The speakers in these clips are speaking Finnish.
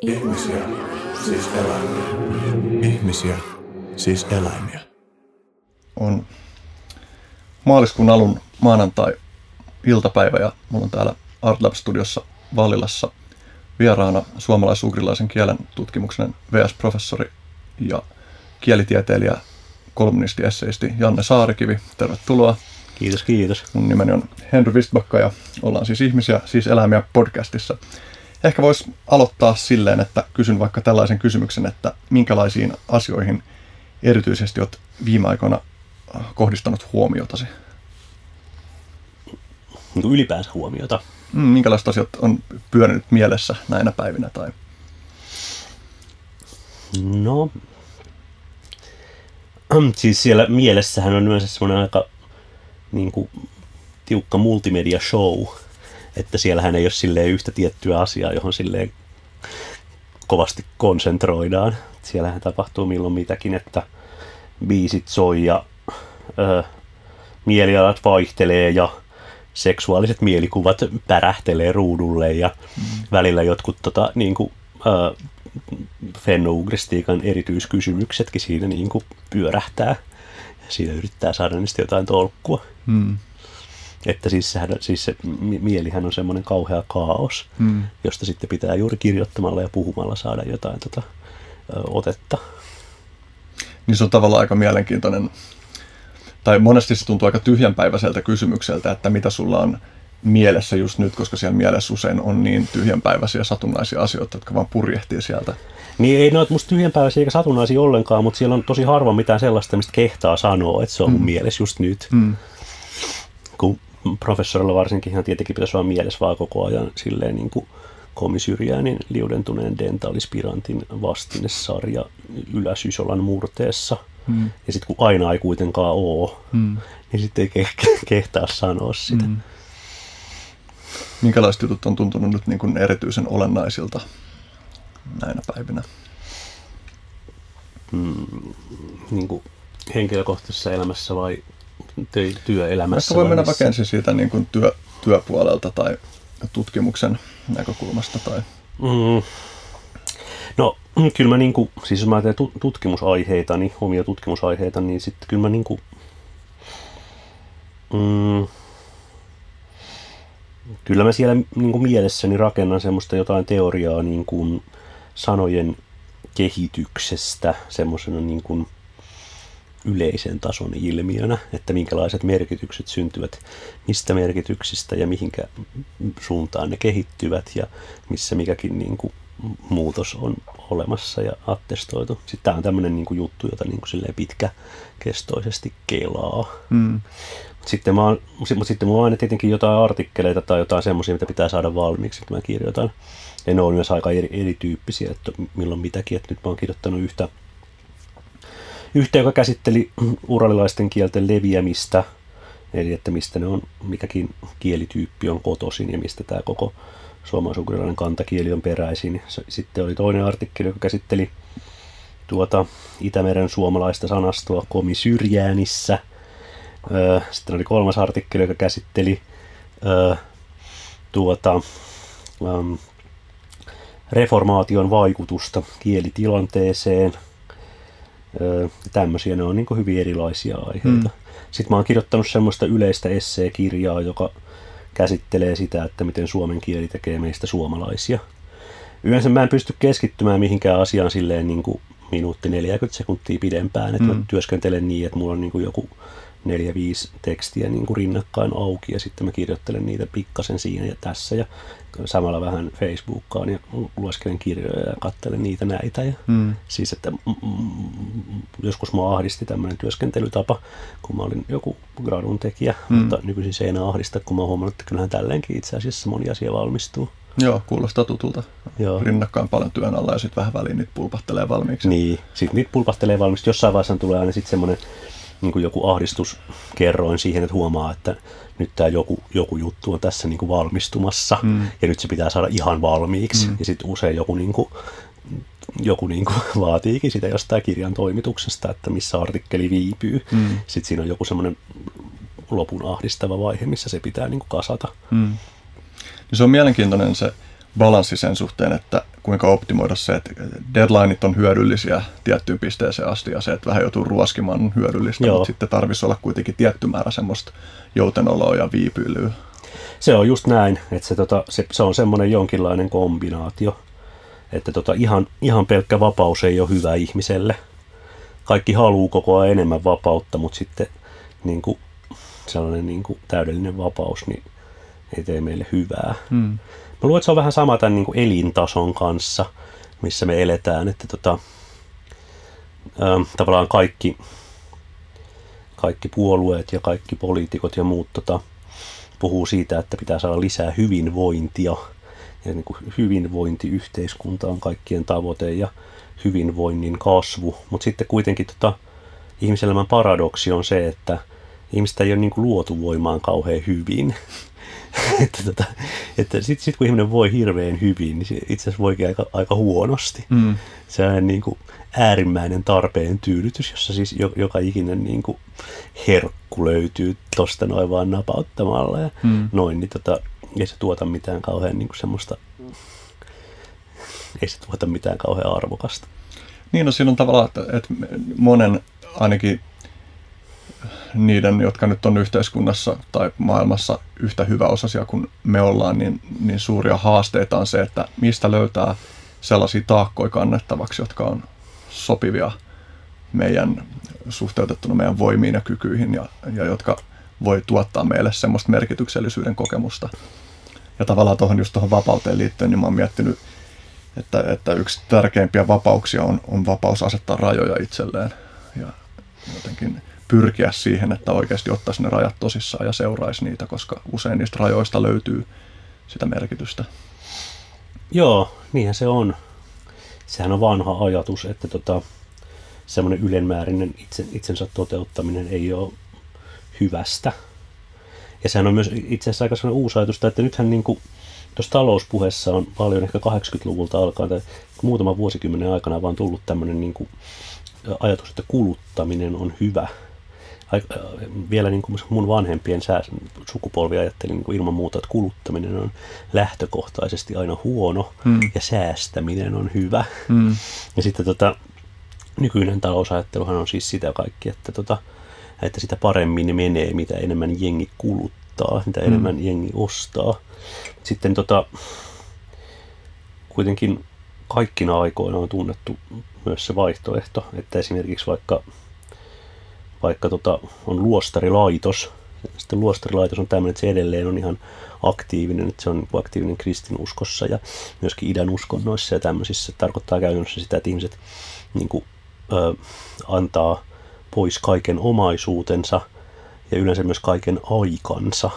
Ihmisiä, siis eläimiä. Ihmisiä, siis eläimiä. On maaliskuun alun maanantai-iltapäivä ja mulla on täällä ArtLab-studiossa Vallilassa vieraana suomalais-ugrilaisen kielen tutkimuksen VS-professori ja kielitieteilijä, kolumnisti, esseisti Janne Saarikivi. Tervetuloa. Kiitos, kiitos. Mun nimeni on Henry Wistbacka ja ollaan siis ihmisiä, siis eläimiä podcastissa. Ehkä voisi aloittaa silleen, että kysyn vaikka tällaisen kysymyksen, että minkälaisiin asioihin erityisesti olet viime aikoina kohdistanut huomiotasi? Niin kuin ylipäänsä huomiota. Mm, minkälaiset asiat on pyörinyt mielessä näinä päivinä? Tai... No, siis siellä mielessähän on yleensä semmoinen aika niin kuin, tiukka multimedia show, että siellähän ei ole silleen yhtä tiettyä asiaa, johon silleen kovasti konsentroidaan. Siellähän tapahtuu milloin mitäkin, että biisit soi ja ö, mielialat vaihtelee ja seksuaaliset mielikuvat pärähtelee ruudulle ja mm. välillä jotkut tota, niin kuin, ö, fennougristiikan erityiskysymyksetkin siinä niin kuin pyörähtää. Ja siinä yrittää saada niistä jotain tolkkua. Mm. Että siis, sehän, siis se mielihän on semmoinen kauhea kaos, mm. josta sitten pitää juuri kirjoittamalla ja puhumalla saada jotain tota, ö, otetta. Niin se on tavallaan aika mielenkiintoinen, tai monesti se tuntuu aika tyhjänpäiväiseltä kysymykseltä, että mitä sulla on mielessä just nyt, koska siellä mielessä usein on niin tyhjänpäiväisiä satunnaisia asioita, jotka vaan purjehtii sieltä. Niin ei noita musta tyhjänpäiväisiä eikä satunnaisia ollenkaan, mutta siellä on tosi harva mitään sellaista, mistä kehtaa sanoa, että se on mm. mun mielessä just nyt. Mm. Professorilla varsinkin ihan tietenkin pitäisi olla mielessä vaan koko ajan silleen niin kuin komisyrjäänin liudentuneen dentaalispirantin vastinesarja Yläsysolan murteessa. Mm. Ja sitten kun aina ei kuitenkaan ole, mm. niin sitten ei ke- kehtaa sanoa sitä. Mm. Minkälaiset jutut on tuntunut nyt niin kuin erityisen olennaisilta näinä päivinä? Mm, niin kuin henkilökohtaisessa elämässä vai työelämässä? Ehkä voi mennä vaikka ensin siitä niin kuin työ, työpuolelta tai tutkimuksen näkökulmasta. Tai... Mm. No kyllä mä niin kuin, siis jos mä teen tutkimusaiheita, niin omia tutkimusaiheita, niin sitten kyllä mä niin kuin, mm, kyllä mä siellä niin kuin mielessäni rakennan semmoista jotain teoriaa niin kuin sanojen kehityksestä semmoisena niin kuin yleisen tason ilmiönä, että minkälaiset merkitykset syntyvät mistä merkityksistä ja mihinkä suuntaan ne kehittyvät ja missä mikäkin niin kuin muutos on olemassa ja attestoitu. Sitten tämä on tämmöinen niin kuin juttu, jota niin kuin pitkäkestoisesti kelaa. Mm. Sitten, mä oon, mutta sitten mulla on aina tietenkin jotain artikkeleita tai jotain semmoisia, mitä pitää saada valmiiksi, että mä kirjoitan. Ja ne on myös aika eri, erityyppisiä, että milloin mitäkin. Että nyt mä oon kirjoittanut yhtä, yhtä joka käsitteli uralilaisten kielten leviämistä, eli että mistä ne on, mikäkin kielityyppi on kotoisin ja mistä tämä koko suomalaisukurilainen kantakieli on peräisin. Sitten oli toinen artikkeli, joka käsitteli tuota Itämeren suomalaista sanastoa komisyrjäänissä – sitten oli kolmas artikkeli, joka käsitteli tuota, reformaation vaikutusta kielitilanteeseen. Tämmöisiä, ne on niin hyvin erilaisia aiheita. Mm. Sitten mä oon kirjoittanut semmoista yleistä esseekirjaa, joka käsittelee sitä, että miten suomen kieli tekee meistä suomalaisia. Yleensä mä en pysty keskittymään mihinkään asiaan silleen niin kuin minuutti 40 sekuntia pidempään, että mm. mä työskentelen niin, että mulla on niin kuin joku neljä, viisi tekstiä niin kuin rinnakkain auki ja sitten mä kirjoittelen niitä pikkasen siinä ja tässä ja samalla vähän Facebookkaan ja lueskelen kirjoja ja katselen niitä näitä. Ja mm. Siis, että joskus mä ahdisti tämmöinen työskentelytapa, kun mä olin joku gradun tekijä, mm. mutta nykyisin se ei enää ahdista, kun mä huomannut, että kyllähän tälleenkin itse asiassa moni asia valmistuu. Joo, kuulostaa tutulta. Joo. Rinnakkain paljon työn alla ja sitten vähän väliin niitä pulpahtelee valmiiksi. Niin, sitten niitä pulpahtelee valmiiksi. Jossain vaiheessa tulee aina sitten semmoinen niin kuin joku ahdistuskerroin siihen, että huomaa, että nyt tämä joku, joku juttu on tässä niin kuin valmistumassa mm. ja nyt se pitää saada ihan valmiiksi. Mm. Ja sitten usein joku, niin kuin, joku niin kuin vaatiikin sitä jostain kirjan toimituksesta, että missä artikkeli viipyy. Mm. Sitten siinä on joku semmoinen lopun ahdistava vaihe, missä se pitää niin kuin kasata. Mm. Se on mielenkiintoinen se balanssi sen suhteen, että kuinka optimoida se, että deadlineit on hyödyllisiä tiettyyn pisteeseen asti ja se, että vähän joutuu ruoskimaan on hyödyllistä, Joo. mutta sitten tarvitsisi olla kuitenkin tietty määrä semmoista joutenoloa ja viipyilyä. Se on just näin, että se, tota, se, se on semmoinen jonkinlainen kombinaatio, että tota, ihan, ihan pelkkä vapaus ei ole hyvä ihmiselle. Kaikki haluaa koko ajan enemmän vapautta, mutta sitten niin kuin, sellainen niin kuin, täydellinen vapaus niin ei tee meille hyvää. Hmm. Mä luulen, että se on vähän sama tämän niin kuin elintason kanssa, missä me eletään, että tota, ähm, tavallaan kaikki, kaikki puolueet ja kaikki poliitikot ja muut tota, puhuu siitä, että pitää saada lisää hyvinvointia. Ja niin kuin hyvinvointiyhteiskunta on kaikkien tavoite ja hyvinvoinnin kasvu. Mutta sitten kuitenkin tota, ihmiselämän paradoksi on se, että ihmistä ei ole niin kuin luotu voimaan kauhean hyvin. että tota, että sitten sit kun ihminen voi hirveän hyvin, niin se itse asiassa voikin aika, aika huonosti. Mm. Se on niin kuin äärimmäinen tarpeen tyydytys, jossa siis jo, joka ikinen niin kuin herkku löytyy tosta noin vaan napauttamalla ja Mm. noin, niin tota, ei se tuota mitään kauhean niin kuin semmoista, ei se tuota mitään kauhean arvokasta. Niin, no siinä on tavallaan, että, että monen ainakin niiden, jotka nyt on yhteiskunnassa tai maailmassa yhtä hyväosaisia kuin me ollaan, niin, niin suuria haasteita on se, että mistä löytää sellaisia taakkoja kannettavaksi, jotka on sopivia meidän suhteutettuna meidän voimiin ja kykyihin ja, ja jotka voi tuottaa meille semmoista merkityksellisyyden kokemusta. Ja tavallaan tuohon just tuohon vapauteen liittyen, niin mä oon miettinyt, että, että yksi tärkeimpiä vapauksia on, on vapaus asettaa rajoja itselleen ja jotenkin pyrkiä siihen, että oikeasti ottaisi ne rajat tosissaan ja seuraisi niitä, koska usein niistä rajoista löytyy sitä merkitystä. Joo, niinhän se on. Sehän on vanha ajatus, että tota, semmoinen ylenmäärinen itse, itsensä toteuttaminen ei ole hyvästä. Ja sehän on myös itse asiassa aika sellainen uusi ajatus, että nythän niin kuin, tuossa talouspuheessa on paljon ehkä 80-luvulta alkaen tai muutaman vuosikymmenen aikana vaan tullut tämmöinen niin kuin, ajatus, että kuluttaminen on hyvä. Aika, vielä niin kuin mun vanhempien sää, sukupolvi ajatteli niin kuin ilman muuta, että kuluttaminen on lähtökohtaisesti aina huono Hmm. ja säästäminen on hyvä. Mm. Ja sitten tota, nykyinen talousajatteluhan on siis sitä kaikki, että, tota, että sitä paremmin menee, mitä enemmän jengi kuluttaa, mitä enemmän jengi ostaa. Sitten tota, kuitenkin kaikkina aikoina on tunnettu myös se vaihtoehto, että esimerkiksi vaikka, vaikka tota, on luostarilaitos, sitten luostarilaitos on tämmöinen, että se edelleen on ihan aktiivinen, että se on niinku aktiivinen kristinuskossa ja myöskin idän uskonnoissa ja tämmöisissä. Se tarkoittaa käytännössä sitä, että ihmiset niin kuin, ö, antaa pois kaiken omaisuutensa ja yleensä myös kaiken aikansa.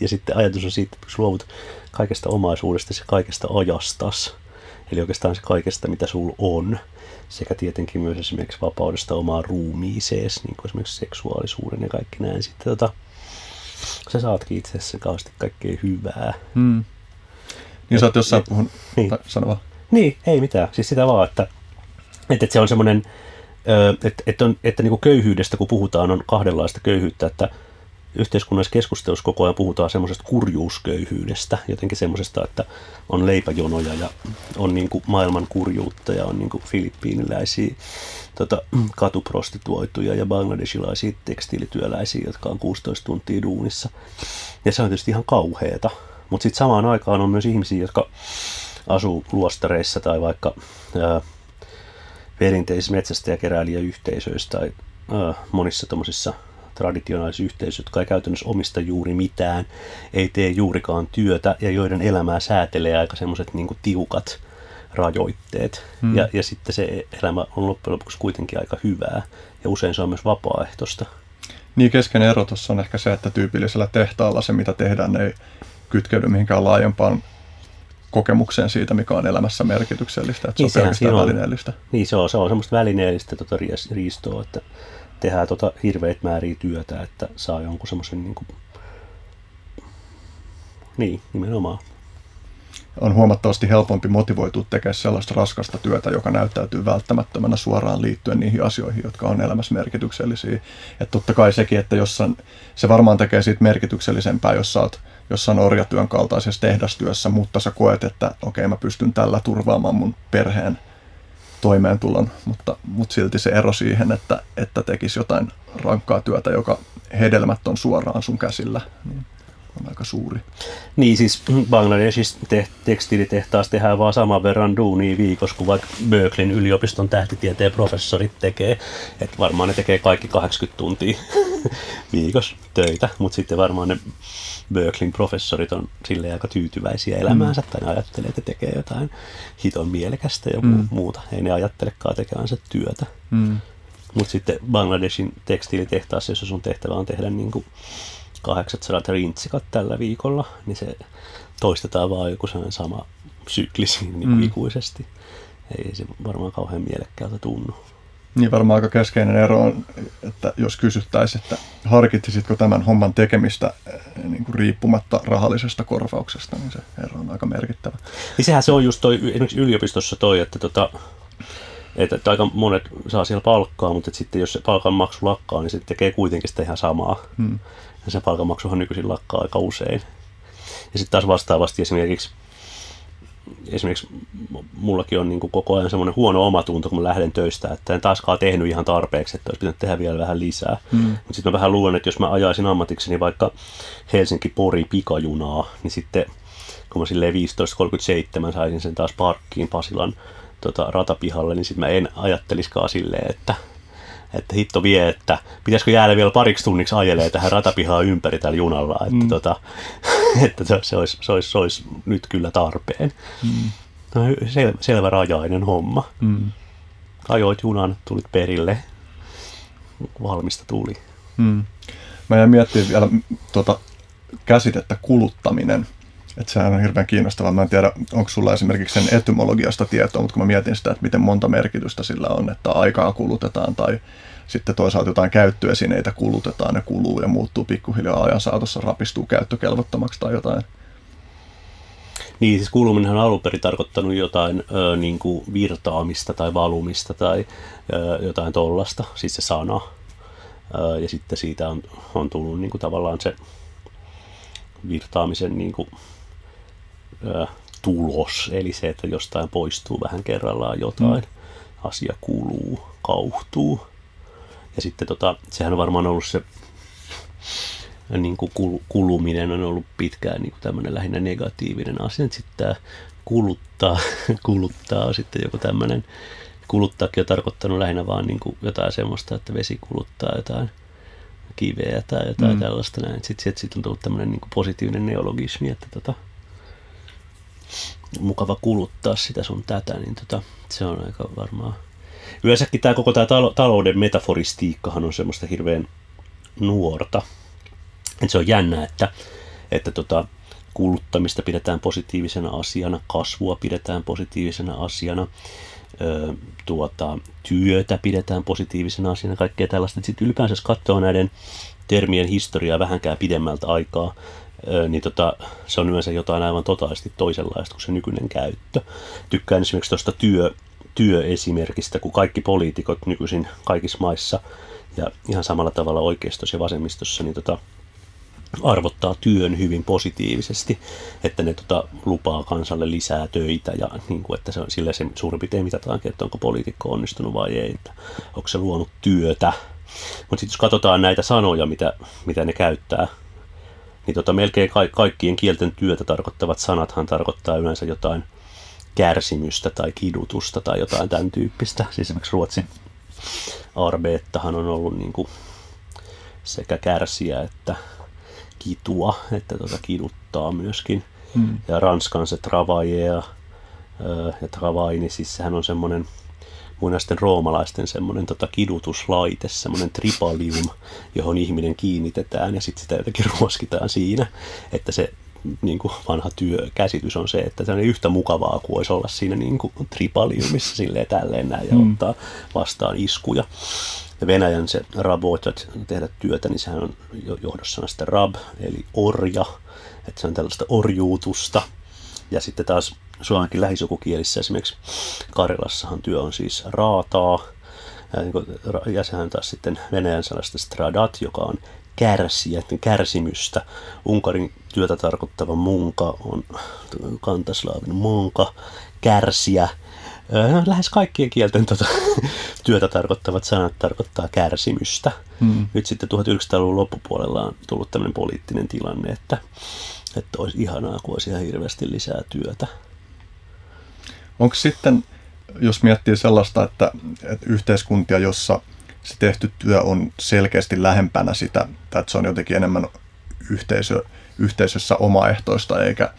Ja sitten ajatus on siitä, että luovut kaikesta omaisuudesta ja kaikesta ajastas, eli oikeastaan se kaikesta, mitä sulla on, sekä tietenkin myös esimerkiksi vapaudesta omaan ruumiiseesi, niin kuin esimerkiksi seksuaalisuuden ja kaikki näin. Sitten tota, sä saatkin itse asiassa kauheasti kaikkea hyvää. Mm. Niin sä oot jossain puhun, niin. tai sano vaan. Niin, ei mitään. Siis sitä vaan, että, että, että se on semmoinen, että, että, on, että niin kuin köyhyydestä kun puhutaan, on kahdenlaista köyhyyttä, että yhteiskunnallisessa keskustelussa koko ajan puhutaan semmoisesta kurjuusköyhyydestä, jotenkin semmoisesta, että on leipäjonoja ja on niin kuin maailman kurjuutta ja on niin kuin filippiiniläisiä tota, katuprostituoituja ja bangladesilaisia tekstiilityöläisiä, jotka on 16 tuntia duunissa. Ja se on tietysti ihan kauheeta. Mutta sitten samaan aikaan on myös ihmisiä, jotka asuu luostareissa tai vaikka ää, perinteisissä metsästäjäkeräilijäyhteisöissä tai ää, monissa tuommoisissa traditionaalisissa yhteisöissä, jotka ei käytännössä omista juuri mitään, ei tee juurikaan työtä ja joiden elämää säätelee aika semmoiset niin tiukat rajoitteet. Hmm. Ja, ja sitten se elämä on loppujen lopuksi kuitenkin aika hyvää ja usein se on myös vapaaehtoista. Niin keskeinen ero tuossa on ehkä se, että tyypillisellä tehtaalla se, mitä tehdään, ei kytkeydy mihinkään laajempaan kokemukseen siitä, mikä on elämässä merkityksellistä. Että Niin, se on pelkästään välineellistä. Niin se on, se on semmoista välineellistä tota riistoa, että tehdään tota hirveät määriä työtä, että saa jonkun semmoisen niin kuin... Niin, nimenomaan. on huomattavasti helpompi motivoitua tekemään sellaista raskasta työtä, joka näyttäytyy välttämättömänä suoraan liittyen niihin asioihin, jotka on elämässä merkityksellisiä. Että totta kai sekin, että jos se varmaan tekee siitä merkityksellisempää, jos sä oot jossain orjatyön kaltaisessa tehdastyössä, mutta sä koet, että okei, okay, mä pystyn tällä turvaamaan mun perheen toimeentulon, mutta, mutta silti se ero siihen, että, että tekisi jotain rankkaa työtä, joka hedelmät on suoraan sun käsillä, niin on aika suuri. Niin siis Bangladesissa te- tekstiilitehtaassa tehdään vaan saman verran duunia viikossa kuin vaikka Berkeleyn yliopiston tähtitieteen professorit tekee. Et varmaan ne tekee kaikki 80 tuntia viikossa töitä, mutta sitten varmaan ne Berkeleyn professorit on silleen aika tyytyväisiä elämäänsä mm. tai ne ajattelee, että tekee jotain hiton mielekästä ja mm. muuta. Ei ne ajattelekaan tekevänsä työtä. Mm. Mutta sitten Bangladeshin tekstiilitehtaassa, jossa sun tehtävä on tehdä niin kuin 800 rintsikat tällä viikolla, niin se toistetaan vaan joku sellainen sama sykli niin mm. ikuisesti. Ei se varmaan kauhean mielekkäältä tunnu. Niin varmaan aika keskeinen ero on, että jos kysyttäisiin, että harkitsisitko tämän homman tekemistä eh, niin kuin riippumatta rahallisesta korvauksesta, niin se ero on aika merkittävä. Niin sehän se on just toi, esimerkiksi yliopistossa toi, että, tota, että, että aika monet saa siellä palkkaa, mutta sitten jos se palkanmaksu lakkaa, niin sitten tekee kuitenkin sitä ihan samaa. Hmm. Ja se palkanmaksuhan nykyisin lakkaa aika usein. Ja sitten taas vastaavasti esimerkiksi esimerkiksi mullakin on niin kuin koko ajan semmoinen huono omatunto, kun mä lähden töistä, että en taaskaan tehnyt ihan tarpeeksi, että olisi pitänyt tehdä vielä vähän lisää. Mm. Mutta sitten mä vähän luulen, että jos mä ajaisin ammatikseni vaikka Helsinki-Pori pikajunaa, niin sitten kun mä silleen 15.37 saisin sen taas parkkiin Pasilan tota, ratapihalle, niin sitten mä en ajatteliskaan silleen, että että hitto vie, että pitäisikö jäädä vielä pariksi tunniksi ajelee tähän ratapihaan ympäri tällä junalla, että, mm. tota, että se, olisi, se, olisi, se olisi nyt kyllä tarpeen. Mm. No, sel, selvä rajainen homma. Mm. Ajoit junan, tulit perille, valmista tuli. Mm. Mä jäin miettimään vielä tuota käsitettä kuluttaminen. Että sehän on hirveän kiinnostavaa. Mä en tiedä, onko sulla esimerkiksi sen etymologiasta tietoa, mutta kun mä mietin sitä, että miten monta merkitystä sillä on, että aikaa kulutetaan tai sitten toisaalta jotain käyttöesineitä kulutetaan, ne kuluu ja muuttuu pikkuhiljaa ajan saatossa, rapistuu käyttökelvottomaksi tai jotain. Niin, siis kuluminen on alun perin tarkoittanut jotain ö, niin kuin virtaamista tai valumista tai ö, jotain tollasta, siis se sana. Ö, ja sitten siitä on, on tullut niin kuin tavallaan se virtaamisen niin kuin, tulos, eli se, että jostain poistuu vähän kerrallaan jotain, mm. asia kuluu, kauhtuu. Ja sitten tota, sehän on varmaan ollut se niin kuin kul, kuluminen on ollut pitkään niin kuin tämmöinen lähinnä negatiivinen asia. Sitten tämä kuluttaa, kuluttaa on sitten joku tämmöinen, kuluttaakin on tarkoittanut lähinnä vaan niin kuin jotain semmoista, että vesi kuluttaa jotain kiveä tai jotain mm. tällaista näin. Sitten sit on tullut tämmöinen niin positiivinen neologismi, että tota, mukava kuluttaa sitä sun tätä, niin tota, se on aika varmaan. Yleensäkin tämä koko tämä talouden metaforistiikkahan on semmoista hirveän nuorta. Et se on jännä, että, että tota, kuluttamista pidetään positiivisena asiana, kasvua pidetään positiivisena asiana, ö, tuota, työtä pidetään positiivisena asiana, kaikkea tällaista. Sitten ylipäänsä jos katsoo näiden termien historiaa vähänkään pidemmältä aikaa, niin tota, se on yleensä jotain aivan totaalisesti toisenlaista kuin se nykyinen käyttö. Tykkään esimerkiksi tuosta työ, työesimerkistä, kun kaikki poliitikot nykyisin kaikissa maissa ja ihan samalla tavalla oikeistossa ja vasemmistossa, niin tota, arvottaa työn hyvin positiivisesti, että ne tota, lupaa kansalle lisää töitä ja niin kuin, että se on sillä se suurin piirtein mitataankin, että onko poliitikko onnistunut vai ei, että onko se luonut työtä. Mutta sitten jos katsotaan näitä sanoja, mitä, mitä ne käyttää, niin tota, melkein ka- kaikkien kielten työtä tarkoittavat sanathan tarkoittaa yleensä jotain kärsimystä tai kidutusta tai jotain tämän tyyppistä. Siis esimerkiksi Ruotsin arbeettahan on ollut niin kuin sekä kärsiä että kitua, että tuota kiduttaa myöskin. Mm. Ja Ranskan se travaille ja, ja travaini, siis sehän on semmoinen muinaisten roomalaisten semmoinen tota kidutuslaite, semmoinen tripalium, johon ihminen kiinnitetään ja sitten sitä jotenkin ruoskitaan siinä, että se niin kuin vanha työkäsitys on se, että se on yhtä mukavaa kuin voisi olla siinä niin kuin tripaliumissa silleen tälleen näin ja mm. ottaa vastaan iskuja. Ja Venäjän se rabotat tehdä työtä, niin sehän on johdossa sitten rab, eli orja, että se on tällaista orjuutusta. Ja sitten taas suomenkin lähisukukielissä esimerkiksi Karjalassahan työ on siis raataa, ja, niin kuin, ja sehän taas sitten venäjän sanasta stradat, joka on kärsiä, kärsimystä. Unkarin työtä tarkoittava munka on kantaslaavin munka, kärsiä. Lähes kaikkien kielten tuota, työtä tarkoittavat sanat tarkoittaa kärsimystä. Hmm. Nyt sitten 1900-luvun loppupuolella on tullut tämmöinen poliittinen tilanne, että, että olisi ihanaa, kun olisi ihan hirveästi lisää työtä. Onko sitten, jos miettii sellaista, että, että yhteiskuntia, jossa se tehty työ on selkeästi lähempänä sitä, että se on jotenkin enemmän yhteisö, yhteisössä omaehtoista eikä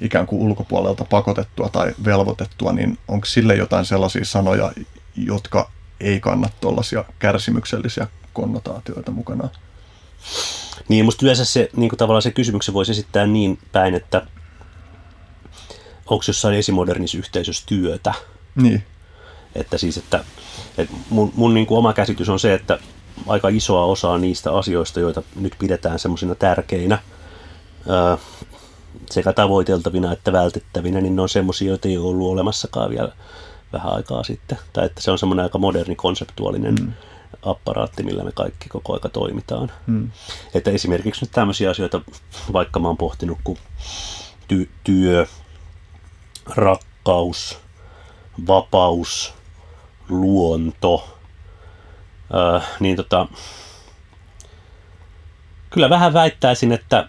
ikään kuin ulkopuolelta pakotettua tai velvoitettua, niin onko sille jotain sellaisia sanoja, jotka ei kanna tuollaisia kärsimyksellisiä konnotaatioita mukana? Niin, musta yleensä se, niin kuin tavallaan se kysymyksen voisi esittää niin päin, että onko jossain esimodernissa yhteisössä työtä? Niin. Että siis, että, että mun, mun niin kuin oma käsitys on se, että aika isoa osaa niistä asioista, joita nyt pidetään semmoisina tärkeinä, ää, sekä tavoiteltavina että vältettävinä, niin ne on semmoisia, joita ei ollut olemassakaan vielä vähän aikaa sitten. Tai että se on semmoinen aika moderni, konseptuaalinen mm. Apparaatti, millä me kaikki koko aika toimitaan. Mm. Että esimerkiksi nyt tämmöisiä asioita, vaikka mä oon pohtinut, kuin ty- työ, rakkaus, vapaus, luonto, öö, niin tota, kyllä vähän väittäisin, että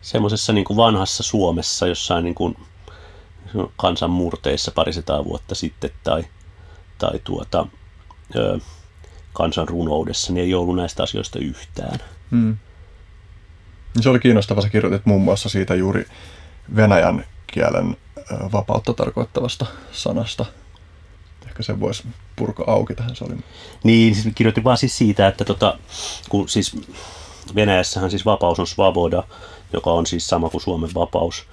semmoisessa niin kuin vanhassa Suomessa, jossain niin kuin kansanmurteissa parisataa vuotta sitten tai, tai tuota, ö, kansan runoudessa, niin ei ollut näistä asioista yhtään. Hmm. Se oli kiinnostava, sä kirjoitit muun muassa siitä juuri venäjän kielen vapautta tarkoittavasta sanasta. Ehkä se voisi purka auki tähän. Oli... Niin, siis kirjoitin vaan siis siitä, että tota, kun siis Venäjässähän siis vapaus on svoboda, joka on siis sama kuin Suomen vapaus.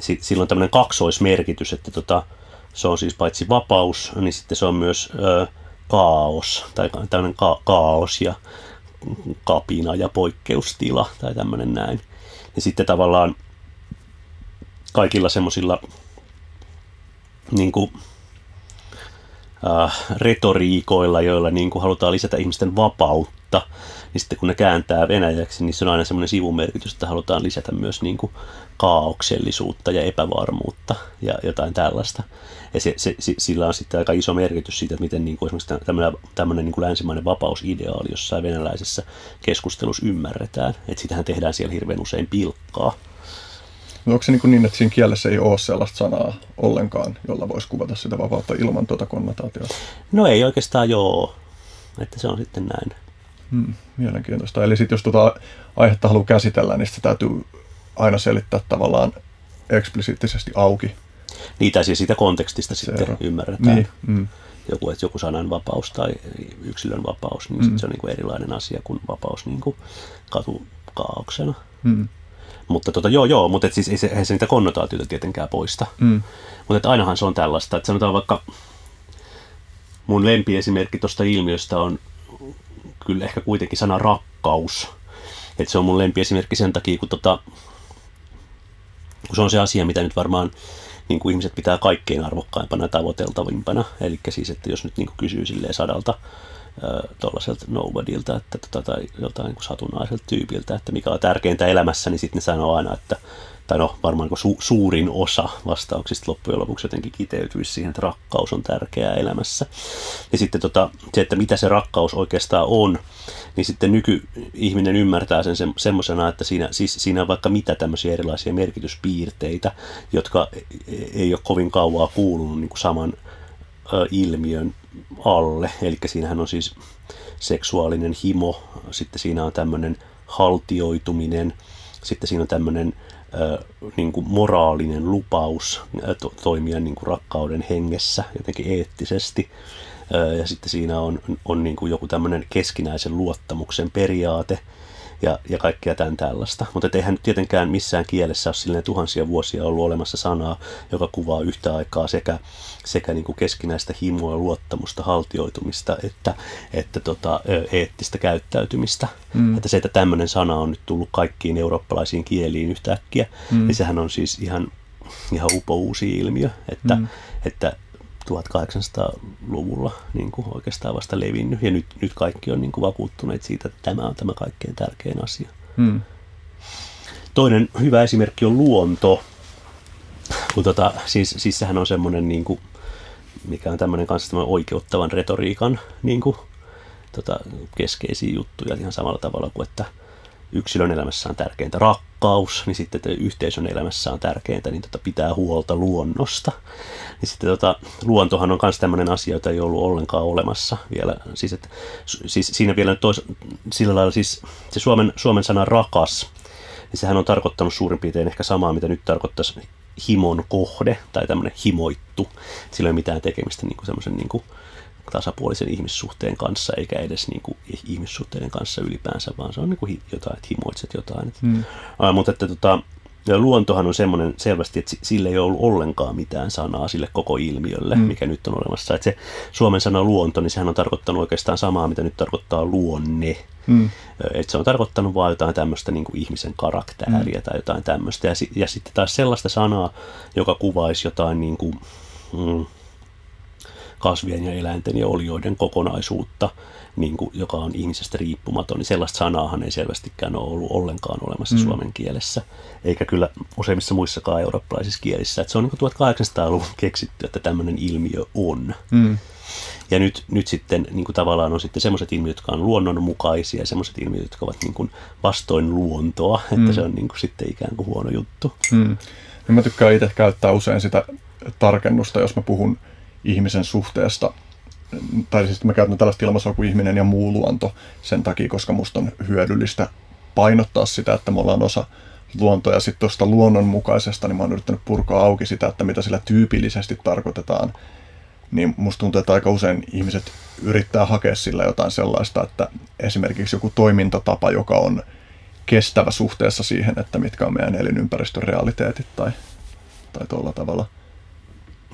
Sitten sillä on tämmöinen kaksoismerkitys, että tota, se on siis paitsi vapaus, niin sitten se on myös ö, kaos, tai tämmöinen ka- kaos ja kapina ja poikkeustila, tai tämmöinen näin. Ja sitten tavallaan kaikilla semmoisilla niin kuin, äh, retoriikoilla, joilla niin kuin halutaan lisätä ihmisten vapautta, niin sitten kun ne kääntää venäjäksi, niin se on aina semmoinen sivumerkitys, että halutaan lisätä myös niin kuin kaauksellisuutta ja epävarmuutta ja jotain tällaista. Ja se, se, sillä on sitten aika iso merkitys siitä, että miten niin kuin esimerkiksi tämmöinen, tämmöinen niin kuin länsimainen vapausideaali jossain venäläisessä keskustelussa ymmärretään. Että sitähän tehdään siellä hirveän usein pilkkaa. No onko se niin, niin, että siinä kielessä ei ole sellaista sanaa ollenkaan, jolla voisi kuvata sitä vapautta ilman tuota konnotaatiota? No ei oikeastaan joo, että se on sitten näin. Hmm, mielenkiintoista. Eli sitten jos tuota aihetta haluaa käsitellä, niin sitä täytyy aina selittää tavallaan eksplisiittisesti auki. Niitä siis siitä kontekstista sitten ymmärretään. Niin, mm. Joku, että joku sanan vapaus tai yksilön vapaus, niin mm. se on niin kuin erilainen asia kuin vapaus niin kuin katukaauksena. Mm. Mutta tota, joo, joo, mutta et siis ei se, ei se niitä konnotaatioita tietenkään poista. Mm. Mutta ainahan se on tällaista, että sanotaan vaikka mun lempiesimerkki tuosta ilmiöstä on kyllä ehkä kuitenkin sana rakkaus. Että se on mun lempiesimerkki sen takia, kun, tota, kun se on se asia, mitä nyt varmaan niin kuin ihmiset pitää kaikkein arvokkaimpana tavoiteltavimpana. Eli siis, että jos nyt niin kuin kysyy silleen sadalta tuollaiselta nobodylta että, tota, tai joltain niin satunnaiselta tyypiltä, että mikä on tärkeintä elämässä, niin sitten ne sanoo aina, että tai no varmaan su, suurin osa vastauksista loppujen lopuksi jotenkin kiteytyisi siihen, että rakkaus on tärkeää elämässä. Ja sitten tota, se, että mitä se rakkaus oikeastaan on, niin sitten nykyihminen ymmärtää sen se, semmoisena, että siinä, siis siinä on vaikka mitä tämmöisiä erilaisia merkityspiirteitä, jotka e, e, ei ole kovin kauaa kuulunut niin kuin saman ö, ilmiön alle. Eli siinähän on siis seksuaalinen himo, sitten siinä on tämmöinen haltioituminen, sitten siinä on tämmöinen niin kuin moraalinen lupaus to, toimia niin kuin rakkauden hengessä jotenkin eettisesti. Ja sitten siinä on, on niin kuin joku tämmöinen keskinäisen luottamuksen periaate. Ja, ja kaikkea tämän tällaista. Mutta eihän nyt tietenkään missään kielessä ole silleen tuhansia vuosia ollut olemassa sanaa, joka kuvaa yhtä aikaa sekä, sekä niin kuin keskinäistä himoa, luottamusta, haltioitumista että, että tota, eettistä käyttäytymistä. Mm. Että se, että tämmöinen sana on nyt tullut kaikkiin eurooppalaisiin kieliin yhtäkkiä, mm. niin sehän on siis ihan, ihan upo uusi ilmiö, että, mm. että 1800-luvulla niin kuin oikeastaan vasta levinnyt. Ja nyt, nyt kaikki on niin kuin vakuuttuneet siitä, että tämä on tämä kaikkein tärkein asia. Hmm. Toinen hyvä esimerkki on luonto. Kun tota, siis, siis sehän on semmoinen, niin kuin, mikä on tämmöinen kanssa tämmöinen oikeuttavan retoriikan niin kuin, tota, keskeisiä juttuja ihan samalla tavalla kuin, että yksilön elämässä on tärkeintä rakkaus, niin sitten että yhteisön elämässä on tärkeintä niin tota pitää huolta luonnosta. Niin sitten tota, luontohan on myös tämmöinen asia, jota ei ollut ollenkaan olemassa vielä. Siis, että, siis siinä vielä tois, sillä lailla siis se Suomen, Suomen sana rakas, niin sehän on tarkoittanut suurin piirtein ehkä samaa, mitä nyt tarkoittaisi himon kohde tai tämmöinen himoittu. Sillä ei ole mitään tekemistä niin kuin semmoisen niin kuin, tasapuolisen ihmissuhteen kanssa, eikä edes niin kuin ihmissuhteiden kanssa ylipäänsä, vaan se on niin kuin jotain, että himoitset jotain. Hmm. Uh, mutta että tota, ja luontohan on semmoinen selvästi, että sille ei ollut ollenkaan mitään sanaa sille koko ilmiölle, mm. mikä nyt on olemassa. Että se suomen sana luonto, niin sehän on tarkoittanut oikeastaan samaa, mitä nyt tarkoittaa luonne. Mm. Että se on tarkoittanut vain jotain tämmöistä niin kuin ihmisen karaktääriä mm. tai jotain tämmöistä. Ja, ja sitten taas sellaista sanaa, joka kuvaisi jotain niin kuin, mm, kasvien ja eläinten ja olioiden kokonaisuutta, niin kuin, joka on ihmisestä riippumaton, niin sellaista sanaahan ei selvästikään ole ollut ollenkaan olemassa mm. suomen kielessä, eikä kyllä useimmissa muissakaan eurooppalaisissa kielissä. Että se on niin 1800-luvun keksitty, että tämmöinen ilmiö on. Mm. Ja nyt, nyt sitten niin kuin tavallaan on sitten semmoiset ilmiöt, jotka on luonnonmukaisia ja semmoiset ilmiöt, jotka ovat niin kuin vastoin luontoa, että mm. se on niin kuin sitten ikään kuin huono juttu. Mm. Ja mä tykkään itse käyttää usein sitä tarkennusta, jos mä puhun ihmisen suhteesta. Tai siis mä käytän tällaista ilmaisua kuin ihminen ja muu luonto sen takia, koska musta on hyödyllistä painottaa sitä, että me ollaan osa luontoa. Ja sitten tuosta luonnonmukaisesta, niin mä oon yrittänyt purkaa auki sitä, että mitä sillä tyypillisesti tarkoitetaan. Niin musta tuntuu, että aika usein ihmiset yrittää hakea sillä jotain sellaista, että esimerkiksi joku toimintatapa, joka on kestävä suhteessa siihen, että mitkä on meidän elinympäristön realiteetit tai, tai tuolla tavalla –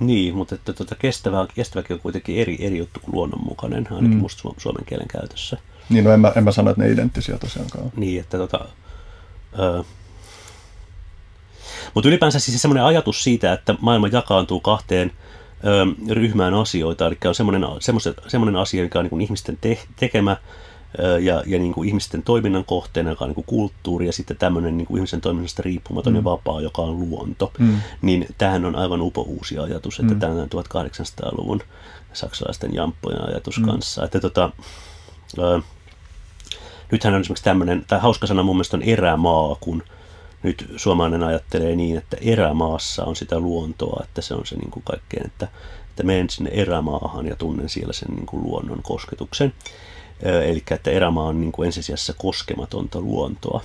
niin, mutta että tuota kestävä, kestäväkin on kuitenkin eri, eri juttu kuin luonnonmukainen, ainakin mm. musta suomen kielen käytössä. Niin, no en mä, en mä sano, että ne identtisiä tosiaankaan. Niin, että tota, öö, mutta ylipäänsä siis semmoinen ajatus siitä, että maailma jakaantuu kahteen öö, ryhmään asioita, eli on semmoinen, semmoinen asia, mikä on niin ihmisten te- tekemä, ja, ja niin kuin ihmisten toiminnan kohteena, joka on niin kuin kulttuuri, ja sitten tämmöinen niin kuin ihmisen toiminnasta riippumaton mm. ja vapaa, joka on luonto, mm. niin tähän on aivan upo uusi ajatus, että mm. tämä on 1800-luvun saksalaisten jamppojen ajatus mm. kanssa. Että tota, ö, nythän on esimerkiksi tämmöinen, tai hauska sana mun mielestä on erämaa, kun nyt suomalainen ajattelee niin, että erämaassa on sitä luontoa, että se on se niin kuin kaikkein, että, että menen sinne erämaahan ja tunnen siellä sen niin kuin luonnon kosketuksen. Eli että erämaa on niin kuin ensisijassa koskematonta luontoa.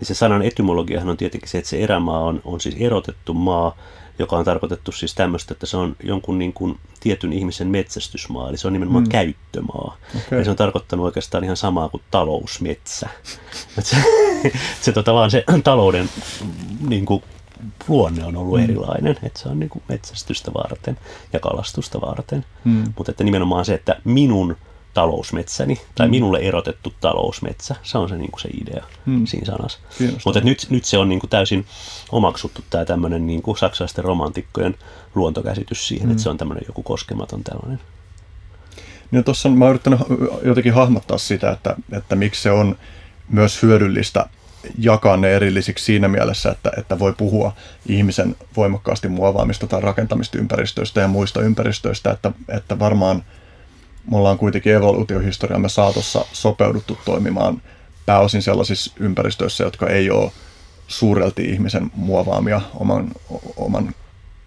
Niin se sanan etymologiahan on tietenkin se, että se erämaa on, on siis erotettu maa, joka on tarkoitettu siis tämmöistä, että se on jonkun niin kuin tietyn ihmisen metsästysmaa, eli se on nimenomaan mm. käyttömaa. Okay. Ja se on tarkoittanut oikeastaan ihan samaa kuin talousmetsä. se, se, tota, vaan se talouden niin kuin, luonne on ollut mm. erilainen, että se on niin kuin metsästystä varten ja kalastusta varten. Mm. Mutta että nimenomaan se, että minun talousmetsäni, tai mm. minulle erotettu talousmetsä. Se on se, niin kuin se idea mm. siinä sanassa. Mutta nyt, nyt se on niin kuin täysin omaksuttu tämä tämmöinen niin kuin saksalaisten romantikkojen luontokäsitys siihen, mm. että se on tämmöinen joku koskematon tällainen. Niin tuossa mä oon yrittänyt jotenkin hahmottaa sitä, että, että miksi se on myös hyödyllistä jakaa ne erillisiksi siinä mielessä, että, että voi puhua ihmisen voimakkaasti muovaamista tai rakentamista ympäristöistä ja muista ympäristöistä, että, että varmaan – me ollaan kuitenkin evoluutiohistoriamme saatossa sopeuduttu toimimaan pääosin sellaisissa ympäristöissä, jotka ei ole suurelti ihmisen muovaamia oman, oman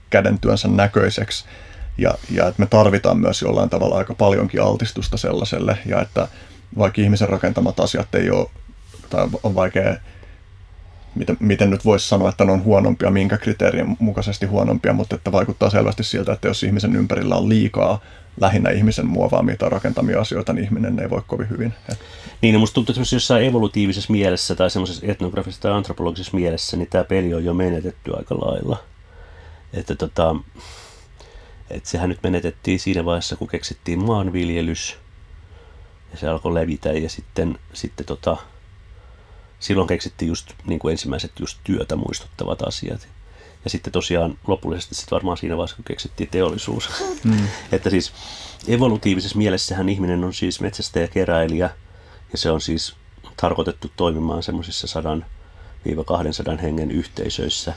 kädentyönsä näköiseksi. Ja, ja että me tarvitaan myös jollain tavalla aika paljonkin altistusta sellaiselle, ja että vaikka ihmisen rakentamat asiat ei ole, tai on vaikea, miten, miten nyt voisi sanoa, että ne on huonompia, minkä kriteerien mukaisesti huonompia, mutta että vaikuttaa selvästi siltä, että jos ihmisen ympärillä on liikaa lähinnä ihmisen muovaamia tai rakentamia asioita, niin ihminen ei voi kovin hyvin. Niin, no musta tuntuu, että jossain evolutiivisessa mielessä tai semmoisessa etnografisessa tai antropologisessa mielessä, niin tämä peli on jo menetetty aika lailla. Että tota, että sehän nyt menetettiin siinä vaiheessa, kun keksittiin maanviljelys ja se alkoi levitä ja sitten, sitten tota, silloin keksittiin just niin kuin ensimmäiset just työtä muistuttavat asiat. Ja sitten tosiaan lopullisesti sitten varmaan siinä vaiheessa, kun keksittiin teollisuus. Mm. että siis evolutiivisessa mielessähän ihminen on siis metsästäjä keräilijä ja se on siis tarkoitettu toimimaan semmoisissa 100-200 hengen yhteisöissä,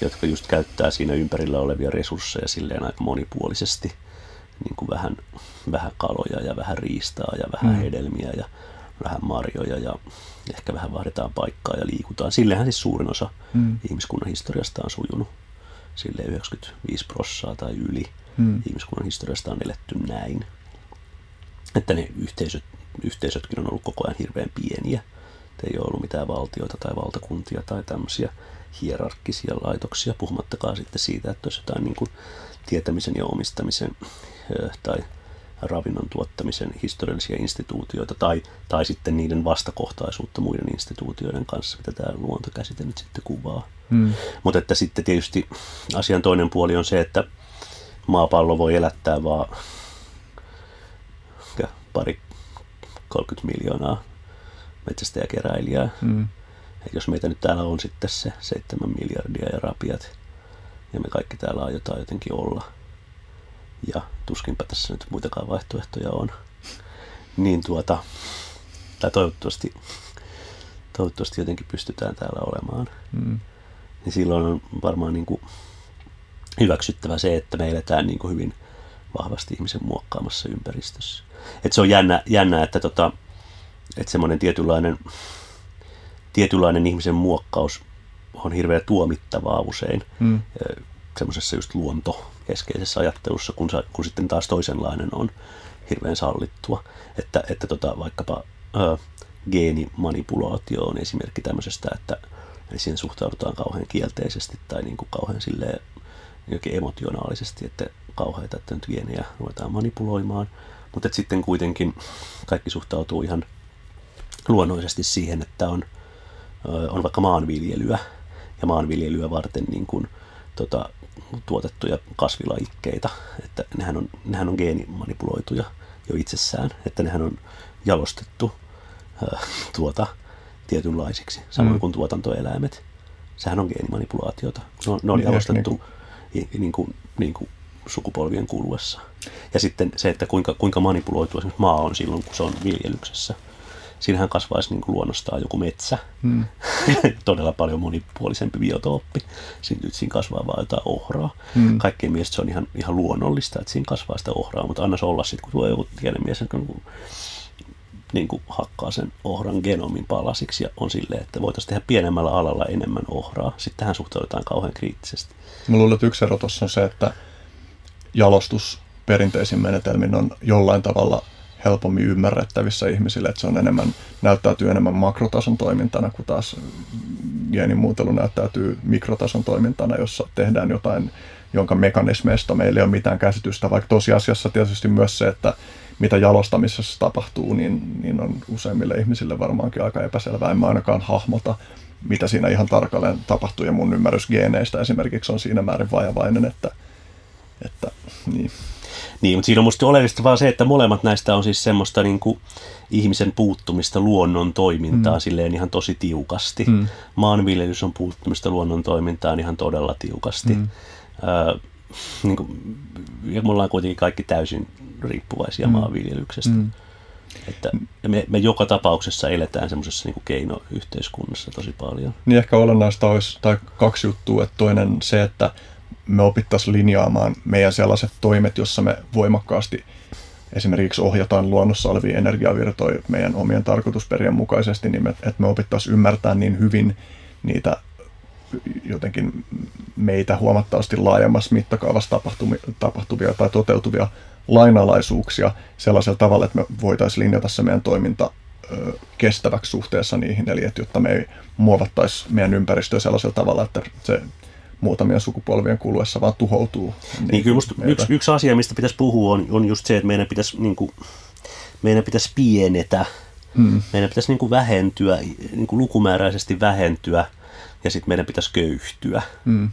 jotka just käyttää siinä ympärillä olevia resursseja silleen aika monipuolisesti. Niin kuin vähän, vähän kaloja ja vähän riistaa ja vähän mm. hedelmiä ja vähän marjoja ja ehkä vähän vaihdetaan paikkaa ja liikutaan. Sillehän siis suurin osa mm. ihmiskunnan historiasta on sujunut. Sille 95 prossaa tai yli mm. ihmiskunnan historiasta on eletty näin. Että ne yhteisöt, yhteisötkin on ollut koko ajan hirveän pieniä. Että ei ole ollut mitään valtioita tai valtakuntia tai tämmöisiä hierarkkisia laitoksia, puhumattakaan sitten siitä, että olisi jotain niin kuin tietämisen ja omistamisen tai ravinnon tuottamisen historiallisia instituutioita tai, tai sitten niiden vastakohtaisuutta muiden instituutioiden kanssa, mitä tämä luontokäsite nyt sitten kuvaa. Hmm. Mutta että sitten tietysti asian toinen puoli on se, että maapallo voi elättää vaan pari 30 miljoonaa metsästäjäkeräilijää. Hmm. Et jos meitä nyt täällä on sitten se 7 miljardia ja rapiat, ja me kaikki täällä aiotaan jotenkin olla – ja tuskinpä tässä nyt muitakaan vaihtoehtoja on, niin tuota, tai toivottavasti, toivottavasti jotenkin pystytään täällä olemaan, mm. niin silloin on varmaan niin kuin hyväksyttävä se, että me eletään niin kuin hyvin vahvasti ihmisen muokkaamassa ympäristössä. Et se on jännä, jännä että, tota, että semmoinen tietynlainen, tietynlainen ihmisen muokkaus on hirveän tuomittavaa usein. Mm semmoisessa just luontokeskeisessä ajattelussa, kun, sa, kun sitten taas toisenlainen on hirveän sallittua. Että, että tota, vaikkapa ö, geenimanipulaatio on esimerkki tämmöisestä, että siihen suhtaudutaan kauhean kielteisesti tai niin kuin kauhean silleen, jokin emotionaalisesti, että kauheita, että nyt geenejä ruvetaan manipuloimaan. Mutta sitten kuitenkin kaikki suhtautuu ihan luonnollisesti siihen, että on, on vaikka maanviljelyä ja maanviljelyä varten niin kuin, tota, tuotettuja kasvilajikkeita, että nehän on, nehän on geenimanipuloituja jo itsessään, että nehän on jalostettu äh, tuota, tietynlaisiksi, samoin mm. kuin tuotantoeläimet. Sehän on geenimanipulaatiota. Ne on, ne on niin, jalostettu niin kuin, niin kuin, niin kuin sukupolvien kuluessa. Ja sitten se, että kuinka, kuinka manipuloitu esimerkiksi maa on silloin, kun se on viljelyksessä – siinähän kasvaisi niin kuin luonnostaan joku metsä. Hmm. Todella paljon monipuolisempi biotooppi. Siinä, siinä kasvaa vaan jotain ohraa. Hmm. Kaikkien mielestä se on ihan, ihan luonnollista, että siinä kasvaa sitä ohraa, mutta anna se olla sitten, kun tuo joku tiedemies niin niin kuin hakkaa sen ohran genomin palasiksi ja on silleen, että voitaisiin tehdä pienemmällä alalla enemmän ohraa. Sitten tähän suhtaudutaan kauhean kriittisesti. Mä luulen, että yksi ero tuossa on se, että jalostus perinteisin menetelmin on jollain tavalla – helpommin ymmärrettävissä ihmisille, että se on enemmän, näyttäytyy enemmän makrotason toimintana, kun taas geenimuutelu näyttäytyy mikrotason toimintana, jossa tehdään jotain, jonka mekanismeista meillä ei ole mitään käsitystä, vaikka tosiasiassa tietysti myös se, että mitä jalostamisessa tapahtuu, niin, niin on useimmille ihmisille varmaankin aika epäselvää. En mä ainakaan hahmota, mitä siinä ihan tarkalleen tapahtuu, ja mun ymmärrys geeneistä esimerkiksi on siinä määrin vajavainen, että, että niin. Niin, mutta siinä on musta oleellista vaan se, että molemmat näistä on siis semmoista niin kuin ihmisen puuttumista luonnon toimintaan mm. silleen ihan tosi tiukasti. Mm. Maanviljelys on puuttumista luonnon toimintaan ihan todella tiukasti. Mm. Äh, niin kuin, ja me ollaan kuitenkin kaikki täysin riippuvaisia mm. maanviljelyksestä. Mm. Että me, me joka tapauksessa eletään semmoisessa niin keinoyhteiskunnassa tosi paljon. Niin ehkä olennaista olisi tai kaksi juttua. Että toinen se, että me opittaisiin linjaamaan meidän sellaiset toimet, jossa me voimakkaasti esimerkiksi ohjataan luonnossa olevia energiavirtoja meidän omien tarkoitusperien mukaisesti, niin me, että me opittaisiin ymmärtää niin hyvin niitä jotenkin meitä huomattavasti laajemmassa mittakaavassa tapahtuvia, tai toteutuvia lainalaisuuksia sellaisella tavalla, että me voitaisiin linjata se meidän toiminta kestäväksi suhteessa niihin, eli että jotta me ei muovattaisi meidän ympäristöä sellaisella tavalla, että se muutamien sukupolvien kuluessa vaan tuhoutuu. Niin, niin kyllä musta yksi, yksi asia, mistä pitäisi puhua, on, on just se, että meidän pitäisi, niin kuin, meidän pitäisi pienetä, hmm. meidän pitäisi niin kuin vähentyä, niin kuin lukumääräisesti vähentyä, ja sitten meidän pitäisi köyhtyä. Hmm.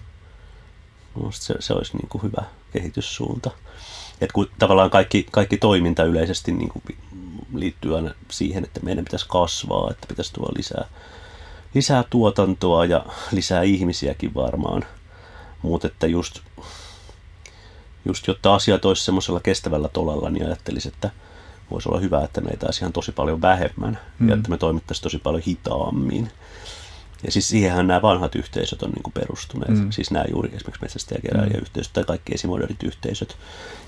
Se, se olisi niin kuin hyvä kehityssuunta. Et kun tavallaan kaikki, kaikki toiminta yleisesti niin kuin liittyy aina siihen, että meidän pitäisi kasvaa, että pitäisi tuoda lisää, lisää tuotantoa ja lisää ihmisiäkin varmaan. Mutta että just, just jotta asiat olisi semmoisella kestävällä tolalla, niin ajattelisin, että voisi olla hyvä, että meitä olisi ihan tosi paljon vähemmän mm. ja että me toimittaisiin tosi paljon hitaammin. Ja siis siihenhän nämä vanhat yhteisöt on niin kuin perustuneet. Mm. Siis nämä juuri esimerkiksi metsästäjäkeräilijäyhteisöt mm. tai kaikki esimodernit yhteisöt.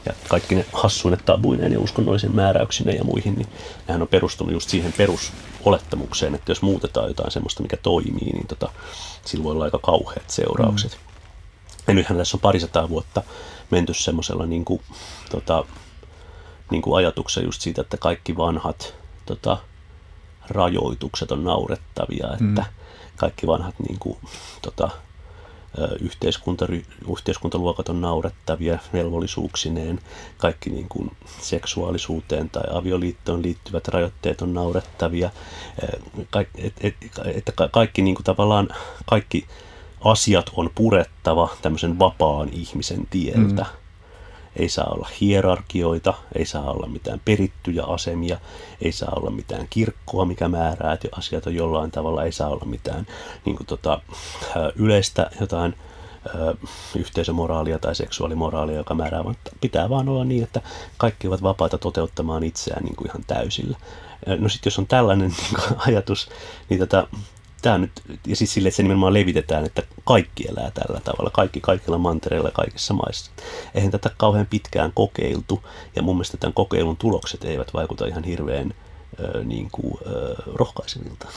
Ja kaikki ne hassuine tabuineen ja uskonnollisen määräyksineen ja muihin, niin nehän on perustunut just siihen perusolettamukseen, että jos muutetaan jotain semmoista, mikä toimii, niin tota, sillä voi olla aika kauheat seuraukset. Mm. Ja nythän tässä on parisataa vuotta menty semmoisella niin kuin, tota, niin kuin ajatuksella just siitä, että kaikki vanhat tota, rajoitukset on naurettavia, että mm kaikki vanhat niin kuin, tota, yhteiskunta, yhteiskuntaluokat on naurettavia velvollisuuksineen, kaikki niin kuin seksuaalisuuteen tai avioliittoon liittyvät rajoitteet on naurettavia, että et, et, kaikki niin kuin tavallaan kaikki asiat on purettava tämmöisen vapaan ihmisen tieltä. Mm ei saa olla hierarkioita, ei saa olla mitään perittyjä asemia, ei saa olla mitään kirkkoa, mikä määrää, että asiat on jollain tavalla, ei saa olla mitään niin kuin tota, yleistä jotain yhteisömoraalia tai seksuaalimoraalia, joka määrää, vaan pitää vaan olla niin, että kaikki ovat vapaita toteuttamaan itseään niin kuin ihan täysillä. No sitten jos on tällainen niin kuin, ajatus, niin tota, tämä nyt, ja siis sille, että se nimenomaan levitetään, että kaikki elää tällä tavalla, kaikki kaikilla mantereilla kaikissa maissa. Eihän tätä kauhean pitkään kokeiltu, ja mun mielestä tämän kokeilun tulokset eivät vaikuta ihan hirveän niin kuin, rohkaisevilta.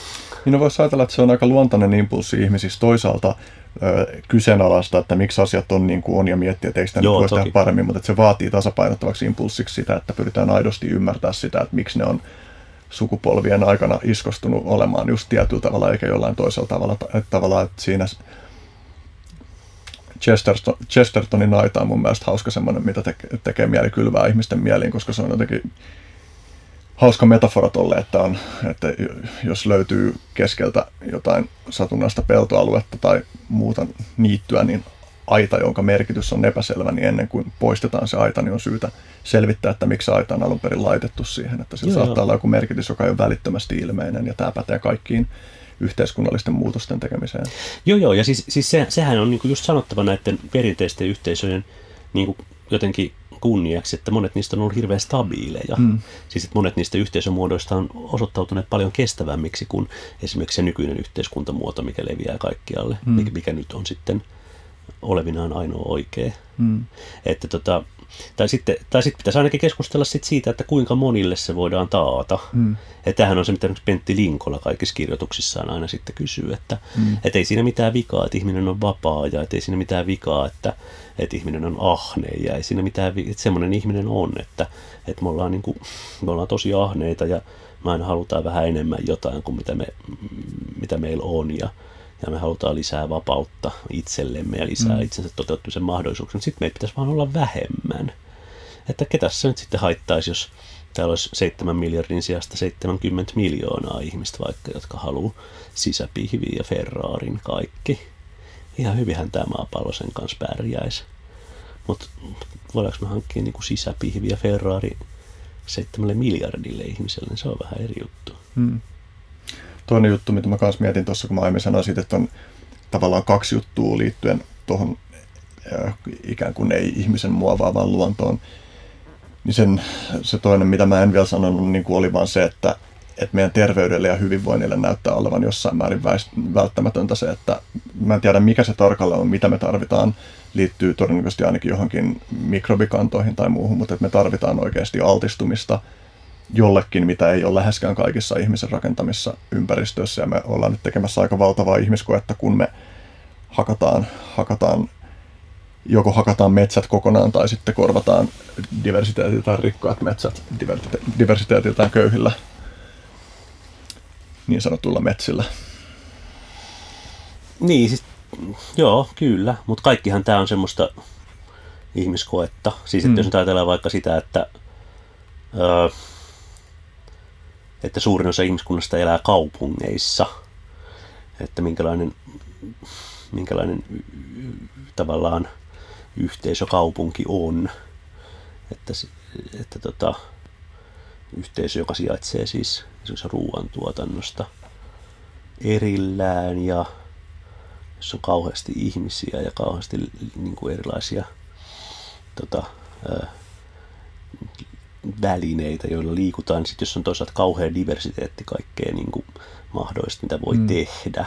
Niin no voisi ajatella, että se on aika luontainen impulssi ihmisissä toisaalta ö, kyseenalaista, että miksi asiat on niin kuin on ja miettiä, että eikö sitä Joo, nyt tehdä paremmin, mutta että se vaatii tasapainottavaksi impulssiksi sitä, että pyritään aidosti ymmärtää sitä, että miksi ne on sukupolvien aikana iskostunut olemaan just tietyllä tavalla eikä jollain toisella tavalla. Että tavallaan, että siinä Chesterton, Chestertonin naita on mun mielestä hauska semmoinen, mitä te, tekee mieli kylvää ihmisten mieliin, koska se on jotenkin hauska metafora tolle, että, on, että jos löytyy keskeltä jotain satunnaista peltoaluetta tai muuta niittyä, niin aita, jonka merkitys on epäselvä, niin ennen kuin poistetaan se aita, niin on syytä selvittää, että miksi aita on alun perin laitettu siihen. Että sillä joo, saattaa olla joku merkitys, joka ei ole välittömästi ilmeinen, ja tämä pätee kaikkiin yhteiskunnallisten muutosten tekemiseen. Joo, joo, ja siis, siis se, sehän on niinku just sanottava näiden perinteisten yhteisöjen niinku jotenkin kunniaksi, että monet niistä on ollut hirveän stabiileja. Mm. Siis että monet niistä yhteisömuodoista on osoittautuneet paljon kestävämmiksi kuin esimerkiksi se nykyinen yhteiskuntamuoto, mikä leviää kaikkialle, mm. mikä, mikä nyt on sitten – olevinaan ainoa oikea. Mm. Että tota, tai sitten, tai sitten pitäisi ainakin keskustella sit siitä, että kuinka monille se voidaan taata. Mm. Ja tämähän on se, mitä Pentti Linkola kaikissa kirjoituksissaan aina sitten kysyy, että mm. et ei siinä mitään vikaa, että ihminen on vapaa ja et ei siinä mitään vikaa, että, että ihminen on ahne ja ei siinä mitään, että semmoinen ihminen on, että, että me, ollaan niin kuin, me ollaan tosi ahneita ja me aina halutaan vähän enemmän jotain kuin mitä, me, mitä meillä on ja, ja me halutaan lisää vapautta itsellemme ja lisää mm. itsensä toteuttamisen mahdollisuuksia, sitten meitä pitäisi vaan olla vähemmän. Että ketä se nyt sitten haittaisi, jos täällä olisi 7 miljardin sijasta 70 miljoonaa ihmistä vaikka, jotka haluaa sisäpihviä ja Ferrarin kaikki. Ihan hyvinhän tämä maapallo sen kanssa pärjäisi. Mutta voidaanko me hankkia niin sisäpihviä Ferrari 7 miljardille ihmiselle, niin se on vähän eri juttu. Mm toinen juttu, mitä mä kanssa mietin tuossa, kun mä aiemmin sanoin että on tavallaan kaksi juttua liittyen tuohon äh, ikään kuin ei ihmisen muovaavaan luontoon, niin sen, se toinen, mitä mä en vielä sanonut, niin oli vaan se, että, että meidän terveydelle ja hyvinvoinnille näyttää olevan jossain määrin välttämätöntä se, että mä en tiedä mikä se tarkalleen on, mitä me tarvitaan, liittyy todennäköisesti ainakin johonkin mikrobikantoihin tai muuhun, mutta että me tarvitaan oikeasti altistumista – jollekin, mitä ei ole läheskään kaikissa ihmisen rakentamissa ympäristöissä. Ja me ollaan nyt tekemässä aika valtavaa ihmiskoetta, kun me hakataan, hakataan joko hakataan metsät kokonaan tai sitten korvataan diversiteetiltään rikkaat metsät diversiteetiltään köyhillä niin sanotulla metsillä. Niin, siis joo, kyllä. Mutta kaikkihan tämä on semmoista ihmiskoetta. Siis että mm. jos nyt ajatellaan vaikka sitä, että, öö, että suurin osa ihmiskunnasta elää kaupungeissa, että minkälainen, minkälainen tavallaan yhteisökaupunki on. Että, että tota, yhteisö, joka sijaitsee siis esimerkiksi ruoantuotannosta erillään ja jossa on kauheasti ihmisiä ja kauheasti niin kuin erilaisia tota, ää, välineitä, joilla liikutaan. Sitten jos on toisaalta kauhean diversiteetti kaikkea niin kuin mahdollista, mitä voi mm. tehdä.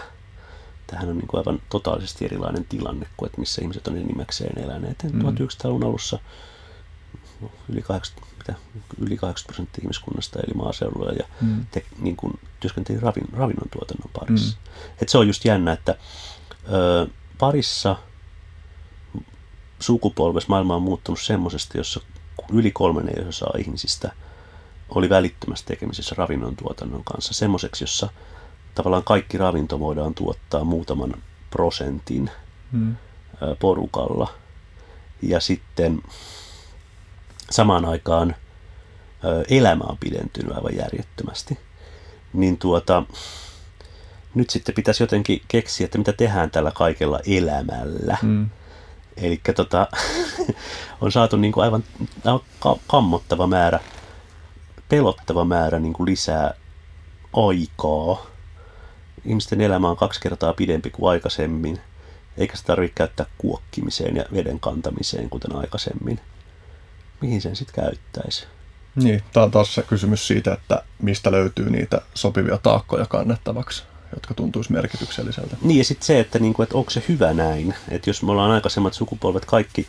Tähän on niin kuin aivan totaalisesti erilainen tilanne kuin että missä ihmiset on enimmäkseen eläneet. Mm. 1900-luvun alussa no, yli 80, mitä, yli 80 prosenttia ihmiskunnasta eli maaseudulla ja mm. te, niin kuin, työskenteli ravin, ravinnon tuotannon parissa. Mm. Et se on just jännä, että ö, parissa sukupolvessa maailma on muuttunut semmoisesta, jossa yli kolmen osaa ihmisistä oli välittömässä tekemisessä ravinnon tuotannon kanssa semmoiseksi, jossa tavallaan kaikki ravinto voidaan tuottaa muutaman prosentin mm. porukalla. Ja sitten samaan aikaan elämä on pidentynyt aivan järjettömästi. Niin tuota, nyt sitten pitäisi jotenkin keksiä, että mitä tehdään tällä kaikella elämällä. Mm. Eli tota, on saatu niin kuin aivan kammottava määrä, pelottava määrä niin kuin lisää aikaa. Ihmisten elämä on kaksi kertaa pidempi kuin aikaisemmin, eikä se tarvitse käyttää kuokkimiseen ja veden kantamiseen, kuten aikaisemmin. Mihin sen sitten käyttäisi? Niin, tämä on taas se kysymys siitä, että mistä löytyy niitä sopivia taakkoja kannettavaksi jotka tuntuisi merkitykselliseltä. Niin ja sitten se, että, niinku, että onko se hyvä näin, että jos me ollaan aikaisemmat sukupolvet kaikki,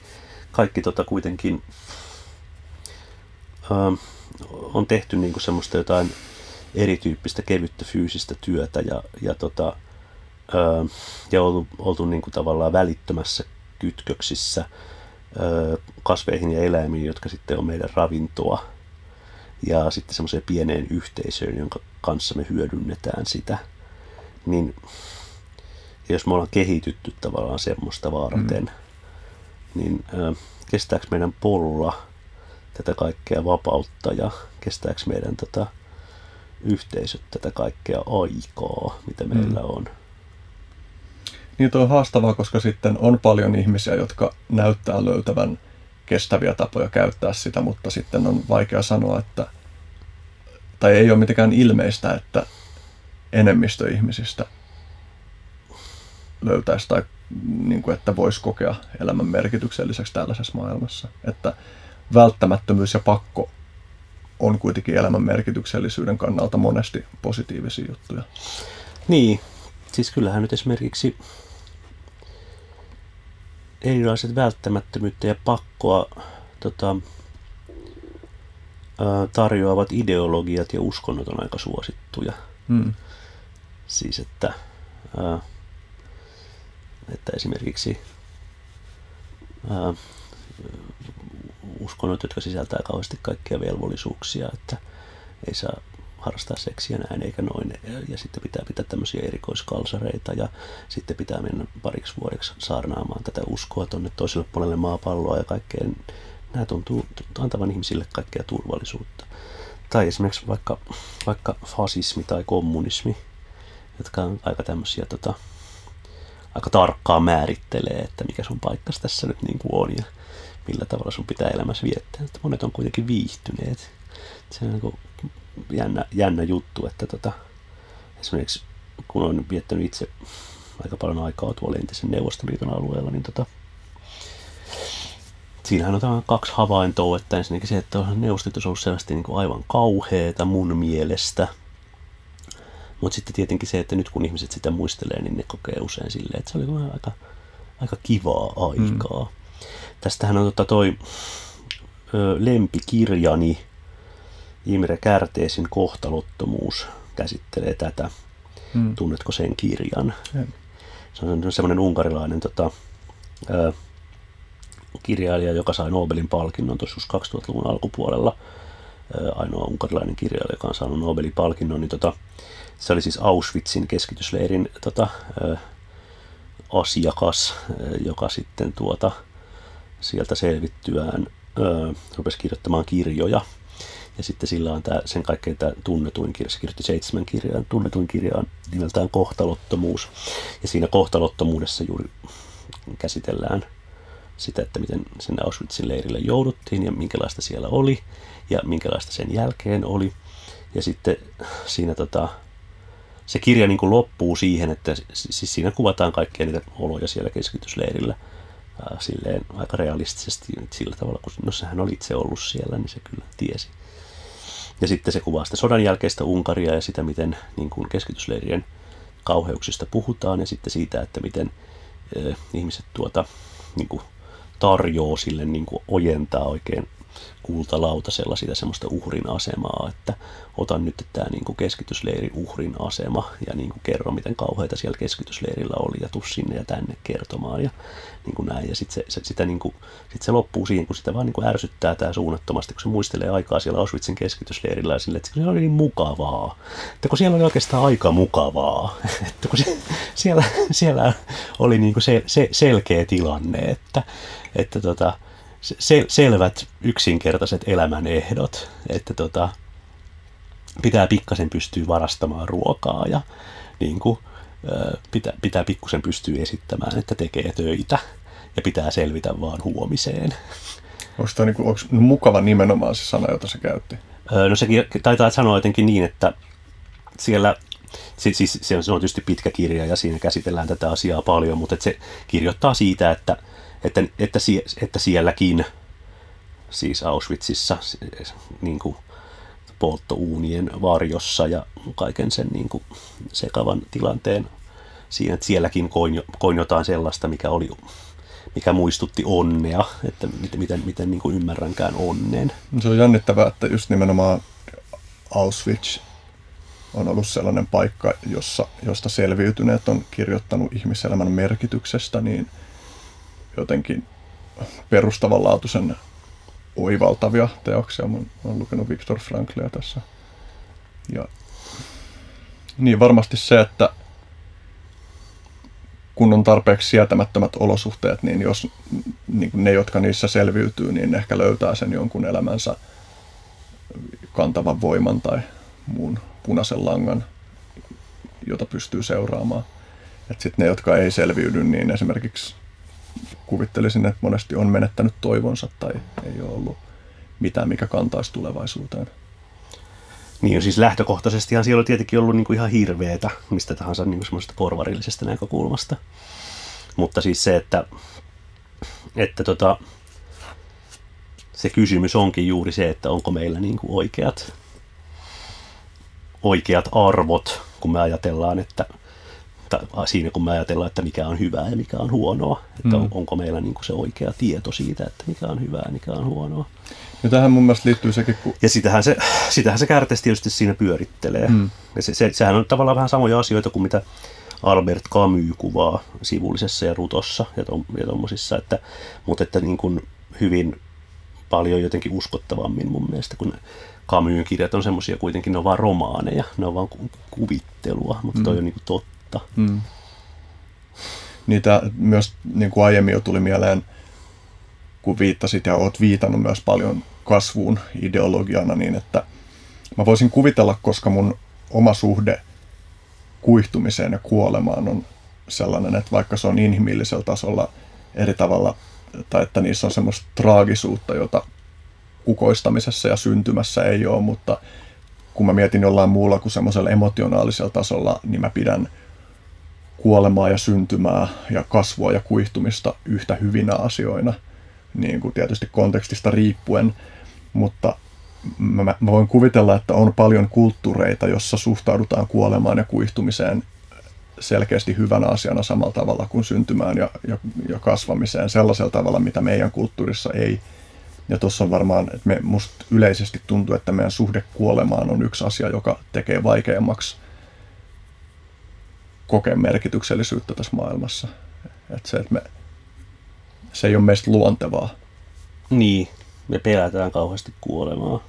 kaikki tota kuitenkin ö, on tehty niinku semmoista jotain erityyppistä kevyttä fyysistä työtä ja, ja, tota, ö, ja oltu, oltu niinku tavallaan välittömässä kytköksissä ö, kasveihin ja eläimiin, jotka sitten on meidän ravintoa ja sitten semmoiseen pieneen yhteisöön, jonka kanssa me hyödynnetään sitä – niin jos me ollaan kehitytty tavallaan semmoista varten, mm. niin ö, kestääkö meidän polla tätä kaikkea vapautta ja kestääkö meidän tätä yhteisöt tätä kaikkea aikaa, mitä mm. meillä on. Niin tuo on haastavaa, koska sitten on paljon ihmisiä, jotka näyttää löytävän kestäviä tapoja käyttää sitä, mutta sitten on vaikea sanoa, että tai ei ole mitenkään ilmeistä, että enemmistö ihmisistä löytäisi tai niin kuin, että voisi kokea elämän merkitykselliseksi tällaisessa maailmassa. Että välttämättömyys ja pakko on kuitenkin elämän merkityksellisyyden kannalta monesti positiivisia juttuja. Niin, siis kyllähän nyt esimerkiksi erilaiset välttämättömyyttä ja pakkoa tota, tarjoavat ideologiat ja uskonnot on aika suosittuja. Hmm. Siis että, ää, että esimerkiksi ää, uskonnot, jotka sisältää kauheasti kaikkia velvollisuuksia, että ei saa harrastaa seksiä näin eikä noin. Ja sitten pitää pitää tämmöisiä erikoiskalsareita ja sitten pitää mennä pariksi vuodeksi saarnaamaan tätä uskoa tuonne toiselle puolelle maapalloa ja kaikkea. Nämä tuntuu antavan ihmisille kaikkea turvallisuutta. Tai esimerkiksi vaikka, vaikka fasismi tai kommunismi, jotka on aika tämmöisiä tota, aika tarkkaan määrittelee, että mikä sun paikkas tässä nyt niin kuin on ja millä tavalla sun pitää elämässä viettää. Että monet on kuitenkin viihtyneet. Se on niin jännä, jännä juttu, että tota, esimerkiksi kun on viettänyt itse aika paljon aikaa tuolla entisen Neuvostoliiton alueella, niin tota, siinähän on kaksi havaintoa, että ensinnäkin se, että Neuvostoliitos on ollut selvästi niin aivan kauheeta mun mielestä – mutta sitten tietenkin se, että nyt kun ihmiset sitä muistelee, niin ne kokee usein silleen, että se oli aika, aika kivaa aikaa. Mm. Tästähän on tota toi ö, lempikirjani, Imre Kärteesin kohtalottomuus käsittelee tätä. Mm. Tunnetko sen kirjan? Mm. Se on semmoinen unkarilainen tota, ö, kirjailija, joka sai Nobelin palkinnon tuossa 2000-luvun alkupuolella. Ö, ainoa unkarilainen kirjailija, joka on saanut Nobelin palkinnon, niin tota, se oli siis Auschwitzin keskitysleirin tota, ö, asiakas, joka sitten tuota, sieltä selvittyään ö, rupesi kirjoittamaan kirjoja. Ja sitten sillä on tämä, sen kaikkein tämä tunnetuin kirja, se kirjoitti seitsemän kirjaa, tunnetuin kirja on nimeltään Kohtalottomuus. Ja siinä kohtalottomuudessa juuri käsitellään sitä, että miten sen Auschwitzin leirille jouduttiin ja minkälaista siellä oli ja minkälaista sen jälkeen oli. Ja sitten siinä tota, se kirja niin kuin loppuu siihen, että siis siinä kuvataan kaikkia niitä oloja siellä keskitysleirillä silleen aika realistisesti sillä tavalla, kun no sehän oli itse ollut siellä, niin se kyllä tiesi. Ja sitten se kuvaa sitä sodan jälkeistä Unkaria ja sitä, miten niin kuin keskitysleirien kauheuksista puhutaan ja sitten siitä, että miten äh, ihmiset tuota, niin kuin tarjoaa sille niin kuin ojentaa oikein kultalautasella sitä semmoista uhrin asemaa, että otan nyt tämä niin kuin keskitysleiri uhrin asema ja niin kuin kerro, miten kauheita siellä keskitysleirillä oli ja tuu sinne ja tänne kertomaan ja niin kuin näin. Ja sitten se, se, sitä niin kuin, sit se loppuu siihen, kun sitä vaan niin kuin ärsyttää tämä suunnattomasti, kun se muistelee aikaa siellä Auschwitzin keskitysleirillä ja sille, että se oli niin mukavaa. Että kun siellä oli oikeastaan aika mukavaa. Että kun se, siellä, siellä oli niin kuin se, se, selkeä tilanne, että, että tota, sel- selvät yksinkertaiset elämän ehdot, että tota, pitää pikkasen pystyä varastamaan ruokaa ja niin kuin, pitää, pitää pikkusen pystyä esittämään, että tekee töitä ja pitää selvitä vaan huomiseen. Onko tämä niin kuin, onko mukava nimenomaan se sana, jota se käytti? No se taitaa sanoa jotenkin niin, että siellä siis se on tietysti pitkä kirja ja siinä käsitellään tätä asiaa paljon, mutta se kirjoittaa siitä, että että, että, että sielläkin, siis Auschwitzissa, niin kuin polttouunien varjossa ja kaiken sen niin kuin sekavan tilanteen siinä, että sielläkin koin, koin jotain sellaista, mikä oli mikä muistutti onnea, että miten, miten, miten niin kuin ymmärränkään onnen. Se on jännittävää, että just nimenomaan Auschwitz on ollut sellainen paikka, jossa, josta selviytyneet on kirjoittanut ihmiselämän merkityksestä, niin – jotenkin perustavanlaatuisen oivaltavia teoksia. Mä olen lukenut Viktor Franklia tässä. Ja niin varmasti se, että kun on tarpeeksi sietämättömät olosuhteet, niin jos niin ne, jotka niissä selviytyy, niin ehkä löytää sen jonkun elämänsä kantavan voiman tai muun punaisen langan, jota pystyy seuraamaan. Sitten ne, jotka ei selviydy, niin esimerkiksi kuvittelisin, että monesti on menettänyt toivonsa tai ei ole ollut mitään, mikä kantaisi tulevaisuuteen. Niin, siis lähtökohtaisestihan siellä on tietenkin ollut niin kuin ihan hirveetä mistä tahansa niin semmoisesta porvarillisesta näkökulmasta. Mutta siis se, että, että tota, se kysymys onkin juuri se, että onko meillä niin kuin oikeat, oikeat arvot, kun me ajatellaan, että siinä kun me ajatellaan, että mikä on hyvää ja mikä on huonoa. Että mm. onko meillä niin kuin se oikea tieto siitä, että mikä on hyvää ja mikä on huonoa. Ja tähän mun mielestä liittyy sekin, kun... Ja sitähän se, sitähän se kärteesti tietysti siinä pyörittelee. Mm. Ja se, se, sehän on tavallaan vähän samoja asioita kuin mitä Albert Camus kuvaa sivullisessa ja rutossa ja, tom, ja tommosissa, että, mutta että niin kuin hyvin paljon jotenkin uskottavammin mun mielestä, kun Camusin kirjat on semmoisia kuitenkin, ne on vaan romaaneja, ne on vaan kuvittelua, mutta mm. toi on niin kuin totta kautta. Mm. Niitä myös niin kuin aiemmin jo tuli mieleen, kun viittasit ja oot viitannut myös paljon kasvuun ideologiana, niin että mä voisin kuvitella, koska mun oma suhde kuihtumiseen ja kuolemaan on sellainen, että vaikka se on inhimillisellä tasolla eri tavalla, tai että niissä on semmoista traagisuutta, jota kukoistamisessa ja syntymässä ei ole, mutta kun mä mietin jollain muulla kuin semmoisella emotionaalisella tasolla, niin mä pidän – kuolemaa ja syntymää ja kasvua ja kuihtumista yhtä hyvinä asioina, niin kuin tietysti kontekstista riippuen, mutta mä, mä voin kuvitella, että on paljon kulttuureita, jossa suhtaudutaan kuolemaan ja kuihtumiseen selkeästi hyvänä asiana samalla tavalla kuin syntymään ja, ja, ja kasvamiseen sellaisella tavalla, mitä meidän kulttuurissa ei. Ja tuossa on varmaan, että me, musta yleisesti tuntuu, että meidän suhde kuolemaan on yksi asia, joka tekee vaikeammaksi kokea merkityksellisyyttä tässä maailmassa. Että se, että me, se ei ole meistä luontevaa. Niin, me pelätään kauheasti kuolemaa.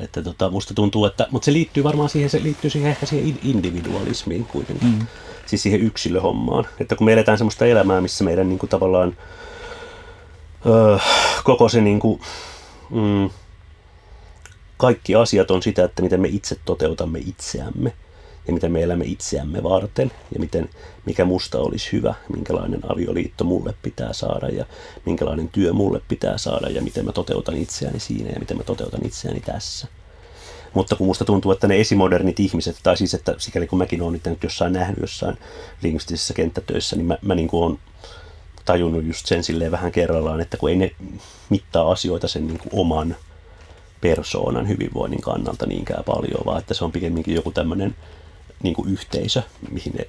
Että tota, musta tuntuu, että, mutta se liittyy varmaan siihen, se liittyy siihen ehkä siihen individualismiin kuitenkin. Mm. Siis siihen yksilöhommaan. Että kun me eletään semmoista elämää, missä meidän niin kuin, tavallaan öö, koko se niin kuin, mm, kaikki asiat on sitä, että miten me itse toteutamme itseämme ja miten me elämme itseämme varten ja miten, mikä musta olisi hyvä, minkälainen avioliitto mulle pitää saada ja minkälainen työ mulle pitää saada ja miten mä toteutan itseäni siinä ja miten mä toteutan itseäni tässä. Mutta kun musta tuntuu, että ne esimodernit ihmiset, tai siis että sikäli kun mäkin olen niitä nyt jossain nähnyt jossain lingvistisessä kenttätöissä, niin mä, mä niin kuin olen tajunnut just sen silleen vähän kerrallaan, että kun ei ne mittaa asioita sen niin kuin oman persoonan hyvinvoinnin kannalta niinkään paljon, vaan että se on pikemminkin joku tämmöinen niin kuin yhteisö, mihin ne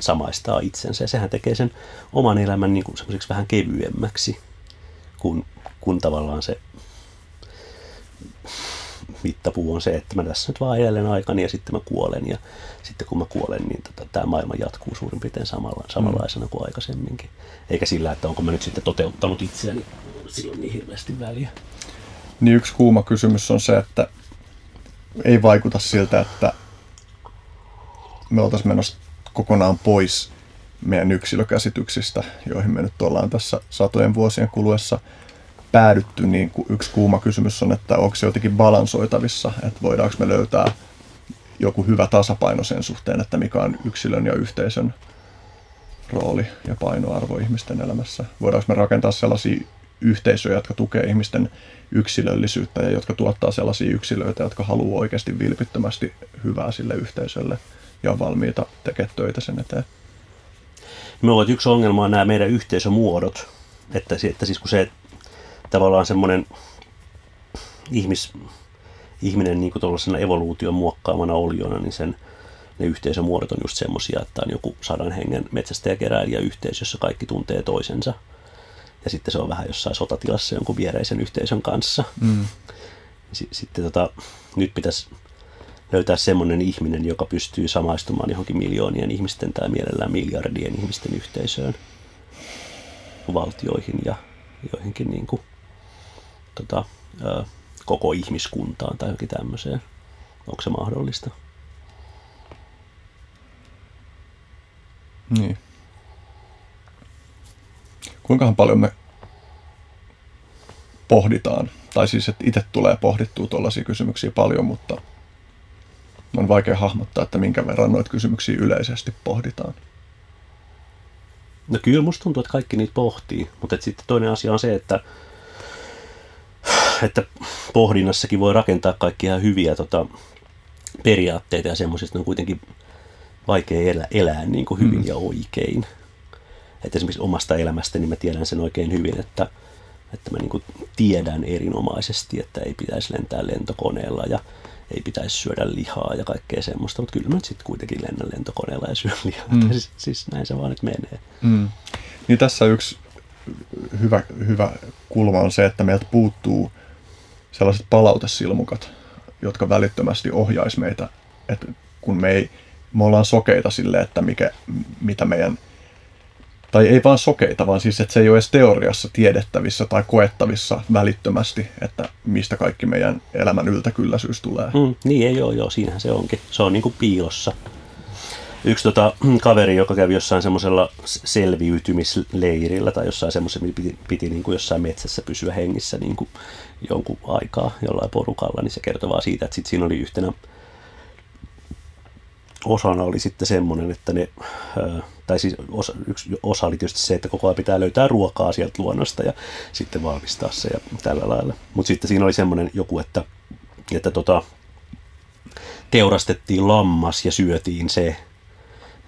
samaistaa itsensä. Ja sehän tekee sen oman elämän niin kuin vähän kevyemmäksi, kun, kun tavallaan se mittapuu on se, että mä tässä nyt vaan elän aikani ja sitten mä kuolen. Ja sitten kun mä kuolen, niin tota, tämä maailma jatkuu suurin piirtein samalla, samanlaisena kuin aikaisemminkin. Eikä sillä, että onko mä nyt sitten toteuttanut itseäni, sillä on niin hirveästi väliä. Niin yksi kuuma kysymys on se, että ei vaikuta siltä, että me oltaisiin menossa kokonaan pois meidän yksilökäsityksistä, joihin me nyt ollaan tässä satojen vuosien kuluessa päädytty, niin yksi kuuma kysymys on, että onko se jotenkin balansoitavissa, että voidaanko me löytää joku hyvä tasapaino sen suhteen, että mikä on yksilön ja yhteisön rooli ja painoarvo ihmisten elämässä. Voidaanko me rakentaa sellaisia yhteisöjä, jotka tukee ihmisten yksilöllisyyttä ja jotka tuottaa sellaisia yksilöitä, jotka haluaa oikeasti vilpittömästi hyvää sille yhteisölle ja on valmiita tekemään töitä sen eteen. Me ovat yksi ongelma on nämä meidän yhteisömuodot, että, että siis kun se tavallaan semmoinen ihmis, ihminen niin kuin evoluution muokkaamana oliona, niin sen, ne yhteisömuodot on just semmoisia, että on joku sadan hengen metsästäjäkeräilijä yhteisö, jossa kaikki tuntee toisensa. Ja sitten se on vähän jossain sotatilassa jonkun viereisen yhteisön kanssa. Mm. Sitten tota, nyt pitäisi löytää semmoinen ihminen, joka pystyy samaistumaan johonkin miljoonien ihmisten tai mielellään miljardien ihmisten yhteisöön, valtioihin ja joihinkin niin kuin, tota, koko ihmiskuntaan tai johonkin tämmöiseen. Onko se mahdollista? Niin. Kuinkahan paljon me pohditaan, tai siis että itse tulee pohdittua tuollaisia kysymyksiä paljon, mutta on vaikea hahmottaa, että minkä verran noita kysymyksiä yleisesti pohditaan. No kyllä musta tuntuu, että kaikki niitä pohtii, mutta sitten toinen asia on se, että, että pohdinnassakin voi rakentaa kaikkia hyviä tota, periaatteita ja semmoisista on kuitenkin vaikea elää, elää niin kuin hyvin mm. ja oikein. Että esimerkiksi omasta elämästäni mä tiedän sen oikein hyvin, että, että mä niin kuin tiedän erinomaisesti, että ei pitäisi lentää lentokoneella ja ei pitäisi syödä lihaa ja kaikkea semmoista, mutta kyllä mä nyt sitten kuitenkin lennän lentokoneella ja syön lihaa. Mm. Siis, siis näin se vaan nyt menee. Mm. Niin tässä yksi hyvä, hyvä kulma on se, että meiltä puuttuu sellaiset palautesilmukat, jotka välittömästi ohjaisi meitä, että kun me, ei, me ollaan sokeita sille, että mikä, mitä meidän – tai ei vaan sokeita, vaan siis, että se ei ole edes teoriassa tiedettävissä tai koettavissa välittömästi, että mistä kaikki meidän elämän yltäkylläisyys tulee. Mm, niin ei ole, joo, siinähän se onkin. Se on niin kuin piilossa. Yksi tota, kaveri, joka kävi jossain semmoisella selviytymisleirillä tai jossain semmoisessa, piti, piti niin kuin jossain metsässä pysyä hengissä niin kuin jonkun aikaa jollain porukalla, niin se kertoo vaan siitä, että sit siinä oli yhtenä osana oli sitten semmoinen, että ne, tai siis osa, yksi osa oli tietysti se, että koko ajan pitää löytää ruokaa sieltä luonnosta ja sitten valmistaa se ja tällä lailla. Mutta sitten siinä oli semmoinen joku, että, että tota, teurastettiin lammas ja syötiin se.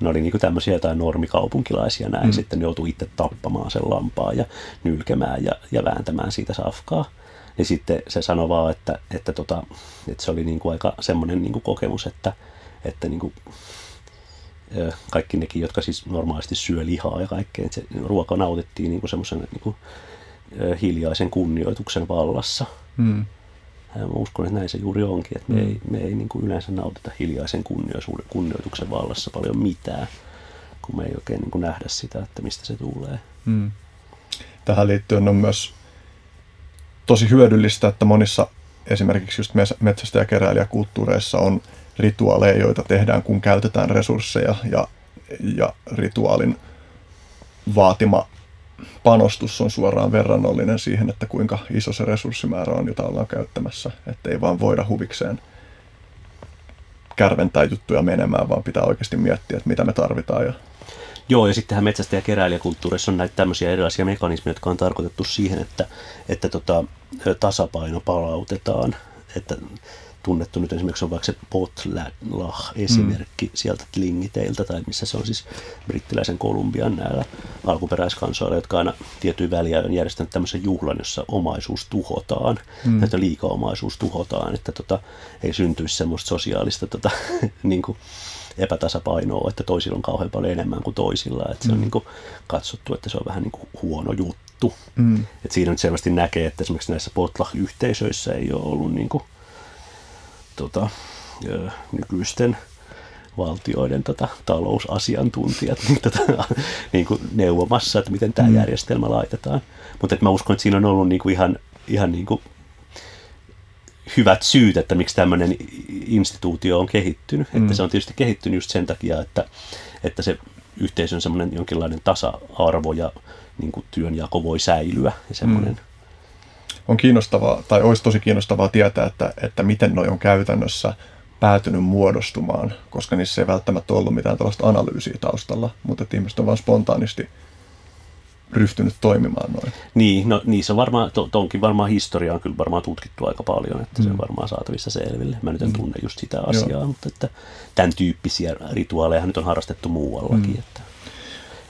Ne oli niinku tämmöisiä jotain normikaupunkilaisia näin. Mm. Sitten ne joutui itse tappamaan sen lampaa ja nylkemään ja, ja vääntämään siitä safkaa. Niin sitten se sanoi vaan, että, että, tota, että se oli niinku aika semmoinen niinku kokemus, että, että niin kuin, kaikki nekin, jotka siis normaalisti syö lihaa ja kaikkea, että se ruoka nautittiin niin semmoisen niin kuin, hiljaisen kunnioituksen vallassa. Hmm. Mä uskon, että näin se juuri onkin, että me hmm. ei, me ei niin kuin yleensä nautita hiljaisen kunnioituksen vallassa paljon mitään, kun me ei oikein niin kuin nähdä sitä, että mistä se tulee. Hmm. Tähän liittyen on myös tosi hyödyllistä, että monissa esimerkiksi just metsästä- ja keräilijäkulttuureissa on rituaaleja, joita tehdään, kun käytetään resursseja ja, ja rituaalin vaatima panostus on suoraan verrannollinen siihen, että kuinka iso se resurssimäärä on, jota ollaan käyttämässä. Että ei vaan voida huvikseen kärventää juttuja menemään, vaan pitää oikeasti miettiä, että mitä me tarvitaan. Ja... Joo, ja sittenhän metsästä- ja keräilijäkulttuurissa on näitä tämmöisiä erilaisia mekanismeja, jotka on tarkoitettu siihen, että, että tota, tasapaino palautetaan. Että tunnettu nyt esimerkiksi on vaikka se Potlah-esimerkki mm. sieltä Tlingiteiltä, tai missä se on siis brittiläisen Kolumbian näillä alkuperäiskansoilla, jotka aina tietyin väliä on järjestänyt tämmöisen juhlan, jossa omaisuus tuhotaan, mm. että liikaomaisuus tuhotaan, että tota, ei syntyisi semmoista sosiaalista tota, niin kuin epätasapainoa, että toisilla on kauhean paljon enemmän kuin toisilla, että se on mm. niin kuin katsottu, että se on vähän niin kuin huono juttu. Mm. Et siinä nyt selvästi näkee, että esimerkiksi näissä potlah-yhteisöissä ei ole ollut niin kuin tota, nykyisten valtioiden tota, talousasiantuntijat niin, tota, niin kuin neuvomassa, että miten tämä mm. järjestelmä laitetaan. Mutta mä uskon, että siinä on ollut niin kuin ihan, ihan niin kuin hyvät syyt, että miksi tämmöinen instituutio on kehittynyt. Mm. Että se on tietysti kehittynyt just sen takia, että, että se yhteisön semmoinen jonkinlainen tasa-arvo ja niin kuin työnjako voi säilyä ja semmoinen mm on kiinnostavaa, tai olisi tosi kiinnostavaa tietää, että, että miten noi on käytännössä päätynyt muodostumaan, koska niissä ei välttämättä ollut mitään tällaista analyysiä taustalla, mutta että ihmiset on vain spontaanisti ryhtynyt toimimaan noin. Niin, no niissä varmaan, to, tonkin varmaan historiaa on kyllä varmaan tutkittu aika paljon, että mm. se on mm. varmaan saatavissa selville. Mä nyt en mm. tunne just sitä asiaa, Joo. mutta että tämän tyyppisiä rituaaleja nyt on harrastettu muuallakin. Mm. Että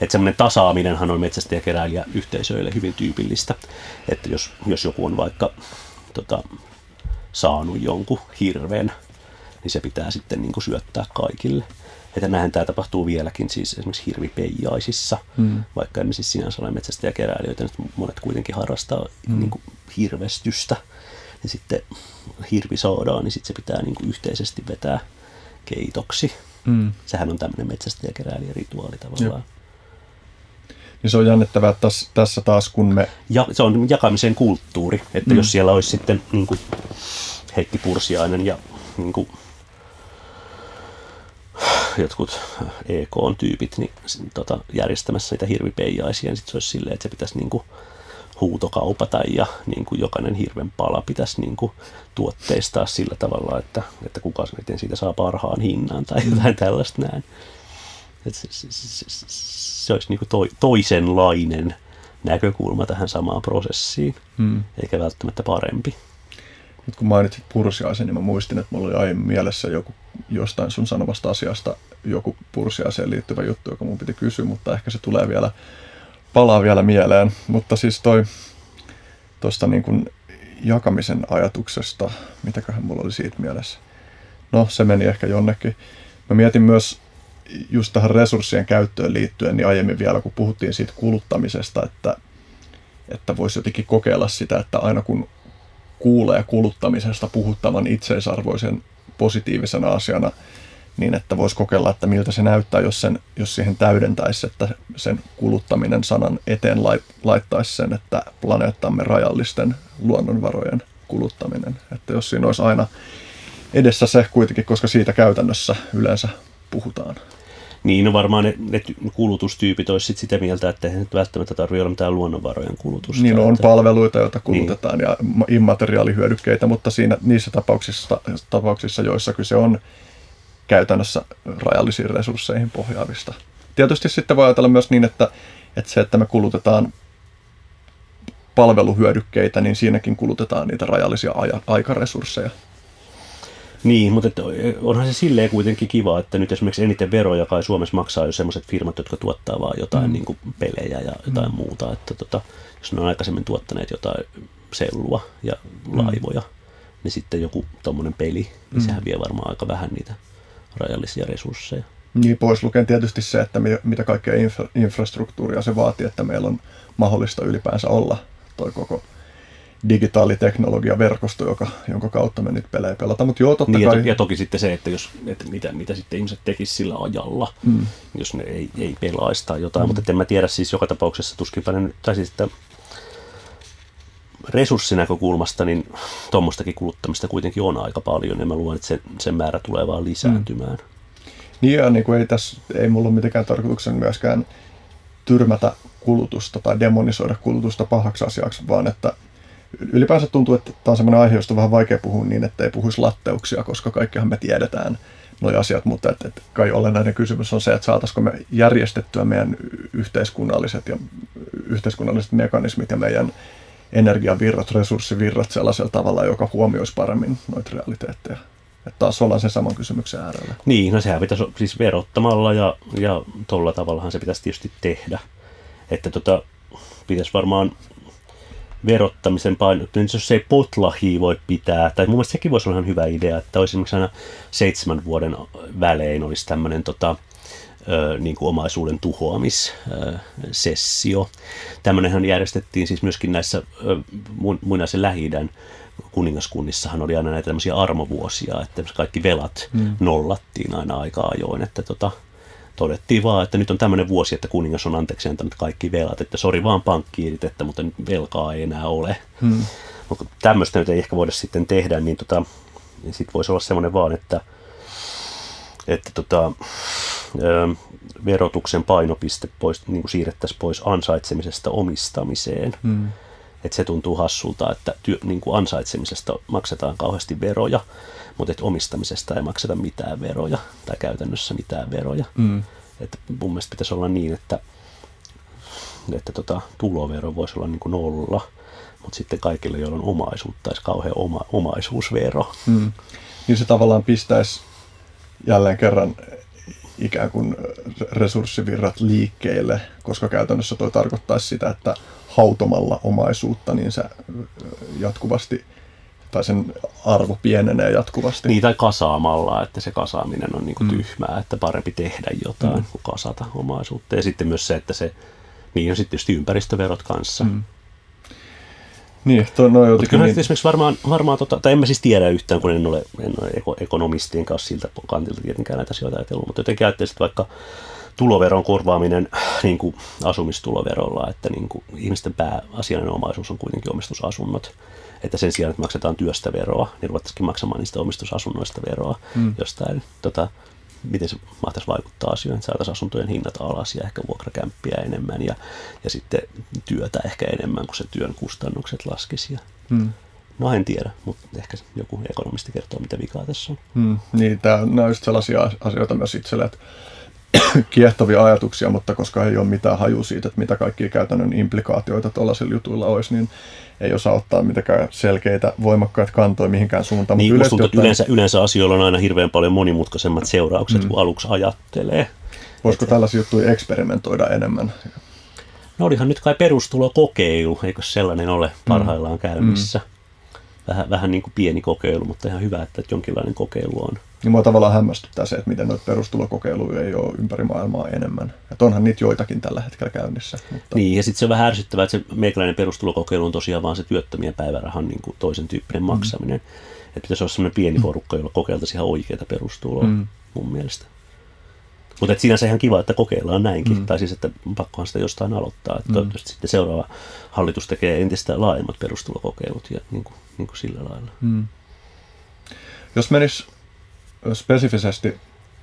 että semmoinen tasaaminenhan on metsästäjäkeräilijä yhteisöille hyvin tyypillistä. Että jos, jos joku on vaikka tota, saanut jonkun hirven, niin se pitää sitten niin kuin syöttää kaikille. Että näinhän tämä tapahtuu vieläkin siis esimerkiksi hirvipeijaisissa, hmm. vaikka emme siis sinänsä ole metsästäjäkeräilijöitä, nyt monet kuitenkin harrastaa hmm. niin kuin hirvestystä. Ja sitten hirvi saadaan, niin sitten se pitää niin kuin yhteisesti vetää keitoksi. Hmm. Sehän on tämmöinen metsästäjäkeräilijä rituaali tavallaan. Niin se on jännittävää tässä, tässä taas, kun me... Ja, se on jakamisen kulttuuri, että mm. jos siellä olisi sitten niin kuin Heikki Pursiainen ja niin kuin, jotkut EK-tyypit niin, tota, järjestämässä niitä hirvipeijaisia, niin sitten se olisi silleen, että se pitäisi niin kuin, huutokaupata ja niin kuin jokainen hirven pala pitäisi niin kuin, tuotteistaa sillä tavalla, että, että kuka miten siitä saa parhaan hinnan tai mm. jotain tällaista näin. Et se, se, se, se olisi niin kuin to, toisenlainen näkökulma tähän samaan prosessiin, hmm. eikä välttämättä parempi. Nyt kun mainitsit pursiaisen, niin mä muistin, että mulla oli aiemmin mielessä joku jostain sun sanomasta asiasta joku pursiaiseen liittyvä juttu, joka mun piti kysyä, mutta ehkä se tulee vielä, palaa vielä mieleen. Mutta siis toi tuosta niin kuin jakamisen ajatuksesta, mitäköhän mulla oli siitä mielessä. No, se meni ehkä jonnekin. Mä mietin myös just tähän resurssien käyttöön liittyen, niin aiemmin vielä kun puhuttiin siitä kuluttamisesta, että, että voisi jotenkin kokeilla sitä, että aina kun kuulee kuluttamisesta puhuttavan itseisarvoisen positiivisena asiana, niin että voisi kokeilla, että miltä se näyttää, jos, sen, jos siihen täydentäisi, että sen kuluttaminen sanan eteen laittaisi sen, että planeettamme rajallisten luonnonvarojen kuluttaminen. Että jos siinä olisi aina edessä se kuitenkin, koska siitä käytännössä yleensä puhutaan. Niin, no varmaan ne, ne kulutustyypit olisi sit sitä mieltä, että ei nyt välttämättä tarvitse olla mitään luonnonvarojen kulutusta. Niin, no, on palveluita, joita kulutetaan niin. ja immateriaalihyödykkeitä, mutta siinä, niissä tapauksissa, tapauksissa, joissa kyse on käytännössä rajallisiin resursseihin pohjaavista. Tietysti sitten voi ajatella myös niin, että, että se, että me kulutetaan palveluhyödykkeitä, niin siinäkin kulutetaan niitä rajallisia aja, aikaresursseja. Niin, mutta onhan se silleen kuitenkin kiva, että nyt esimerkiksi eniten veroja kai Suomessa maksaa jo sellaiset firmat, jotka tuottaa vaan jotain mm. niin kuin pelejä ja jotain mm. muuta. Että tota, jos ne on aikaisemmin tuottaneet jotain sellua ja mm. laivoja, niin sitten joku tuommoinen peli, niin mm. sehän vie varmaan aika vähän niitä rajallisia resursseja. Niin, pois lukien tietysti se, että mitä kaikkea infra- infrastruktuuria se vaatii, että meillä on mahdollista ylipäänsä olla toi koko digitaaliteknologiaverkosto, joka, jonka kautta me nyt pelejä pelataan. Mutta joo, totta niin, kai... ja, to, ja toki sitten se, että, jos, että mitä, mitä sitten ihmiset tekisivät sillä ajalla, mm. jos ne ei, ei pelaisi tai jotain. Mm. Mutta en mä tiedä siis joka tapauksessa tuskinpä ne, tai siis että resurssinäkökulmasta, niin tuommoistakin kuluttamista kuitenkin on aika paljon, ja mä luulen, että sen, sen määrä tulee vaan lisääntymään. Mm. Niin ja niin kuin ei, tässä, ei mulla ole mitenkään tarkoituksen myöskään tyrmätä kulutusta tai demonisoida kulutusta pahaksi asiaksi, vaan että ylipäänsä tuntuu, että tämä on sellainen aihe, josta on vähän vaikea puhua niin, että ei puhuisi latteuksia, koska kaikkihan me tiedetään nuo asiat, mutta että, että kai olennainen kysymys on se, että saataisiko me järjestettyä meidän yhteiskunnalliset ja yhteiskunnalliset mekanismit ja meidän energiavirrat, resurssivirrat sellaisella tavalla, joka huomioisi paremmin noita realiteetteja. Että taas ollaan sen saman kysymyksen äärellä. Niin, no sehän pitäisi siis verottamalla ja, ja tuolla tavallahan se pitäisi tietysti tehdä. Että tota, pitäisi varmaan verottamisen painottuminen, jos ei potlahia voi pitää, tai mun mielestä sekin voisi olla ihan hyvä idea, että olisi esimerkiksi aina seitsemän vuoden välein olisi tämmöinen tota, ö, niin kuin omaisuuden tuhoamissessio. Tämmöinenhän järjestettiin siis myöskin näissä ö, muinaisen lähi kuningaskunnissahan oli aina näitä tämmöisiä armovuosia, että kaikki velat mm. nollattiin aina aika ajoin, että tota, todettiin vaan, että nyt on tämmöinen vuosi, että kuningas on anteeksi antanut kaikki velat, että sori vaan pankkiirit, että mutta nyt velkaa ei enää ole. Hmm. Mutta tämmöistä nyt ei ehkä voida sitten tehdä, niin, tota, niin sitten voisi olla semmoinen vaan, että, että tota, ö, verotuksen painopiste pois, niin kuin siirrettäisiin pois ansaitsemisesta omistamiseen. Hmm. Että se tuntuu hassulta, että työ, niin kuin ansaitsemisesta maksetaan kauheasti veroja, mutta että omistamisesta ei makseta mitään veroja tai käytännössä mitään veroja. Mm. Että mun mielestä pitäisi olla niin, että, että tota, tulovero voisi olla niin kuin nolla, mutta sitten kaikille, joilla on omaisuutta, olisi kauhean oma, omaisuusvero. Mm. Niin se tavallaan pistäisi jälleen kerran ikään kuin resurssivirrat liikkeelle, koska käytännössä toi tarkoittaisi sitä, että hautomalla omaisuutta, niin se jatkuvasti tai sen arvo pienenee jatkuvasti. Niin, tai kasaamalla, että se kasaaminen on niin kuin mm. tyhmää, että parempi tehdä jotain mm. kuin kasata omaisuutta. Ja sitten myös se, että se, niin on sitten tietysti ympäristöverot kanssa. Mm. Niin, toi, no Mutta kyllä niin... esimerkiksi varmaan, varmaan tota, tai en mä siis tiedä yhtään, kun en ole, en ole ekonomistien kanssa siltä kantilta tietenkään näitä asioita ajatellut, mutta jotenkin ajattelisin, vaikka tuloveron korvaaminen niin kuin asumistuloverolla, että niin kuin ihmisten pääasiallinen omaisuus on kuitenkin omistusasunnot että sen sijaan, että maksetaan työstä veroa, niin ruvettaisiin maksamaan niistä omistusasunnoista veroa mm. jostain, tota, miten se mahtaisi vaikuttaa asioihin, että saataisiin asuntojen hinnat alas ja ehkä vuokrakämppiä enemmän ja, ja sitten työtä ehkä enemmän, kuin se työn kustannukset laskisi. Ja, mm. No en tiedä, mutta ehkä joku ekonomisti kertoo, mitä vikaa tässä on. Mm, niin, tämä on just sellaisia asioita myös itselle, että kiehtovia ajatuksia, mutta koska ei ole mitään haju siitä, että mitä kaikkia käytännön implikaatioita tuollaisilla jutuilla olisi, niin ei osaa ottaa mitenkään selkeitä, voimakkaita kantoja mihinkään suuntaan. Niin, yleensä, tuntuu, yleensä, yleensä asioilla on aina hirveän paljon monimutkaisemmat seuraukset mm. kuin aluksi ajattelee. Voisiko Et... tällaisia juttuja eksperimentoida enemmän? No olihan nyt kai perustulokokeilu, eikö sellainen ole parhaillaan käynnissä? Mm vähän, vähän niin kuin pieni kokeilu, mutta ihan hyvä, että, että jonkinlainen kokeilu on. Niin mua tavallaan hämmästyttää se, että miten noita perustulokokeiluja ei ole ympäri maailmaa enemmän. Että onhan niitä joitakin tällä hetkellä käynnissä. Mutta... Niin, ja sitten se on vähän ärsyttävää, että se meikäläinen perustulokokeilu on tosiaan vaan se työttömien päivärahan niin kuin toisen tyyppinen mm. maksaminen. Että pitäisi olla sellainen pieni porukka, jolla kokeiltaisiin ihan oikeita perustuloa, mm. mun mielestä. Mutta sinänsä ihan kiva, että kokeillaan näinkin. Mm. Tai siis, että pakkohan sitä jostain aloittaa. Että mm. Toivottavasti sitten seuraava hallitus tekee entistä laajemmat perustulokokeilut ja niin kuin, niin kuin sillä lailla. Mm. Jos menis spesifisesti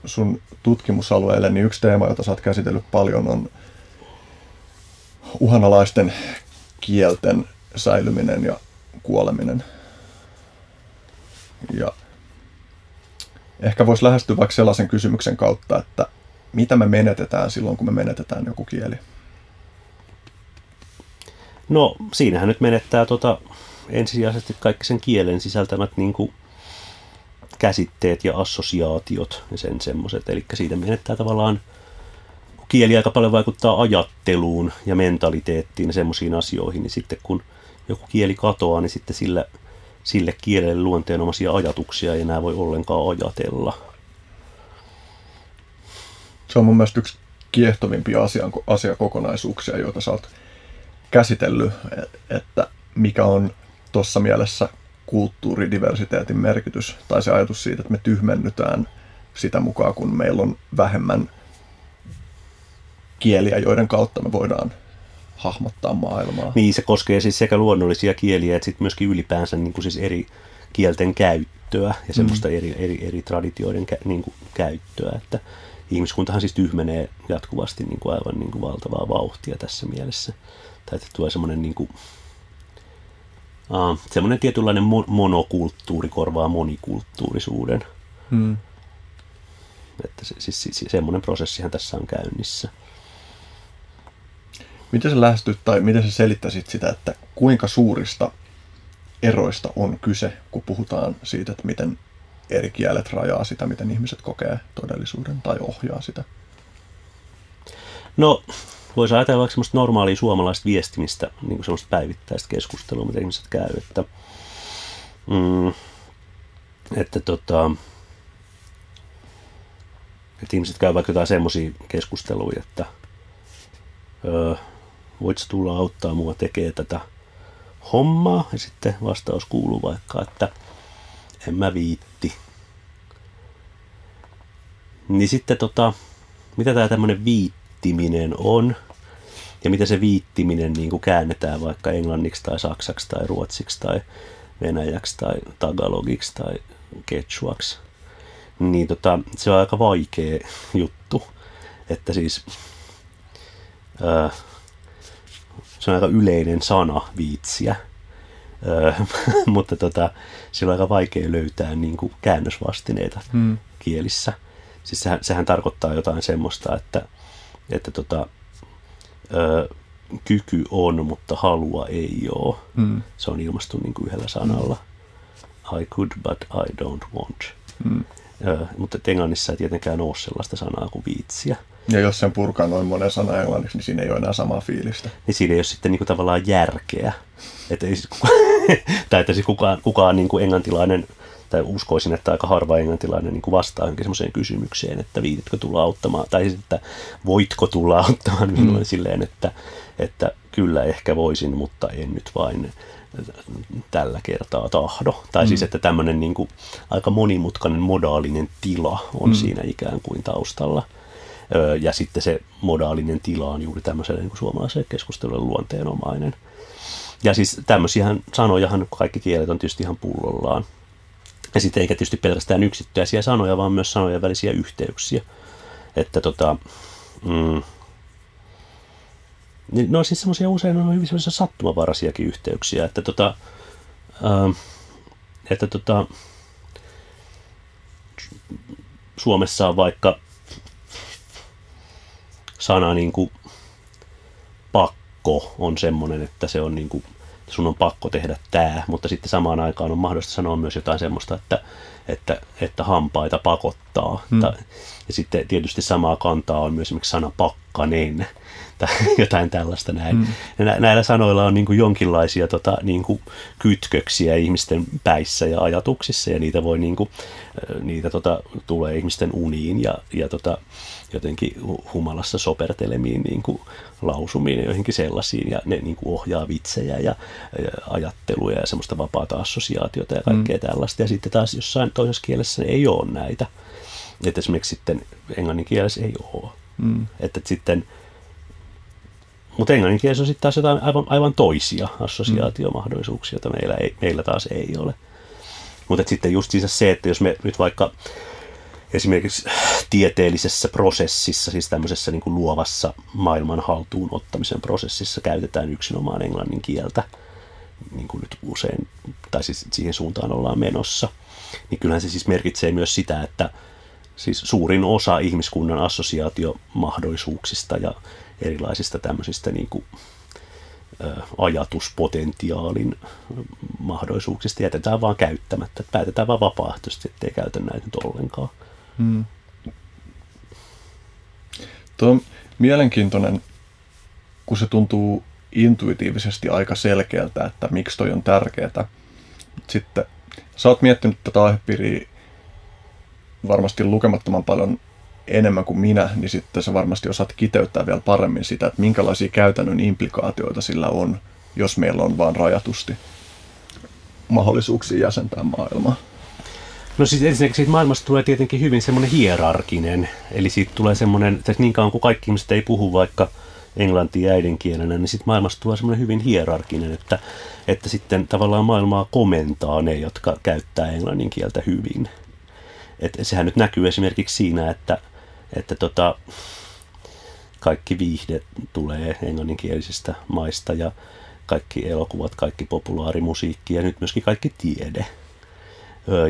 sun tutkimusalueelle, niin yksi teema, jota sä oot käsitellyt paljon, on uhanalaisten kielten säilyminen ja kuoleminen. Ja ehkä voisi lähestyä vaikka sellaisen kysymyksen kautta, että mitä me menetetään silloin, kun me menetetään joku kieli? No, siinähän nyt menettää tota, ensisijaisesti kaikki sen kielen sisältämät niin kuin, käsitteet ja assosiaatiot ja sen semmoiset. Eli siitä menettää tavallaan, kun kieli aika paljon vaikuttaa ajatteluun ja mentaliteettiin ja semmoisiin asioihin, niin sitten kun joku kieli katoaa, niin sitten sillä, sille kielelle luonteenomaisia ajatuksia ei enää voi ollenkaan ajatella. Se on mun mielestä yksi kiehtovimpia asian, asiakokonaisuuksia, joita sä oot käsitellyt, että mikä on tuossa mielessä kulttuuridiversiteetin merkitys tai se ajatus siitä, että me tyhmennytään sitä mukaan, kun meillä on vähemmän kieliä, joiden kautta me voidaan hahmottaa maailmaa. Niin, se koskee siis sekä luonnollisia kieliä että sitten myöskin ylipäänsä niin kuin siis eri kielten käyttöä ja semmoista mm. eri, eri, eri traditioiden kä, niin kuin käyttöä, että ihmiskuntahan siis tyhmenee jatkuvasti niin kuin aivan niin kuin valtavaa vauhtia tässä mielessä. Tai että tulee semmoinen niin kuin, uh, semmoinen tietynlainen mo- monokulttuuri korvaa monikulttuurisuuden. Mm. Että se, siis, siis semmoinen prosessihan tässä on käynnissä. Miten sä lähestyt tai miten sä selittäisit sitä, että kuinka suurista eroista on kyse, kun puhutaan siitä, että miten eri kielet rajaa sitä, miten ihmiset kokee todellisuuden tai ohjaa sitä? No, voisi ajatella vaikka semmoista normaalia suomalaista viestimistä, niin kuin semmoista päivittäistä keskustelua, mitä ihmiset käy, että, mm, että, tota, että ihmiset käy vaikka jotain semmoisia keskusteluja, että öö, voitko tulla auttaa mua tekee tätä hommaa, ja sitten vastaus kuuluu vaikka, että en mä viitti. Niin sitten tota, mitä tämä tämmöinen viittiminen on, ja mitä se viittiminen niin kuin käännetään vaikka englanniksi tai saksaksi tai ruotsiksi tai venäjäksi tai tagalogiksi tai quechuaksi, niin tota, se on aika vaikea juttu. Että siis ää, se on aika yleinen sana viitsiä, mutta tota, sillä on aika vaikea löytää niin kuin käännösvastineita hmm. kielissä. Siis sehän, sehän tarkoittaa jotain semmoista, että, että tota, öö, kyky on, mutta halua ei ole. Hmm. Se on ilmastu niin kuin yhdellä sanalla. I could, but I don't want. Hmm. Öö, mutta englannissa ei tietenkään ole sellaista sanaa kuin viitsiä. Ja jos sen purkaa noin monen sana englanniksi, niin siinä ei ole enää samaa fiilistä. Niin siinä ei ole sitten niin kuin tavallaan järkeä. Että ei siis kukaan, tai että siis kukaan, kukaan niin kuin englantilainen, tai uskoisin, että aika harva englantilainen niin kuin vastaa johonkin semmoiseen kysymykseen, että viititkö tulla auttamaan, tai siis, että voitko tulla auttamaan minulle mm. silleen, että, että kyllä ehkä voisin, mutta en nyt vain tällä kertaa tahdo. Tai siis, mm. siis, että tämmöinen niin kuin, aika monimutkainen modaalinen tila on mm. siinä ikään kuin taustalla. Ja sitten se modaalinen tila on juuri tämmöiselle niin suomalaiselle keskustelulle luonteenomainen. Ja siis tämmöisiähän sanojahan kaikki kielet on tietysti ihan pullollaan. Ja sitten eikä tietysti pelkästään yksittäisiä sanoja, vaan myös sanojen välisiä yhteyksiä. Että tota, mm, niin ne on siis semmoisia usein on hyvin semmoisia sattumavaraisiakin yhteyksiä, että tota, ää, että tota, Suomessa on vaikka sana niin kuin pakko on semmoinen, että se on niin kuin, sun on pakko tehdä tämä, mutta sitten samaan aikaan on mahdollista sanoa myös jotain semmoista, että, että, että hampaita pakottaa. Hmm. Ja sitten tietysti samaa kantaa on myös esimerkiksi sana pakkanen, tai jotain tällaista näin. Mm. Ja näillä sanoilla on niin kuin jonkinlaisia tota, niin kuin kytköksiä ihmisten päissä ja ajatuksissa, ja niitä voi niin kuin, niitä tota, tulee ihmisten uniin ja, ja tota, jotenkin humalassa sopertelemiin niin kuin lausumiin ja joihinkin sellaisiin, ja ne niin kuin ohjaa vitsejä ja, ja ajatteluja ja semmoista vapaata assosiaatiota ja kaikkea mm. tällaista. Ja sitten taas jossain toisessa kielessä ei ole näitä. Että esimerkiksi sitten englannin kielessä ei ole. Mm. Että sitten mutta englanninkielessä on sitten taas jotain aivan, aivan toisia assosiaatiomahdollisuuksia, joita meillä, ei, meillä taas ei ole. Mutta sitten just siis se, että jos me nyt vaikka esimerkiksi tieteellisessä prosessissa, siis tämmöisessä niin kuin luovassa maailman haltuun ottamisen prosessissa käytetään yksinomaan englannin kieltä, niin kuin nyt usein, tai siis siihen suuntaan ollaan menossa, niin kyllähän se siis merkitsee myös sitä, että siis suurin osa ihmiskunnan assosiaatiomahdollisuuksista ja erilaisista tämmöisistä niin kuin, ajatuspotentiaalin mahdollisuuksista jätetään vaan käyttämättä. Päätetään vaan vapaaehtoisesti, ettei käytä näitä nyt ollenkaan. Hmm. Tuo on mielenkiintoinen, kun se tuntuu intuitiivisesti aika selkeältä, että miksi toi on tärkeää. Sitten sä oot miettinyt tätä aihepiiriä varmasti lukemattoman paljon enemmän kuin minä, niin sitten sä varmasti osaat kiteyttää vielä paremmin sitä, että minkälaisia käytännön implikaatioita sillä on, jos meillä on vain rajatusti mahdollisuuksia jäsentää maailmaa. No siis ensinnäkin siitä maailmasta tulee tietenkin hyvin semmoinen hierarkinen, eli siitä tulee semmoinen, että niin kauan kuin kaikki ihmiset ei puhu vaikka englantia äidinkielenä, niin sitten maailmasta tulee semmoinen hyvin hierarkinen, että, että sitten tavallaan maailmaa komentaa ne, jotka käyttää englannin kieltä hyvin. Et sehän nyt näkyy esimerkiksi siinä, että, että tota, kaikki viihde tulee englanninkielisistä maista ja kaikki elokuvat, kaikki populaarimusiikki ja nyt myöskin kaikki tiede.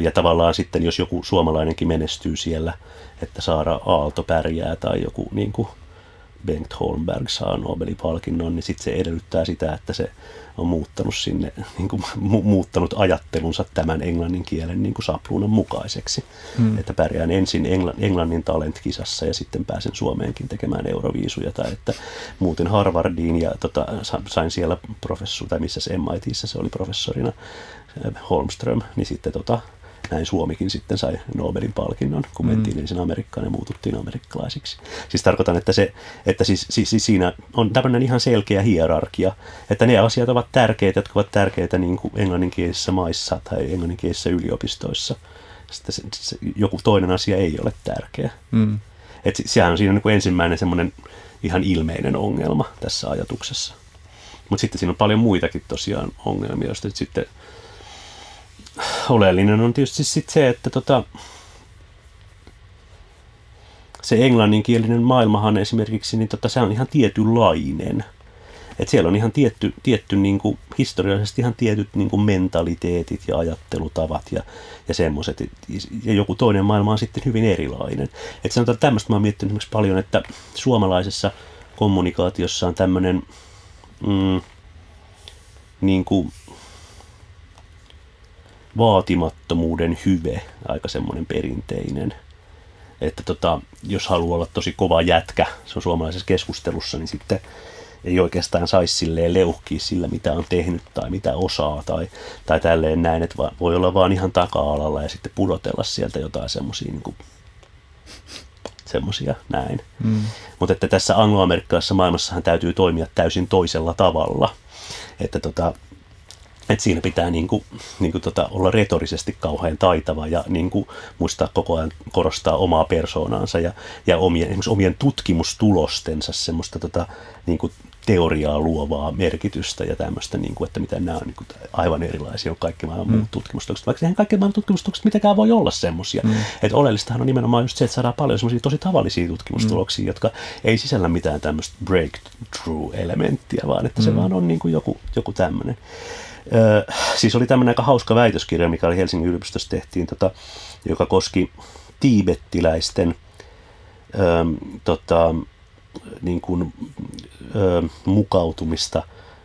Ja tavallaan sitten, jos joku suomalainenkin menestyy siellä, että Saara Aalto pärjää tai joku niin kuin Bengt Holmberg saa Nobelin palkinnon, niin sitten se edellyttää sitä, että se on muuttanut sinne, niin kuin, mu- muuttanut ajattelunsa tämän englannin kielen niin kuin sapluunan mukaiseksi. Hmm. Että pärjään ensin Engl- englannin talentkisassa ja sitten pääsen Suomeenkin tekemään euroviisuja. Tai että muutin Harvardiin ja tota, sain siellä professori, tai missä se MITissä se oli professorina Holmström, niin sitten tota, näin Suomikin sitten sai Nobelin palkinnon, kun mm. mentiin ensin Amerikkaan ja muututtiin amerikkalaisiksi. Siis tarkoitan, että, se, että siis, siis, siis siinä on tämmöinen ihan selkeä hierarkia, että ne asiat ovat tärkeitä, jotka ovat tärkeitä niin kuin englanninkielisissä maissa tai englanninkielisissä yliopistoissa. Sitten se, se, joku toinen asia ei ole tärkeä. Mm. Et sehän on siinä niin kuin ensimmäinen semmoinen ihan ilmeinen ongelma tässä ajatuksessa. Mutta sitten siinä on paljon muitakin tosiaan ongelmia, joista sitten oleellinen on tietysti sit se, että tota, se englanninkielinen maailmahan esimerkiksi, niin tota, se on ihan tietynlainen. Et siellä on ihan tietty, tietty niin kuin, historiallisesti ihan tietyt niin kuin mentaliteetit ja ajattelutavat ja, ja semmoiset. Ja joku toinen maailma on sitten hyvin erilainen. Et sanotaan, että tämmöistä mä oon miettinyt paljon, että suomalaisessa kommunikaatiossa on tämmöinen mm, niin kuin, vaatimattomuuden hyve, aika semmoinen perinteinen. Että tota, jos haluaa olla tosi kova jätkä, se on suomalaisessa keskustelussa, niin sitten ei oikeastaan saisi silleen leuhkia sillä, mitä on tehnyt tai mitä osaa tai, tai tälleen näin, että voi olla vaan ihan taka-alalla ja sitten pudotella sieltä jotain semmoisia niin semmoisia näin. Mm. Mutta että tässä angloamerikkalaisessa maailmassahan täytyy toimia täysin toisella tavalla. Että tota, että siinä pitää niin kuin, niin kuin tota, olla retorisesti kauhean taitava ja niin kuin, muistaa koko ajan korostaa omaa persoonaansa ja, ja omien, omien tutkimustulostensa semmoista tota, niin kuin teoriaa luovaa merkitystä ja tämmöistä, niin kuin, että miten nämä on niin kuin, aivan erilaisia on kaikki maailman mm. muut tutkimustulokset. Vaikka eihän kaikki maailman tutkimustulokset mitenkään voi olla semmoisia. Mm. Että oleellistahan on nimenomaan just se, että saadaan paljon semmoisia tosi tavallisia tutkimustuloksia, mm. jotka ei sisällä mitään tämmöistä breakthrough-elementtiä, vaan että se mm. vaan on niin kuin joku, joku tämmöinen siis oli tämmöinen aika hauska väitöskirja, mikä oli Helsingin yliopistossa tehtiin, tota, joka koski tiibettiläisten ö, tota, niin kuin, ö, mukautumista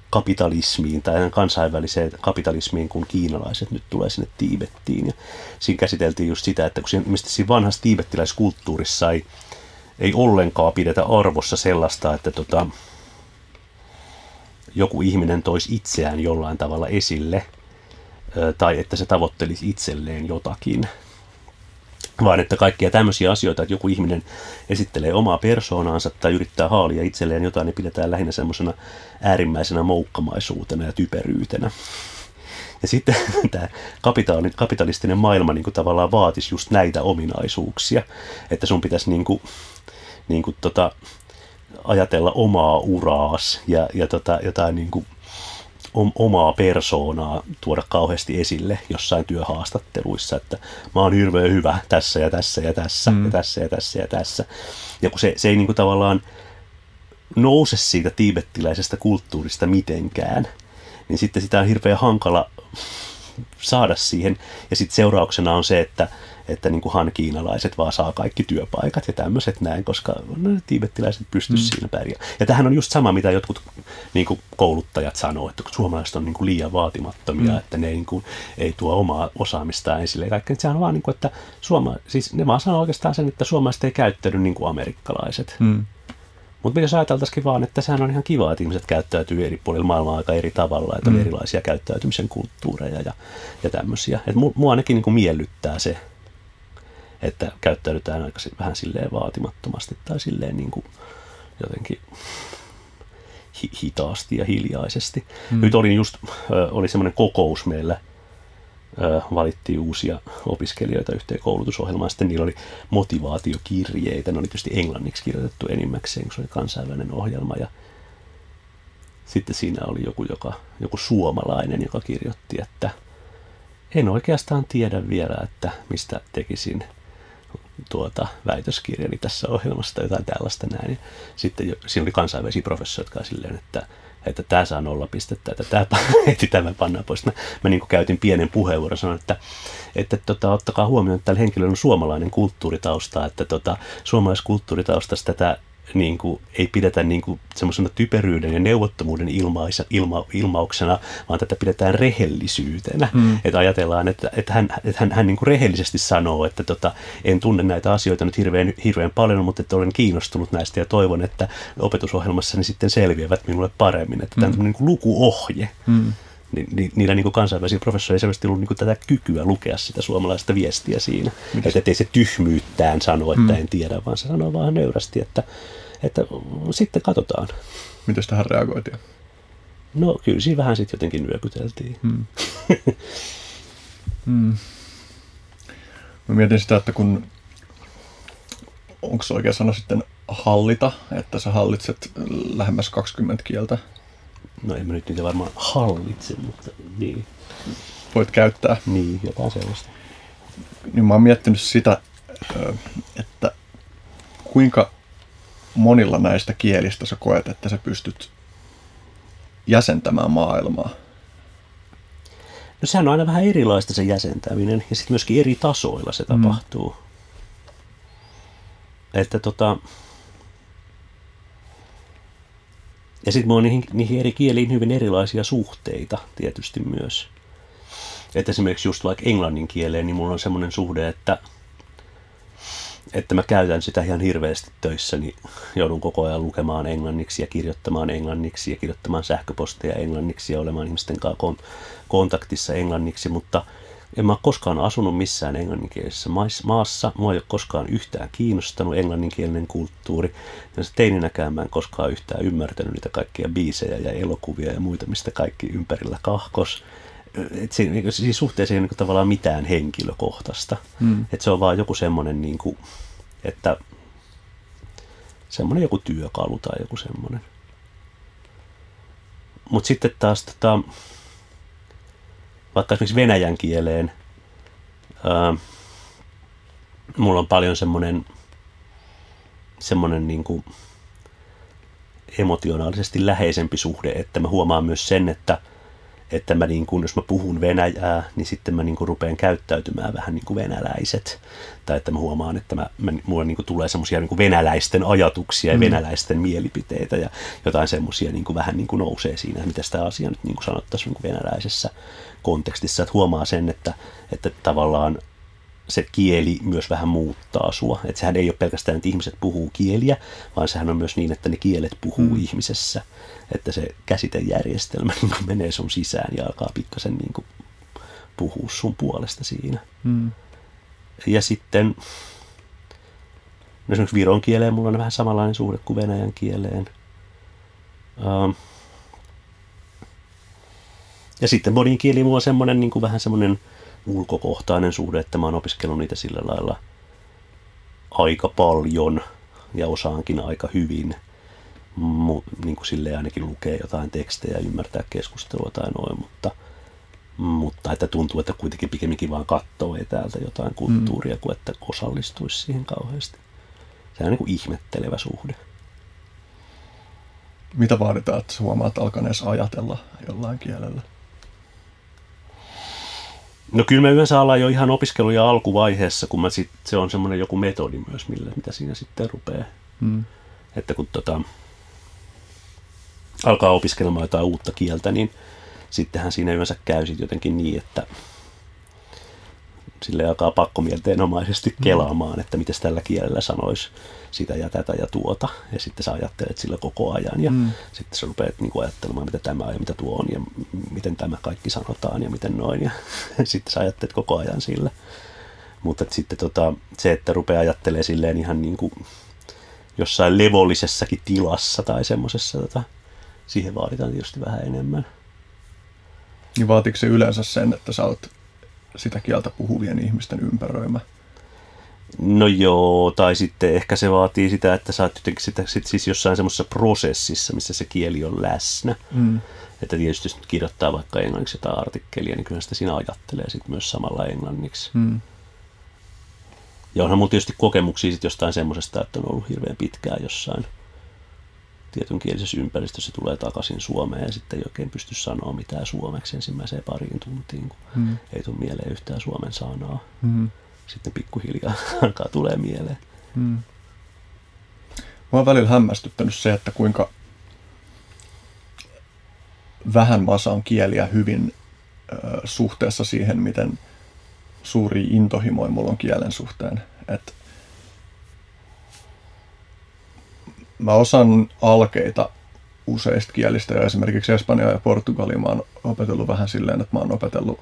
kapitalismiin tai kansainväliseen kapitalismiin, kun kiinalaiset nyt tulee sinne Tiibettiin. Ja siinä käsiteltiin just sitä, että kun siinä, mistä siinä vanhassa tiibettiläiskulttuurissa ei, ei ollenkaan pidetä arvossa sellaista, että tota, joku ihminen toisi itseään jollain tavalla esille tai että se tavoittelisi itselleen jotakin, vaan että kaikkia tämmöisiä asioita, että joku ihminen esittelee omaa persoonaansa tai yrittää haalia itselleen jotain, niin pidetään lähinnä semmoisena äärimmäisenä moukkamaisuutena ja typeryytenä. Ja sitten tämä kapitalistinen maailma niin kuin tavallaan vaatisi just näitä ominaisuuksia, että sun pitäisi niin kuin, niin kuin tota, ajatella omaa uraas ja, ja tota, jotain niin kuin omaa persoonaa tuoda kauheasti esille jossain työhaastatteluissa, että mä oon hirveän hyvä tässä ja tässä ja tässä mm. ja tässä ja tässä ja tässä. Ja kun se, se ei niin kuin tavallaan nouse siitä tiibettiläisestä kulttuurista mitenkään, niin sitten sitä on hirveän hankala saada siihen. Ja sitten seurauksena on se, että että niin kuin kiinalaiset vaan saa kaikki työpaikat ja tämmöiset näin, koska no, tiibettiläiset pystyy mm. siinä pärjäämään. Ja tähän on just sama, mitä jotkut niin kuin kouluttajat sanoo, että suomalaiset on niin kuin liian vaatimattomia, mm. että ne niin kuin, ei tuo omaa osaamistaan esille. Kaikki, sehän on vaan, niin kuin, että suoma, siis ne vaan sanoo oikeastaan sen, että suomalaiset ei käyttäydy niin kuin amerikkalaiset. Mm. Mutta jos ajateltaisikin vaan, että sehän on ihan kiva, että ihmiset käyttäytyy eri puolilla maailmaa aika eri tavalla, että on mm. erilaisia käyttäytymisen kulttuureja ja, ja tämmöisiä. Et mua ainakin niin kuin miellyttää se, että käyttäydytään aika vähän silleen vaatimattomasti tai silleen niin kuin jotenkin hi- hitaasti ja hiljaisesti. Mm. Nyt oli just, oli semmoinen kokous meillä, valittiin uusia opiskelijoita yhteen koulutusohjelmaan. Sitten niillä oli motivaatiokirjeitä. Ne oli tietysti englanniksi kirjoitettu enimmäkseen, kun se oli kansainvälinen ohjelma. Ja sitten siinä oli joku, joka, joku suomalainen, joka kirjoitti, että en oikeastaan tiedä vielä, että mistä tekisin tuota väitöskirjani tässä ohjelmassa tai jotain tällaista näin. Ja sitten jo, siinä oli kansainvälisiä professoreita, jotka silleen, että että tämä saa nolla pistettä, että tämä heti tämä pannaan pois. Mä, mä niin käytin pienen puheenvuoron, sanoin, että, että tota, ottakaa huomioon, että tällä henkilöllä on suomalainen kulttuuritausta, että tota, suomalaiskulttuuritaustasta tätä niin kuin, ei pidetä niin kuin, semmoisena typeryyden ja neuvottomuuden ilmaisa, ilma, ilmauksena, vaan tätä pidetään rehellisyytenä. Mm. Että ajatellaan, että, että hän, että hän, hän niin kuin rehellisesti sanoo, että tota, en tunne näitä asioita nyt hirveän, hirveän paljon, mutta että olen kiinnostunut näistä ja toivon, että opetusohjelmassa ne sitten selviävät minulle paremmin. Että tämä on mm. niin kuin lukuohje. Mm ni, niillä niin kansainvälisillä professoreilla ei selvästi ollut niin tätä kykyä lukea sitä suomalaista viestiä siinä. Mitäs? Että ei se tyhmyyttään sano, että hmm. en tiedä, vaan se sanoo vaan nöyrästi, että, että sitten katsotaan. Miten tähän reagoitiin? No kyllä siinä vähän sitten jotenkin nyökyteltiin. Hmm. hmm. Mä mietin sitä, että kun onko se oikein sana sitten hallita, että sä hallitset lähemmäs 20 kieltä no en mä nyt niitä varmaan hallitse, mutta niin. Voit käyttää. Niin, jotain sellaista. Niin mä oon miettinyt sitä, että kuinka monilla näistä kielistä sä koet, että sä pystyt jäsentämään maailmaa? No sehän on aina vähän erilaista se jäsentäminen ja sitten myöskin eri tasoilla se mm. tapahtuu. Että tota, Ja sitten mulla on niihin, niihin eri kieliin hyvin erilaisia suhteita tietysti myös. Että esimerkiksi just vaikka englannin kieleen, niin mulla on semmoinen suhde, että, että mä käytän sitä ihan hirveästi töissä, niin joudun koko ajan lukemaan englanniksi ja kirjoittamaan englanniksi ja kirjoittamaan sähköposteja englanniksi ja olemaan ihmisten kanssa kontaktissa englanniksi, mutta – en mä ole koskaan asunut missään englanninkielisessä maassa. Mua ei ole koskaan yhtään kiinnostanut englanninkielinen kulttuuri. Ja teininäkään mä en koskaan yhtään ymmärtänyt niitä kaikkia biisejä ja elokuvia ja muita, mistä kaikki ympärillä kahkos. Et siinä, niin siis suhteessa ei ole niin tavallaan mitään henkilökohtaista. Hmm. Et se on vaan joku semmoinen, niin kuin, että semmoinen joku työkalu tai joku semmoinen. Mutta sitten taas tota, vaikka esimerkiksi venäjän kieleen, ää, mulla on paljon semmoinen, semmoinen niin kuin emotionaalisesti läheisempi suhde, että mä huomaan myös sen, että – että mä niin kun, jos mä puhun venäjää, niin sitten mä niin kun rupean käyttäytymään vähän niin kuin venäläiset. Tai että mä huomaan, että mä, mä, mulla niin kuin tulee semmoisia niin venäläisten ajatuksia ja mm. venäläisten mielipiteitä ja jotain semmoisia niin kuin vähän niin kuin nousee siinä, mitä sitä asiaa nyt niin kuin sanottaisiin niin kuin venäläisessä kontekstissa. Että huomaa sen, että, että tavallaan se kieli myös vähän muuttaa sua. Että sehän ei ole pelkästään, että ihmiset puhuu kieliä, vaan sehän on myös niin, että ne kielet puhuu mm. ihmisessä. Että se käsitejärjestelmä niin menee sun sisään ja alkaa pikkasen niin kuin puhua sun puolesta siinä. Mm. Ja sitten no esimerkiksi viron kieleen mulla on vähän samanlainen suhde kuin venäjän kieleen. Um, ja sitten monin kieli mulla on semmoinen niin kuin vähän semmoinen ulkokohtainen suhde, että mä oon opiskellut niitä sillä lailla aika paljon ja osaankin aika hyvin. Mu, niin kuin silleen ainakin lukee jotain tekstejä ja ymmärtää keskustelua tai noin, mutta, mutta että tuntuu, että kuitenkin pikemminkin vaan katsoo täältä jotain kulttuuria, mm. kuin että osallistuisi siihen kauheasti. Se on niin kuin ihmettelevä suhde. Mitä vaaditaan, että huomaat alkaneessa ajatella jollain kielellä? No kyllä me yleensä ollaan jo ihan opiskeluja alkuvaiheessa, kun mä sit, se on semmoinen joku metodi myös, millä, mitä siinä sitten rupeaa. Hmm. Että kun tota, alkaa opiskelemaan jotain uutta kieltä, niin sittenhän siinä yleensä käy sit jotenkin niin, että sille alkaa pakkomielteenomaisesti mm. kelaamaan, että miten tällä kielellä sanoisi sitä ja tätä ja tuota. Ja sitten sä ajattelet sillä koko ajan ja mm. sitten sä rupeat niin ajattelemaan, mitä tämä ja mitä tuo on ja miten tämä kaikki sanotaan ja miten noin. Ja sitten sä ajattelet koko ajan sillä. Mutta sitten tota, se, että rupeaa ajattelemaan silleen ihan niin kuin jossain levollisessakin tilassa tai semmoisessa, tota, siihen vaaditaan tietysti vähän enemmän. Niin vaatiko se yleensä sen, että sä oot sitä kieltä puhuvien ihmisten ympäröimä? No joo, tai sitten ehkä se vaatii sitä, että sä oot jotenkin sitä, sit siis jossain semmoisessa prosessissa, missä se kieli on läsnä. Mm. Että tietysti jos nyt kirjoittaa vaikka englanniksi jotain artikkelia, niin kyllä sitä siinä ajattelee sit myös samalla englanniksi. Mm. Ja onhan mun tietysti kokemuksia sit jostain semmoisesta, että on ollut hirveän pitkään jossain tietyn kielisessä ympäristössä tulee takaisin Suomeen ja sitten ei oikein pysty sanoa mitään suomeksi ensimmäiseen pariin tuntiin, kun Mm. ei tule mieleen yhtään suomen sanaa. Mm. Sitten pikkuhiljaa alkaa tulee mieleen. Mm. Mua on välillä hämmästyttänyt se, että kuinka vähän mä osaan kieliä hyvin suhteessa siihen, miten suuri intohimoja mulla on kielen suhteen. Et mä osaan alkeita useista kielistä ja esimerkiksi Espanjaa ja Portugalia mä oon opetellut vähän silleen, että mä oon opetellut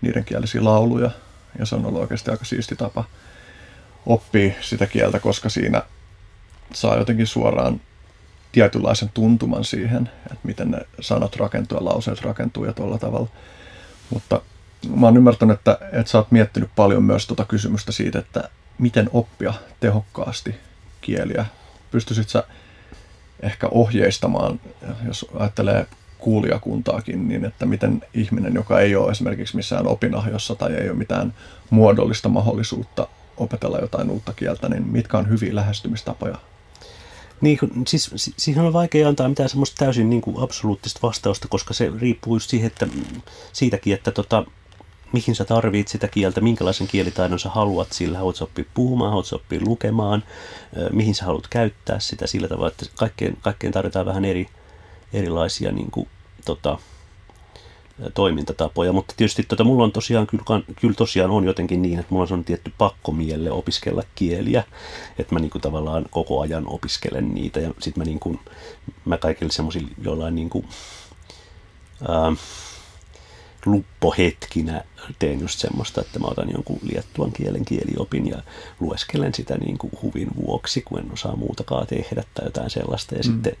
niiden kielisiä lauluja ja se on ollut oikeasti aika siisti tapa oppia sitä kieltä, koska siinä saa jotenkin suoraan tietynlaisen tuntuman siihen, että miten ne sanat rakentuu ja lauseet rakentuu ja tuolla tavalla. Mutta mä oon ymmärtänyt, että, että sä oot miettinyt paljon myös tuota kysymystä siitä, että miten oppia tehokkaasti kieliä. Pystyisit sä ehkä ohjeistamaan, jos ajattelee kuulijakuntaakin, niin että miten ihminen, joka ei ole esimerkiksi missään opinahjossa tai ei ole mitään muodollista mahdollisuutta opetella jotain uutta kieltä, niin mitkä on hyviä lähestymistapoja? Niin, siis, si- siihen on vaikea antaa mitään semmoista täysin niin kuin absoluuttista vastausta, koska se riippuu just siihen, että, siitäkin, että tota, mihin sä tarvit sitä kieltä, minkälaisen kielitaidon sä haluat sillä, haluat oppia puhumaan, haluat oppia lukemaan, mihin sä haluat käyttää sitä sillä tavalla, että kaikkeen, kaikkeen tarvitaan vähän eri, erilaisia niin kuin, tota, toimintatapoja, mutta tietysti tota, mulla on tosiaan, kyllä, kyllä tosiaan on jotenkin niin, että mulla on tietty pakkomielle opiskella kieliä, että mä niinku tavallaan koko ajan opiskelen niitä ja sitten mä, niinku, mä kaikille semmoisilla jollain niinku, ää, luppohetkinä teen just semmoista, että mä otan jonkun liettuan kielen kieliopin ja lueskelen sitä niin kuin huvin vuoksi, kun en osaa muutakaan tehdä tai jotain sellaista. Ja mm. sitten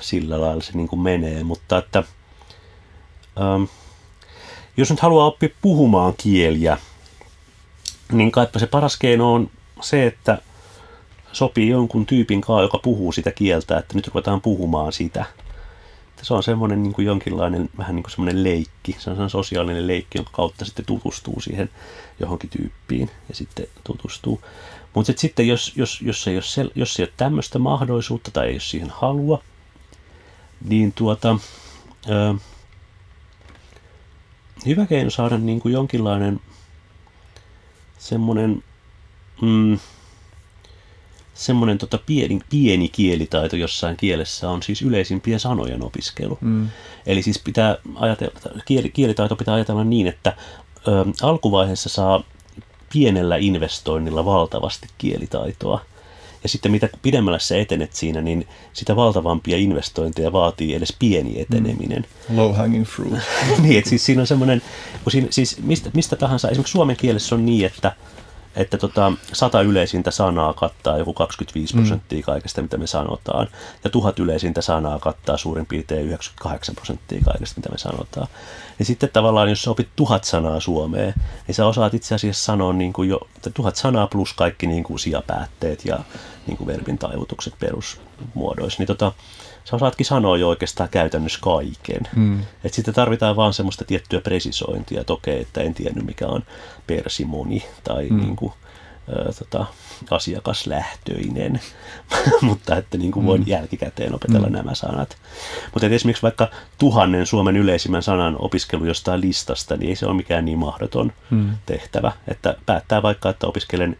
sillä lailla se niin kuin menee. Mutta että ähm, jos nyt haluaa oppia puhumaan kieliä, niin kaipa se paras keino on se, että sopii jonkun tyypin kanssa, joka puhuu sitä kieltä, että nyt ruvetaan puhumaan sitä. Että se on semmoinen niin kuin jonkinlainen vähän niin kuin semmoinen leikki, se on semmoinen sosiaalinen leikki, jonka kautta sitten tutustuu siihen johonkin tyyppiin ja sitten tutustuu. Mutta sitten jos, jos, jos, ei ole sel, jos ei ole tämmöistä mahdollisuutta tai ei ole siihen halua, niin tuota, ö, hyvä keino saada niin kuin jonkinlainen semmoinen mm, semmoinen tota pieni, pieni kielitaito jossain kielessä on siis yleisimpien sanojen opiskelu. Mm. Eli siis pitää ajatella, kieli, kielitaito pitää ajatella niin, että ö, alkuvaiheessa saa pienellä investoinnilla valtavasti kielitaitoa. Ja sitten mitä pidemmällä sä etenet siinä, niin sitä valtavampia investointeja vaatii edes pieni eteneminen. Low hanging fruit. niin, että siis siinä on semmoinen, kun siinä, siis mistä, mistä tahansa, esimerkiksi suomen kielessä on niin, että, että tota, sata yleisintä sanaa kattaa joku 25 prosenttia kaikesta, mitä me sanotaan, ja tuhat yleisintä sanaa kattaa suurin piirtein 98 prosenttia kaikesta, mitä me sanotaan. Ja sitten tavallaan, jos sä opit tuhat sanaa suomeen, niin sä osaat itse asiassa sanoa niin kuin jo tuhat sanaa plus kaikki niin kuin sijapäätteet ja niin kuin verbin taivutukset perusmuodoissa. Niin tota, sä osaatkin sanoa jo oikeastaan käytännössä kaiken. Mm. Et sitten tarvitaan vaan semmoista tiettyä presisointia, että okei, että en tiennyt mikä on persimoni tai mm. niin kuin, ö, tota, asiakaslähtöinen, mutta että niin kuin voin jälkikäteen opetella mm. nämä sanat. Mutta esimerkiksi vaikka tuhannen Suomen yleisimmän sanan opiskelu jostain listasta, niin ei se ole mikään niin mahdoton Mm. tehtävä, että päättää vaikka, että opiskelen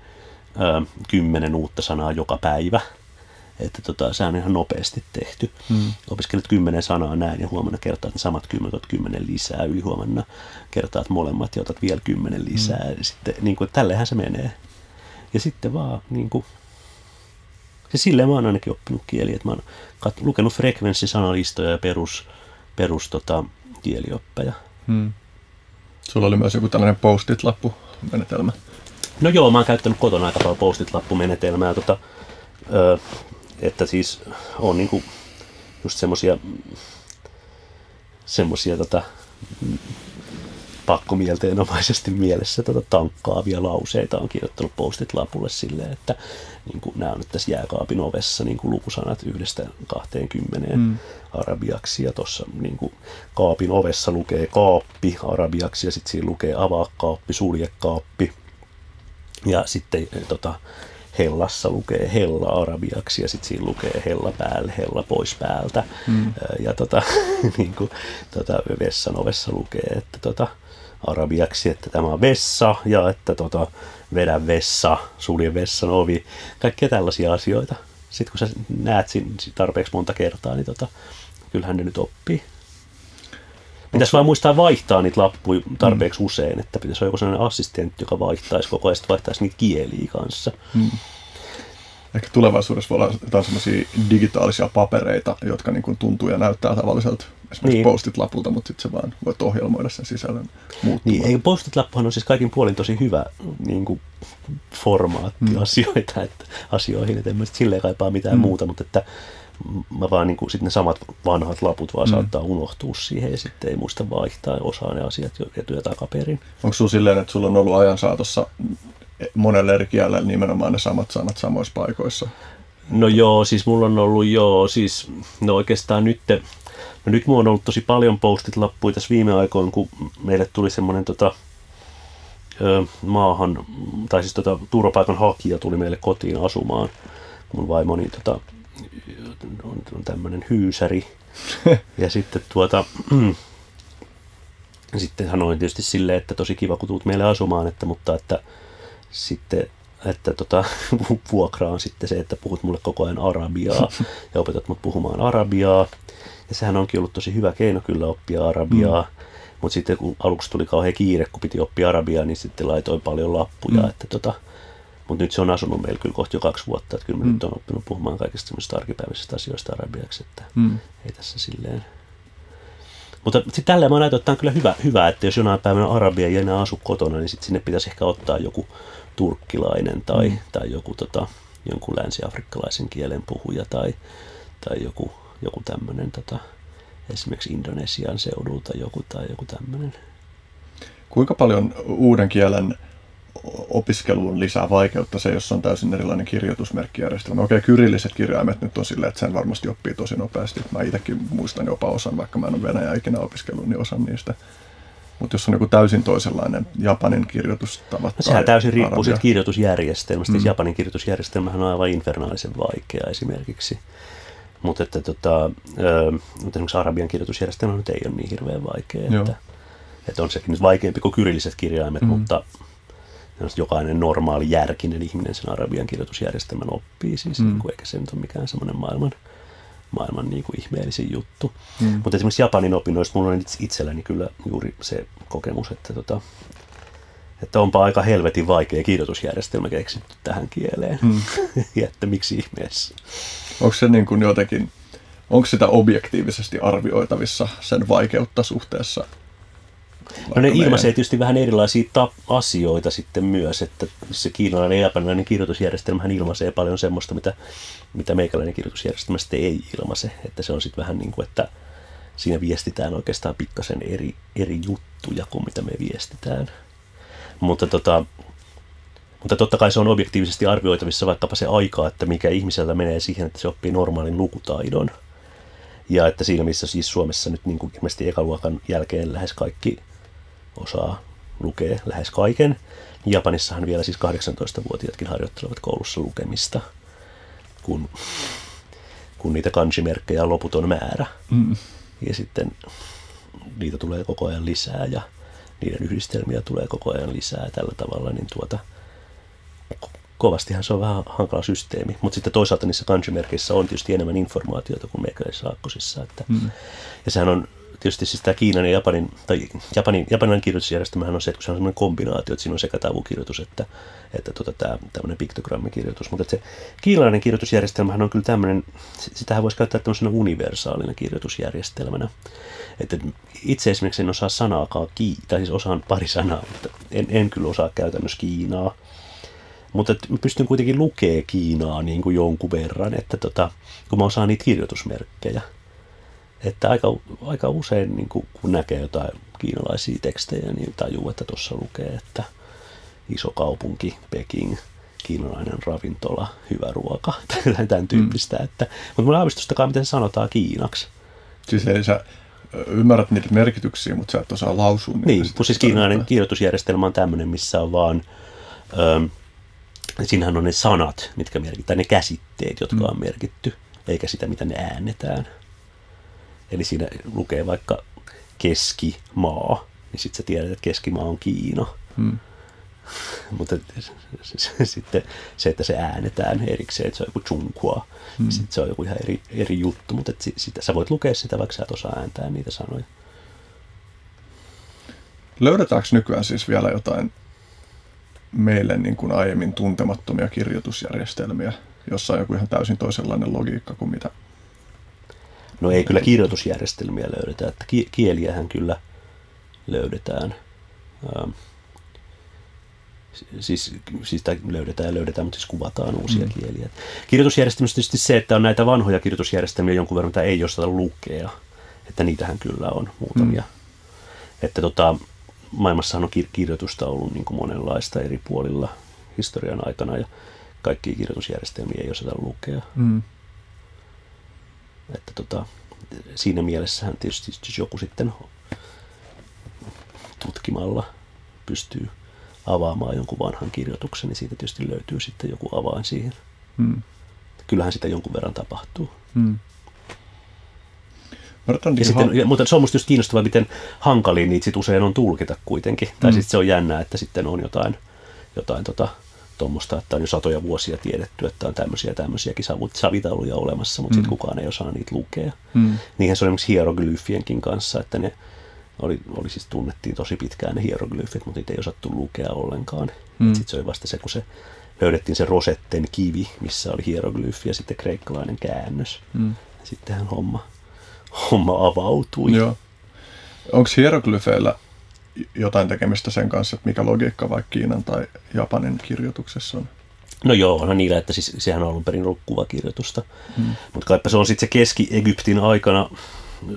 ö, kymmenen uutta sanaa joka päivä, että tota, se on ihan nopeasti tehty. Mm. Opiskelet kymmenen sanaa näin ja huomenna kertaat ne samat kymmenen, otat kymmenen lisää, yli huomenna kertaat molemmat ja otat vielä kymmenen lisää. Mm. Sitten niin kuin, tällehän se menee. Ja sitten vaan niin kuin, se silleen mä oon ainakin oppinut kieliä, että mä oon kat- lukenut frekvenssisanalistoja ja perus, perus tota, kielioppeja. Mm. Sulla oli myös joku tällainen post-it-lappu-menetelmä. No joo, mä oon käyttänyt kotona aika paljon postit-lappumenetelmää, tota, ö, että siis on niinku just semmosia, semmosia tota, pakkomielteenomaisesti mielessä tota tankkaavia lauseita on kirjoittanut postit lapulle silleen, että niin kuin, nämä on nyt tässä jääkaapin ovessa niin kuin lukusanat yhdestä 20 mm. arabiaksi ja tuossa niin kuin, kaapin ovessa lukee kaappi arabiaksi ja sitten siinä lukee avaa kaappi, sulje kaappi ja sitten tota, hellassa lukee hella arabiaksi ja sitten siinä lukee hella päälle, hella pois päältä. Mm. Ja tota, niin kuin, tota, vessan ovessa lukee, että tota, arabiaksi, että tämä on vessa ja että tota, vedä vessa, sulje vessan ovi. Kaikkea tällaisia asioita. Sitten kun sä näet siinä tarpeeksi monta kertaa, niin tota, kyllähän ne nyt oppii. Pitäisi vaan muistaa vaihtaa niitä lappuja tarpeeksi mm. usein, että pitäisi olla joku sellainen assistentti, joka vaihtaisi koko ajan, vaihtaisi niitä kieliä kanssa. Mm. Ehkä tulevaisuudessa voi olla jotain sellaisia digitaalisia papereita, jotka niin kuin tuntuu ja näyttää tavalliselta esimerkiksi niin. postit-lapulta, mutta sitten se vaan voit ohjelmoida sen sisällön muuttumaan. Niin, postit-lappuhan on siis kaikin puolin tosi hyvä niin kuin formaatti mm. asioita, että, asioihin, että en mä silleen kaipaa mitään mm. muuta, mutta että mä vaan niin kuin, sitten ne samat vanhat laput vaan mm. saattaa unohtua siihen ja sitten ei muista vaihtaa osaa ne asiat etu- takaperin. Onko sulla silleen, että sulla on ollut ajan saatossa monelle eri kielellä nimenomaan ne samat sanat samoissa paikoissa? No joo, siis mulla on ollut joo, siis no oikeastaan nyt, no nyt mulla on ollut tosi paljon postit lappuja tässä viime aikoina, kun meille tuli semmoinen tota, maahan, tai siis tota, turvapaikan hakija tuli meille kotiin asumaan. Mun vaimoni tota, on, on tämmöinen hyysäri. ja sitten tuota, sitten sanoin tietysti silleen, että tosi kiva kun tuut meille asumaan, että, mutta että sitten että tota, vuokra on sitten se, että puhut mulle koko ajan arabiaa ja opetat mut puhumaan arabiaa. Ja sehän onkin ollut tosi hyvä keino kyllä oppia arabiaa. Mm. Mutta sitten kun aluksi tuli kauhean kiire, kun piti oppia arabiaa, niin sitten laitoin paljon lappuja. Mm. Että tota, mutta nyt se on asunut meillä kyllä kohta jo kaksi vuotta, että kyllä mä mm. nyt on oppinut puhumaan kaikista semmoisista arkipäiväisistä asioista arabiaksi, että mm. ei tässä silleen. Mutta sitten tälleen mä näytän, että tämä on kyllä hyvä, hyvä, että jos jonain päivänä arabia ei enää asu kotona, niin sitten sinne pitäisi ehkä ottaa joku turkkilainen tai, mm. tai joku tota, jonkun länsi-afrikkalaisen kielen puhuja tai, tai joku, joku tämmöinen tota, esimerkiksi Indonesian seudulta joku tai joku tämmöinen. Kuinka paljon uuden kielen opiskeluun lisää vaikeutta se, jos on täysin erilainen kirjoitusmerkkijärjestelmä. Okei, kyrilliset kirjaimet nyt on silleen, että sen varmasti oppii tosi nopeasti. Mä itsekin muistan jopa osan, vaikka mä en ole Venäjä ikinä opiskellut, niin osan niistä. Mutta jos on joku täysin toisenlainen Japanin kirjoitustavat no, Sehän täysin riippuu siitä kirjoitusjärjestelmästä. Siis mm. Japanin kirjoitusjärjestelmähän on aivan infernaalisen vaikea esimerkiksi. Mutta että tota, mutta esimerkiksi arabian kirjoitusjärjestelmä nyt ei ole niin hirveän vaikea. Että, että on sekin nyt vaikeampi kuin kyrilliset kirjaimet, mm. mutta jokainen normaali järkinen ihminen sen arabian kirjoitusjärjestelmän oppii. Siis, mm. niin kuin, eikä se nyt ole mikään semmoinen maailman, maailman niin kuin ihmeellisin juttu. Mm. Mutta esimerkiksi Japanin opinnoista mulla on itselläni kyllä juuri se kokemus, että, tota, että onpa aika helvetin vaikea kirjoitusjärjestelmä keksitty tähän kieleen. Mm. ja että miksi ihmeessä. Onko se niin kuin jotenkin, onko sitä objektiivisesti arvioitavissa sen vaikeutta suhteessa No ne ilmaisee tietysti vähän erilaisia ta- asioita sitten myös, että se kiinalainen ja japanilainen kirjoitusjärjestelmähän ilmaisee paljon semmoista, mitä, mitä meikäläinen kirjoitusjärjestelmä sitten ei ilmaise. Että se on sitten vähän niin kuin, että siinä viestitään oikeastaan pikkasen eri, eri juttuja kuin mitä me viestitään. Mutta, tota, mutta totta kai se on objektiivisesti arvioitavissa vaikkapa se aika, että mikä ihmiseltä menee siihen, että se oppii normaalin lukutaidon. Ja että siinä missä siis Suomessa nyt niin kuin ilmeisesti ekaluokan jälkeen lähes kaikki osaa lukea lähes kaiken. Japanissahan vielä siis 18-vuotiaatkin harjoittelevat koulussa lukemista, kun, kun niitä kanjimerkkejä on loputon määrä. Mm. Ja sitten niitä tulee koko ajan lisää ja niiden yhdistelmiä tulee koko ajan lisää tällä tavalla, niin tuota, kovastihan se on vähän hankala systeemi. Mutta sitten toisaalta niissä kanjimerkeissä on tietysti enemmän informaatiota kuin meikäläisissä aakkosissa. Että, mm. Ja sehän on tietysti siis tämä Kiinan ja Japanin, tai Japanin, Japanin kirjoitusjärjestelmähän on se, että se on sellainen kombinaatio, että siinä on sekä tavukirjoitus että, että tota, tämä tämmöinen piktogrammikirjoitus. Mutta se kiinalainen kirjoitusjärjestelmähän on kyllä tämmöinen, sitähän voisi käyttää tämmöisenä universaalina kirjoitusjärjestelmänä. Että itse esimerkiksi en osaa sanaakaan, ki, tai siis osaan pari sanaa, mutta en, en kyllä osaa käytännössä Kiinaa. Mutta pystyn kuitenkin lukemaan Kiinaa niin kuin jonkun verran, että tota, kun mä osaan niitä kirjoitusmerkkejä – että aika, aika usein niin kun, kun näkee jotain kiinalaisia tekstejä, niin tajuu, että tuossa lukee, että iso kaupunki, Peking, kiinalainen ravintola, hyvä ruoka, tai tämän tyyppistä. Mm. Että, mutta mulla ei aavistustakaan, miten se sanotaan kiinaksi. Siis ei sä ymmärrät niitä merkityksiä, mutta sä et osaa lausua niitä. Niin, kun siis kiinalainen kirjoitusjärjestelmä on tämmöinen, missä on vaan, ö, siinähän on ne sanat, mitkä merkitään, ne käsitteet, jotka mm. on merkitty, eikä sitä, mitä ne äännetään. Eli siinä lukee vaikka keskimaa, niin sitten sä tiedät, että keskimaa on Kiina. Hmm. Mutta sitten se, että se äänetään erikseen, että se on joku chunkua, hmm. niin sitten se on joku ihan eri, eri juttu. Mutta sitä, sä voit lukea sitä, vaikka sä et osaa ääntää niitä sanoja. Löydetäänkö nykyään siis vielä jotain meille niin kuin aiemmin tuntemattomia kirjoitusjärjestelmiä, jossa on joku ihan täysin toisenlainen logiikka kuin mitä No ei kyllä kirjoitusjärjestelmiä löydetä, että kieliähän kyllä löydetään. Ähm, siis, siis löydetään ja löydetään, mutta siis kuvataan uusia mm. kieliä. Kirjoitusjärjestelmässä tietysti se, että on näitä vanhoja kirjoitusjärjestelmiä jonkun verran, mitä ei osata lukea. Että niitähän kyllä on muutamia. Mm. Että tota, maailmassahan on kirjoitusta ollut niin kuin monenlaista eri puolilla historian aikana ja kaikki kirjoitusjärjestelmiä ei osata lukea. Mm. Että tota, siinä mielessähän tietysti jos joku sitten tutkimalla pystyy avaamaan jonkun vanhan kirjoituksen, niin siitä tietysti löytyy sitten joku avain siihen. Hmm. Kyllähän sitä jonkun verran tapahtuu. Hmm. Ja sitten, ja, mutta se on musta just kiinnostavaa, miten hankaliin niitä sit usein on tulkita kuitenkin. Hmm. Tai sitten se on jännää, että sitten on jotain, jotain tota, tuommoista, että on jo satoja vuosia tiedetty, että on tämmöisiä tämmöisiäkin savitauluja olemassa, mutta mm. sitten kukaan ei osaa niitä lukea. Mm. Niinhän se on esimerkiksi hieroglyffienkin kanssa, että ne oli, oli siis tunnettiin tosi pitkään ne hieroglyfit, mutta niitä ei osattu lukea ollenkaan. Mm. Sitten se oli vasta se, kun se löydettiin se Rosetten kivi, missä oli hieroglyfi ja sitten kreikkalainen käännös. Mm. Sittenhän homma, homma avautui. Joo. Onko hieroglyfeillä jotain tekemistä sen kanssa, että mikä logiikka vaikka Kiinan tai Japanin kirjoituksessa on? No joo, onhan niillä, että siis, sehän on alun perin ollut kuvakirjoitusta. Hmm. Mutta kaipa se on sitten se Keski-Egyptin aikana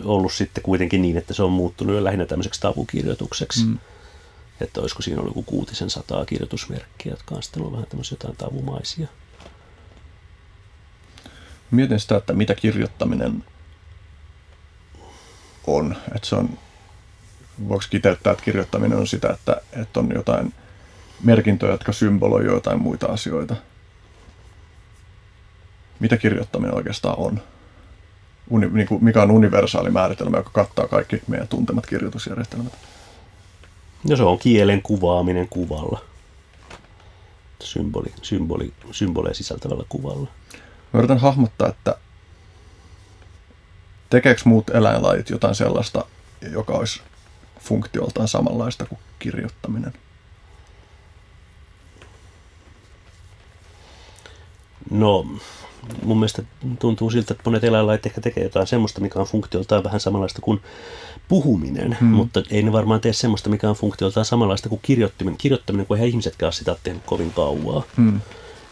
ollut sitten kuitenkin niin, että se on muuttunut jo lähinnä tämmöiseksi tavukirjoitukseksi. Hmm. Että olisiko siinä ollut joku kuutisen sataa kirjoitusmerkkiä, jotka on sitten ollut vähän tämmöisiä jotain tavumaisia. Mietin sitä, että mitä kirjoittaminen on. Että se on voiko kiteyttää, että kirjoittaminen on sitä, että, että on jotain merkintöjä, jotka symboloi jotain muita asioita. Mitä kirjoittaminen oikeastaan on? Uni, niin kuin, mikä on universaali määritelmä, joka kattaa kaikki meidän tuntemat kirjoitusjärjestelmät? No se on kielen kuvaaminen kuvalla. Symboli, symboli, symboleja sisältävällä kuvalla. Mä yritän hahmottaa, että tekeekö muut eläinlajit jotain sellaista, joka olisi funktioltaan samanlaista kuin kirjoittaminen? No, mun mielestä tuntuu siltä, että monet eläinlajit ehkä tekee jotain semmoista, mikä on funktioltaan vähän samanlaista kuin puhuminen, hmm. mutta ei ne varmaan tee semmoista, mikä on funktioltaan samanlaista kuin kirjoittaminen, kirjoittaminen kun eihän ihmisetkään ole sitä tehnyt kovin kauaa. Hmm.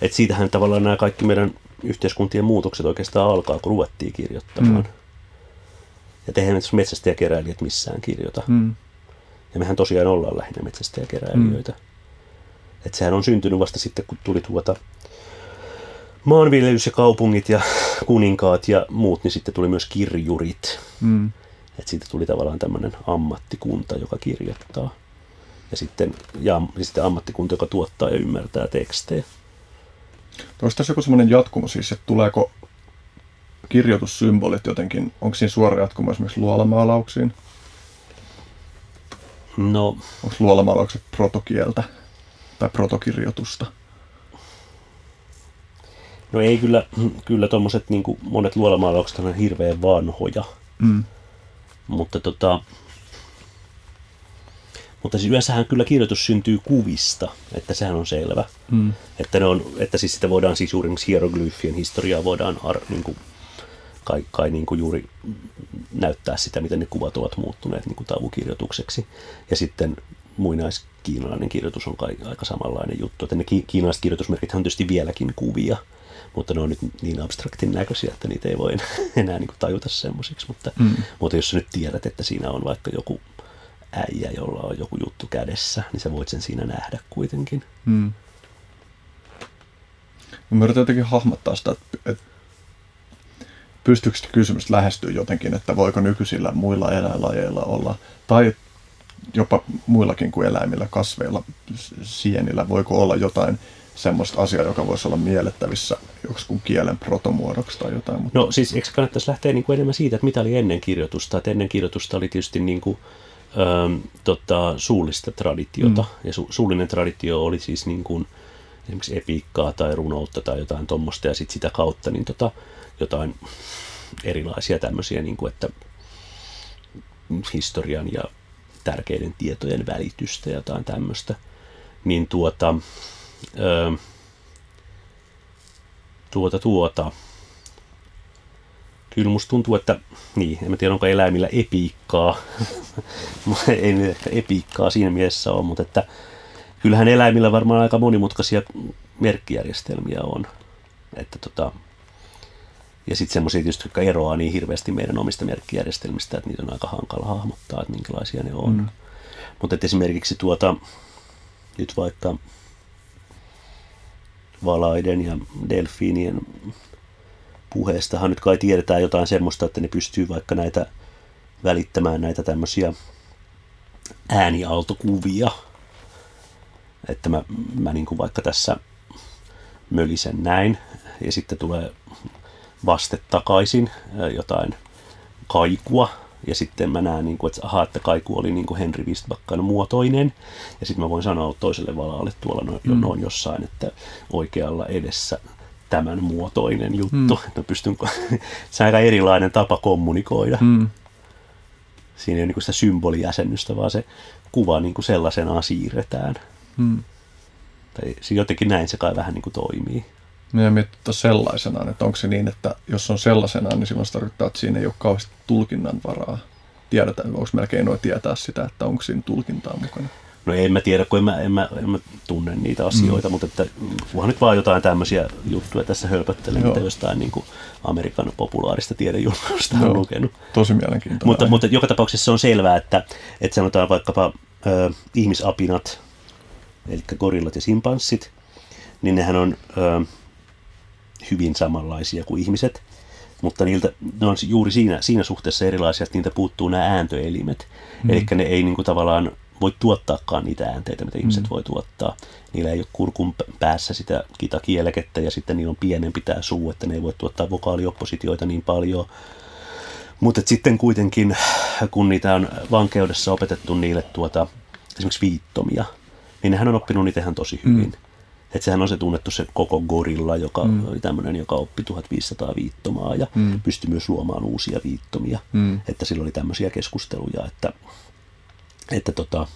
Et siitähän tavallaan nämä kaikki meidän yhteiskuntien muutokset oikeastaan alkaa, kun ruvettiin kirjoittamaan. Hmm. Ja eihän nyt metsästäjäkeräilijät missään kirjoita. Hmm. Ja mehän tosiaan ollaan lähinnä metsästäjäkeräilijöitä. Hmm. Että sehän on syntynyt vasta sitten, kun tuli tuota maanviljelys ja kaupungit ja kuninkaat ja muut, niin sitten tuli myös kirjurit. Hmm. Että siitä tuli tavallaan tämmöinen ammattikunta, joka kirjoittaa. Ja sitten, ja, ja sitten ammattikunta, joka tuottaa ja ymmärtää tekstejä. Onko tässä joku semmoinen jatkumo siis, että tuleeko kirjoitussymbolit jotenkin, onko siinä suora jatkumo esimerkiksi luolamaalauksiin? No. Onko luolamaalaukset protokieltä tai protokirjoitusta? No ei kyllä, kyllä tuommoiset niin monet luolamaalaukset on hirveän vanhoja. Mm. Mutta tota, mutta siis yleensähän kyllä kirjoitus syntyy kuvista, että sehän on selvä. Mm. Että, ne on, että siis sitä voidaan siis juuri hieroglyfien historiaa voidaan ar, niin kuin kai, kai niin kuin juuri näyttää sitä, miten ne kuvat ovat muuttuneet niin kuin tavukirjoitukseksi. Ja sitten muinaiskiinalainen kirjoitus on kai aika samanlainen juttu. Että ne kiinalaiset kirjoitusmerkit on tietysti vieläkin kuvia, mutta ne on nyt niin abstraktin näköisiä, että niitä ei voi enää niin kuin tajuta semmoisiksi. Mutta, mm. mutta jos sä nyt tiedät, että siinä on vaikka joku äijä, jolla on joku juttu kädessä, niin sä voit sen siinä nähdä kuitenkin. Hmm. Mä yritän jotenkin hahmottaa sitä, että pystyykö sitä kysymystä lähestyä jotenkin, että voiko nykyisillä muilla eläinlajeilla olla, tai jopa muillakin kuin eläimillä, kasveilla, sienillä, voiko olla jotain semmoista asiaa, joka voisi olla miellettävissä joksikun kielen protomuodoksi tai jotain. Mutta... No siis eikö kannattaisi lähteä niin kuin enemmän siitä, että mitä oli ennen kirjoitusta? Että ennen kirjoitusta oli tietysti niin kuin, ähm, tota, suullista traditiota. Mm. Ja su- suullinen traditio oli siis niin kuin, esimerkiksi epiikkaa tai runoutta tai jotain tuommoista. Ja sitten sitä kautta niin tota, jotain erilaisia tämmöisiä, niin kuin, että historian ja tärkeiden tietojen välitystä ja jotain tämmöistä. Niin tuota, öö, tuota, tuota. Kyllä musta tuntuu, että, niin, en tiedä onko eläimillä epiikkaa, ei nyt ehkä epiikkaa siinä mielessä ole, mutta että kyllähän eläimillä varmaan aika monimutkaisia merkkijärjestelmiä on. Että tota, ja sitten semmoisia tietysti, jotka eroaa niin hirveästi meidän omista merkkijärjestelmistä, että niitä on aika hankala hahmottaa, että minkälaisia ne on. Mm. Mutta esimerkiksi tuota, nyt vaikka valaiden ja delfiinien puheestahan nyt kai tiedetään jotain semmoista, että ne pystyy vaikka näitä välittämään näitä tämmöisiä äänialtokuvia. Että mä, mä niin kuin vaikka tässä mölisen näin ja sitten tulee vaste takaisin jotain kaikua ja sitten mä näen, niin kuin, että, aha, että kaiku oli niin kuin Henry Wistbackan muotoinen. Ja sitten mä voin sanoa toiselle valaalle tuolla no, mm. noin jossain, että oikealla edessä tämän muotoinen juttu. Mm. Että pystyn, se on aika erilainen tapa kommunikoida. Mm. Siinä ei ole niin sitä symbolijäsennystä, vaan se kuva niin kuin sellaisenaan siirretään. Mm. Tai jotenkin näin se kai vähän niin kuin toimii. Meidän miettiä sellaisenaan, että onko se niin, että jos on sellaisenaan, niin silloin se tarkoittaa, että siinä ei ole kauheasti tulkinnan varaa. Tiedetään, onko meillä keinoja tietää sitä, että onko siinä tulkintaa mukana? No en mä tiedä, kun en mä, en mä, en mä tunne niitä asioita, mm. mutta että, kunhan nyt vaan jotain tämmöisiä juttuja tässä hölpöttelen, mitä jostain niin kuin Amerikan populaarista tiedejulkaista on lukenut. Tosi mielenkiintoista. Mutta, mutta joka tapauksessa se on selvää, että, että sanotaan vaikkapa ö, ihmisapinat, eli gorillat ja simpanssit, niin nehän on ö, hyvin samanlaisia kuin ihmiset, mutta niiltä, ne on juuri siinä, siinä suhteessa erilaisia, että niiltä puuttuu nämä ääntöelimet. Mm. Eli ne ei niin kuin, tavallaan voi tuottaakaan niitä äänteitä, mitä ihmiset mm. voi tuottaa. Niillä ei ole kurkun päässä sitä kitakielekettä ja sitten niillä on pienempi tämä suu, että ne ei voi tuottaa vokaalioppositioita niin paljon. Mutta sitten kuitenkin, kun niitä on vankeudessa opetettu niille tuota, esimerkiksi viittomia, niin nehän on oppinut niitä ihan tosi hyvin. Mm. Että sehän on se tunnettu se koko gorilla, joka mm. oli tämmöinen, joka oppi 1500 viittomaa ja mm. pystyi myös luomaan uusia viittomia. Mm. Että sillä oli tämmöisiä keskusteluja, että, että tota,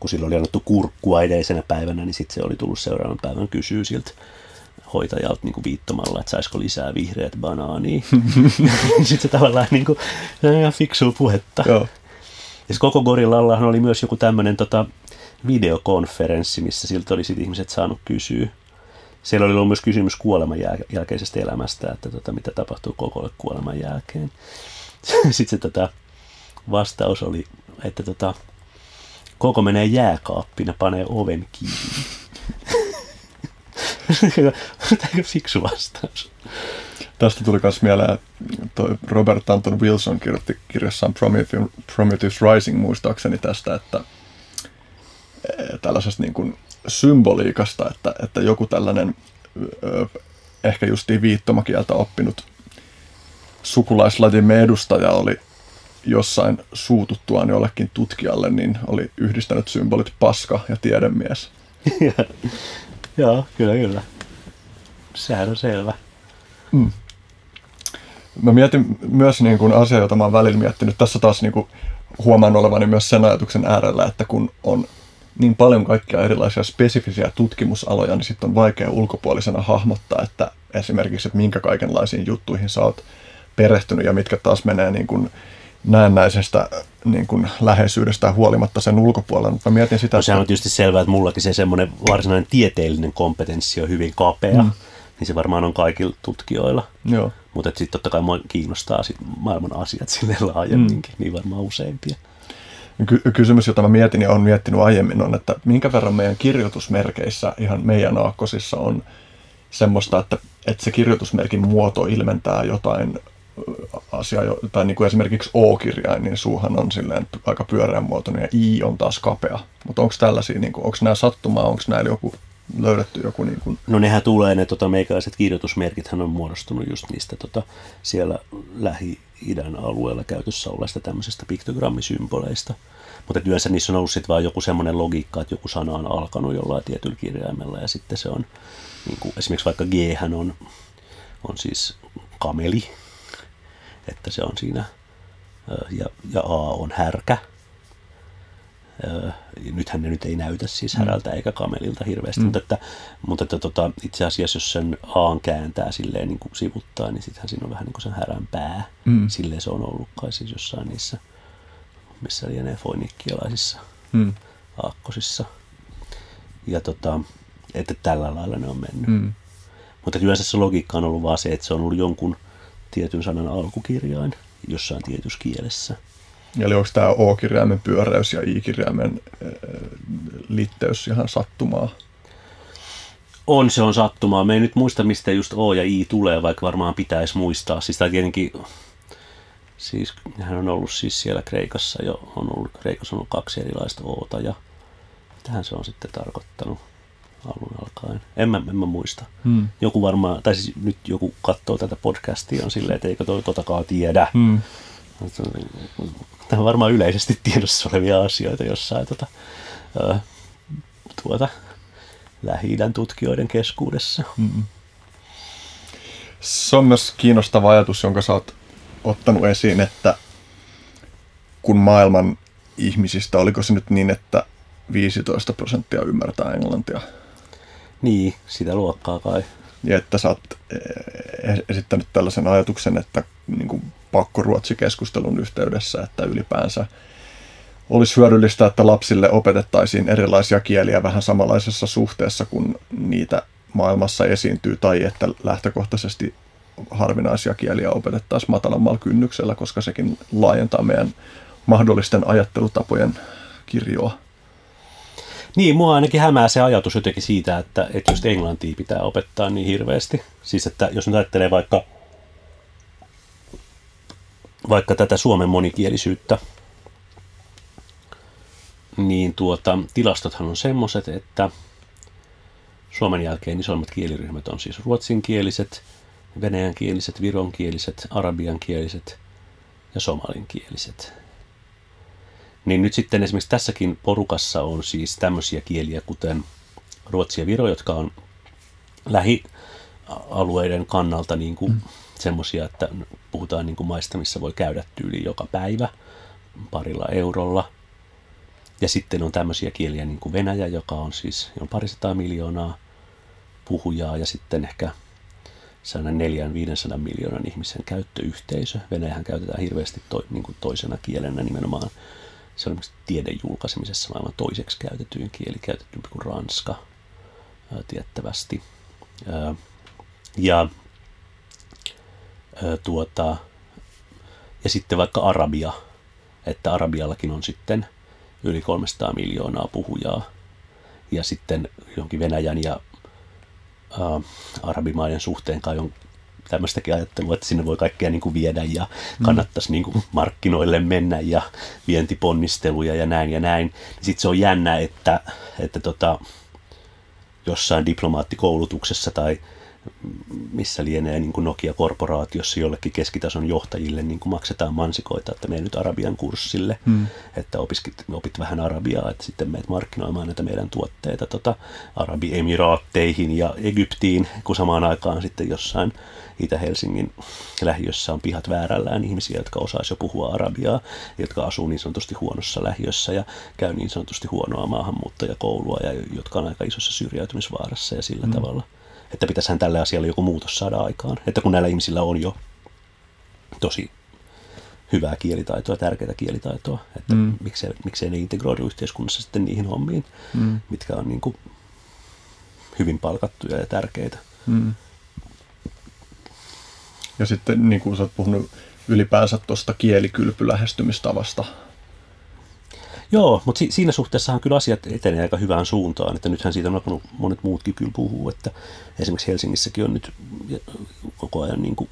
kun sillä oli annettu kurkkua edellisenä päivänä, niin sitten se oli tullut seuraavan päivän kysyä siltä hoitajalta niin viittomalla, että saisiko lisää vihreät banaania. sitten se tavallaan niin kuin, ihan fiksua puhetta. Joo. Ja koko Gorillallahan oli myös joku tämmöinen tota, videokonferenssi, missä siltä oli sit ihmiset saanut kysyä. Siellä oli ollut myös kysymys kuoleman jälkeisestä elämästä, että tota, mitä tapahtuu koko kuoleman jälkeen. Sitten se tota, vastaus oli, että tota, koko menee jääkaappiin ja panee oven kiinni. Tämä fiksu vastaus. Tästä tuli myös mieleen, että Robert Anton Wilson kirjoitti kirjassaan Prometheus Rising muistaakseni tästä, että tällaisesta niin kuin symboliikasta, että, että joku tällainen ehkä justiin viittomakieltä oppinut sukulaislajimme edustaja oli jossain suututtuaan jollekin tutkijalle, niin oli yhdistänyt symbolit paska ja tiedemies. Joo, kyllä, kyllä. Sehän on selvä. Mm. Mä mietin myös niin kuin asia, jota mä oon välillä miettinyt. Tässä taas niin kuin huomaan olevani myös sen ajatuksen äärellä, että kun on niin paljon kaikkia erilaisia spesifisiä tutkimusaloja, niin sitten on vaikea ulkopuolisena hahmottaa, että esimerkiksi, että minkä kaikenlaisiin juttuihin sä oot perehtynyt ja mitkä taas menee niin kuin näennäisestä niin kuin läheisyydestä huolimatta sen ulkopuolella. Mutta mietin sitä, no, sehän on tietysti selvää, että mullakin se semmoinen varsinainen tieteellinen kompetenssi on hyvin kapea, mm. niin se varmaan on kaikilla tutkijoilla. Joo. Mutta sitten totta kai mua kiinnostaa sit maailman asiat sille laajemminkin, mm. niin varmaan useimpia. Ky- kysymys, jota mä mietin ja olen miettinyt aiemmin, on, että minkä verran meidän kirjoitusmerkeissä ihan meidän aakkosissa on semmoista, että, että se kirjoitusmerkin muoto ilmentää jotain asiaa, tai niin kuin esimerkiksi O-kirjain, niin suuhan on silleen aika pyöreän muotoinen ja I on taas kapea. Mutta onko tällaisia, niin onko nämä sattumaa, onko näillä joku löydetty joku niin kuin... No nehän tulee, ne tota, meikäläiset kirjoitusmerkit on muodostunut just niistä tota, siellä Lähi-idän alueella käytössä olleista tämmöisistä piktogrammisymboleista. Mutta yleensä niissä on ollut sitten vaan joku semmoinen logiikka, että joku sana on alkanut jollain tietyllä kirjaimella ja sitten se on, niin kuin, esimerkiksi vaikka G on, on siis kameli, että se on siinä, ja, ja A on härkä, nythän ne nyt ei näytä siis mm. härältä eikä kamelilta hirveästi, mm. mutta, että, mutta että, tota, itse asiassa jos sen A kääntää silleen niin kuin sivuttaa, niin sittenhän siinä on vähän niin kuin sen härän pää. Mm. Silleen se on ollut kai siis jossain niissä, missä lienee foinikkialaisissa mm. aakkosissa. Ja tota, että tällä lailla ne on mennyt. Mm. Mutta yleensä se logiikka on ollut vaan se, että se on ollut jonkun tietyn sanan alkukirjain jossain tietyssä kielessä. Eli onko tämä O-kirjaimen pyöräys ja I-kirjaimen äh, litteys ihan sattumaa? On, se on sattumaa. Me ei nyt muista, mistä just O ja I tulee, vaikka varmaan pitäisi muistaa. Siis tämä tietenkin, siis hän on ollut siis siellä Kreikassa jo, on ollut, Kreikassa on ollut kaksi erilaista Oota ja mitähän se on sitten tarkoittanut alun alkaen. En mä, en mä muista. Hmm. Joku varmaan, tai siis nyt joku katsoo tätä podcastia on silleen, että eikö toi totakaan tiedä. Hmm. Tämä on varmaan yleisesti tiedossa olevia asioita jossain tuota, tuota, lähi tutkijoiden keskuudessa. Mm-hmm. Se on myös kiinnostava ajatus, jonka sä oot ottanut esiin, että kun maailman ihmisistä, oliko se nyt niin, että 15 prosenttia ymmärtää englantia? Niin, sitä luokkaa kai. Ja että sä oot eh, esittänyt tällaisen ajatuksen, että niin kuin pakkoruotsikeskustelun yhteydessä, että ylipäänsä olisi hyödyllistä, että lapsille opetettaisiin erilaisia kieliä vähän samanlaisessa suhteessa, kun niitä maailmassa esiintyy, tai että lähtökohtaisesti harvinaisia kieliä opetettaisiin matalammalla kynnyksellä, koska sekin laajentaa meidän mahdollisten ajattelutapojen kirjoa. Niin, mua ainakin hämää se ajatus jotenkin siitä, että, että just englantia pitää opettaa niin hirveästi. Siis, että jos nyt ajattelee vaikka vaikka tätä Suomen monikielisyyttä, niin tuota, tilastothan on semmoiset, että Suomen jälkeen isoimmat kieliryhmät on siis ruotsinkieliset, venäjänkieliset, vironkieliset, arabiankieliset ja somalinkieliset. Niin nyt sitten esimerkiksi tässäkin porukassa on siis tämmöisiä kieliä, kuten ruotsi ja viro, jotka on lähialueiden kannalta niin kuin mm semmoisia, että puhutaan niin kuin maista, missä voi käydä tyyli joka päivä parilla eurolla. Ja sitten on tämmöisiä kieliä niin kuin Venäjä, joka on siis on parisataa miljoonaa puhujaa ja sitten ehkä sellainen neljän 500 miljoonan ihmisen käyttöyhteisö. Venäjähän käytetään hirveästi to, niin kuin toisena kielenä nimenomaan. Se on tiedejulkaisemisessa maailman toiseksi käytetyin kieli, käytetty kuin ranska tiettävästi. Ja tuota, ja sitten vaikka Arabia, että Arabiallakin on sitten yli 300 miljoonaa puhujaa. Ja sitten jonkin Venäjän ja ä, arabimaiden suhteen kai on tämmöistäkin ajattelua, että sinne voi kaikkea niin kuin viedä ja mm. kannattaisi niin kuin markkinoille mennä ja vientiponnisteluja ja näin ja näin. Sitten se on jännä, että, että tota, jossain diplomaattikoulutuksessa tai missä lienee niin kuin Nokia-korporaatiossa jollekin keskitason johtajille niin kuin maksetaan mansikoita, että mene nyt Arabian kurssille, hmm. että opiskit, opit vähän Arabiaa, että sitten meet markkinoimaan näitä meidän tuotteita tota, Arabiemiraatteihin ja Egyptiin, kun samaan aikaan sitten jossain Itä-Helsingin lähiössä on pihat väärällään ihmisiä, jotka osaisi jo puhua arabiaa, jotka asuu niin sanotusti huonossa lähiössä ja käy niin sanotusti huonoa maahanmuuttajakoulua ja jotka on aika isossa syrjäytymisvaarassa ja sillä hmm. tavalla – että pitäisihän tälle asialle joku muutos saada aikaan. Että kun näillä ihmisillä on jo tosi hyvää kielitaitoa, tärkeää kielitaitoa, että mm. miksei, miksei ne integroidu yhteiskunnassa sitten niihin hommiin, mm. mitkä on niin kuin hyvin palkattuja ja tärkeitä. Mm. Ja sitten niin kuin sä oot puhunut ylipäänsä tuosta kielikylpylähestymistavasta, Joo, mutta si- siinä suhteessahan kyllä asiat etenee aika hyvään suuntaan, että nythän siitä on alkanut monet muutkin kyllä puhuu, että esimerkiksi Helsingissäkin on nyt koko ajan niin kuin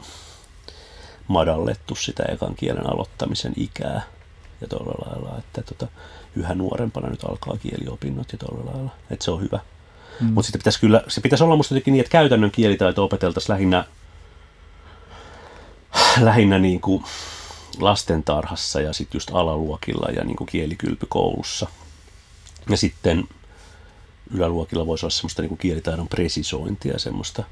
madallettu sitä ekan kielen aloittamisen ikää ja tuolla lailla, että tota, yhä nuorempana nyt alkaa kieliopinnot ja tuolla lailla, että se on hyvä. Mm. Mutta sitten pitäisi kyllä, se pitäisi olla musta jotenkin niin, että käytännön kielitaito opeteltaisiin lähinnä, lähinnä niin kuin lastentarhassa ja sitten just alaluokilla ja niin kielikylpykoulussa. Ja sitten yläluokilla voisi olla semmoista niin kielitaidon presisointia semmoista,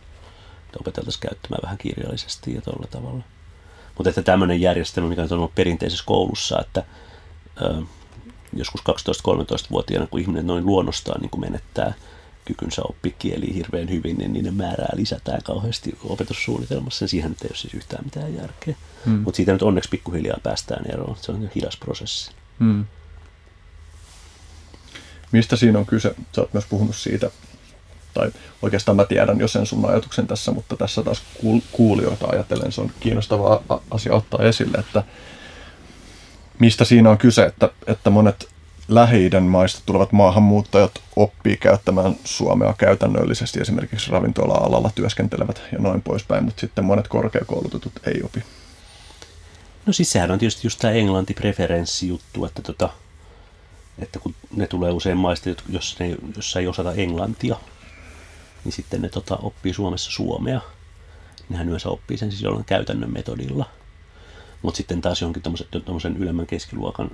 että opeteltaisiin käyttämään vähän kirjallisesti ja tuolla tavalla. Mutta että tämmöinen järjestelmä, mikä on ollut perinteisessä koulussa, että ö, joskus 12-13-vuotiaana, kun ihminen noin luonnostaan niin menettää kykynsä oppi kieliä hirveän hyvin, niin niiden määrää lisätään kauheasti opetussuunnitelmassa. Siihen nyt ei ole siis yhtään mitään järkeä. Mm. Mutta siitä nyt onneksi pikkuhiljaa päästään eroon. Se on hidas prosessi. Mm. Mistä siinä on kyse? Sä oot myös puhunut siitä, tai oikeastaan mä tiedän jo sen sun ajatuksen tässä, mutta tässä taas kuulijoita ajatellen se on kiinnostava asia ottaa esille, että mistä siinä on kyse, että, että monet lähi maista tulevat maahanmuuttajat oppii käyttämään suomea käytännöllisesti, esimerkiksi ravintola-alalla työskentelevät ja noin poispäin, mutta sitten monet korkeakoulutetut ei opi. No siis sehän on tietysti just tämä englantipreferenssijuttu, että, tota, että kun ne tulee usein maista, jos, ne, jos ei osata englantia, niin sitten ne tota, oppii Suomessa suomea. Nehän yleensä oppii sen siis jollain käytännön metodilla. Mutta sitten taas johonkin tämmöisen ylemmän keskiluokan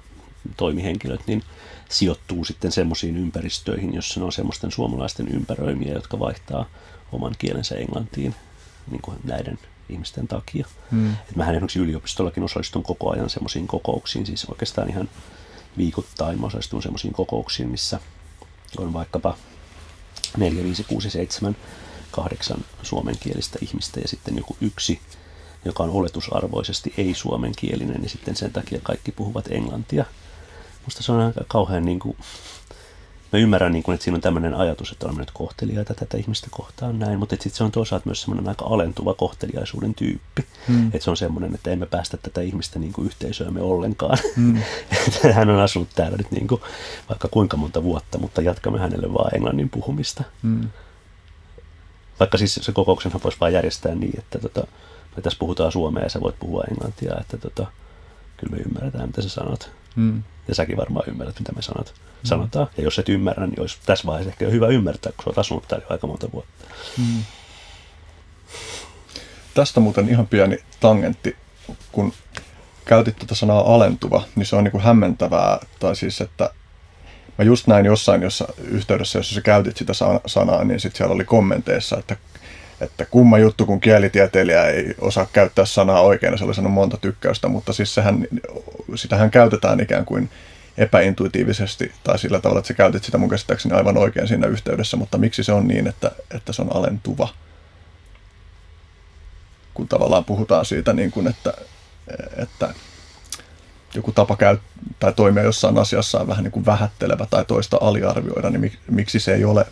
toimihenkilöt, niin sijoittuu sitten semmoisiin ympäristöihin, jossa ne on semmoisten suomalaisten ympäröimiä, jotka vaihtaa oman kielensä englantiin niin kuin näiden ihmisten takia. Hmm. Et mähän esimerkiksi yliopistollakin osallistun koko ajan semmoisiin kokouksiin, siis oikeastaan ihan viikoittain mä osallistun semmoisiin kokouksiin, missä on vaikkapa 4, 5, 6, 7, 8 suomenkielistä ihmistä ja sitten joku yksi, joka on oletusarvoisesti ei-suomenkielinen, niin sitten sen takia kaikki puhuvat englantia. Musta se on aika kauhean niin kuin, mä ymmärrän, niin kuin, että siinä on tämmöinen ajatus, että olemme nyt kohteliaita tätä ihmistä kohtaan näin, mutta sitten se on toisaalta myös semmoinen aika alentuva kohteliaisuuden tyyppi. Hmm. Että se on semmoinen, että emme päästä tätä ihmistä niin kuin yhteisöömme ollenkaan. Hmm. Hän on asunut täällä nyt niin kuin, vaikka kuinka monta vuotta, mutta jatkamme hänelle vaan englannin puhumista. Hmm. Vaikka siis se kokouksenhan voisi vaan järjestää niin, että tota, me tässä puhutaan suomea ja sä voit puhua englantia, että tota, kyllä me ymmärretään, mitä sä sanot. Hmm. Ja säkin varmaan ymmärrät, mitä me sanot, hmm. sanotaan. Ja jos et ymmärrä, niin olisi tässä vaiheessa ehkä hyvä ymmärtää, kun oot asunut täällä jo aika monta vuotta. Hmm. Tästä muuten ihan pieni tangentti, kun käytit tuota sanaa alentuva, niin se on niin kuin hämmentävää. Tai siis, että mä just näin jossain jossa yhteydessä, jossa sä käytit sitä sanaa, niin sitten siellä oli kommenteissa, että että kumma juttu, kun kielitieteilijä ei osaa käyttää sanaa oikein, se oli sanonut monta tykkäystä, mutta siis sehän, sitähän käytetään ikään kuin epäintuitiivisesti tai sillä tavalla, että sä käytit sitä mun käsittääkseni aivan oikein siinä yhteydessä, mutta miksi se on niin, että, että se on alentuva? Kun tavallaan puhutaan siitä, niin kuin, että, että joku tapa käy, tai toimia jossain asiassa on vähän niin kuin vähättelevä tai toista aliarvioida, niin miksi se ei ole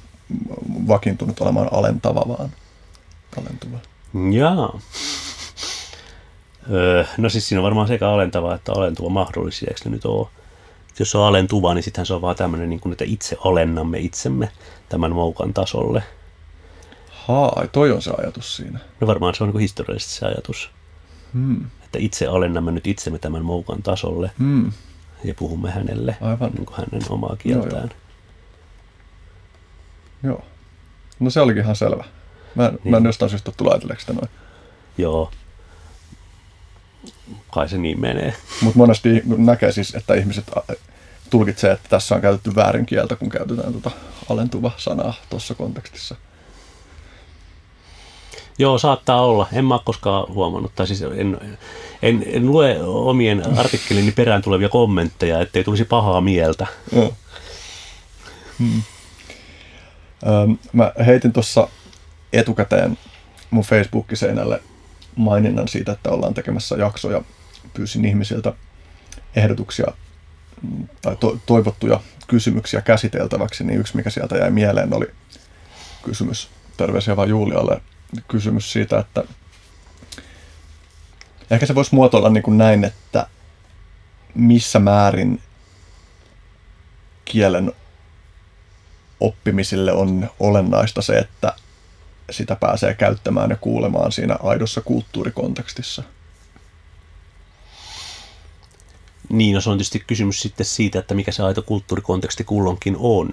vakiintunut olemaan alentava, vaan alentuva? Jaa. Öö, no siis siinä on varmaan sekä alentava että alentuva mahdollisia, eikö ne nyt ole? Jos se on alentuva, niin sittenhän se on vaan tämmöinen, niin kuin, että itse alennamme itsemme tämän moukan tasolle. Haa, toi on se ajatus siinä. No varmaan se on niin historiallisesti se ajatus. Hmm. Että itse alennamme nyt itsemme tämän moukan tasolle hmm. ja puhumme hänelle Aivan. Niin kuin hänen omaa kieltään. Joo, joo. No se olikin ihan selvä. Mä, niin. mä en jostain syystä tullut ajatelleeksi sitä noin. Joo. Kai se niin menee. Mutta monesti näkee siis, että ihmiset tulkitsee, että tässä on käytetty väärin kieltä, kun käytetään tuota alentuva sanaa tuossa kontekstissa. Joo, saattaa olla. En mä ole koskaan huomannut. Tai siis en, en, en lue omien artikkelini perään tulevia kommentteja, ettei tulisi pahaa mieltä. Joo. Hmm. mä heitin tuossa etukäteen mun Facebook-seinälle maininnan siitä, että ollaan tekemässä jaksoja. Pyysin ihmisiltä ehdotuksia mm, tai to- toivottuja kysymyksiä käsiteltäväksi, niin yksi mikä sieltä jäi mieleen oli kysymys, terveisiä vaan Julialle, kysymys siitä, että ehkä se voisi muotoilla niin kuin näin, että missä määrin kielen oppimiselle on olennaista se, että sitä pääsee käyttämään ja kuulemaan siinä aidossa kulttuurikontekstissa. Niin, no se on tietysti kysymys sitten siitä, että mikä se aito kulttuurikonteksti kulloinkin on.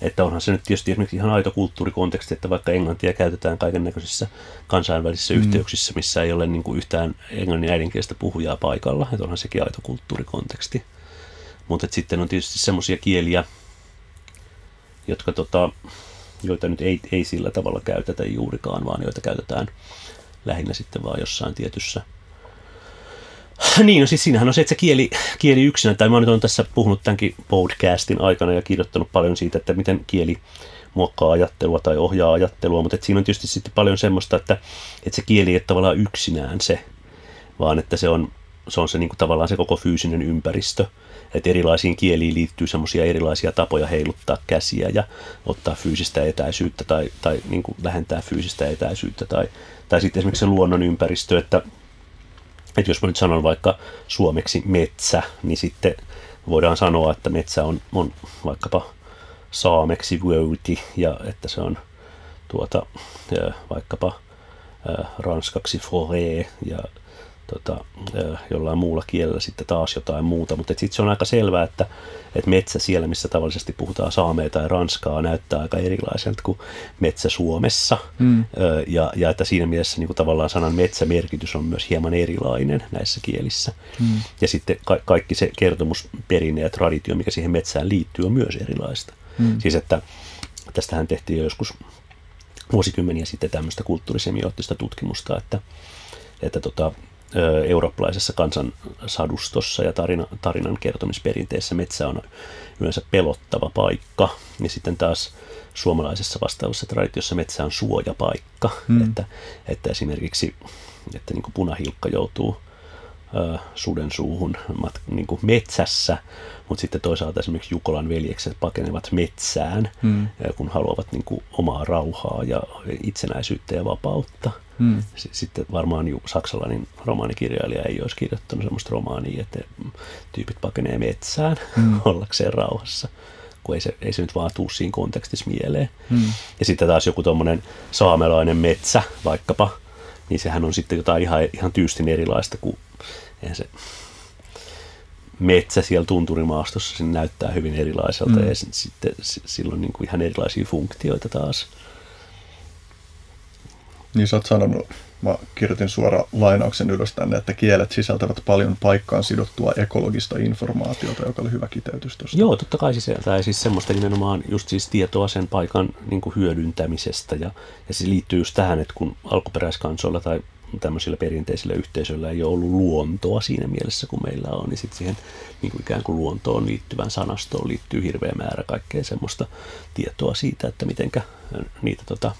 Että onhan se nyt tietysti esimerkiksi ihan aito kulttuurikonteksti, että vaikka englantia käytetään kaiken näköisissä kansainvälisissä mm. yhteyksissä, missä ei ole niin kuin yhtään englannin äidinkielistä puhujaa paikalla, että onhan sekin aito kulttuurikonteksti. Mutta sitten on tietysti semmoisia kieliä, jotka tota, joita nyt ei, ei sillä tavalla käytetä juurikaan, vaan joita käytetään lähinnä sitten vaan jossain tietyssä – niin, no siis siinähän on se, että se kieli, kieli yksinä, tai mä nyt olen tässä puhunut tämänkin podcastin aikana ja kirjoittanut paljon siitä, että miten kieli muokkaa ajattelua tai ohjaa ajattelua, mutta siinä on tietysti sitten paljon semmoista, että, että se kieli ei ole tavallaan yksinään se, vaan että se on se, on se niin kuin tavallaan se koko fyysinen ympäristö, että erilaisiin kieliin liittyy semmoisia erilaisia tapoja heiluttaa käsiä ja ottaa fyysistä etäisyyttä tai, tai niin kuin vähentää fyysistä etäisyyttä tai, tai sitten esimerkiksi se luonnon ympäristö, että että jos mä nyt sanon vaikka suomeksi metsä, niin sitten voidaan sanoa, että metsä on, on vaikkapa saameksi vöyti ja että se on tuota, vaikkapa ranskaksi forêt ja tota, jollain muulla kielellä sitten taas jotain muuta, mutta sitten se on aika selvää, että, että metsä siellä, missä tavallisesti puhutaan saamea tai ranskaa, näyttää aika erilaiselta kuin metsä Suomessa. Mm. Ja, ja että siinä mielessä niin kuin tavallaan sanan metsämerkitys on myös hieman erilainen näissä kielissä. Mm. Ja sitten ka- kaikki se kertomusperinne ja traditio, mikä siihen metsään liittyy, on myös erilaista. Mm. Siis että tästähän tehtiin jo joskus vuosikymmeniä sitten tämmöistä kulttuurisemioottista tutkimusta, että, että tota, eurooppalaisessa kansansadustossa ja tarina, tarinan kertomisperinteessä metsä on yleensä pelottava paikka. Ja sitten taas suomalaisessa vastaavassa traditiossa metsä on suojapaikka. Hmm. Että, että esimerkiksi että niin kuin punahilkka joutuu ö, suden suuhun mat, niin kuin metsässä, mutta sitten toisaalta esimerkiksi Jukolan veljekset pakenevat metsään, hmm. kun haluavat niin kuin omaa rauhaa ja itsenäisyyttä ja vapautta. Hmm. Sitten varmaan saksalainen romaanikirjailija ei olisi kirjoittanut sellaista romaania, että tyypit pakenee metsään hmm. ollakseen rauhassa kun ei se, ei se nyt vaan tuu siinä kontekstissa mieleen. Hmm. Ja sitten taas joku tuommoinen saamelainen metsä vaikkapa, niin sehän on sitten jotain ihan, ihan tyystin erilaista kuin eihän se metsä siellä tunturimaastossa, se näyttää hyvin erilaiselta mm. ja sitten silloin niin kuin ihan erilaisia funktioita taas. Niin sä oot sanonut, mä kirjoitin suora lainauksen ylös tänne, että kielet sisältävät paljon paikkaan sidottua ekologista informaatiota, joka oli hyvä kiteytys tuosta. Joo, totta kai sisältää siis semmoista nimenomaan just siis tietoa sen paikan niin kuin hyödyntämisestä ja, ja se liittyy just tähän, että kun alkuperäiskansoilla tai tämmöisillä perinteisillä yhteisöillä ei ole ollut luontoa siinä mielessä kuin meillä on, niin sitten siihen niin kuin ikään kuin luontoon liittyvän sanastoon liittyy hirveä määrä kaikkea semmoista tietoa siitä, että mitenkä niitä tota,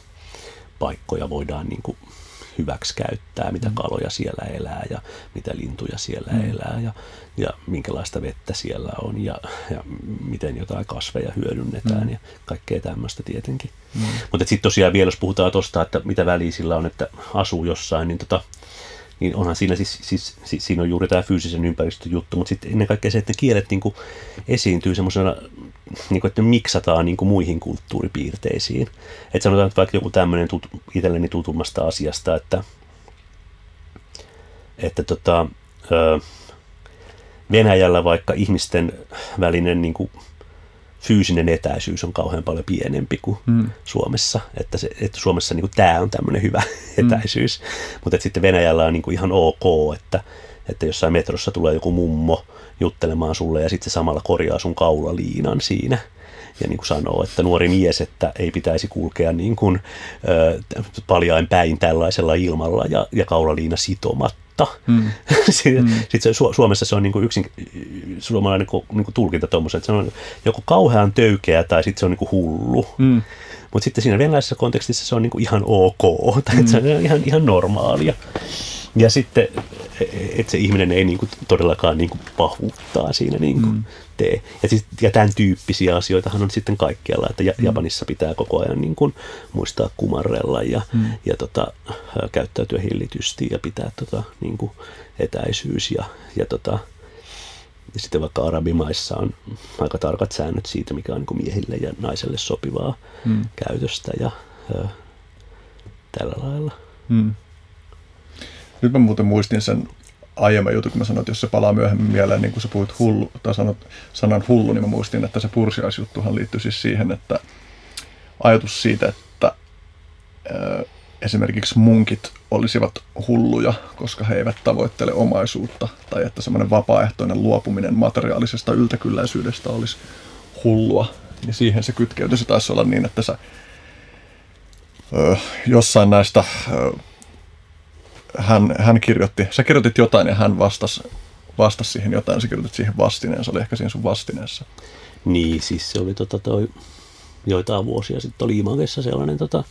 paikkoja voidaan niin kuin hyväksi käyttää, mitä mm. kaloja siellä elää ja mitä lintuja siellä mm. elää ja, ja minkälaista vettä siellä on ja, ja miten jotain kasveja hyödynnetään mm. ja kaikkea tämmöistä tietenkin. Mm. Mutta sitten tosiaan vielä, jos puhutaan tuosta, että mitä väliä sillä on, että asuu jossain, niin tota, niin onhan siinä siis, siis, siis siinä on juuri tämä fyysisen ympäristön juttu, mutta sitten ennen kaikkea se, että ne kielet niin kuin esiintyy semmoisena, niin kuin, että ne miksataan niin kuin muihin kulttuuripiirteisiin. Että sanotaan, että vaikka joku tämmöinen tut, itselleni tutummasta asiasta, että, että tota, Venäjällä vaikka ihmisten välinen niin kuin fyysinen etäisyys on kauhean paljon pienempi kuin mm. Suomessa. Että, se, että Suomessa niin kuin, tämä on tämmöinen hyvä mm. etäisyys. Mutta sitten Venäjällä on niin kuin ihan ok, että, että jossain metrossa tulee joku mummo juttelemaan sulle ja sitten se samalla korjaa sun kaulaliinan siinä ja niin kuin sanoo, että nuori mies, että ei pitäisi kulkea niin kuin, ö, paljain päin tällaisella ilmalla ja, ja kaulaliina sitomatta. Mm. Sitten mm. se, Su- Suomessa se on niin kuin yksin, suomalainen niin kuin tulkinta tuommoisen, että se on joko kauhean töykeä tai sitten se on niin kuin hullu. Mm. Mutta sitten siinä venäläisessä kontekstissa se on niin kuin ihan ok, tai mm. se on ihan, ihan normaalia. Ja sitten, että se ihminen ei niin kuin todellakaan niin kuin pahuuttaa siinä niin kuin mm. tee. Ja, siis, ja tämän tyyppisiä asioitahan on sitten kaikkialla, että mm. Japanissa pitää koko ajan niin kuin muistaa kumarrella ja, mm. ja tota, käyttäytyä hillitysti ja pitää tota, niin kuin etäisyys ja, ja tota, Ja sitten vaikka arabimaissa on aika tarkat säännöt siitä, mikä on niin miehille ja naiselle sopivaa mm. käytöstä ja ö, tällä lailla. Mm. Nyt mä muuten muistin sen aiemman jutun, kun mä sanoin, että jos se palaa myöhemmin mieleen, niin kun sä puhuit hullu, tai sanot sanan hullu, niin mä muistin, että se pursiaisjuttuhan liittyy siis siihen, että ajatus siitä, että esimerkiksi munkit olisivat hulluja, koska he eivät tavoittele omaisuutta, tai että semmoinen vapaaehtoinen luopuminen materiaalisesta yltäkylläisyydestä olisi hullua, niin siihen se kytkeytyy. Se taisi olla niin, että sä ö, jossain näistä ö, hän, hän kirjoitti, sä kirjoitit jotain ja hän vastasi, vastasi siihen jotain, sä kirjoitit siihen vastineen, se oli ehkä siinä sun vastineessa. Niin, siis se oli tota toi, joitain vuosia sitten oli Imagessa sellainen, tota,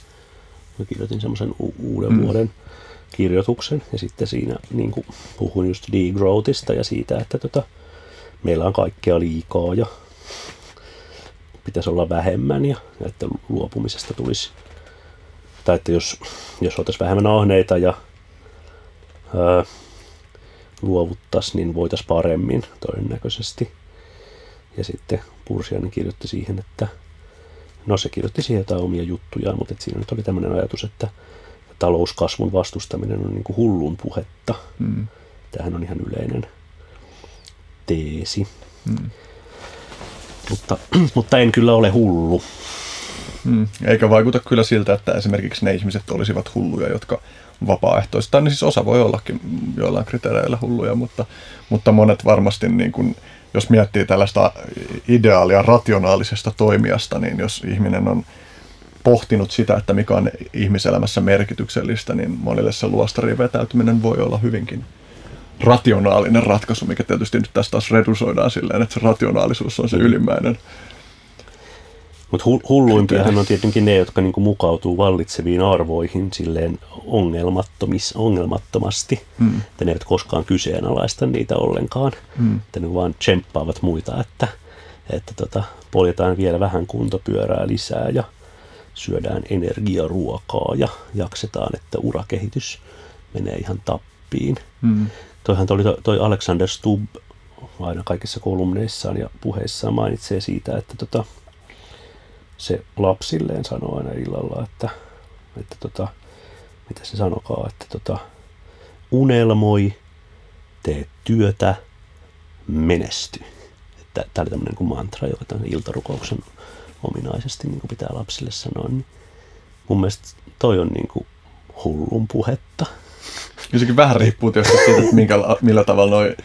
mä kirjoitin semmoisen u- uuden mm. vuoden kirjoituksen ja sitten siinä niin kuin, puhuin just degrowthista ja siitä, että tota, meillä on kaikkea liikaa ja pitäisi olla vähemmän ja, ja että luopumisesta tulisi, tai että jos, jos oltaisiin vähemmän ahneita ja ää, luovuttaisiin, niin voitaisiin paremmin todennäköisesti. Ja sitten Pursiainen kirjoitti siihen, että no se kirjoitti siihen jotain omia juttujaan, mutta siinä nyt oli tämmöinen ajatus, että talouskasvun vastustaminen on niin kuin hullun puhetta. Mm. Tämähän on ihan yleinen teesi. Mm. Mutta, mutta en kyllä ole hullu. Mm. Eikä vaikuta kyllä siltä, että esimerkiksi ne ihmiset olisivat hulluja, jotka vapaaehtoista. Niin siis osa voi ollakin joillain kriteereillä hulluja, mutta, mutta monet varmasti, niin kuin, jos miettii tällaista ideaalia rationaalisesta toimijasta, niin jos ihminen on pohtinut sitä, että mikä on ihmiselämässä merkityksellistä, niin monille se luostariin vetäytyminen voi olla hyvinkin rationaalinen ratkaisu, mikä tietysti nyt tästä taas redusoidaan silleen, että se rationaalisuus on se ylimmäinen mutta hulluimpiahan on tietenkin ne, jotka niinku mukautuu vallitseviin arvoihin silleen ongelmattomis, ongelmattomasti. Mm. Että ne eivät koskaan kyseenalaista niitä ollenkaan. Mm. Että ne vaan tsemppaavat muita, että, että tota, poljetaan vielä vähän kuntopyörää lisää ja syödään energiaruokaa ja jaksetaan, että urakehitys menee ihan tappiin. Mm. Toihan toi, toi Alexander Stubb aina kaikissa kolumneissaan ja puheissaan mainitsee siitä, että tota, se lapsilleen sanoo aina illalla, että, että tota, mitä se sanokaa, että tota, unelmoi, tee työtä, menesty. Että tämä oli tämmöinen kuin mantra, joka tämän iltarukouksen ominaisesti niin kuin pitää lapsille sanoa. Niin mun mielestä toi on niin kuin hullun puhetta. Ja sekin vähän riippuu tietysti siitä, että minkä, millä tavalla noin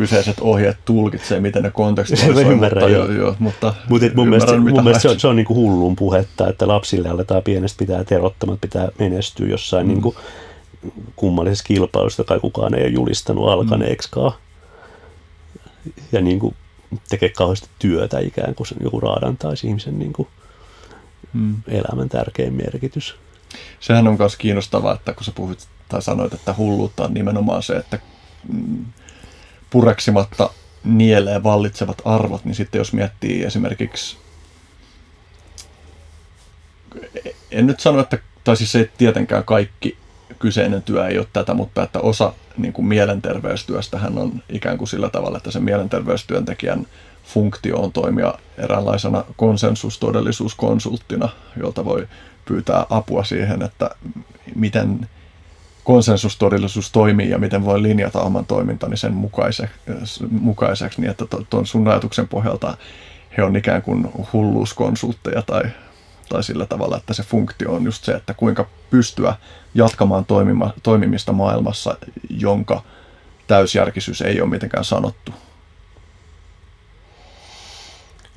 kyseiset ohjeet tulkitsee, miten ne kontekstualisoi. Mä ymmärrän, mutta, joo. joo mutta Mut mun mielestä, mun mielestä se on, se on niin kuin hullun puhetta, että lapsille aletaan pienestä pitää terottamat, pitää menestyä jossain mm. niin kuin kummallisessa kilpailussa, kai kukaan ei ole julistanut alkaneeksikaan. Mm. Ja niin kuin tekee kauheasti työtä ikään kuin joku raadantaisi ihmisen niin kuin mm. elämän tärkein merkitys. Sehän on myös kiinnostavaa, että kun sä puhuit tai sanoit, että hulluutta on nimenomaan se, että mm, pureksimatta nielee vallitsevat arvot, niin sitten jos miettii esimerkiksi, en nyt sano, että, tai siis ei tietenkään kaikki kyseinen työ ei ole tätä, mutta että osa niin kuin mielenterveystyöstähän on ikään kuin sillä tavalla, että se mielenterveystyöntekijän funktio on toimia eräänlaisena konsensustodellisuuskonsulttina, jolta voi pyytää apua siihen, että miten konsensustodellisuus toimii ja miten voi linjata oman toimintani sen mukaiseksi, mukaiseksi niin että tuon sun ajatuksen pohjalta he on ikään kuin hulluuskonsultteja tai, tai sillä tavalla, että se funktio on just se, että kuinka pystyä jatkamaan toimima, toimimista maailmassa, jonka täysjärkisyys ei ole mitenkään sanottu.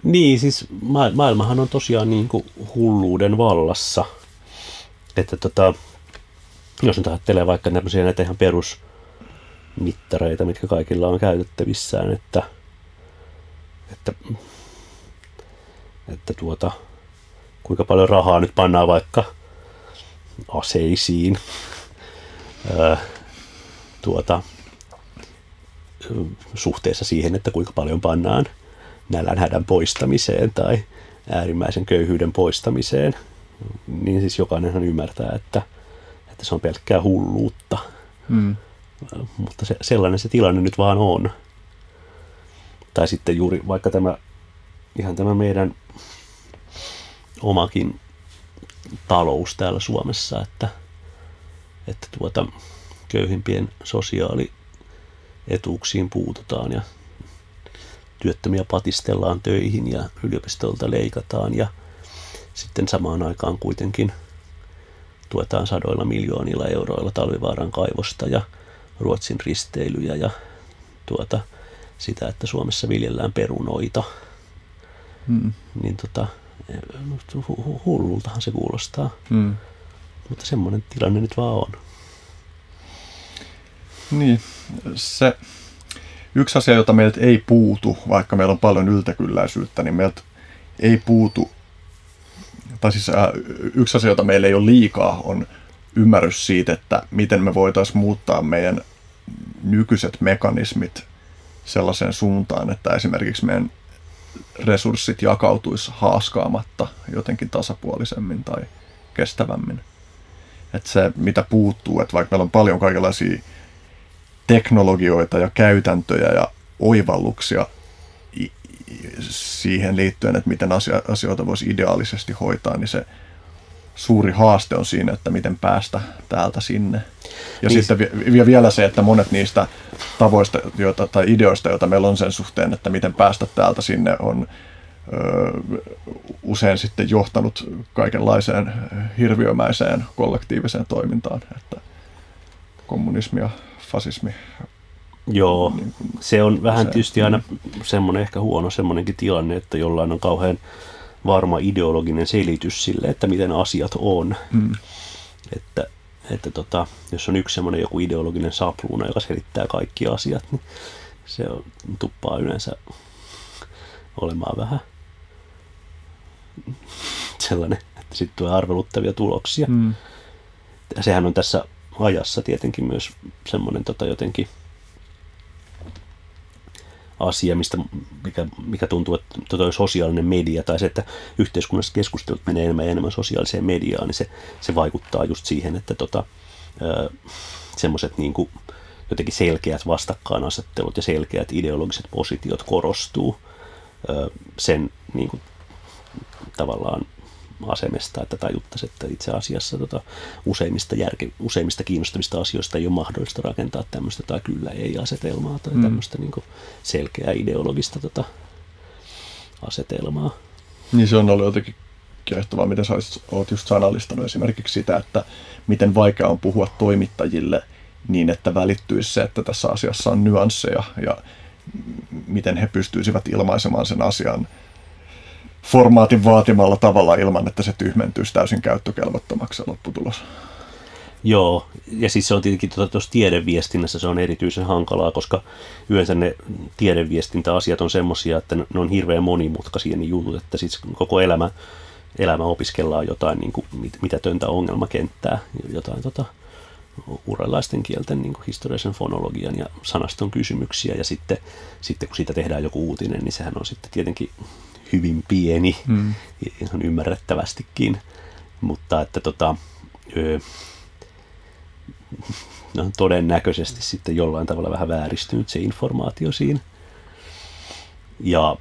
Niin, siis maailmahan on tosiaan niin kuin hulluuden vallassa. Että tota, jos nyt ajattelee vaikka tämmöisiä näitä ihan perusmittareita, mitkä kaikilla on käytettävissään, että, että, että tuota, kuinka paljon rahaa nyt pannaan vaikka aseisiin, tuota, suhteessa siihen, että kuinka paljon pannaan nälänhädän poistamiseen tai äärimmäisen köyhyyden poistamiseen, niin siis jokainenhan ymmärtää, että – että se on pelkkää hulluutta. Mm. Mutta se, sellainen se tilanne nyt vaan on. Tai sitten juuri vaikka tämä, ihan tämä meidän omakin talous täällä Suomessa, että, että tuota, köyhimpien sosiaalietuuksiin puututaan ja työttömiä patistellaan töihin ja yliopistolta leikataan ja sitten samaan aikaan kuitenkin tuetaan sadoilla miljoonilla euroilla talvivaaran kaivosta ja Ruotsin risteilyjä ja tuota, sitä, että Suomessa viljellään perunoita. Hmm. Niin tota, hullultahan se kuulostaa. Hmm. Mutta semmoinen tilanne nyt vaan on. Niin, se yksi asia, jota meiltä ei puutu, vaikka meillä on paljon yltäkylläisyyttä, niin meiltä ei puutu, tai siis äh, yksi asia, jota meillä ei ole liikaa, on ymmärrys siitä, että miten me voitaisiin muuttaa meidän nykyiset mekanismit sellaiseen suuntaan, että esimerkiksi meidän resurssit jakautuisi haaskaamatta jotenkin tasapuolisemmin tai kestävämmin. Että se, mitä puuttuu, että vaikka meillä on paljon kaikenlaisia teknologioita ja käytäntöjä ja oivalluksia siihen liittyen, että miten asioita voisi ideaalisesti hoitaa, niin se suuri haaste on siinä, että miten päästä täältä sinne. Ja niin. sitten vi- vielä se, että monet niistä tavoista joita, tai ideoista, joita meillä on sen suhteen, että miten päästä täältä sinne, on ö, usein sitten johtanut kaikenlaiseen hirviömäiseen kollektiiviseen toimintaan. Että kommunismi ja fasismi. Joo, niin kuin se on vähän se, tietysti aina semmoinen ehkä huono semmoinenkin tilanne, että jollain on kauhean varma ideologinen selitys sille, että miten asiat on. Mm. Että, että tota, jos on yksi semmoinen joku ideologinen sapluuna, joka selittää kaikki asiat, niin se on, tuppaa yleensä olemaan vähän sellainen, että sitten tulee arveluttavia tuloksia. Mm. Sehän on tässä ajassa tietenkin myös semmoinen tota, jotenkin asia, mistä, mikä, mikä tuntuu, että tota, sosiaalinen media tai se, että yhteiskunnassa keskustelut menee enemmän ja enemmän sosiaaliseen mediaan, niin se, se vaikuttaa just siihen, että tota, semmoiset niin jotenkin selkeät vastakkainasettelut ja selkeät ideologiset positiot korostuu sen niin kuin, tavallaan asemesta, että tajuttaisi, että itse asiassa tota, useimmista, järke, useimmista kiinnostavista asioista ei ole mahdollista rakentaa tämmöistä tai kyllä ei asetelmaa tai mm. tämmöistä niin selkeää ideologista tota, asetelmaa. Niin se on ollut jotenkin kiehtovaa, miten sä olet just sanallistanut esimerkiksi sitä, että miten vaikea on puhua toimittajille niin, että välittyisi se, että tässä asiassa on nyansseja ja miten he pystyisivät ilmaisemaan sen asian formaatin vaatimalla tavalla ilman, että se tyhmentyisi täysin käyttökelvottomaksi se lopputulos. Joo, ja siis se on tietenkin tuota, tiedeviestinnässä se on erityisen hankalaa, koska yleensä ne tiedeviestintäasiat on semmoisia, että ne on hirveän monimutkaisia niin jutut, että siis koko elämä, elämä opiskellaan jotain niin kuin, mitä töntä ongelmakenttää, jotain tota, uralaisten kielten niin kuin historiallisen fonologian ja sanaston kysymyksiä, ja sitten, sitten kun siitä tehdään joku uutinen, niin sehän on sitten tietenkin hyvin pieni, mm. ihan ymmärrettävästikin, mutta että tota, öö, no, todennäköisesti sitten jollain tavalla vähän vääristynyt se informaatio siinä. Ja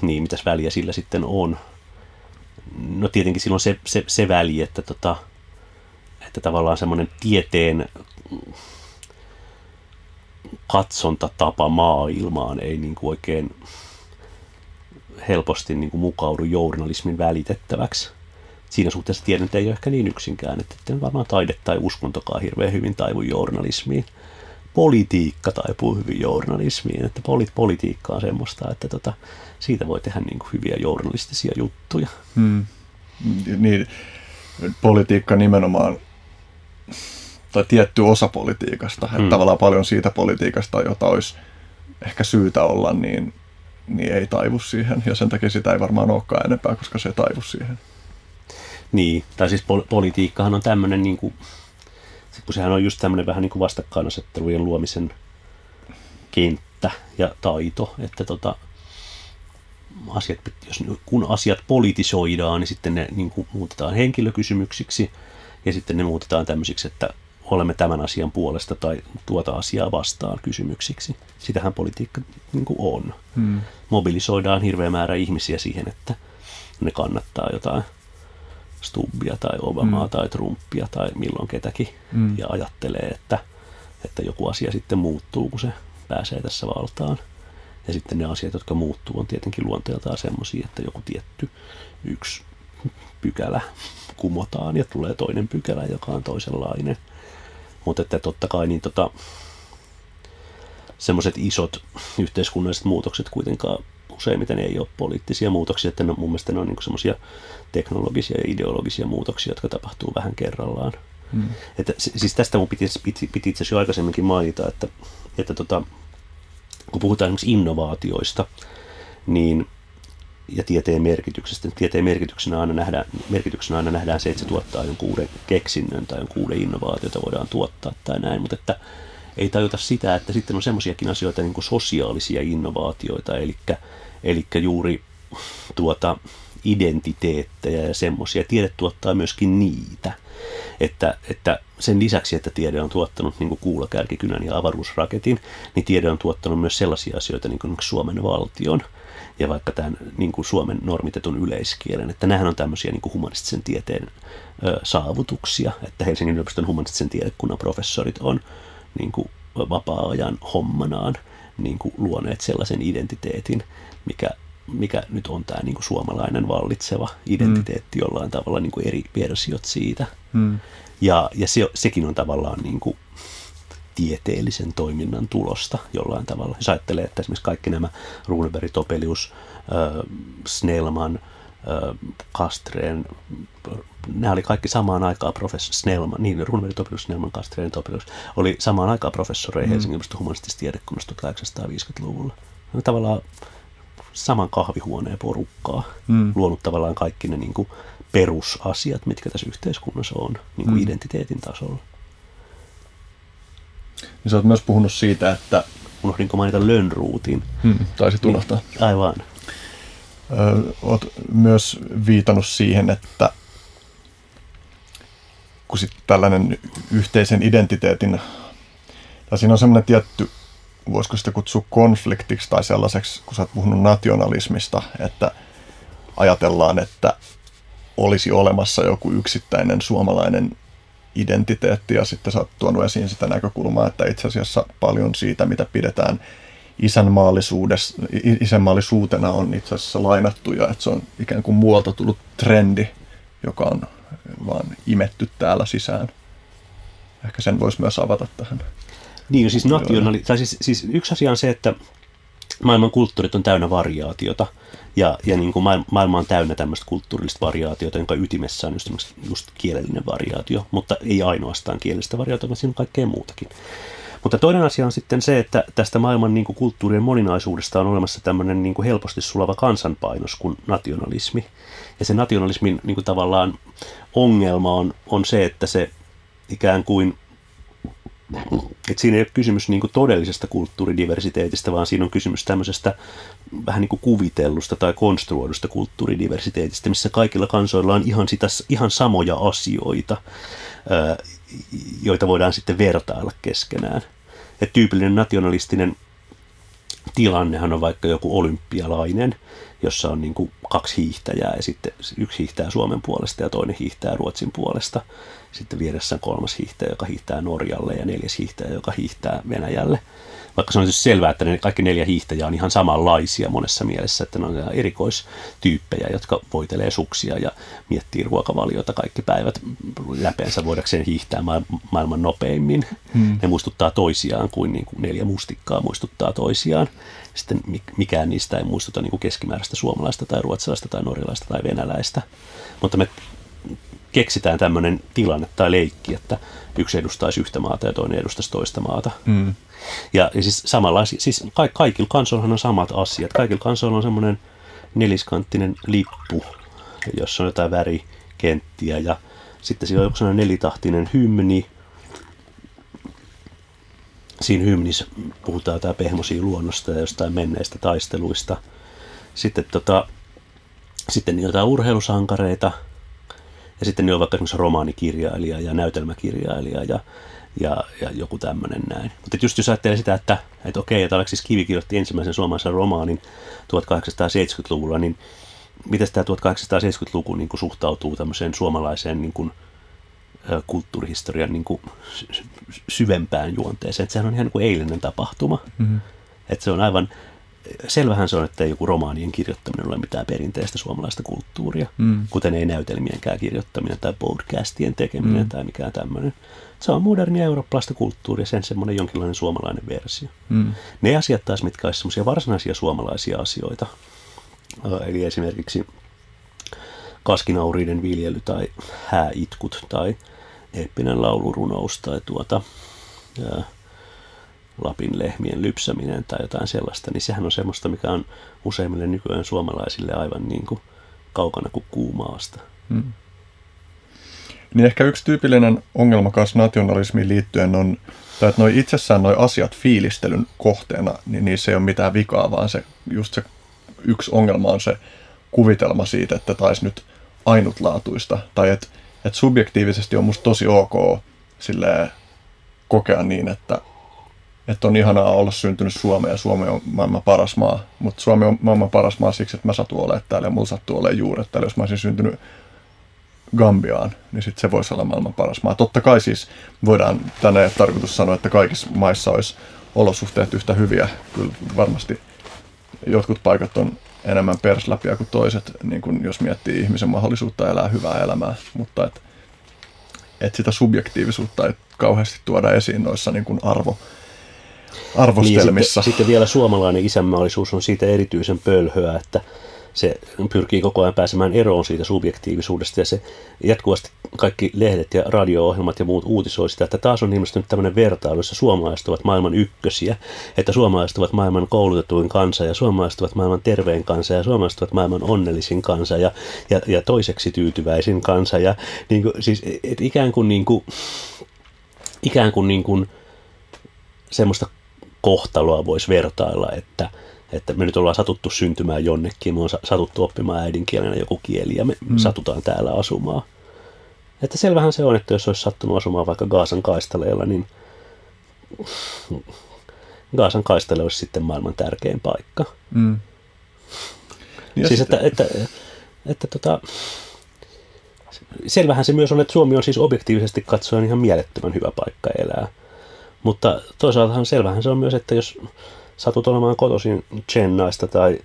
niin, mitäs väliä sillä sitten on? No tietenkin silloin se, se, se väli, että, tota, että tavallaan semmoinen tieteen katsontatapa maailmaan ei niin kuin oikein helposti niin kuin mukaudu journalismin välitettäväksi. Siinä suhteessa tiedän, että ei ole ehkä niin yksinkään, että varmaan taide tai uskontokaan hirveän hyvin taivu journalismiin. Politiikka taipuu hyvin journalismiin, että polit, politiikka on semmoista, että tota, siitä voi tehdä niin kuin hyviä journalistisia juttuja. Hmm. Niin, politiikka nimenomaan, tai tietty osa politiikasta, että hmm. tavallaan paljon siitä politiikasta, jota olisi ehkä syytä olla, niin niin ei taivu siihen. Ja sen takia sitä ei varmaan olekaan enempää, koska se ei taivu siihen. Niin, tai siis pol- politiikkahan on tämmöinen, niin kuin, kun sehän on just tämmöinen vähän niin kuin vastakkainasettelujen luomisen kenttä ja taito, että tota, asiat, jos, kun asiat politisoidaan, niin sitten ne niin kuin, muutetaan henkilökysymyksiksi ja sitten ne muutetaan tämmöisiksi, että olemme tämän asian puolesta tai tuota asiaa vastaan kysymyksiksi. Sitähän politiikka niin kuin on. Hmm. Mobilisoidaan hirveä määrä ihmisiä siihen, että ne kannattaa jotain Stubbia tai Obamaa hmm. tai Trumpia tai milloin ketäkin hmm. ja ajattelee, että, että joku asia sitten muuttuu, kun se pääsee tässä valtaan. Ja sitten ne asiat, jotka muuttuu, on tietenkin luonteeltaan semmoisia, että joku tietty yksi pykälä kumotaan ja tulee toinen pykälä, joka on toisenlainen. Mutta että totta kai niin tota, semmoiset isot yhteiskunnalliset muutokset kuitenkaan useimmiten ei ole poliittisia muutoksia, että ne, mun mielestä ne on niin semmoisia teknologisia ja ideologisia muutoksia, jotka tapahtuu vähän kerrallaan. Hmm. Että, siis tästä mun piti, piti, piti itse asiassa jo aikaisemminkin mainita, että, että tota, kun puhutaan esimerkiksi innovaatioista, niin ja tieteen merkityksestä. Tieteen merkityksenä aina nähdään, merkityksenä aina nähdään se, että se tuottaa jonkun uuden keksinnön tai jonkun uuden innovaatiota voidaan tuottaa tai näin, mutta että ei tajuta sitä, että sitten on semmoisiakin asioita niin kuin sosiaalisia innovaatioita, eli, eli juuri tuota identiteettejä ja semmoisia. Tiede tuottaa myöskin niitä. Että, että sen lisäksi, että tiede on tuottanut niin kuulakärkikynän ja avaruusraketin, niin tiede on tuottanut myös sellaisia asioita, niin kuin Suomen valtion ja vaikka tämän niin kuin Suomen normitetun yleiskielen, että nämähän on tämmöisiä niin kuin humanistisen tieteen ö, saavutuksia, että Helsingin yliopiston humanistisen tiedekunnan professorit on niin kuin vapaa-ajan hommanaan niin kuin luoneet sellaisen identiteetin, mikä, mikä nyt on tämä niin kuin suomalainen vallitseva identiteetti mm. jollain tavalla niin kuin eri versiot siitä. Mm. Ja, ja se, sekin on tavallaan niin kuin tieteellisen toiminnan tulosta jollain tavalla. Jos ajattelee, että esimerkiksi kaikki nämä Runeberg, Topelius, äh, Snellman, äh, Kastreen, nämä oli kaikki samaan aikaan professori Snellman, niin Runeberg, Topelius, Snellman, Kastreen, Topelius, oli samaan aikaan professoreja mm. Helsingin yliopiston humanistisesta tiedekunnasta 1850-luvulla. Ne tavallaan saman kahvihuoneen porukkaa, mm. luonut tavallaan kaikki ne niin kuin perusasiat, mitkä tässä yhteiskunnassa on niin kuin mm. identiteetin tasolla. Niin sä oot myös puhunut siitä, että... Unohdinko mainita Lönnruutin? Hmm, taisit niin, unohtaa. Niin, aivan. Ö, oot myös viitannut siihen, että kun sitten tällainen yhteisen identiteetin, tai siinä on semmoinen tietty, voisiko sitä kutsua konfliktiksi tai sellaiseksi, kun sä oot puhunut nationalismista, että ajatellaan, että olisi olemassa joku yksittäinen suomalainen identiteetti ja sitten sä oot tuonut esiin sitä näkökulmaa, että itse asiassa paljon siitä, mitä pidetään isänmaallisuutena on itse asiassa lainattu ja että se on ikään kuin muualta tullut trendi, joka on vaan imetty täällä sisään. Ehkä sen voisi myös avata tähän. Niin, siis, nationali- tai siis, siis yksi asia on se, että maailman kulttuurit on täynnä variaatiota. Ja, ja niin kuin maailma on täynnä tämmöistä kulttuurillista variaatiota, jonka ytimessä on just, just kielellinen variaatio, mutta ei ainoastaan kielellistä variaatiota, vaan siinä on kaikkea muutakin. Mutta toinen asia on sitten se, että tästä maailman niin kuin, kulttuurien moninaisuudesta on olemassa tämmöinen niin kuin, helposti sulava kansanpainos kuin nationalismi. Ja se nationalismin niin kuin, tavallaan ongelma on, on se, että se ikään kuin et siinä ei ole kysymys niin kuin todellisesta kulttuuridiversiteetistä, vaan siinä on kysymys tämmöisestä vähän niin kuin kuvitellusta tai konstruoidusta kulttuuridiversiteetistä, missä kaikilla kansoilla on ihan, sitä, ihan samoja asioita, joita voidaan sitten vertailla keskenään. Et tyypillinen nationalistinen tilannehan on vaikka joku olympialainen, jossa on niin kuin kaksi hiihtäjää ja sitten yksi hiihtää Suomen puolesta ja toinen hiihtää Ruotsin puolesta. Sitten vieressä on kolmas hiihtäjä, joka hiihtää Norjalle ja neljäs hiihtäjä, joka hiihtää Venäjälle. Vaikka se on siis selvää, että ne kaikki neljä hiihtäjää on ihan samanlaisia monessa mielessä, että ne on erikoistyyppejä, jotka voitelee suksia ja miettii ruokavaliota kaikki päivät läpeensä voidakseen hiihtää maailman nopeimmin. Hmm. Ne muistuttaa toisiaan kuin, niin kuin neljä mustikkaa muistuttaa toisiaan. Sitten mikään niistä ei muistuta niin kuin keskimääräistä suomalaista tai ruotsalaista tai norjalaista tai venäläistä. Mutta me keksitään tämmöinen tilanne tai leikki, että yksi edustaisi yhtä maata ja toinen edustaisi toista maata. Mm. Ja, ja siis samalla, siis ka- kaikilla kansoilla on samat asiat. Kaikilla kansoilla on semmoinen neliskanttinen lippu, jossa on jotain värikenttiä ja sitten siellä on joku sellainen nelitahtinen hymni. Siinä hymnissä puhutaan jotain pehmosia luonnosta ja jostain menneistä taisteluista. Sitten, tota, sitten jotain urheilusankareita – ja sitten ne on vaikka esimerkiksi romaanikirjailija ja näytelmäkirjailija ja ja, ja joku tämmöinen näin. Mutta just jos ajattelee sitä, että, että okei, että Aleksis Kivi kirjoitti ensimmäisen suomalaisen romaanin 1870-luvulla, niin miten tämä 1870-luku niin kuin suhtautuu tämmöiseen suomalaiseen niin kuin, kulttuurihistorian niin kuin syvempään juonteeseen. Että sehän on ihan niin kuin eilinen tapahtuma. Mm-hmm. Että se on aivan, selvähän se on, että ei joku romaanien kirjoittaminen ole mitään perinteistä suomalaista kulttuuria, mm. kuten ei näytelmienkään kirjoittaminen tai podcastien tekeminen mm. tai mikään tämmöinen. Se on modernia eurooppalaista kulttuuria, sen semmoinen jonkinlainen suomalainen versio. Mm. Ne asiat taas, mitkä olisivat semmoisia varsinaisia suomalaisia asioita, eli esimerkiksi kaskinauriiden viljely tai hääitkut tai eeppinen laulurunous tai tuota, ää, Lapin lehmien lypsäminen tai jotain sellaista, niin sehän on semmoista, mikä on useimmille nykyään suomalaisille aivan niin kuin kaukana kuin kuumaasta. Hmm. Niin ehkä yksi tyypillinen ongelma kanssa nationalismiin liittyen on, tai että noi itsessään nuo asiat fiilistelyn kohteena, niin niissä ei ole mitään vikaa, vaan se, just se yksi ongelma on se kuvitelma siitä, että taisi nyt ainutlaatuista, tai että, että subjektiivisesti on musta tosi ok silleen, kokea niin, että että on ihanaa olla syntynyt Suomeen ja Suomi on maailman paras maa. Mutta Suomi on maailman paras maa siksi, että mä satun olemaan täällä ja mulla sattuu olemaan juuret täällä. Jos mä olisin syntynyt Gambiaan, niin sitten se voisi olla maailman paras maa. Totta kai siis voidaan tänne tarkoitus sanoa, että kaikissa maissa olisi olosuhteet yhtä hyviä. Kyllä varmasti jotkut paikat on enemmän persläpiä kuin toiset, niin kuin jos miettii ihmisen mahdollisuutta elää hyvää elämää. Mutta et, et sitä subjektiivisuutta ei kauheasti tuoda esiin noissa niin kuin arvo, arvostelmissa. Niin, sitten, sitten vielä suomalainen isänmaallisuus on siitä erityisen pölhöä, että se pyrkii koko ajan pääsemään eroon siitä subjektiivisuudesta ja se jatkuvasti kaikki lehdet ja radio-ohjelmat ja muut uutisoi sitä, että taas on ilmestynyt tämmöinen vertailu, jossa suomalaiset ovat maailman ykkösiä, että suomalaiset ovat maailman koulutetuin kansa ja suomalaiset ovat maailman tervein kansa ja suomalaiset ovat maailman onnellisin kansa ja, ja, ja toiseksi tyytyväisin kansa ja niin kuin, siis et ikään kuin, niin kuin, ikään kuin, niin kuin semmoista kohtaloa voisi vertailla, että, että me nyt ollaan satuttu syntymään jonnekin, me on satuttu oppimaan äidinkielenä joku kieli ja me mm. satutaan täällä asumaan. Että selvähän se on, että jos olisi sattunut asumaan vaikka Gaasan kaistaleella, niin Gaasan kaistale olisi sitten maailman tärkein paikka. Mm. Ja siis sitten... että, että, että, että tota, selvähän se myös on, että Suomi on siis objektiivisesti katsoen ihan mielettömän hyvä paikka elää. Mutta toisaaltahan selvähän se on myös, että jos satut olemaan kotoisin Chennaista tai,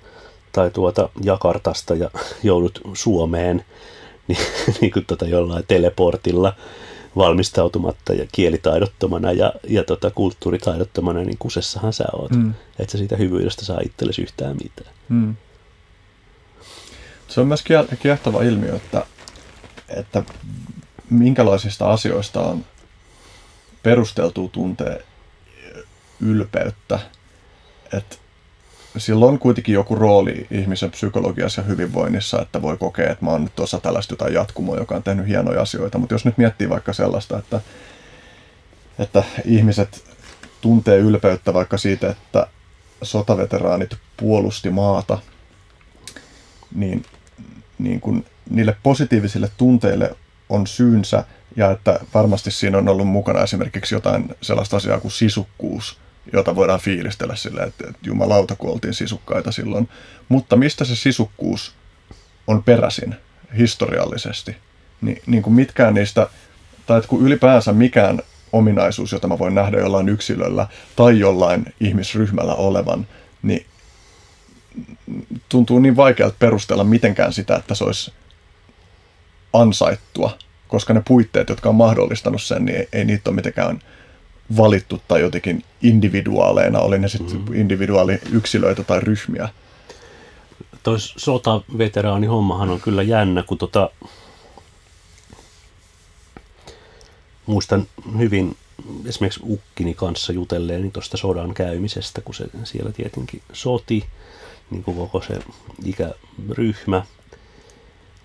tai tuota Jakartasta ja joudut Suomeen niin, niin kuin tuota jollain teleportilla valmistautumatta ja kielitaidottomana ja, ja tota kulttuuritaidottomana, niin kusessahan sä oot. Mm. Että sä siitä hyvyydestä saa itsellesi yhtään mitään. Mm. Se on myös kiehtova ilmiö, että, että minkälaisista asioista on perusteltua tuntee ylpeyttä. Että sillä on kuitenkin joku rooli ihmisen psykologiassa ja hyvinvoinnissa, että voi kokea, että mä oon nyt osa tällaista jotain jatkumoa, joka on tehnyt hienoja asioita. Mutta jos nyt miettii vaikka sellaista, että, että ihmiset tuntee ylpeyttä vaikka siitä, että sotaveteraanit puolusti maata, niin, niin kun niille positiivisille tunteille on syynsä ja että varmasti siinä on ollut mukana esimerkiksi jotain sellaista asiaa kuin sisukkuus, jota voidaan fiilistellä sillä, että, että jumalauta, kun oltiin sisukkaita silloin. Mutta mistä se sisukkuus on peräisin historiallisesti? Ni, niin kuin mitkään niistä, tai että kun ylipäänsä mikään ominaisuus, jota mä voin nähdä jollain yksilöllä tai jollain ihmisryhmällä olevan, niin tuntuu niin vaikealta perustella mitenkään sitä, että se olisi ansaittua koska ne puitteet, jotka on mahdollistanut sen, niin ei, ei niitä ole mitenkään valittu tai jotenkin individuaaleina, oli ne sitten mm. individuaaliyksilöitä tai ryhmiä. Toi sotaveteraani hommahan on kyllä jännä, kun tota, muistan hyvin esimerkiksi Ukkini kanssa jutelleen tuosta sodan käymisestä, kun se siellä tietenkin soti, niin kuin koko se ikäryhmä –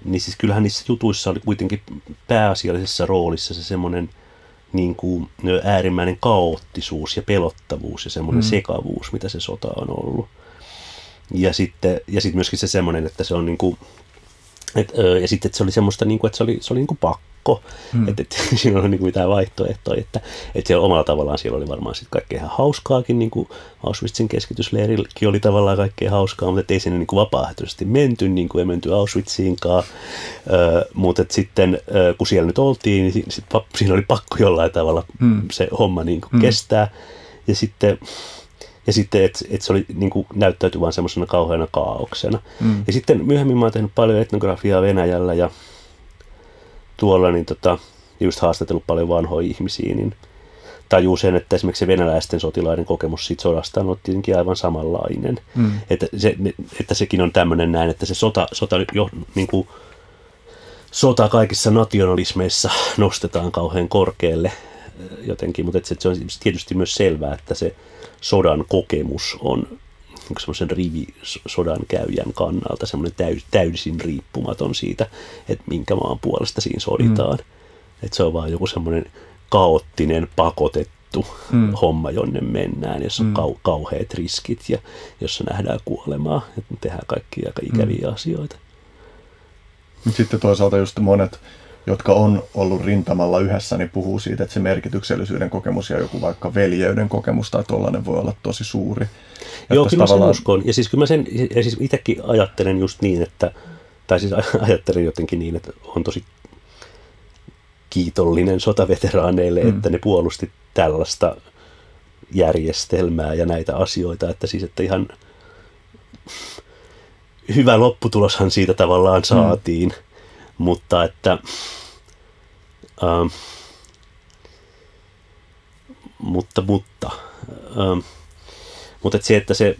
niin siis kyllähän niissä jutuissa oli kuitenkin pääasiallisessa roolissa se semmoinen niin kuin äärimmäinen kaoottisuus ja pelottavuus ja semmoinen mm. sekavuus, mitä se sota on ollut. Ja sitten, ja sitten myöskin se semmoinen, että se on niin kuin Et, ö, ja sitten että se oli semmoista, niin kuin, että se oli, se oli niin kuin pakko, hmm. että, että siinä oli niin kuin mitään vaihtoehtoja, että, että siellä omalla tavallaan siellä oli varmaan sitten kaikkea ihan hauskaakin, niin kuin Auschwitzin keskitysleirilläkin oli tavallaan kaikkea hauskaa, mutta ei sinne niin kuin vapaaehtoisesti menty, niin kuin ei menty Auschwitziinkaan, ö, mutta että sitten ö, kun siellä nyt oltiin, niin sit, sit, siinä oli pakko jollain tavalla hmm. se homma niin kuin hmm. kestää, ja sitten ja sitten, että et se oli niin kuin, näyttäytyi vain semmoisena kauheana kaauksena. Mm. Ja sitten myöhemmin mä oon tehnyt paljon etnografiaa Venäjällä ja tuolla niin tota, just haastatellut paljon vanhoja ihmisiä, niin tajuu sen, että esimerkiksi se venäläisten sotilaiden kokemus siitä sodasta on tietenkin aivan samanlainen. Mm. Että, se, että sekin on tämmöinen näin, että se sota, sota jo, niin kuin, sota kaikissa nationalismeissa nostetaan kauhean korkealle jotenkin, mutta että se on tietysti myös selvää, että se sodan kokemus on semmoisen rivi sodan käyjän kannalta semmoinen täys, täysin riippumaton siitä, että minkä maan puolesta siinä soditaan. Mm. Että se on vaan joku semmoinen kaoottinen, pakotettu mm. homma, jonne mennään, jossa on mm. kau- kauheat riskit ja jossa nähdään kuolemaa, että tehdään kaikkia aika ikäviä mm. asioita. Sitten toisaalta just monet jotka on ollut rintamalla yhdessä, niin puhuu siitä, että se merkityksellisyyden kokemus ja joku vaikka veljeyden kokemus tai tollainen voi olla tosi suuri. Joo, kyllä tavallaan... mä sen uskon. Ja siis kyllä mä sen, ja siis itsekin ajattelen just niin, että, tai siis ajattelen jotenkin niin, että on tosi kiitollinen sotaveteraaneille, mm. että ne puolusti tällaista järjestelmää ja näitä asioita, että siis että ihan hyvä lopputuloshan siitä tavallaan mm. saatiin. Mm mutta että ähm, mutta, mutta ähm, mutta että se, että se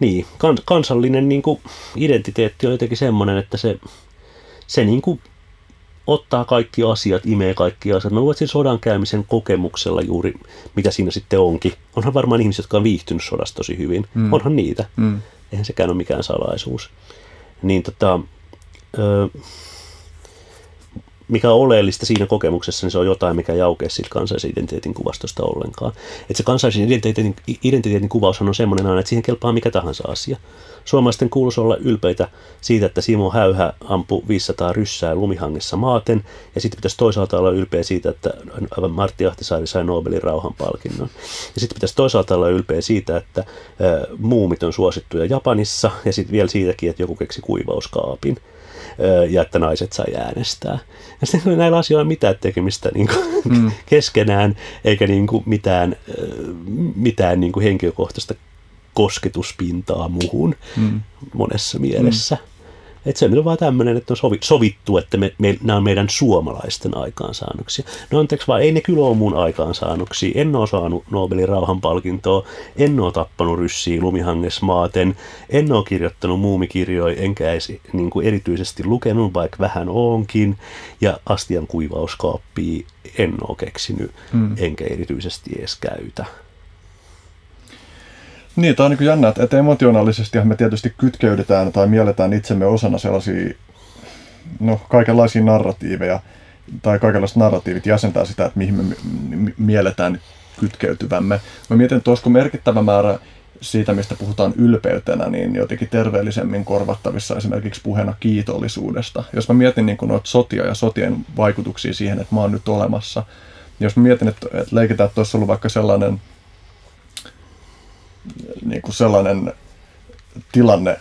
niin, kans, kansallinen niin kuin, identiteetti on jotenkin semmoinen, että se, se niin kuin, ottaa kaikki asiat, imee kaikki asiat. Mä luulen, että sodan käymisen kokemuksella juuri, mitä siinä sitten onkin. Onhan varmaan ihmisiä, jotka on viihtynyt sodasta tosi hyvin. Mm. Onhan niitä. Mm. Eihän sekään ole mikään salaisuus. Niin tota, mikä on oleellista siinä kokemuksessa, niin se on jotain, mikä ei aukea siitä kansallisen identiteetin kuvastosta ollenkaan. Että se kansallisen identiteetin, identiteetin kuvaushan on semmoinen aina, että siihen kelpaa mikä tahansa asia. Suomalaisten kuuluisi olla ylpeitä siitä, että Simo Häyhä ampui 500 ryssää lumihangessa maaten, ja sitten pitäisi toisaalta olla ylpeä siitä, että Martti Ahtisaari sai Nobelin rauhanpalkinnon. Ja sitten pitäisi toisaalta olla ylpeä siitä, että muumit on suosittuja Japanissa, ja sitten vielä siitäkin, että joku keksi kuivauskaapin ja että naiset sai äänestää. Ja sitten näillä asioilla mitään tekemistä niin kuin, mm. keskenään, eikä niin kuin mitään, mitään niin kuin henkilökohtaista kosketuspintaa muuhun mm. monessa mielessä. Mm. Että se on vaan tämmöinen, että on sovittu, että me, me, nämä on meidän suomalaisten aikaansaannoksia. No anteeksi vaan, ei ne kyllä ole mun aikaansaannoksia. En ole saanut Nobelin rauhanpalkintoa, en ole tappanut ryssiä lumihanges maaten, en ole kirjoittanut muumikirjoja, enkä edes niin kuin erityisesti lukenut, vaikka vähän onkin. Ja astian kuivauskaappia en ole keksinyt, mm. enkä erityisesti edes käytä. Niin, tämä on niin jännä, että emotionaalisesti me tietysti kytkeydytään tai mielletään itsemme osana sellaisia no, kaikenlaisia narratiiveja, tai kaikenlaiset narratiivit jäsentää sitä, että mihin me mielletään kytkeytyvämme. Mä mietin, että olisiko merkittävä määrä siitä, mistä puhutaan ylpeytenä, niin jotenkin terveellisemmin korvattavissa esimerkiksi puheena kiitollisuudesta. Jos mä mietin niin noita sotia ja sotien vaikutuksia siihen, että mä oon nyt olemassa, jos mä mietin, että, että leikitään, että olisi ollut vaikka sellainen niin kuin sellainen tilanne,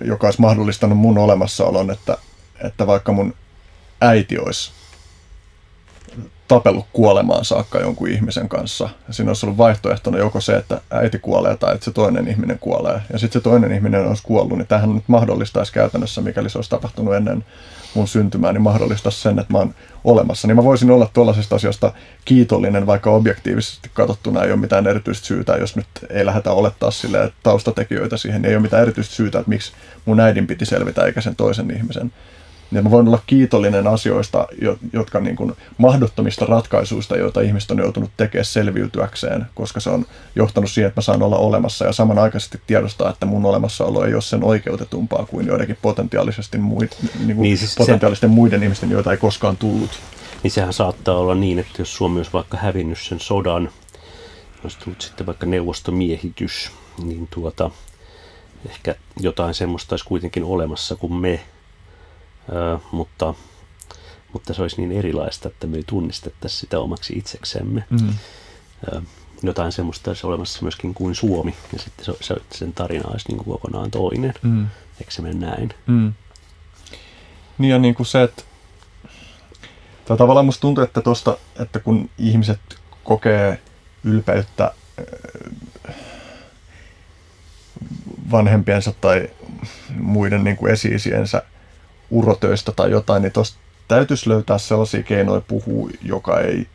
joka olisi mahdollistanut mun olemassaolon, että, että vaikka mun äiti olisi tapellut kuolemaan saakka jonkun ihmisen kanssa. Ja siinä olisi ollut vaihtoehtona joko se, että äiti kuolee tai että se toinen ihminen kuolee. Ja sitten se toinen ihminen olisi kuollut, niin tähän nyt mahdollistaisi käytännössä, mikäli se olisi tapahtunut ennen mun syntymää, niin mahdollistaisi sen, että mä oon olemassa. Niin mä voisin olla tuollaisesta asiasta kiitollinen, vaikka objektiivisesti katsottuna ei ole mitään erityistä syytä, jos nyt ei lähdetä olettaa sille taustatekijöitä siihen, niin ei ole mitään erityistä syytä, että miksi mun äidin piti selvitä eikä sen toisen ihmisen niin mä voin olla kiitollinen asioista, jotka niin kuin mahdottomista ratkaisuista, joita ihmiset on joutunut tekemään selviytyäkseen, koska se on johtanut siihen, että mä saan olla olemassa ja samanaikaisesti tiedostaa, että mun olemassaolo ei ole sen oikeutetumpaa kuin joidenkin potentiaalisesti muid, niin kuin niin siis potentiaalisten se, muiden ihmisten, joita ei koskaan tullut. Niin sehän saattaa olla niin, että jos Suomi olisi vaikka hävinnyt sen sodan, olisi tullut sitten vaikka neuvostomiehitys, niin tuota, ehkä jotain semmoista olisi kuitenkin olemassa kuin me, mutta, mutta se olisi niin erilaista, että me ei tunnistettaisi sitä omaksi itseksemme. Mm. Jotain semmoista olisi olemassa myöskin kuin Suomi, ja sitten se, se, sen tarina olisi niin kuin kokonaan toinen. Mm. Eikö se mene näin? Mm. Niin ja niin kuin se, että tai tavallaan musta tuntuu, että tosta, että kun ihmiset kokee ylpeyttä vanhempiensa tai muiden niin kuin esi-isiensä urotöistä tai jotain, niin tuosta täytyisi löytää sellaisia keinoja puhua, joka ei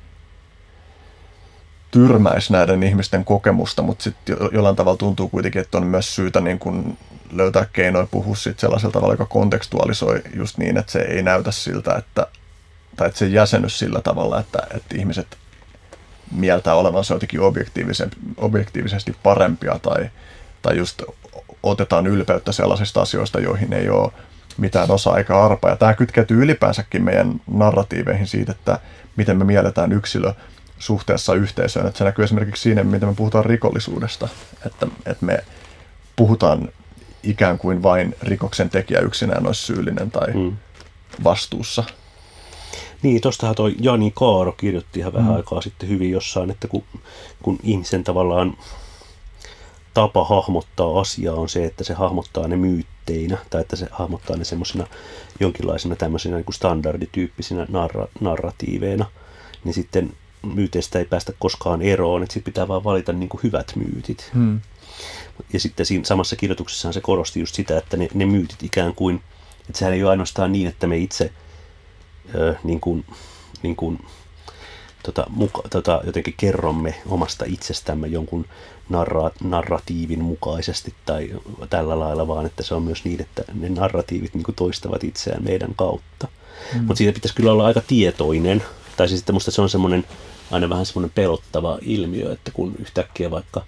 tyrmäisi näiden ihmisten kokemusta, mutta sitten jollain tavalla tuntuu kuitenkin, että on myös syytä niin kuin löytää keinoja puhua sit sellaisella tavalla, joka kontekstualisoi just niin, että se ei näytä siltä, että, tai että se jäsennys sillä tavalla, että, että ihmiset mieltää olevansa jotenkin objektiivisesti parempia tai, tai just otetaan ylpeyttä sellaisista asioista, joihin ei ole mitään osaa eikä arpa. Ja tämä kytkeytyy ylipäänsäkin meidän narratiiveihin siitä, että miten me mielletään yksilö suhteessa yhteisöön. Että se näkyy esimerkiksi siinä, miten me puhutaan rikollisuudesta. Että, että me puhutaan ikään kuin vain rikoksen tekijä yksinään olisi syyllinen tai mm. vastuussa. Niin, tuostahan toi Jani Kaaro kirjoitti ihan vähän mm. aikaa sitten hyvin jossain, että kun, kun ihmisen tavallaan tapa hahmottaa asiaa on se, että se hahmottaa ne myytteinä, tai että se hahmottaa ne semmoisina jonkinlaisina tämmöisinä niin kuin standardityyppisinä narra, narratiiveina, niin sitten myyteistä ei päästä koskaan eroon, että sitten pitää vaan valita niin kuin hyvät myytit. Hmm. Ja sitten siinä samassa kirjoituksessaan se korosti just sitä, että ne, ne myytit ikään kuin, että sehän ei ole ainoastaan niin, että me itse ö, niin kuin, niin kuin, tota, muka, tota, jotenkin kerromme omasta itsestämme jonkun narra, narratiivin mukaisesti tai tällä lailla, vaan että se on myös niin, että ne narratiivit niin kuin toistavat itseään meidän kautta. Mm. Mutta siitä pitäisi kyllä olla aika tietoinen, tai siis että musta se on semmoinen aina vähän semmoinen pelottava ilmiö, että kun yhtäkkiä vaikka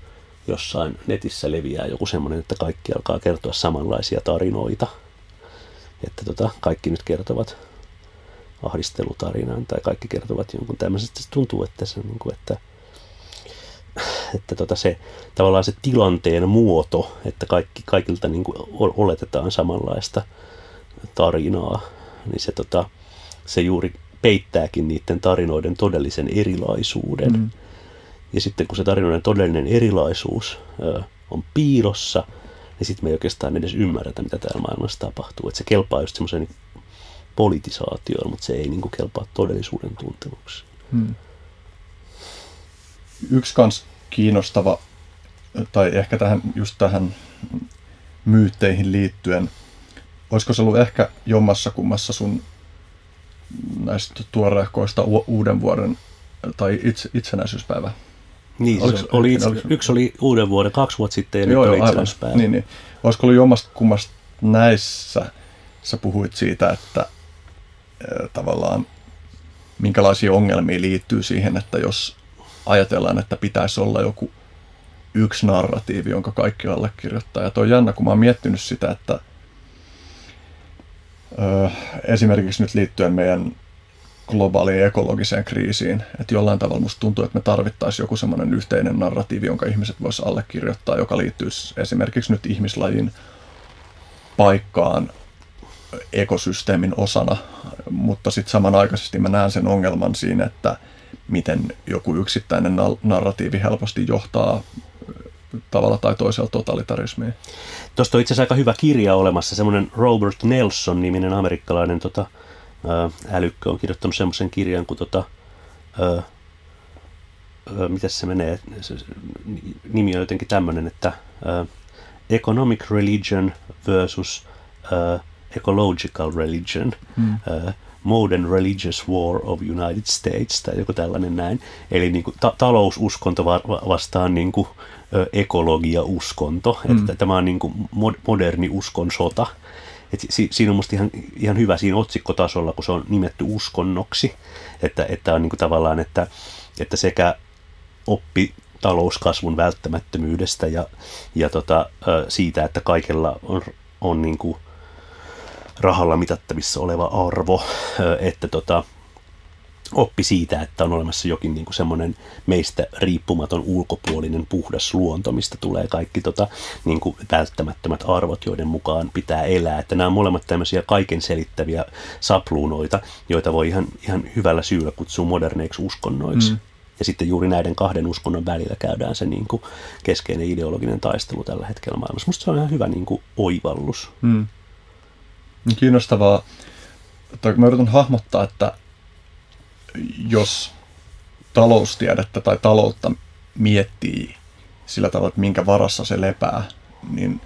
jossain netissä leviää joku semmoinen, että kaikki alkaa kertoa samanlaisia tarinoita, että tota, kaikki nyt kertovat ahdistelutarinan tai kaikki kertovat jonkun tämmöisestä. Se tuntuu, että se, niin kuin, että, että tota se, tavallaan se tilanteen muoto, että kaikki, kaikilta niin kuin oletetaan samanlaista tarinaa, niin se, tota, se juuri peittääkin niiden tarinoiden todellisen erilaisuuden. Mm. Ja sitten kun se tarinoiden todellinen erilaisuus ö, on piilossa, niin sitten me ei oikeastaan edes ymmärretä, mitä täällä maailmassa tapahtuu. Että se kelpaa just semmoisen niin politisaatioon, mutta se ei niin kuin kelpaa todellisuuden tuntemuksi. Hmm. Yksi kans kiinnostava, tai ehkä tähän, just tähän myytteihin liittyen, olisiko se ollut ehkä jommassa kummassa sun näistä tuoreehkoista uuden vuoden tai itse, itsenäisyyspäivä. Niin, oliko, oli itse, oliko, yksi oli uuden vuoden kaksi vuotta sitten ja joo, nyt joo, oli itsenäisyyspäivä. Niin, niin. Olisiko ollut jommasta kummasta näissä, sä puhuit siitä, että tavallaan minkälaisia ongelmia liittyy siihen, että jos ajatellaan, että pitäisi olla joku yksi narratiivi, jonka kaikki allekirjoittaa. Ja toi jännä, kun mä oon miettinyt sitä, että esimerkiksi nyt liittyen meidän globaaliin ekologiseen kriisiin, että jollain tavalla musta tuntuu, että me tarvittaisiin joku semmoinen yhteinen narratiivi, jonka ihmiset vois allekirjoittaa, joka liittyy esimerkiksi nyt ihmislajin paikkaan ekosysteemin osana, mutta sitten samanaikaisesti mä näen sen ongelman siinä, että miten joku yksittäinen narratiivi helposti johtaa tavalla tai toisella totalitarismiin. Tuosta on itse asiassa aika hyvä kirja olemassa, semmoinen Robert Nelson-niminen amerikkalainen tota, älykkö on kirjoittanut semmoisen kirjan kuin tota, miten se menee, se, nimi on jotenkin tämmöinen, että ää, Economic Religion versus ää, Ecological Religion, hmm. ää, Modern Religious War of United States tai joku tällainen näin. Eli niin kuin ta- taloususkonto vastaan niin kuin, ekologia-uskonto. Mm. Että tämä on niin kuin moderni uskon sota. Et si- siinä on musta ihan, ihan hyvä siinä otsikkotasolla, kun se on nimetty uskonnoksi. Että, että on niin kuin tavallaan, että, että sekä oppi talouskasvun välttämättömyydestä ja, ja tota, siitä, että kaikella on, on niin kuin rahalla mitattavissa oleva arvo, että, tota, oppi siitä, että on olemassa jokin niin kuin semmoinen meistä riippumaton ulkopuolinen puhdas luonto, mistä tulee kaikki tota, niin kuin välttämättömät arvot, joiden mukaan pitää elää. Että nämä on molemmat tämmöisiä kaiken selittäviä sapluunoita, joita voi ihan, ihan hyvällä syyllä kutsua moderneiksi uskonnoiksi. Mm. Ja sitten juuri näiden kahden uskonnon välillä käydään se niin kuin keskeinen ideologinen taistelu tällä hetkellä maailmassa. Musta se on ihan hyvä niin kuin oivallus. Mm. Kiinnostavaa. Mä yritän hahmottaa, että jos taloustiedettä tai taloutta miettii sillä tavalla, että minkä varassa se lepää, niin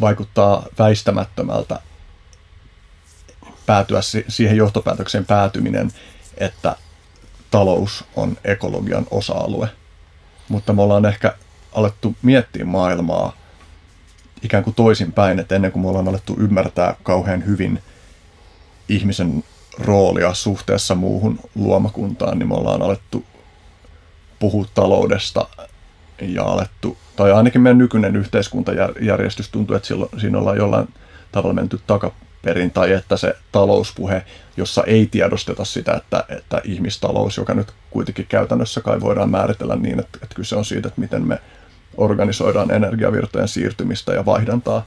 vaikuttaa väistämättömältä päätyä siihen johtopäätökseen päätyminen, että talous on ekologian osa-alue. Mutta me ollaan ehkä alettu miettiä maailmaa ikään kuin toisinpäin, että ennen kuin me ollaan alettu ymmärtää kauhean hyvin ihmisen roolia suhteessa muuhun luomakuntaan, niin me ollaan alettu puhua taloudesta ja alettu, tai ainakin meidän nykyinen yhteiskuntajärjestys tuntuu, että silloin, siinä ollaan jollain tavalla menty takaperin, tai että se talouspuhe, jossa ei tiedosteta sitä, että, että ihmistalous, joka nyt kuitenkin käytännössä kai voidaan määritellä niin, että, että kyse on siitä, että miten me organisoidaan energiavirtojen siirtymistä ja vaihdantaa,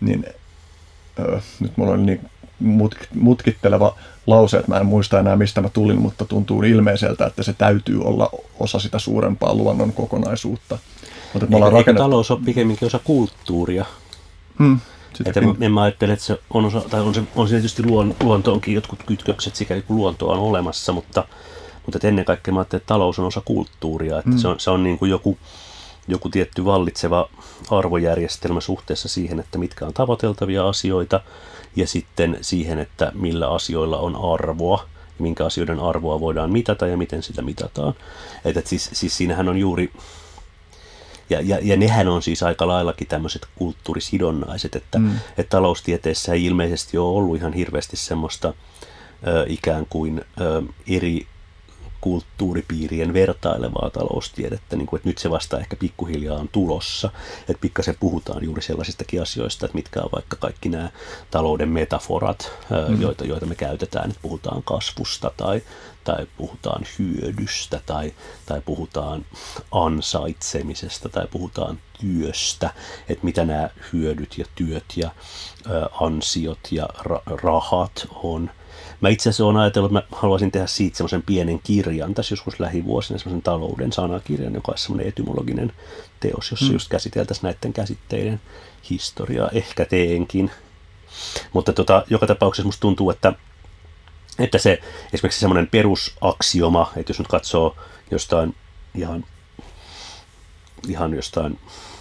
niin öö, nyt mulla oli niin mutkitteleva lause, että mä en muista enää mistä mä tulin, mutta tuntuu ilmeiseltä, että se täytyy olla osa sitä suurempaa luonnon kokonaisuutta. Mutta me ollaan rakennettu... talous on pikemminkin osa kulttuuria? Hmm. Että en mä ajattele, että se on, osa, tai on, se, on se tietysti luon, luontoonkin jotkut kytkökset, sikäli kun luontoa on olemassa, mutta, mutta ennen kaikkea mä ajattelen, että talous on osa kulttuuria, että hmm. se on, se on niin kuin joku, joku tietty vallitseva arvojärjestelmä suhteessa siihen, että mitkä on tavoiteltavia asioita, ja sitten siihen, että millä asioilla on arvoa, ja minkä asioiden arvoa voidaan mitata ja miten sitä mitataan. Että et siis, siis siinähän on juuri, ja, ja, ja nehän on siis aika laillakin tämmöiset kulttuurisidonnaiset, että mm. et taloustieteessä ei ilmeisesti ole ollut ihan hirveästi semmoista ö, ikään kuin ö, eri kulttuuripiirien vertailevaa taloustiedettä, niin kuin, että nyt se vasta ehkä pikkuhiljaa on tulossa, että pikkasen puhutaan juuri sellaisistakin asioista, että mitkä on vaikka kaikki nämä talouden metaforat, mm. joita, joita me käytetään, että puhutaan kasvusta tai, tai puhutaan hyödystä tai, tai puhutaan ansaitsemisesta tai puhutaan työstä, että mitä nämä hyödyt ja työt ja ö, ansiot ja ra- rahat on – Mä itse asiassa olen ajatellut, että mä haluaisin tehdä siitä semmoisen pienen kirjan tässä joskus lähivuosina, semmoisen talouden sanakirjan, joka olisi semmoinen etymologinen teos, jossa mm. just käsiteltäisiin näiden käsitteiden historiaa. Ehkä teenkin. Mutta tota, joka tapauksessa musta tuntuu, että, että se esimerkiksi semmoinen perusaksioma, että jos nyt katsoo jostain ihan, ihan jostain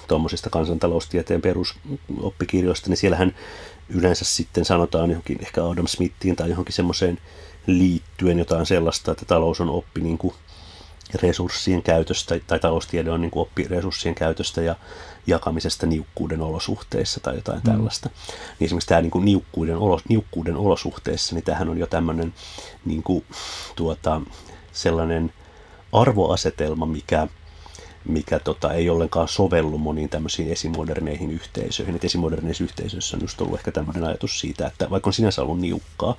tuommoisista kansantaloustieteen perusoppikirjoista, niin siellähän yleensä sitten sanotaan johonkin ehkä Adam Smithiin tai johonkin semmoiseen liittyen jotain sellaista, että talous on oppi niin kuin resurssien käytöstä, tai taloustiede on niin kuin oppi resurssien käytöstä ja jakamisesta niukkuuden olosuhteissa tai jotain mm. tällaista. Niin esimerkiksi tämä niin kuin niukkuuden, olos, niukkuuden olosuhteissa, niin tämähän on jo tämmöinen niin kuin, tuota, sellainen arvoasetelma, mikä mikä tota, ei ollenkaan sovellu moniin tämmöisiin esimoderneihin yhteisöihin. Et esimoderneissa yhteisöissä on just ollut ehkä tämmöinen ajatus siitä, että vaikka on sinänsä ollut niukkaa,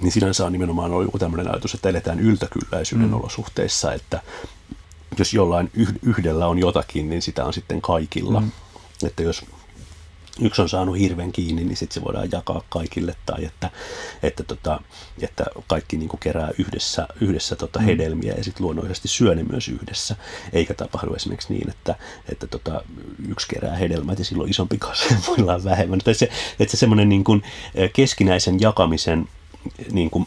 niin sinänsä on nimenomaan ollut joku tämmöinen ajatus, että eletään yltäkylläisyyden mm. olosuhteissa, että jos jollain yhdellä on jotakin, niin sitä on sitten kaikilla. Mm. Että jos yksi on saanut hirven kiinni, niin sitten se voidaan jakaa kaikille, tai että, että, tota, että kaikki niin kerää yhdessä, yhdessä tota mm. hedelmiä ja sitten luonnollisesti syö ne myös yhdessä, eikä tapahdu esimerkiksi niin, että, että tota, yksi kerää hedelmät ja silloin isompi kasa muilla on vähemmän. Että se, että se semmoinen niin kuin keskinäisen jakamisen niin kuin,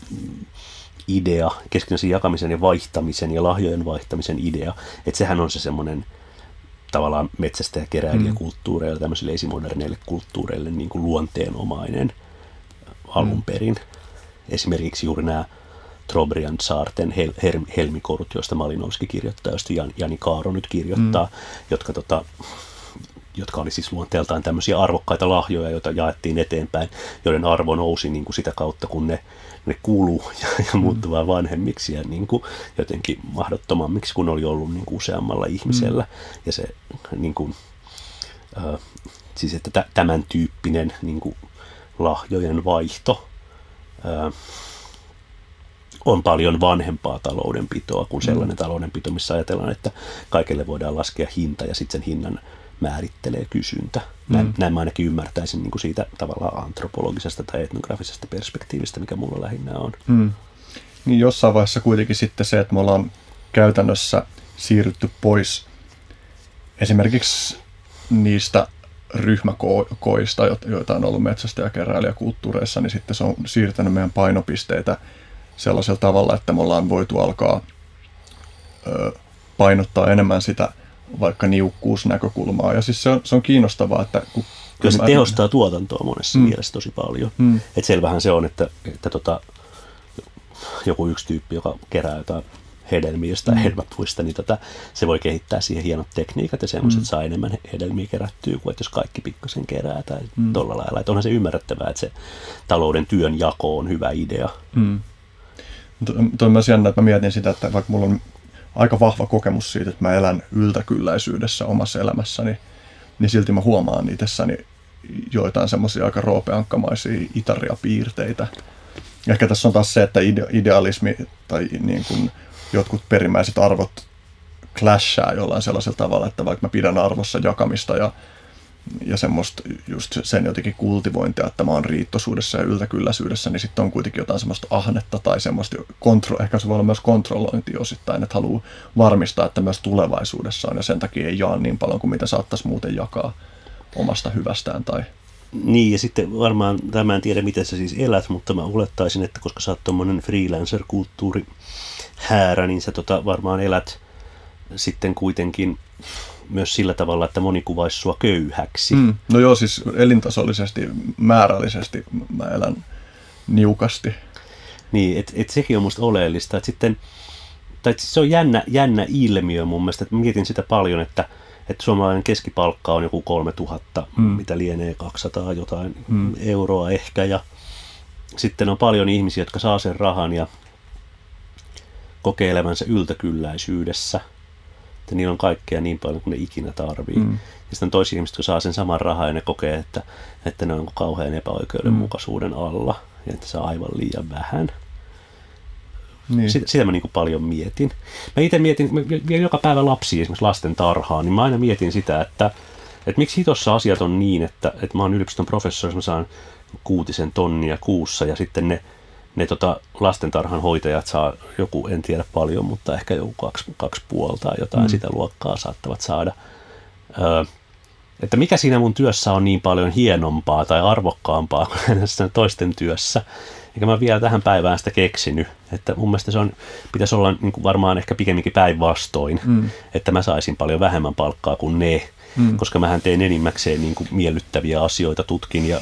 idea, keskinäisen jakamisen ja vaihtamisen ja lahjojen vaihtamisen idea, että sehän on se semmoinen tavallaan metsästä ja keräilijäkulttuureille, mm. tämmöisille esimoderneille kulttuureille niin kuin luonteenomainen alun mm. perin. Esimerkiksi juuri nämä Trobriand saarten hel, hel, helmikorut, joista Malinowski kirjoittaa, joista Jan, Jani Kaaro nyt kirjoittaa, mm. jotka, tota, jotka oli siis luonteeltaan tämmöisiä arvokkaita lahjoja, joita jaettiin eteenpäin, joiden arvo nousi niin kuin sitä kautta, kun ne ne kuuluu ja, ja mm. muuttuu vaan vanhemmiksi ja niin kuin jotenkin mahdottomammiksi, kun oli ollut niin kuin useammalla ihmisellä. Mm. Ja se niin kuin, äh, siis että tämän tyyppinen niin kuin lahjojen vaihto äh, on paljon vanhempaa taloudenpitoa kuin sellainen mm. taloudenpito, missä ajatellaan, että kaikille voidaan laskea hinta ja sitten sen hinnan määrittelee kysyntä. Näin, mm. näin mä ainakin ymmärtäisin niin kuin siitä tavallaan antropologisesta tai etnografisesta perspektiivistä, mikä mulla lähinnä on. Mm. Niin jossain vaiheessa kuitenkin sitten se, että me ollaan käytännössä siirrytty pois esimerkiksi niistä ryhmäkoista, joita on ollut metsästä- ja keräilijäkulttuureissa, niin sitten se on siirtänyt meidän painopisteitä sellaisella tavalla, että me ollaan voitu alkaa painottaa enemmän sitä vaikka niukkuusnäkökulmaa. Ja siis se on, se on kiinnostavaa, että kun Kyllä se tehostaa tuotantoa monessa mm. mielessä tosi paljon. Mm. Et selvähän se on, että, että tota, joku yksi tyyppi, joka kerää jotain hedelmistä tai mm. helmapuista, niin tota, se voi kehittää siihen hienot tekniikat ja semmoiset mm. saa enemmän hedelmiä kerättyä kuin että jos kaikki pikkasen kerää tai mm. tolla lailla. Että onhan se ymmärrettävää, että se talouden työn jako on hyvä idea. Mm. Tuo on myös jännä, että mä mietin sitä, että vaikka mulla on aika vahva kokemus siitä, että mä elän yltäkylläisyydessä omassa elämässäni, niin silti mä huomaan itsessäni joitain semmoisia aika roopeankkamaisia itaria-piirteitä. Ehkä tässä on taas se, että idealismi tai niin kuin jotkut perimmäiset arvot clashaa jollain sellaisella tavalla, että vaikka mä pidän arvossa jakamista ja, ja semmoista just sen jotenkin kultivointia, että mä oon riittosuudessa ja yltäkylläisyydessä, niin sitten on kuitenkin jotain semmoista ahnetta tai semmoista, kontro, ehkä se voi olla myös kontrollointi osittain, että haluaa varmistaa, että myös tulevaisuudessa on ja sen takia ei jaa niin paljon kuin mitä saattaisi muuten jakaa omasta hyvästään tai niin, ja sitten varmaan, tämä en tiedä miten sä siis elät, mutta mä olettaisin, että koska sä oot tuommoinen freelancer-kulttuuri häärä, niin sä tota varmaan elät sitten kuitenkin myös sillä tavalla, että moni kuvaisi sua köyhäksi. Mm, no joo, siis elintasollisesti, määrällisesti mä elän niukasti. Niin, että et sekin on musta oleellista. Että sitten, tai se on jännä, jännä ilmiö mun mielestä, että mietin sitä paljon, että, että suomalainen keskipalkka on joku 3000, mm. mitä lienee 200 jotain mm. euroa ehkä, ja sitten on paljon ihmisiä, jotka saa sen rahan ja kokee elämänsä yltäkylläisyydessä. Että niillä on kaikkea niin paljon kuin ne ikinä tarvii. Mm. Ja sitten toisia ihmisiä, jotka saa sen saman rahan ja ne kokee, että, että ne on kauhean epäoikeudenmukaisuuden mm. alla ja että on aivan liian vähän. Niin. Sitä, sitä mä niin paljon mietin. Mä itse mietin, mä vien joka päivä lapsia esimerkiksi lasten tarhaan, niin mä aina mietin sitä, että, että miksi hitossa asiat on niin, että, että mä oon yliopiston professori, mä saan kuutisen tonnia kuussa ja sitten ne ne tota, lastentarhan hoitajat saa joku, en tiedä paljon, mutta ehkä joku kaksi, kaksi puolta tai jotain mm. sitä luokkaa saattavat saada. Öö, että mikä siinä mun työssä on niin paljon hienompaa tai arvokkaampaa kuin toisten työssä. Eikä mä vielä tähän päivään sitä keksinyt. Että mun mielestä se on, pitäisi olla niin kuin varmaan ehkä pikemminkin päinvastoin, mm. että mä saisin paljon vähemmän palkkaa kuin ne. Mm. Koska mähän teen enimmäkseen niin kuin miellyttäviä asioita, tutkin ja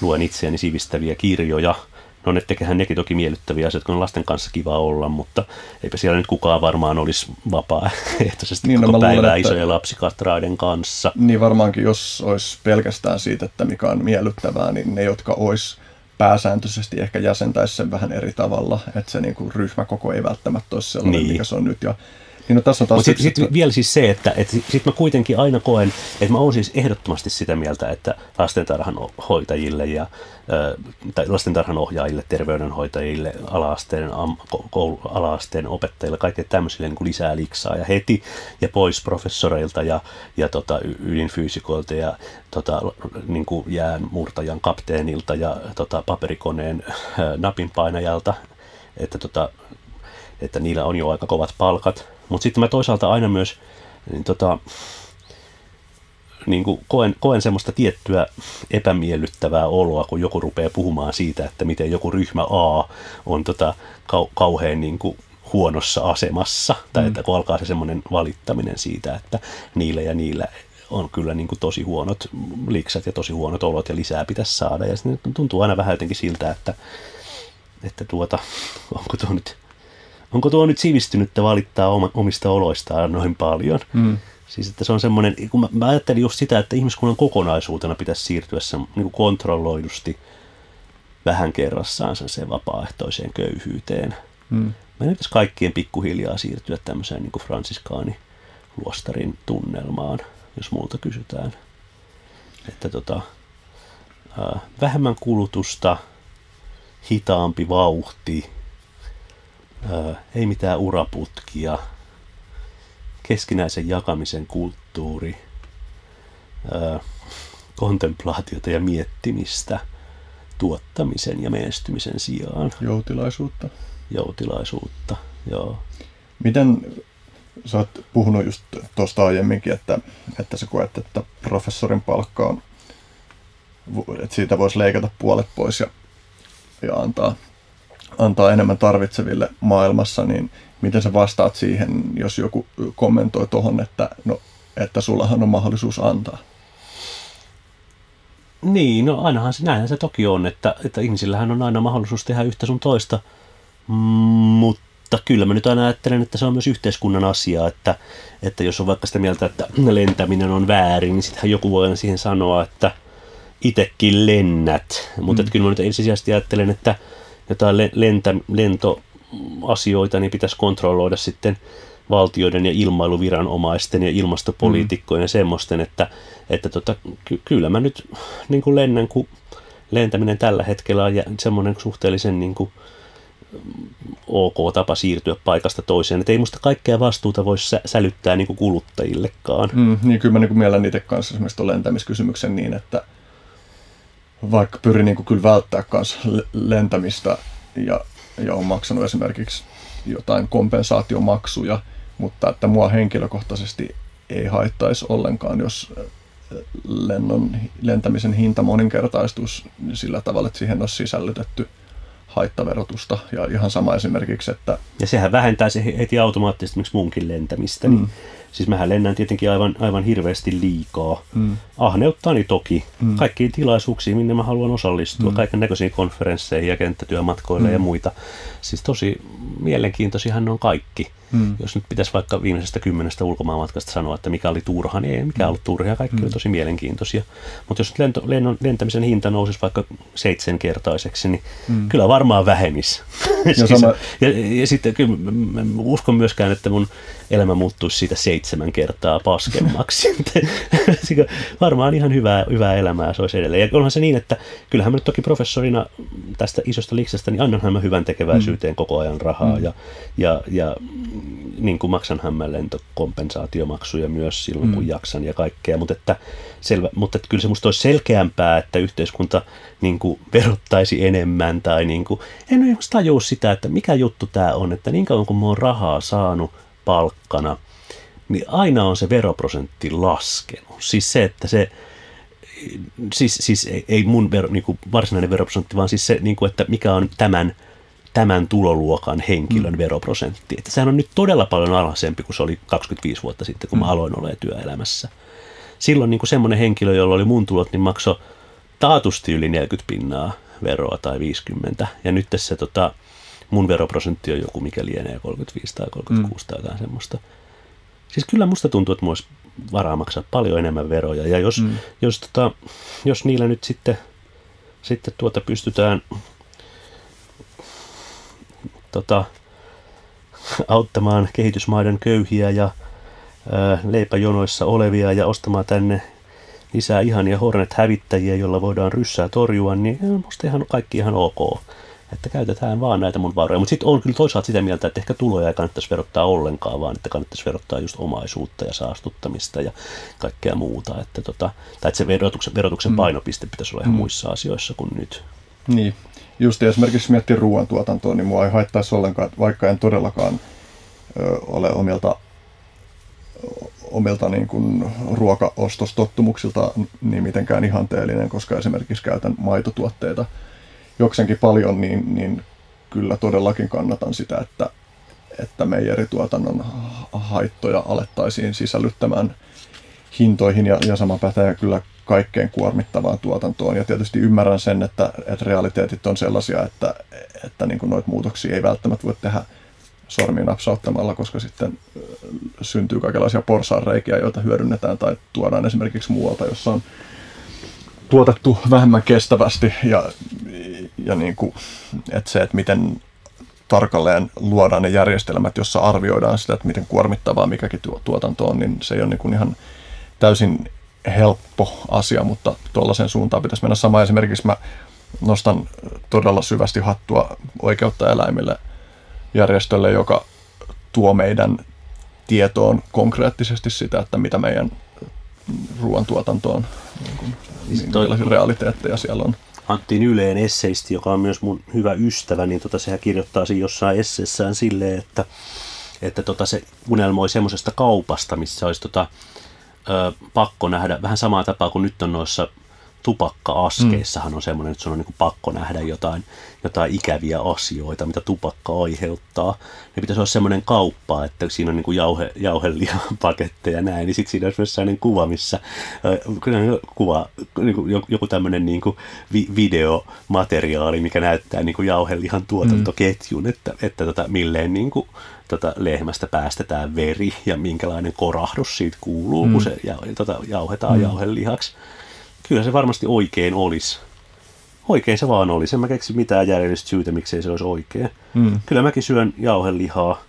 luen itseäni sivistäviä kirjoja – No ne tekehän nekin toki miellyttäviä asioita, kun on lasten kanssa kiva olla, mutta eipä siellä nyt kukaan varmaan olisi vapaaehtoisesti niin, no koko no päivää luulen, isojen lapsikastraiden kanssa. Niin varmaankin, jos olisi pelkästään siitä, että mikä on miellyttävää, niin ne, jotka olisi pääsääntöisesti ehkä jäsentäisi sen vähän eri tavalla, että se niin kuin ryhmäkoko ei välttämättä olisi sellainen, niin. mikä se on nyt. Ja niin no, tässä on taas Mutta sitten sit vielä siis se, että et sit mä kuitenkin aina koen, että mä oon siis ehdottomasti sitä mieltä, että lastentarhan hoitajille ja tai lastentarhan ohjaajille, terveydenhoitajille, alaasteen, koulu, alaasteen opettajille, kaikille tämmöisille niin kuin lisää liksaa. Ja heti ja pois professoreilta ja, ja tota, ydinfyysikoilta ja tota, niin kuin jäänmurtajan kapteenilta ja tota, paperikoneen napinpainajalta, että, tota, että niillä on jo aika kovat palkat mutta sitten mä toisaalta aina myös niin tota, niin kuin koen, koen semmoista tiettyä epämiellyttävää oloa, kun joku rupeaa puhumaan siitä, että miten joku ryhmä A on tota, kau, kauhean niin kuin huonossa asemassa, tai mm. että kun alkaa se semmoinen valittaminen siitä, että niillä ja niillä on kyllä niin kuin tosi huonot liksat ja tosi huonot olot ja lisää pitäisi saada. Ja sitten tuntuu aina vähän jotenkin siltä, että, että tuota, onko tuo nyt onko tuo nyt sivistynyttä valittaa omista oloistaan noin paljon? Mm. Siis että se on semmoinen, kun mä, mä ajattelin just sitä, että ihmiskunnan kokonaisuutena pitäisi siirtyä se, niin kuin kontrolloidusti vähän kerrassaan sen vapaaehtoiseen köyhyyteen. Mm. Meidän pitäisi kaikkien pikkuhiljaa siirtyä tämmöiseen niin kuin fransiskaani luostarin tunnelmaan, jos multa kysytään. Että tota, vähemmän kulutusta, hitaampi vauhti, ei mitään uraputkia, keskinäisen jakamisen kulttuuri, ö, kontemplaatiota ja miettimistä tuottamisen ja menestymisen sijaan. Joutilaisuutta. Joutilaisuutta, joo. Miten sä oot puhunut just tuosta aiemminkin, että, että sä koet, että professorin palkka on, että siitä voisi leikata puolet pois ja, ja antaa, antaa enemmän tarvitseville maailmassa, niin miten sä vastaat siihen, jos joku kommentoi tuohon, että, no, että sullahan on mahdollisuus antaa? Niin, no ainahan se näinhän se toki on, että, että ihmisillähän on aina mahdollisuus tehdä yhtä sun toista, mutta kyllä mä nyt aina ajattelen, että se on myös yhteiskunnan asia, että, että jos on vaikka sitä mieltä, että lentäminen on väärin, niin sittenhän joku voi aina siihen sanoa, että itekin lennät. Mutta mm. kyllä mä nyt ensisijaisesti ajattelen, että jotain lentä, lentoasioita niin pitäisi kontrolloida sitten valtioiden ja ilmailuviranomaisten ja ilmastopoliitikkojen mm. ja semmoisten, että, että tota, ky- kyllä mä nyt niin kuin lennän, kun lentäminen tällä hetkellä on semmoinen suhteellisen niin kuin, ok tapa siirtyä paikasta toiseen. Että ei musta kaikkea vastuuta voi sä- sälyttää niin kuin kuluttajillekaan. Mm, niin kyllä mä niin kuin mielen itse kanssa esimerkiksi tuon lentämiskysymyksen niin, että vaikka pyrin niin kuin kyllä välttää kanssa lentämistä ja, ja on maksanut esimerkiksi jotain kompensaatiomaksuja, mutta että mua henkilökohtaisesti ei haittaisi ollenkaan, jos lennon, lentämisen hinta moninkertaistus sillä tavalla, että siihen olisi sisällytetty haittaverotusta. Ja ihan sama esimerkiksi, että... Ja sehän vähentää se heti automaattisesti miksi munkin lentämistä. Niin mm. Niin Siis mähän lennän tietenkin aivan, aivan hirveästi liikaa. Mm. Ahneuttani toki. Mm. Kaikkiin tilaisuuksiin, minne mä haluan osallistua. Mm. Kaiken näköisiin konferensseihin ja kenttätyömatkoille mm. ja muita. Siis tosi mielenkiintoisihan on kaikki. Mm. Jos nyt pitäisi vaikka viimeisestä kymmenestä ulkomaanmatkasta sanoa, että mikä oli turha, niin ei mikä ollut turha. Kaikki mm. oli tosi mielenkiintoisia. Mutta jos lento, lennon, lentämisen hinta nousisi vaikka seitsemänkertaiseksi, niin mm. kyllä varmaan vähenisi. Ja, siis, sama... ja, ja sitten kyllä mä uskon myöskään, että mun elämä muuttuisi siitä seitsemän kertaa paskemmaksi. varmaan ihan hyvää, hyvää elämää se olisi edelleen. Ja onhan se niin, että kyllähän mä nyt toki professorina tästä isosta liksestä, niin annanhan mä hyvän tekeväisyyteen mm. koko ajan rahaa. Mm. Ja, ja, ja niin kuin maksanhan mä lentokompensaatiomaksuja myös silloin, mm. kun jaksan ja kaikkea. Mutta, että, selvä, mutta että kyllä se musta olisi selkeämpää, että yhteiskunta niin kuin verottaisi enemmän tai niin kuin, en ole tajua sitä, että mikä juttu tämä on, että niin kauan kun mä oon rahaa saanut palkkana, niin aina on se veroprosentti laskenut. Siis se, että se, siis, siis ei, ei mun vero, niin kuin varsinainen veroprosentti, vaan siis se, niin kuin, että mikä on tämän, tämän tuloluokan henkilön mm. veroprosentti. Että sehän on nyt todella paljon alhaisempi kuin se oli 25 vuotta sitten, kun mm. mä aloin olla työelämässä. Silloin niin kuin semmoinen henkilö, jolla oli mun tulot, niin maksoi taatusti yli 40 pinnaa veroa tai 50. Ja nyt tässä tota, mun veroprosentti on joku, mikä lienee 35 tai 36 mm. tai jotain semmoista. Siis kyllä musta tuntuu, että mulla olisi varaa maksaa paljon enemmän veroja. Ja jos, mm. jos, tota, jos niillä nyt sitten, sitten tuota pystytään tota, auttamaan kehitysmaiden köyhiä ja ää, leipäjonoissa olevia ja ostamaan tänne lisää ihania Hornet-hävittäjiä, joilla voidaan ryssää torjua, niin musta ihan kaikki ihan ok että käytetään vaan näitä mun varoja. Mutta sitten on kyllä toisaalta sitä mieltä, että ehkä tuloja ei kannattaisi verottaa ollenkaan, vaan että kannattaisi verottaa just omaisuutta ja saastuttamista ja kaikkea muuta. Että tota, tai että se verotuksen, verotuksen mm. painopiste pitäisi olla ihan mm. muissa asioissa kuin nyt. Niin, just esimerkiksi miettii ruoantuotantoa, niin mua ei haittaisi ollenkaan, vaikka en todellakaan ö, ole omilta omilta niin kuin ruokaostostottumuksilta niin mitenkään ihanteellinen, koska esimerkiksi käytän maitotuotteita – jokseenkin paljon, niin, niin kyllä todellakin kannatan sitä, että, että meijerituotannon haittoja alettaisiin sisällyttämään hintoihin ja, ja sama pätee kyllä kaikkein kuormittavaan tuotantoon. Ja tietysti ymmärrän sen, että, että realiteetit on sellaisia, että, että niin noita muutoksia ei välttämättä voi tehdä sormiin napsauttamalla, koska sitten syntyy kaikenlaisia porsaanreikiä, joita hyödynnetään tai tuodaan esimerkiksi muualta, jossa on tuotettu vähemmän kestävästi ja, ja niin kuin, että se, että miten tarkalleen luodaan ne järjestelmät, jossa arvioidaan sitä, että miten kuormittavaa mikäkin tuotanto on, niin se ei ole niin kuin ihan täysin helppo asia, mutta tuollaisen suuntaan pitäisi mennä. Sama esimerkiksi mä nostan todella syvästi hattua oikeutta eläimille järjestölle, joka tuo meidän tietoon konkreettisesti sitä, että mitä meidän ruoantuotantoon, niin kuin, Siis minkälaisia realiteetteja siellä on. Antti Nyleen esseisti, joka on myös mun hyvä ystävä, niin tota, sehän kirjoittaa siinä jossain esseessään silleen, että, että tota, se unelmoi semmoisesta kaupasta, missä olisi tota, ö, pakko nähdä vähän samaa tapaa kuin nyt on noissa tupakka-askeissahan on semmoinen, että sun on niin kuin pakko nähdä jotain, jotain ikäviä asioita, mitä tupakka aiheuttaa. Ne pitäisi olla semmoinen kauppa, että siinä on niin jauhe, jauhelihapaketteja ja näin, niin sitten siinä olisi myös sellainen kuva, missä kyllä kuva, niin kuin joku- tämmöinen niin kuin vi, videomateriaali, mikä näyttää niin kuin jauhelihan tuotantoketjun, että, että tota, milleen niin kuin, tota, lehmästä päästetään veri ja minkälainen korahdus siitä kuuluu, mm. kun se ja, tota, jauhetaan mm. jauhelihaksi. Kyllä se varmasti oikein olisi. Oikein se vaan olisi. En mä keksi mitään järjellistä syytä, miksei se olisi oikein. Mm. Kyllä mäkin syön jauhelihaa,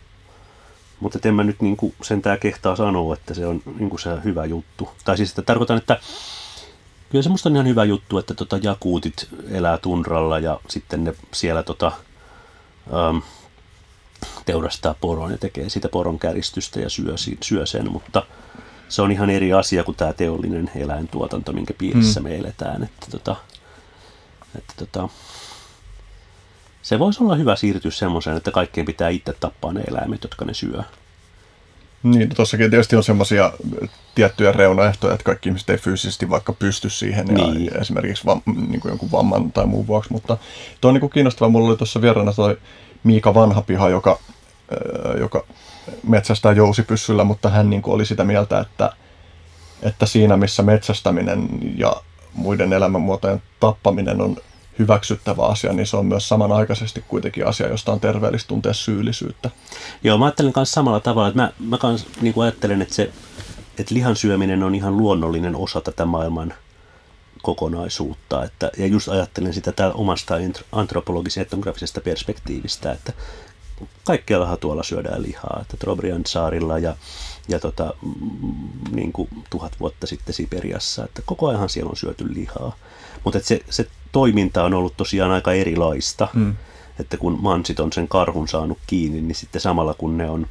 mutta en mä nyt niinku sentään kehtaa sanoa, että se on niinku se hyvä juttu. Tai siis että tarkoitan, että kyllä se musta on ihan hyvä juttu, että tota jakuutit elää tunralla ja sitten ne siellä tota, äm, teurastaa poron ja tekee sitä poron käristystä ja syö, syö sen, mutta se on ihan eri asia kuin tämä teollinen eläintuotanto, minkä piirissä mm. me eletään. Että tota, että tota, se voisi olla hyvä siirtyä semmoiseen, että kaikkien pitää itse tappaa ne eläimet, jotka ne syö. Niin, tuossakin tietysti on semmoisia tiettyjä reunaehtoja, että kaikki ihmiset ei fyysisesti vaikka pysty siihen, Niin. ja esimerkiksi vam, niin kuin jonkun vamman tai muun vuoksi, mutta tuo on niin kiinnostavaa. Mulla oli tuossa vieraana toi Miika Vanhapiha, joka, ö, joka metsästää jousipyssyllä, mutta hän niin kuin oli sitä mieltä, että, että siinä missä metsästäminen ja muiden elämänmuotojen tappaminen on hyväksyttävä asia, niin se on myös samanaikaisesti kuitenkin asia, josta on terveellistä tuntea syyllisyyttä. Joo, mä ajattelen myös samalla tavalla, että mä, mä kans, niin kuin ajattelen, että, se, että lihan syöminen on ihan luonnollinen osa tätä maailman kokonaisuutta. Että, ja just ajattelen sitä täällä omasta antropologisen etnografisesta perspektiivistä, että kaikkiallahan tuolla syödään lihaa, että Trobriand saarilla ja, ja tota, mm, niin kuin tuhat vuotta sitten Siperiassa, että koko ajan siellä on syöty lihaa. Mutta se, se toiminta on ollut tosiaan aika erilaista, mm. että kun mansit on sen karhun saanut kiinni, niin sitten samalla kun ne on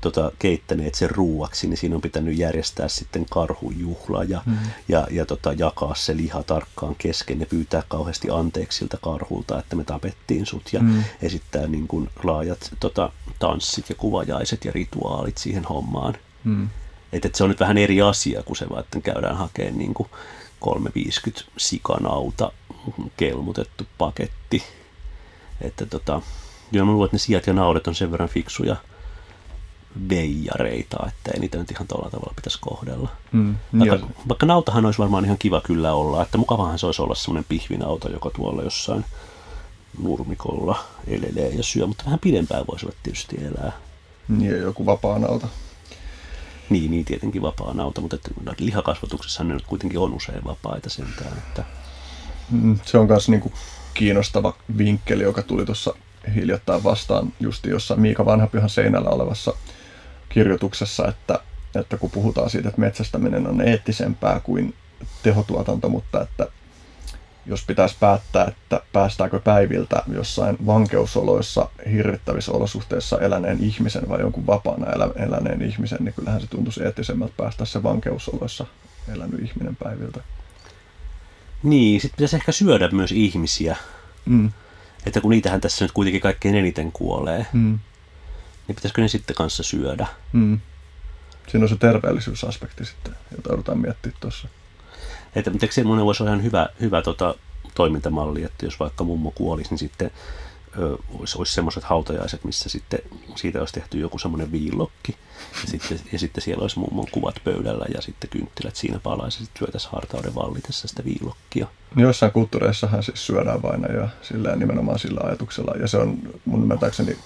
tota, keittäneet sen ruuaksi, niin siinä on pitänyt järjestää sitten karhujuhla ja, mm. ja, ja tota, jakaa se liha tarkkaan kesken ja pyytää kauheasti anteeksi siltä karhulta, että me tapettiin sut ja mm. esittää niin kuin laajat tota, tanssit ja kuvajaiset ja rituaalit siihen hommaan. Mm. Että et se on nyt vähän eri asia, kun se että käydään hakemaan niin kuin 350 sikanauta kelmutettu paketti. Että tota, kyllä mä luulen, että ne sijat ja naudet on sen verran fiksuja veijareita, että ei niitä nyt ihan tuolla tavalla pitäisi kohdella. Mm, Vaikka, vaikka nautahan olisi varmaan ihan kiva kyllä olla, että mukavahan se olisi olla semmoinen pihvinauta, joka tuolla jossain nurmikolla elelee ja syö, mutta vähän pidempään voisivat tietysti elää. Niin, joku vapaa nauta. Niin, niin tietenkin vapaa nauta, mutta että lihakasvatuksessa ne nyt kuitenkin on usein vapaita sentään. Että, Mm, Se on myös niinku kiinnostava vinkkeli, joka tuli tuossa hiljattain vastaan justi jossain Miika Vanhapihan seinällä olevassa kirjoituksessa, että, että kun puhutaan siitä, että metsästäminen on eettisempää kuin tehotuotanto, mutta että jos pitäisi päättää, että päästääkö päiviltä jossain vankeusoloissa hirvittävissä olosuhteissa eläneen ihmisen vai jonkun vapaana elä, eläneen ihmisen, niin kyllähän se tuntuisi eettisemmältä päästä se vankeusoloissa elänyt ihminen päiviltä. niin, sitten pitäisi ehkä syödä myös ihmisiä, Mm. että kun niitähän tässä nyt kuitenkin kaikkein eniten kuolee, Mm. Niin pitäisikö ne sitten kanssa syödä? Mm. Siinä on se terveellisyysaspekti sitten, jota joudutaan miettimään tuossa. Että miten semmoinen voisi olla ihan hyvä, hyvä tota, toimintamalli, että jos vaikka mummo kuolisi, niin sitten ö, olisi, olisi semmoiset hautajaiset, missä sitten siitä olisi tehty joku semmoinen viillokki. Ja sitten, ja sitten siellä olisi mummon kuvat pöydällä ja sitten kynttilät siinä palaisi ja sitten syötäisiin hartauden vallitessa sitä viillokkia. Niin Joissain kulttuureissahan siis syödään vainaja sillä nimenomaan sillä ajatuksella. Ja se on mun ymmärtääkseni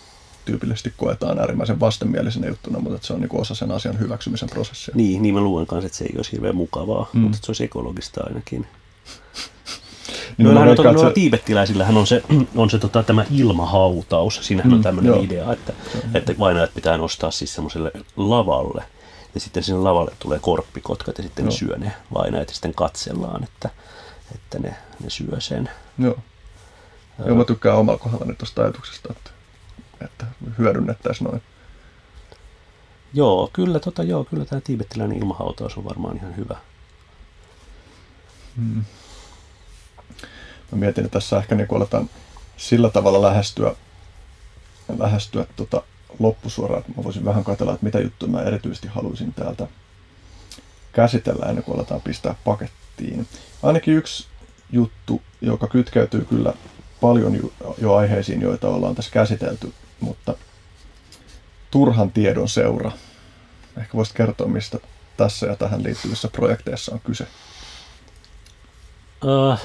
tyypillisesti koetaan äärimmäisen vastenmielisenä juttuna, mutta että se on niin osa sen asian hyväksymisen prosessia. Niin, niin mä luulen kanssa, että se ei olisi hirveän mukavaa, mm. mutta että se olisi ekologista ainakin. Niin Noilla, on, noilla se- tiibettiläisillähän on se, on se tota, tämä ilmahautaus. Siinähän mm, on tämmöinen joo. idea, että, että vainajat pitää nostaa siis semmoiselle lavalle. Ja sitten sinne lavalle tulee korppikotkat ja sitten ne Joo. syö ne vainajat ja sitten katsellaan, että, että ne, ne syö sen. Joo. Joo, mä tykkään omalla kohdallani tuosta ajatuksesta, että, että hyödynnettäisiin noin. Joo, kyllä, tota, joo, kyllä tämä tiibettiläinen ilmahautaus on varmaan ihan hyvä. Hmm. Mä mietin, että tässä ehkä niin aletaan sillä tavalla lähestyä, lähestyä tota loppusuoraan, että mä voisin vähän katsella, että mitä juttuja mä erityisesti haluaisin täältä käsitellä ennen kuin aletaan pistää pakettiin. Ainakin yksi juttu, joka kytkeytyy kyllä paljon jo aiheisiin, joita ollaan tässä käsitelty, mutta turhan tiedon seura. Ehkä voisit kertoa, mistä tässä ja tähän liittyvissä projekteissa on kyse. Uh,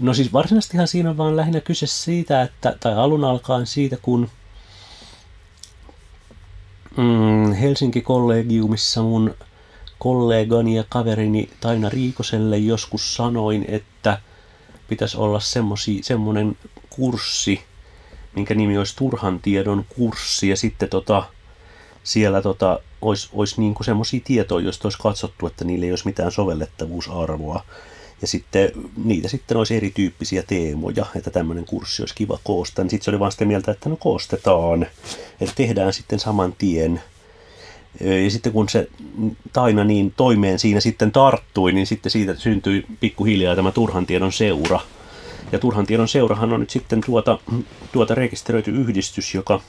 no siis varsinaisestihan siinä on vaan lähinnä kyse siitä, että, tai alun alkaen siitä, kun mm, Helsinki-kollegiumissa mun kollegani ja kaverini Taina Riikoselle joskus sanoin, että pitäisi olla semmoinen kurssi, minkä nimi olisi turhan tiedon kurssi, ja sitten tota, siellä tota, olisi, olisi niin semmoisia tietoja, joista olisi katsottu, että niillä ei olisi mitään sovellettavuusarvoa. Ja sitten niitä sitten olisi erityyppisiä teemoja, että tämmöinen kurssi olisi kiva koostaa. Niin sitten se oli vaan sitä mieltä, että no koostetaan, että tehdään sitten saman tien. Ja sitten kun se Taina niin toimeen siinä sitten tarttui, niin sitten siitä syntyi pikkuhiljaa tämä Turhan tiedon seura. Ja Turhan tiedon seurahan on nyt sitten tuota, tuota rekisteröity yhdistys, joka,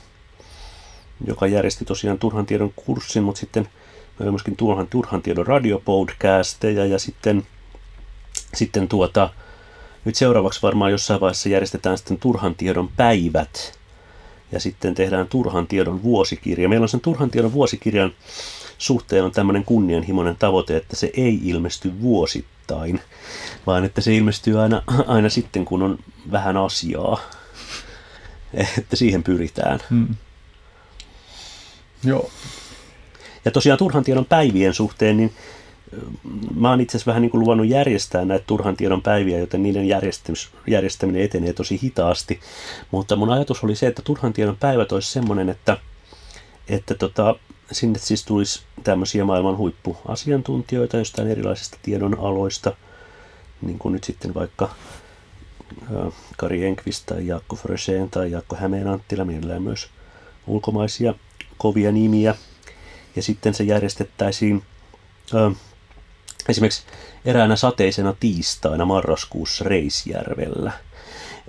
joka järjesti tosiaan Turhan tiedon kurssin, mutta sitten meillä oli myöskin Turhan, Turhan tiedon radiopodcasteja ja sitten, sitten tuota, nyt seuraavaksi varmaan jossain vaiheessa järjestetään sitten Turhan tiedon päivät, ja sitten tehdään turhan tiedon vuosikirja. Meillä on sen turhan tiedon vuosikirjan suhteen on tämmöinen kunnianhimoinen tavoite, että se ei ilmesty vuosittain, vaan että se ilmestyy aina, aina sitten, kun on vähän asiaa. Että siihen pyritään. Hmm. Joo. Ja tosiaan turhan tiedon päivien suhteen, niin mä oon itse asiassa vähän niin kuin luvannut järjestää näitä turhan tiedon päiviä, joten niiden järjestäminen etenee tosi hitaasti. Mutta mun ajatus oli se, että turhan tiedon päivät olisi semmoinen, että, että tota, sinne siis tulisi tämmöisiä maailman huippuasiantuntijoita jostain erilaisista tiedonaloista, niin kuin nyt sitten vaikka Kari Enqvist tai Jaakko Fröseen tai Jaakko Hämeenanttila, mielellään myös ulkomaisia kovia nimiä. Ja sitten se järjestettäisiin esimerkiksi eräänä sateisena tiistaina marraskuussa Reisjärvellä.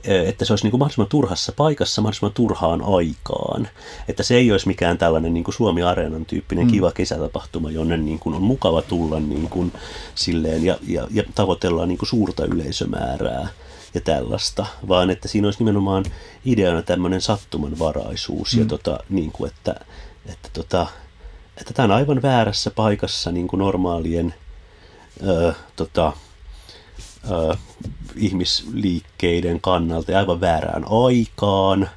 Että se olisi niin kuin mahdollisimman turhassa paikassa, mahdollisimman turhaan aikaan. Että se ei olisi mikään tällainen niin kuin Suomi-areenan tyyppinen mm. kiva kesätapahtuma, jonne niin kuin on mukava tulla niin kuin silleen ja, ja, ja tavoitellaan niin kuin suurta yleisömäärää ja tällaista, vaan että siinä olisi nimenomaan ideana tämmöinen sattumanvaraisuus mm. ja tota, niin kuin, että, että, tota, että tämä on aivan väärässä paikassa niin kuin normaalien ö, tota, ö, ihmisliikkeiden kannalta ja aivan väärään aikaan.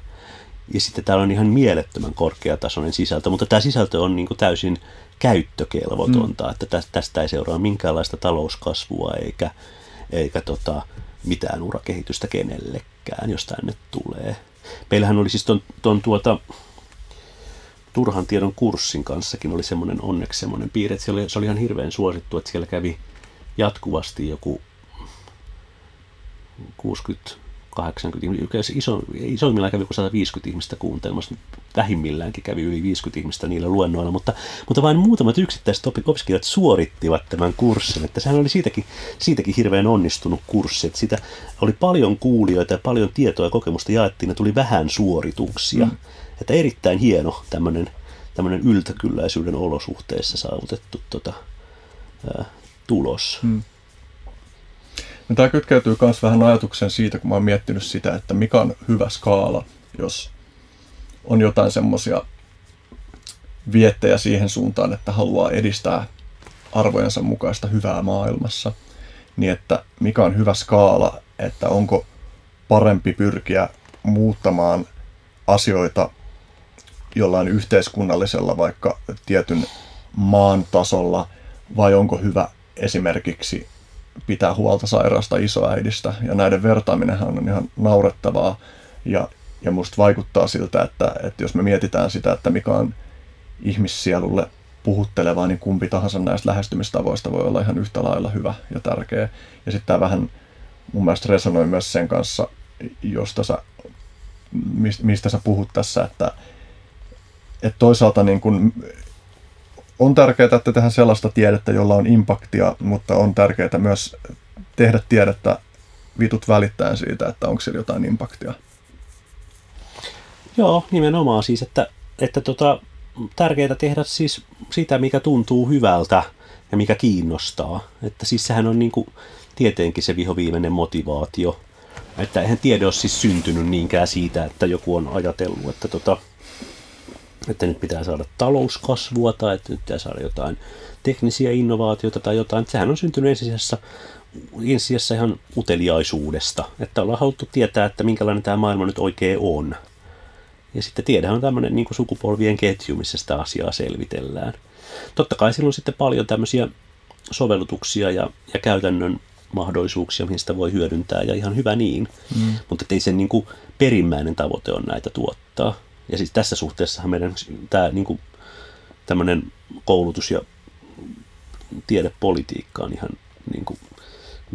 Ja sitten täällä on ihan mielettömän korkeatasoinen sisältö, mutta tämä sisältö on niin kuin täysin käyttökelvotonta, mm. että tästä ei seuraa minkäänlaista talouskasvua eikä, eikä tota, mitään urakehitystä kenellekään, jos tänne tulee. Meillähän oli siis ton, ton tuota, turhan tiedon kurssin kanssakin oli semmoinen onneksi semmoinen piirre, että se oli, se oli ihan hirveän suosittu, että siellä kävi jatkuvasti joku 60 80 iso, isoimmillaan kävi kuin 150 ihmistä kuuntelemassa, vähimmilläänkin kävi yli 50 ihmistä niillä luennoilla, mutta, mutta vain muutamat yksittäiset opiskelijat suorittivat tämän kurssin, että sehän oli siitäkin, siitäkin hirveän onnistunut kurssi, että sitä oli paljon kuulijoita ja paljon tietoa ja kokemusta jaettiin, ja tuli vähän suorituksia, mm. että erittäin hieno tämmöinen, tämmöinen yltäkylläisyyden olosuhteissa saavutettu tota, ää, tulos. Mm. No, tämä kytkeytyy myös vähän ajatuksen siitä, kun mä oon miettinyt sitä, että mikä on hyvä skaala, jos on jotain semmoisia viettejä siihen suuntaan, että haluaa edistää arvojensa mukaista hyvää maailmassa, niin että mikä on hyvä skaala, että onko parempi pyrkiä muuttamaan asioita jollain yhteiskunnallisella vaikka tietyn maan tasolla, vai onko hyvä esimerkiksi pitää huolta sairaasta isoäidistä. Ja näiden vertaaminenhan on ihan naurettavaa. Ja, ja musta vaikuttaa siltä, että, että jos me mietitään sitä, että mikä on ihmissielulle puhuttelevaa, niin kumpi tahansa näistä lähestymistavoista voi olla ihan yhtä lailla hyvä ja tärkeä. Ja sitten tämä vähän mun mielestä resonoi myös sen kanssa, josta sä mistä sä puhut tässä, että, että toisaalta niin kun on tärkeää, että tehdään sellaista tiedettä, jolla on impaktia, mutta on tärkeää myös tehdä tiedettä vitut välittäen siitä, että onko siellä jotain impaktia. Joo, nimenomaan siis, että, että tota, tärkeää tehdä siis sitä, mikä tuntuu hyvältä ja mikä kiinnostaa. Että siis sehän on niin kuin tietenkin se vihoviimeinen motivaatio. Että eihän tiede ole siis syntynyt niinkään siitä, että joku on ajatellut, että, tota, että nyt pitää saada talouskasvua tai että nyt pitää saada jotain teknisiä innovaatioita tai jotain. Sehän on syntynyt ensisijassa, ensisijassa ihan uteliaisuudesta, että ollaan haluttu tietää, että minkälainen tämä maailma nyt oikein on. Ja sitten tiedehän on tämmöinen niin sukupolvien ketju, missä sitä asiaa selvitellään. Totta kai silloin sitten paljon tämmöisiä sovellutuksia ja, ja käytännön mahdollisuuksia, mihin sitä voi hyödyntää, ja ihan hyvä niin. Mm. Mutta ei sen niin kuin perimmäinen tavoite on näitä tuottaa. Ja siis tässä suhteessa meidän tämä niin kuin, tämmöinen koulutus ja tiedepolitiikka on ihan niin kuin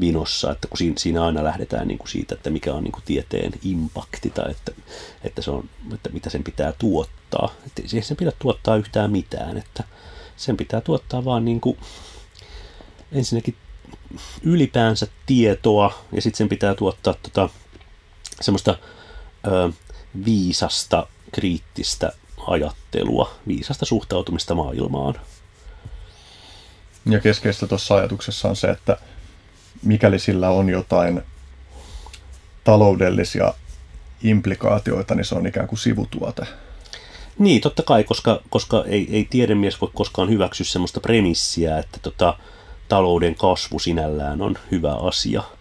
vinossa, että kun siinä aina lähdetään niin kuin siitä, että mikä on niin kuin tieteen impakti tai että, että, se on, että mitä sen pitää tuottaa. Että ei sen pidä tuottaa yhtään mitään, että sen pitää tuottaa vaan niin kuin ensinnäkin ylipäänsä tietoa ja sitten sen pitää tuottaa tota, semmoista ö, viisasta, kriittistä ajattelua, viisasta suhtautumista maailmaan. Ja keskeistä tuossa ajatuksessa on se, että mikäli sillä on jotain taloudellisia implikaatioita, niin se on ikään kuin sivutuote. Niin, totta kai, koska, koska ei, ei tiedemies voi koskaan hyväksyä sellaista premissiä, että tota, talouden kasvu sinällään on hyvä asia –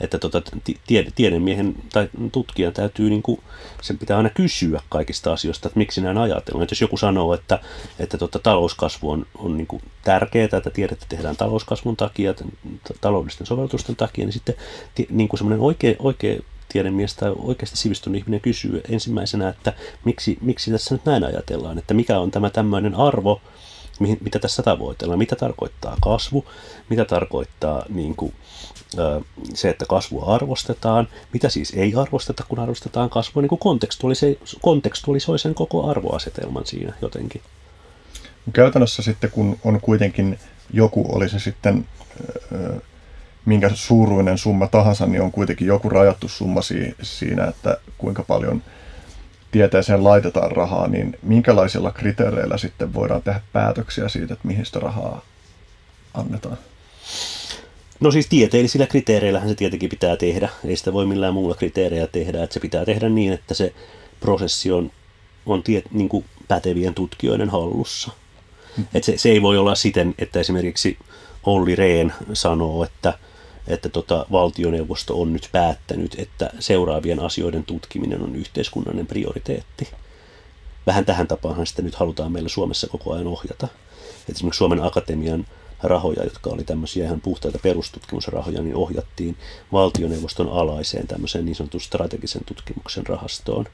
että tota, tiede, tiedemiehen tai tutkijan täytyy, niin kuin, sen pitää aina kysyä kaikista asioista, että miksi näin ajatellaan. Että jos joku sanoo, että, että tota, talouskasvu on, on niin kuin tärkeää, että tiedettä tehdään talouskasvun takia, taloudellisten sovellutusten takia, niin sitten niin kuin semmoinen oikea, oikea tiedemies tai oikeasti sivistynyt ihminen kysyy ensimmäisenä, että miksi, miksi tässä nyt näin ajatellaan, että mikä on tämä tämmöinen arvo, mitä tässä tavoitellaan, mitä tarkoittaa kasvu, mitä tarkoittaa niin kuin, se, että kasvua arvostetaan, mitä siis ei arvosteta, kun arvostetaan kasvua, niin kuin kontekstualisoi, kontekstualisoi sen koko arvoasetelman siinä jotenkin. Käytännössä sitten, kun on kuitenkin joku, oli se sitten minkä suuruinen summa tahansa, niin on kuitenkin joku rajattu summa siinä, että kuinka paljon tieteeseen laitetaan rahaa, niin minkälaisilla kriteereillä sitten voidaan tehdä päätöksiä siitä, että mihin sitä rahaa annetaan? No siis tieteellisillä kriteereillähän se tietenkin pitää tehdä. Ei sitä voi millään muulla kriteereillä tehdä. Että se pitää tehdä niin, että se prosessi on, on tie, niin kuin pätevien tutkijoiden hallussa. Mm-hmm. Että se, se ei voi olla siten, että esimerkiksi Olli Rehn sanoo, että, että tota, valtioneuvosto on nyt päättänyt, että seuraavien asioiden tutkiminen on yhteiskunnallinen prioriteetti. Vähän tähän tapaanhan sitä nyt halutaan meillä Suomessa koko ajan ohjata. Et esimerkiksi Suomen Akatemian rahoja, jotka oli tämmöisiä ihan puhtaita perustutkimusrahoja, niin ohjattiin valtioneuvoston alaiseen tämmöiseen niin sanotun strategisen tutkimuksen rahastoon,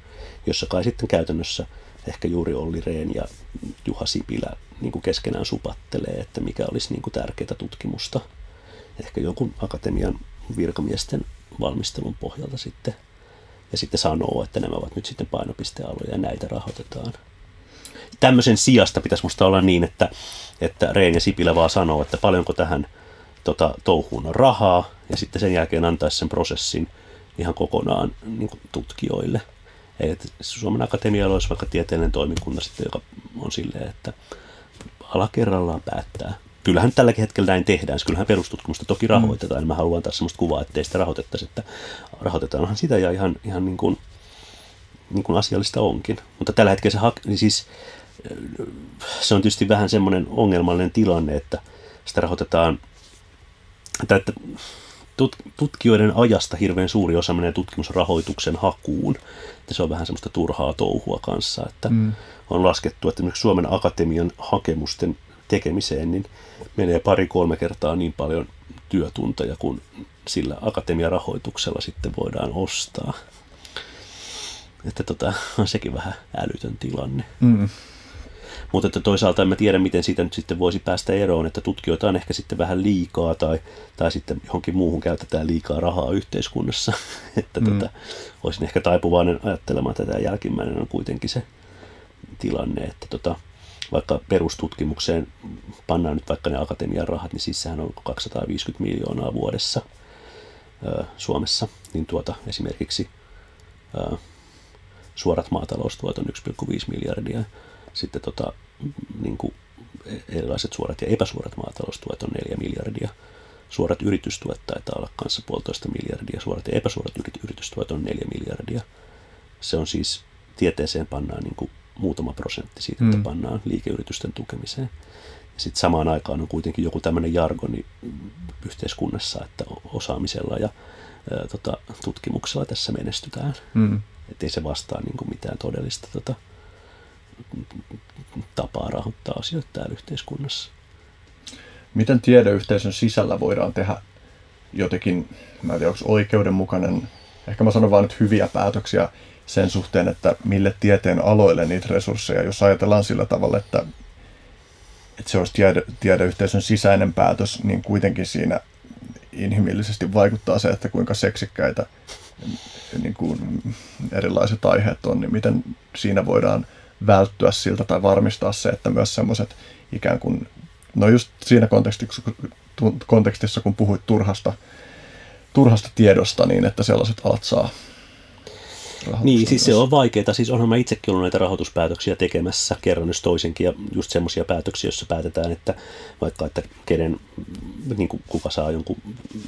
jossa kai sitten käytännössä ehkä juuri Olli Rehn ja Juha Sipilä niin kuin keskenään supattelee, että mikä olisi niin kuin tärkeää tutkimusta. Ehkä joku akatemian virkamiesten valmistelun pohjalta sitten. Ja sitten sanoo, että nämä ovat nyt sitten painopistealoja ja näitä rahoitetaan tämmöisen sijasta pitäisi musta olla niin, että, että Reen ja Sipilä vaan sanoo, että paljonko tähän tota, touhuun on rahaa, ja sitten sen jälkeen antaisi sen prosessin ihan kokonaan niin kuin tutkijoille. Et Suomen Akatemialla olisi vaikka tieteellinen toimikunta sitten, joka on silleen, että ala kerrallaan päättää. Kyllähän tälläkin hetkellä näin tehdään. Kyllähän perustutkimusta toki rahoitetaan. Mm. Mä haluan taas sellaista kuvaa, ettei sitä rahoitettaisi, että rahoitetaanhan sitä ja ihan, ihan niin kuin, niin kuin asiallista onkin. Mutta tällä hetkellä se, hak- niin siis se on tietysti vähän semmoinen ongelmallinen tilanne, että sitä rahoitetaan, että, että tutkijoiden ajasta hirveän suuri osa menee tutkimusrahoituksen hakuun. Että se on vähän semmoista turhaa touhua kanssa, että mm. on laskettu, että esimerkiksi Suomen Akatemian hakemusten tekemiseen niin menee pari-kolme kertaa niin paljon työtunteja kuin sillä akatemiarahoituksella sitten voidaan ostaa. Että tota, on sekin vähän älytön tilanne. Mm. Mutta että toisaalta en mä tiedä, miten siitä nyt sitten voisi päästä eroon, että tutkijoita on ehkä sitten vähän liikaa tai, tai sitten johonkin muuhun käytetään liikaa rahaa yhteiskunnassa. että mm. tota, olisin ehkä taipuvainen ajattelemaan, että tämä jälkimmäinen on kuitenkin se tilanne, että tota, vaikka perustutkimukseen pannaan nyt vaikka ne akatemian rahat, niin siis sehän on 250 miljoonaa vuodessa ö, Suomessa, niin tuota esimerkiksi ö, suorat maataloustuot on 1,5 miljardia, sitten tota, niin kuin erilaiset suorat ja epäsuorat maataloustuet on 4 miljardia, suorat yritystuet taitaa olla kanssa puolitoista miljardia, suorat ja epäsuorat yritystuet on 4 miljardia. Se on siis, tieteeseen pannaan niin kuin muutama prosentti siitä, että mm. pannaan liikeyritysten tukemiseen. Ja sitten samaan aikaan on kuitenkin joku tämmöinen jargoni yhteiskunnassa, että osaamisella ja ää, tota, tutkimuksella tässä menestytään. Mm. Että ei se vastaa niin kuin mitään todellista tota, tapaa rahoittaa asioita täällä yhteiskunnassa. Miten tiedeyhteisön sisällä voidaan tehdä jotenkin, mä en tiedä, onko oikeudenmukainen, ehkä mä sanon vaan nyt hyviä päätöksiä sen suhteen, että mille tieteen aloille niitä resursseja, jos ajatellaan sillä tavalla, että, että se olisi tiede, tiedeyhteisön sisäinen päätös, niin kuitenkin siinä inhimillisesti vaikuttaa se, että kuinka seksikkäitä niin kuin erilaiset aiheet on, niin miten siinä voidaan välttyä siltä tai varmistaa se, että myös semmoiset ikään kuin, no just siinä kontekstissa, kontekstissa kun puhuit turhasta, turhasta tiedosta, niin että sellaiset alat saa niin, siis se on vaikeaa. Siis onhan mä itsekin ollut näitä rahoituspäätöksiä tekemässä kerran jos toisenkin ja just semmoisia päätöksiä, joissa päätetään, että vaikka, että kenen, niin kuin kuka saa jonkun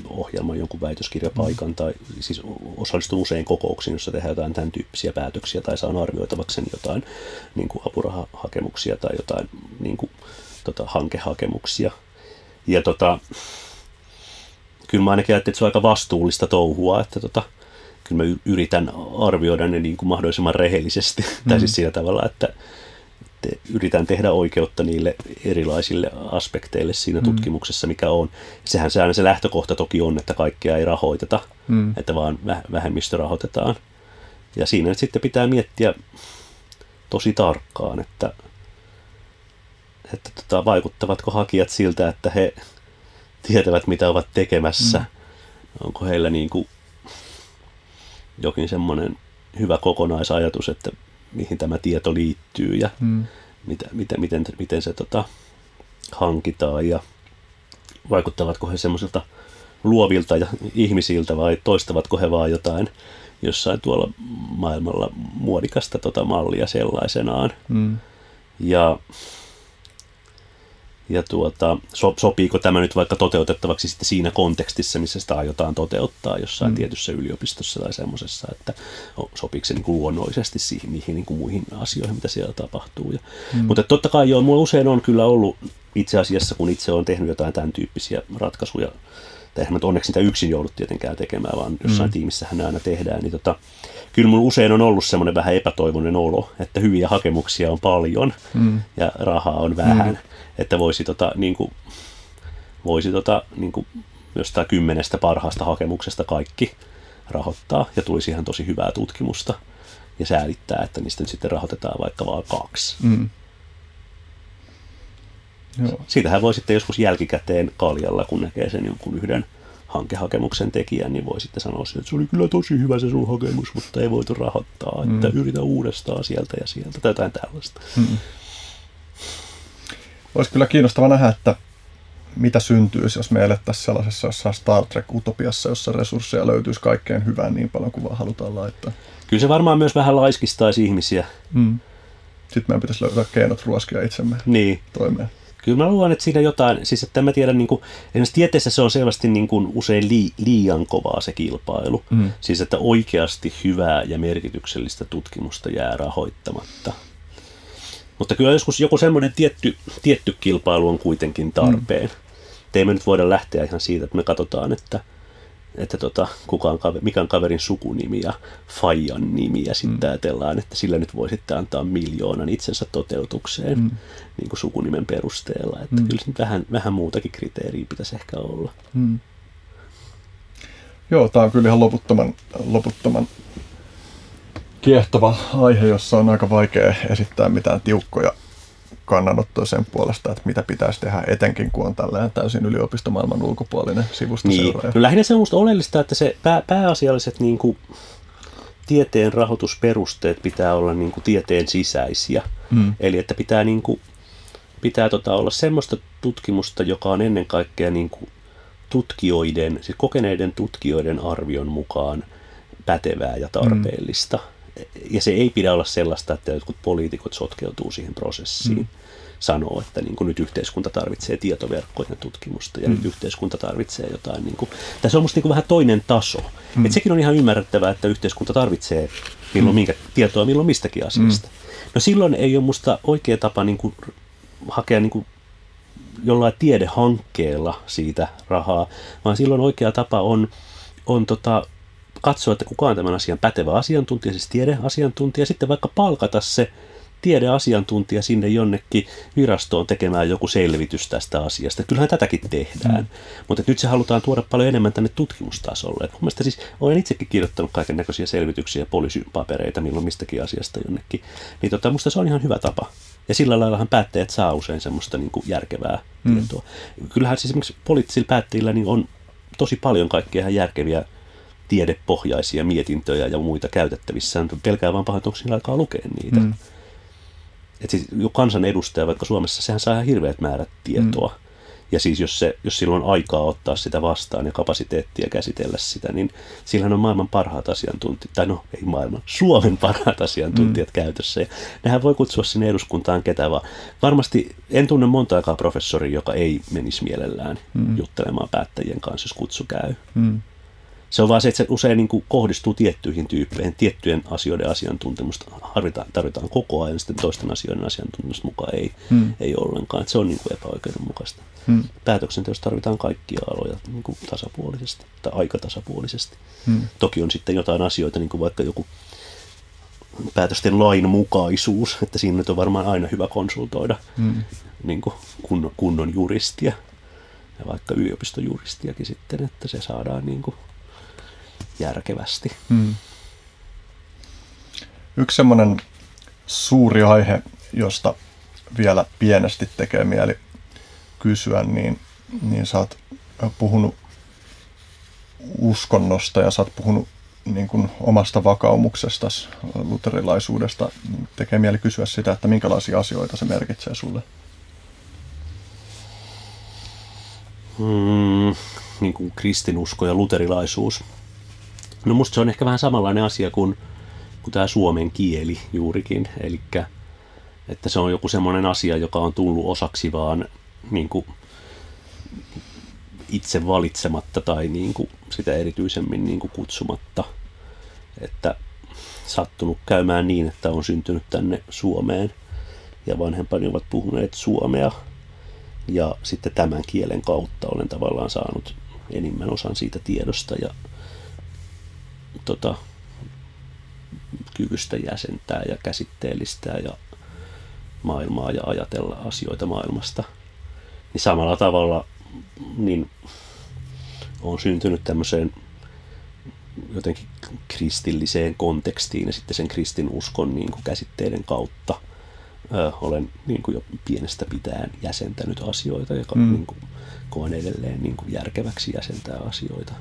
ohjelman, jonkun väitöskirjapaikan mm. tai siis osallistun usein kokouksiin, jossa tehdään jotain tämän tyyppisiä päätöksiä tai saan arvioitavakseni jotain niin kuin apurahahakemuksia tai jotain niin kuin, tota, hankehakemuksia. Ja tota, kyllä mä ainakin ajattelin, että se on aika vastuullista touhua, että tota, kyllä mä yritän arvioida ne niin kuin mahdollisimman rehellisesti. Mm. tai siis sillä tavalla, että, että yritän tehdä oikeutta niille erilaisille aspekteille siinä mm. tutkimuksessa, mikä on. Sehän se aina se lähtökohta toki on, että kaikkea ei rahoiteta, mm. että vaan vähemmistö rahoitetaan. Ja siinä nyt sitten pitää miettiä tosi tarkkaan, että, että tota, vaikuttavatko hakijat siltä, että he tietävät, mitä ovat tekemässä. Mm. Onko heillä niin kuin jokin semmoinen hyvä kokonaisajatus, että mihin tämä tieto liittyy ja mm. mitä, miten, miten, miten se tota, hankitaan ja vaikuttavatko he semmoisilta luovilta ja ihmisiltä vai toistavatko he vaan jotain jossain tuolla maailmalla muodikasta tota mallia sellaisenaan. Mm. Ja ja tuota, so, sopiiko tämä nyt vaikka toteutettavaksi sitten siinä kontekstissa, missä sitä aiotaan toteuttaa jossain mm. tietyssä yliopistossa tai semmoisessa, että sopiiko se niin kuin luonnollisesti siihen, niihin niin kuin muihin asioihin, mitä siellä tapahtuu. Ja, mm. Mutta totta kai joo, mulla usein on kyllä ollut itse asiassa, kun itse on tehnyt jotain tämän tyyppisiä ratkaisuja, tai eihän onneksi sitä yksin joudut tietenkään tekemään, vaan jossain mm. tiimissähän ne aina tehdään, niin tota, kyllä mun usein on ollut semmoinen vähän epätoivoinen olo, että hyviä hakemuksia on paljon mm. ja rahaa on vähän. Mm että voisi, tota, niin kuin, voisi tota, niin kuin, jostain kymmenestä parhaasta hakemuksesta kaikki rahoittaa ja tulisi ihan tosi hyvää tutkimusta ja säälittää, että niistä nyt sitten rahoitetaan vaikka vain kaksi. Mm. Joo. Siitähän voi sitten joskus jälkikäteen kaljalla, kun näkee sen jonkun yhden hankehakemuksen tekijän, niin voi sitten sanoa että se oli kyllä tosi hyvä se sun hakemus, mutta ei voitu rahoittaa, että mm. yritä uudestaan sieltä ja sieltä tai jotain tällaista. Mm olisi kyllä kiinnostava nähdä, että mitä syntyisi, jos me elettäisiin sellaisessa jossain Star Trek-utopiassa, jossa resursseja löytyisi kaikkeen hyvään niin paljon kuin vaan halutaan laittaa. Kyllä se varmaan myös vähän laiskistaisi ihmisiä. Mm. Sitten meidän pitäisi löytää keinot ruoskia itsemme niin. toimeen. Kyllä mä luulen, että siinä jotain, siis että mä tiedän, niin kuin, esimerkiksi tieteessä se on selvästi niin kuin usein li, liian kovaa se kilpailu. Mm. Siis että oikeasti hyvää ja merkityksellistä tutkimusta jää rahoittamatta. Mutta kyllä joskus joku semmoinen tietty, tietty kilpailu on kuitenkin tarpeen. Mm. Ei me nyt voida lähteä ihan siitä, että me katsotaan, että, että tota, kuka on kaveri, mikä on kaverin sukunimi ja Fajan nimi ja sitten mm. ajatellaan, että sillä nyt voi sitten antaa miljoonan itsensä toteutukseen mm. niin kuin sukunimen perusteella. Että mm. kyllä nyt vähän, vähän muutakin kriteeriä pitäisi ehkä olla. Mm. Joo, tämä on kyllä ihan loputtoman, loputtoman kiehtova aihe, jossa on aika vaikea esittää mitään tiukkoja kannanottoa sen puolesta, että mitä pitäisi tehdä, etenkin kun on tällainen täysin yliopistomaailman ulkopuolinen sivusta Niin. seuraaja. No lähinnä se on oleellista, että se pää, pääasialliset niin kuin, tieteen rahoitusperusteet pitää olla niin kuin, tieteen sisäisiä. Mm. Eli että pitää, niin kuin, pitää tota, olla semmoista tutkimusta, joka on ennen kaikkea niin kuin, tutkijoiden, siis kokeneiden tutkijoiden arvion mukaan pätevää ja tarpeellista. Mm. Ja se ei pidä olla sellaista, että jotkut poliitikot sotkeutuu siihen prosessiin. Mm. Sanoo, että niin kuin nyt yhteiskunta tarvitsee tietoverkkojen tutkimusta ja mm. nyt yhteiskunta tarvitsee jotain. Niin kuin, tässä on musta niin kuin vähän toinen taso. Mm. Et sekin on ihan ymmärrettävää, että yhteiskunta tarvitsee milloin mm. minkä tietoa milloin mistäkin asiasta. Mm. No silloin ei ole musta oikea tapa niin kuin, hakea niin kuin, jollain tiedehankkeella siitä rahaa, vaan silloin oikea tapa on, on tota, katsoa, että kuka on tämän asian pätevä asiantuntija, siis tiedeasiantuntija, sitten vaikka palkata se tiedeasiantuntija sinne jonnekin virastoon tekemään joku selvitys tästä asiasta. Kyllähän tätäkin tehdään, mm. mutta nyt se halutaan tuoda paljon enemmän tänne tutkimustasolle. Et mun mielestä siis olen itsekin kirjoittanut kaiken näköisiä selvityksiä, poliisipapereita milloin mistäkin asiasta jonnekin. Niin tota, musta se on ihan hyvä tapa. Ja sillä laillahan päättäjät saa usein semmoista niin kuin järkevää mm. tietoa. Kyllähän siis esimerkiksi poliittisilla päättäjillä niin on tosi paljon kaikkea ihan järkeviä tiedepohjaisia mietintöjä ja muita käytettävissä. Pelkää vaan pahoin, onko aikaa lukea niitä. Mm. Et siis jo kansanedustaja, vaikka Suomessa, sehän saa ihan hirveät määrät tietoa. Mm. Ja siis jos, se, jos sillä on aikaa ottaa sitä vastaan ja kapasiteettia käsitellä sitä, niin sillähän on maailman parhaat asiantuntijat, tai no ei maailman, Suomen parhaat asiantuntijat mm. käytössä. Ja nehän voi kutsua sinne eduskuntaan ketä vaan. Varmasti en tunne montaakaan professoria, joka ei menisi mielellään mm. juttelemaan päättäjien kanssa, jos kutsu käy. Mm. Se on vaan se, että se usein niin kuin kohdistuu tiettyihin tyyppeihin, tiettyjen asioiden asiantuntemusta tarvitaan, tarvitaan koko ajan, sitten toisten asioiden asiantuntemusta mukaan ei, hmm. ei ollenkaan. Että se on niin kuin epäoikeudenmukaista. Hmm. Päätöksenteossa tarvitaan kaikkia aloja niin kuin tasapuolisesti tai aika tasapuolisesti. Hmm. Toki on sitten jotain asioita, niin kuin vaikka joku päätösten lainmukaisuus, että siinä nyt on varmaan aina hyvä konsultoida hmm. niin kuin kunnon, kunnon juristia ja vaikka yliopistojuristiakin sitten, että se saadaan niin kuin järkevästi. Hmm. Yksi semmoinen suuri aihe, josta vielä pienesti tekee mieli kysyä, niin, niin sä oot puhunut uskonnosta ja sä oot puhunut niin kuin omasta vakaumuksesta, luterilaisuudesta. Tekee mieli kysyä sitä, että minkälaisia asioita se merkitsee sulle? Hmm, niin kuin kristinusko ja luterilaisuus. No musta se on ehkä vähän samanlainen asia kuin, kuin tämä suomen kieli juurikin. Eli että se on joku semmoinen asia, joka on tullut osaksi vaan niin kuin itse valitsematta tai niin kuin sitä erityisemmin niin kuin kutsumatta. Että sattunut käymään niin, että on syntynyt tänne Suomeen ja vanhempani ovat puhuneet suomea. Ja sitten tämän kielen kautta olen tavallaan saanut enimmän osan siitä tiedosta ja tota, kyvystä jäsentää ja käsitteellistää ja maailmaa ja ajatella asioita maailmasta. Niin samalla tavalla niin on syntynyt tämmöiseen jotenkin kristilliseen kontekstiin ja sitten sen kristinuskon niin kuin käsitteiden kautta ö, olen niin kuin jo pienestä pitäen jäsentänyt asioita ja mm. niin kuin, koen edelleen niin kuin järkeväksi jäsentää asioita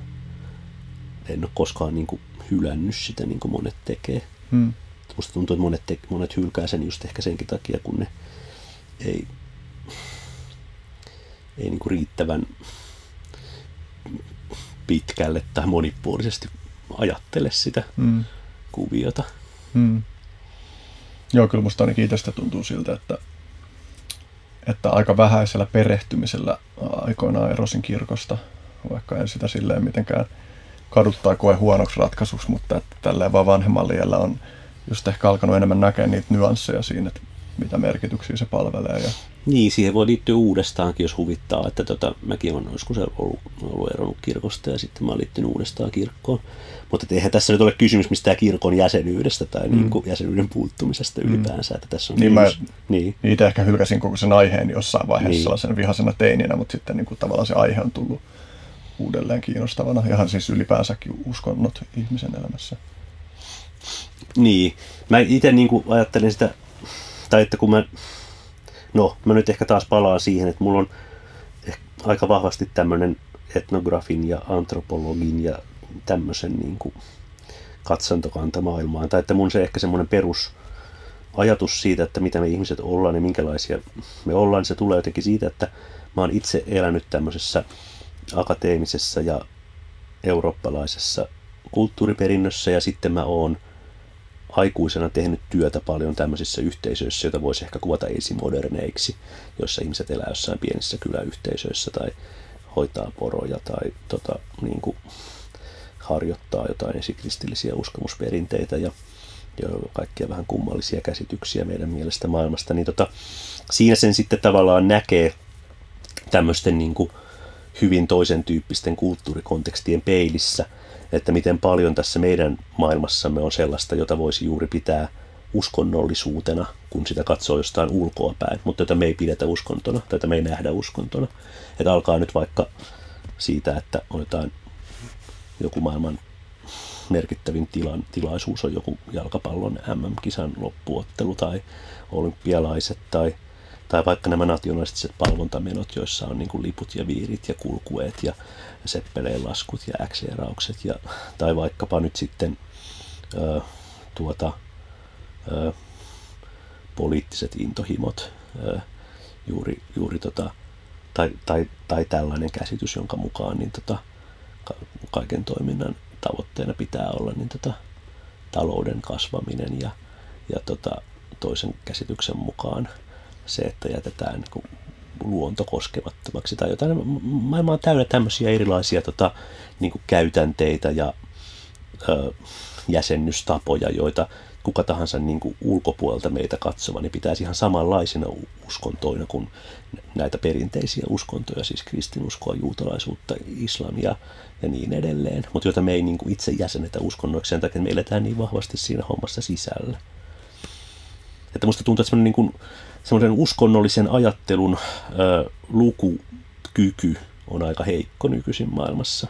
en ole koskaan niin kuin, hylännyt sitä niin kuin monet tekee. Hmm. Musta tuntuu, että monet, te, monet hylkää sen just ehkä senkin takia, kun ne ei, ei niin kuin riittävän pitkälle tai monipuolisesti ajattele sitä hmm. kuviota. Hmm. Joo, kyllä musta ainakin itsestä tuntuu siltä, että, että aika vähäisellä perehtymisellä aikoinaan erosin kirkosta, vaikka en sitä silleen mitenkään – kaduttaa koe huonoksi ratkaisuksi, mutta että tälleen vaan vanhemmalla iällä on just ehkä alkanut enemmän näkeä niitä nyansseja siinä, että mitä merkityksiä se palvelee. Ja... Niin, siihen voi liittyä uudestaankin, jos huvittaa, että tota, mäkin olen joskus ollut, ollut eronnut kirkosta ja sitten mä olen liittynyt uudestaan kirkkoon. Mutta eihän tässä nyt ole kysymys mistään kirkon jäsenyydestä tai mm. niin kuin jäsenyyden puuttumisesta mm. ylipäänsä. Että tässä on niin kysymys, mä niin. itse ehkä hylkäsin koko sen aiheen jossain vaiheessa niin. sellaisen vihasena teininä, mutta sitten niin kuin tavallaan se aihe on tullut uudelleen kiinnostavana. Ihan siis ylipäänsäkin uskonnot ihmisen elämässä. Niin. Mä itse niin kuin ajattelin sitä, tai että kun mä No, mä nyt ehkä taas palaan siihen, että mulla on aika vahvasti tämmöinen etnografin ja antropologin ja tämmöisen niin kuin katsantokanta maailmaan. Tai että mun se ehkä semmoinen perus ajatus siitä, että mitä me ihmiset ollaan ja minkälaisia me ollaan, se tulee jotenkin siitä, että mä oon itse elänyt tämmöisessä akateemisessa ja eurooppalaisessa kulttuuriperinnössä. Ja sitten mä oon aikuisena tehnyt työtä paljon tämmöisissä yhteisöissä, joita voisi ehkä kuvata esimoderneiksi, joissa ihmiset elää jossain pienissä kyläyhteisöissä tai hoitaa poroja tai tota, niin kuin, harjoittaa jotain esikristillisiä uskomusperinteitä ja, ja kaikkia vähän kummallisia käsityksiä meidän mielestä maailmasta, niin tota, siinä sen sitten tavallaan näkee tämmöisten niin kuin hyvin toisen tyyppisten kulttuurikontekstien peilissä, että miten paljon tässä meidän maailmassamme on sellaista, jota voisi juuri pitää uskonnollisuutena, kun sitä katsoo jostain ulkoa päin, mutta jota me ei pidetä uskontona, tai jota me ei nähdä uskontona. Että alkaa nyt vaikka siitä, että on jotain joku maailman merkittävin tilan, tilaisuus on joku jalkapallon MM-kisan loppuottelu tai olympialaiset tai, tai vaikka nämä nationalistiset palvontamenot, joissa on niin kuin liput ja viirit ja kulkueet ja seppeleen laskut ja x ja, tai vaikkapa nyt sitten ö, tuota, ö, poliittiset intohimot, ö, juuri, juuri tota, tai, tai, tai tällainen käsitys, jonka mukaan niin tota, kaiken toiminnan tavoitteena pitää olla niin tota, talouden kasvaminen ja, ja tota, toisen käsityksen mukaan se, että jätetään niin luonto koskemattomaksi tai jotain. Maailma on täynnä tämmöisiä erilaisia tota, niin käytänteitä ja ö, jäsennystapoja, joita kuka tahansa niin kuin ulkopuolelta meitä katsova, niin pitäisi ihan samanlaisina uskontoina kuin näitä perinteisiä uskontoja, siis kristinuskoa, juutalaisuutta, islamia ja niin edelleen, mutta joita me ei niin kuin itse jäsenetä uskonnoiksi sen takia, että me eletään niin vahvasti siinä hommassa sisällä. Että musta tuntuu, että niin semmoinen uskonnollisen ajattelun ö, lukukyky on aika heikko nykyisin maailmassa.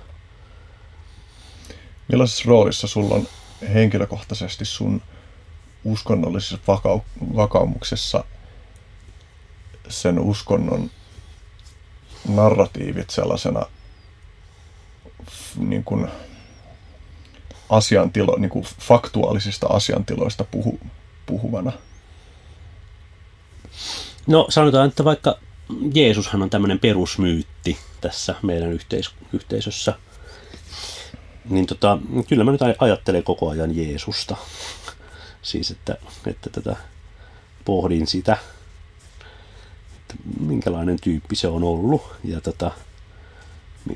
Millaisessa roolissa sulla on henkilökohtaisesti sun uskonnollisessa vakau- vakaumuksessa sen uskonnon narratiivit sellaisena niin kuin asiantilo, niin kuin faktuaalisista asiantiloista puhu, puhuvana? No sanotaan, että vaikka Jeesushan on tämmöinen perusmyytti tässä meidän yhteis- yhteisössä, niin tota, kyllä mä nyt ajattelen koko ajan Jeesusta. Siis, että, että tätä pohdin sitä, että minkälainen tyyppi se on ollut ja tota,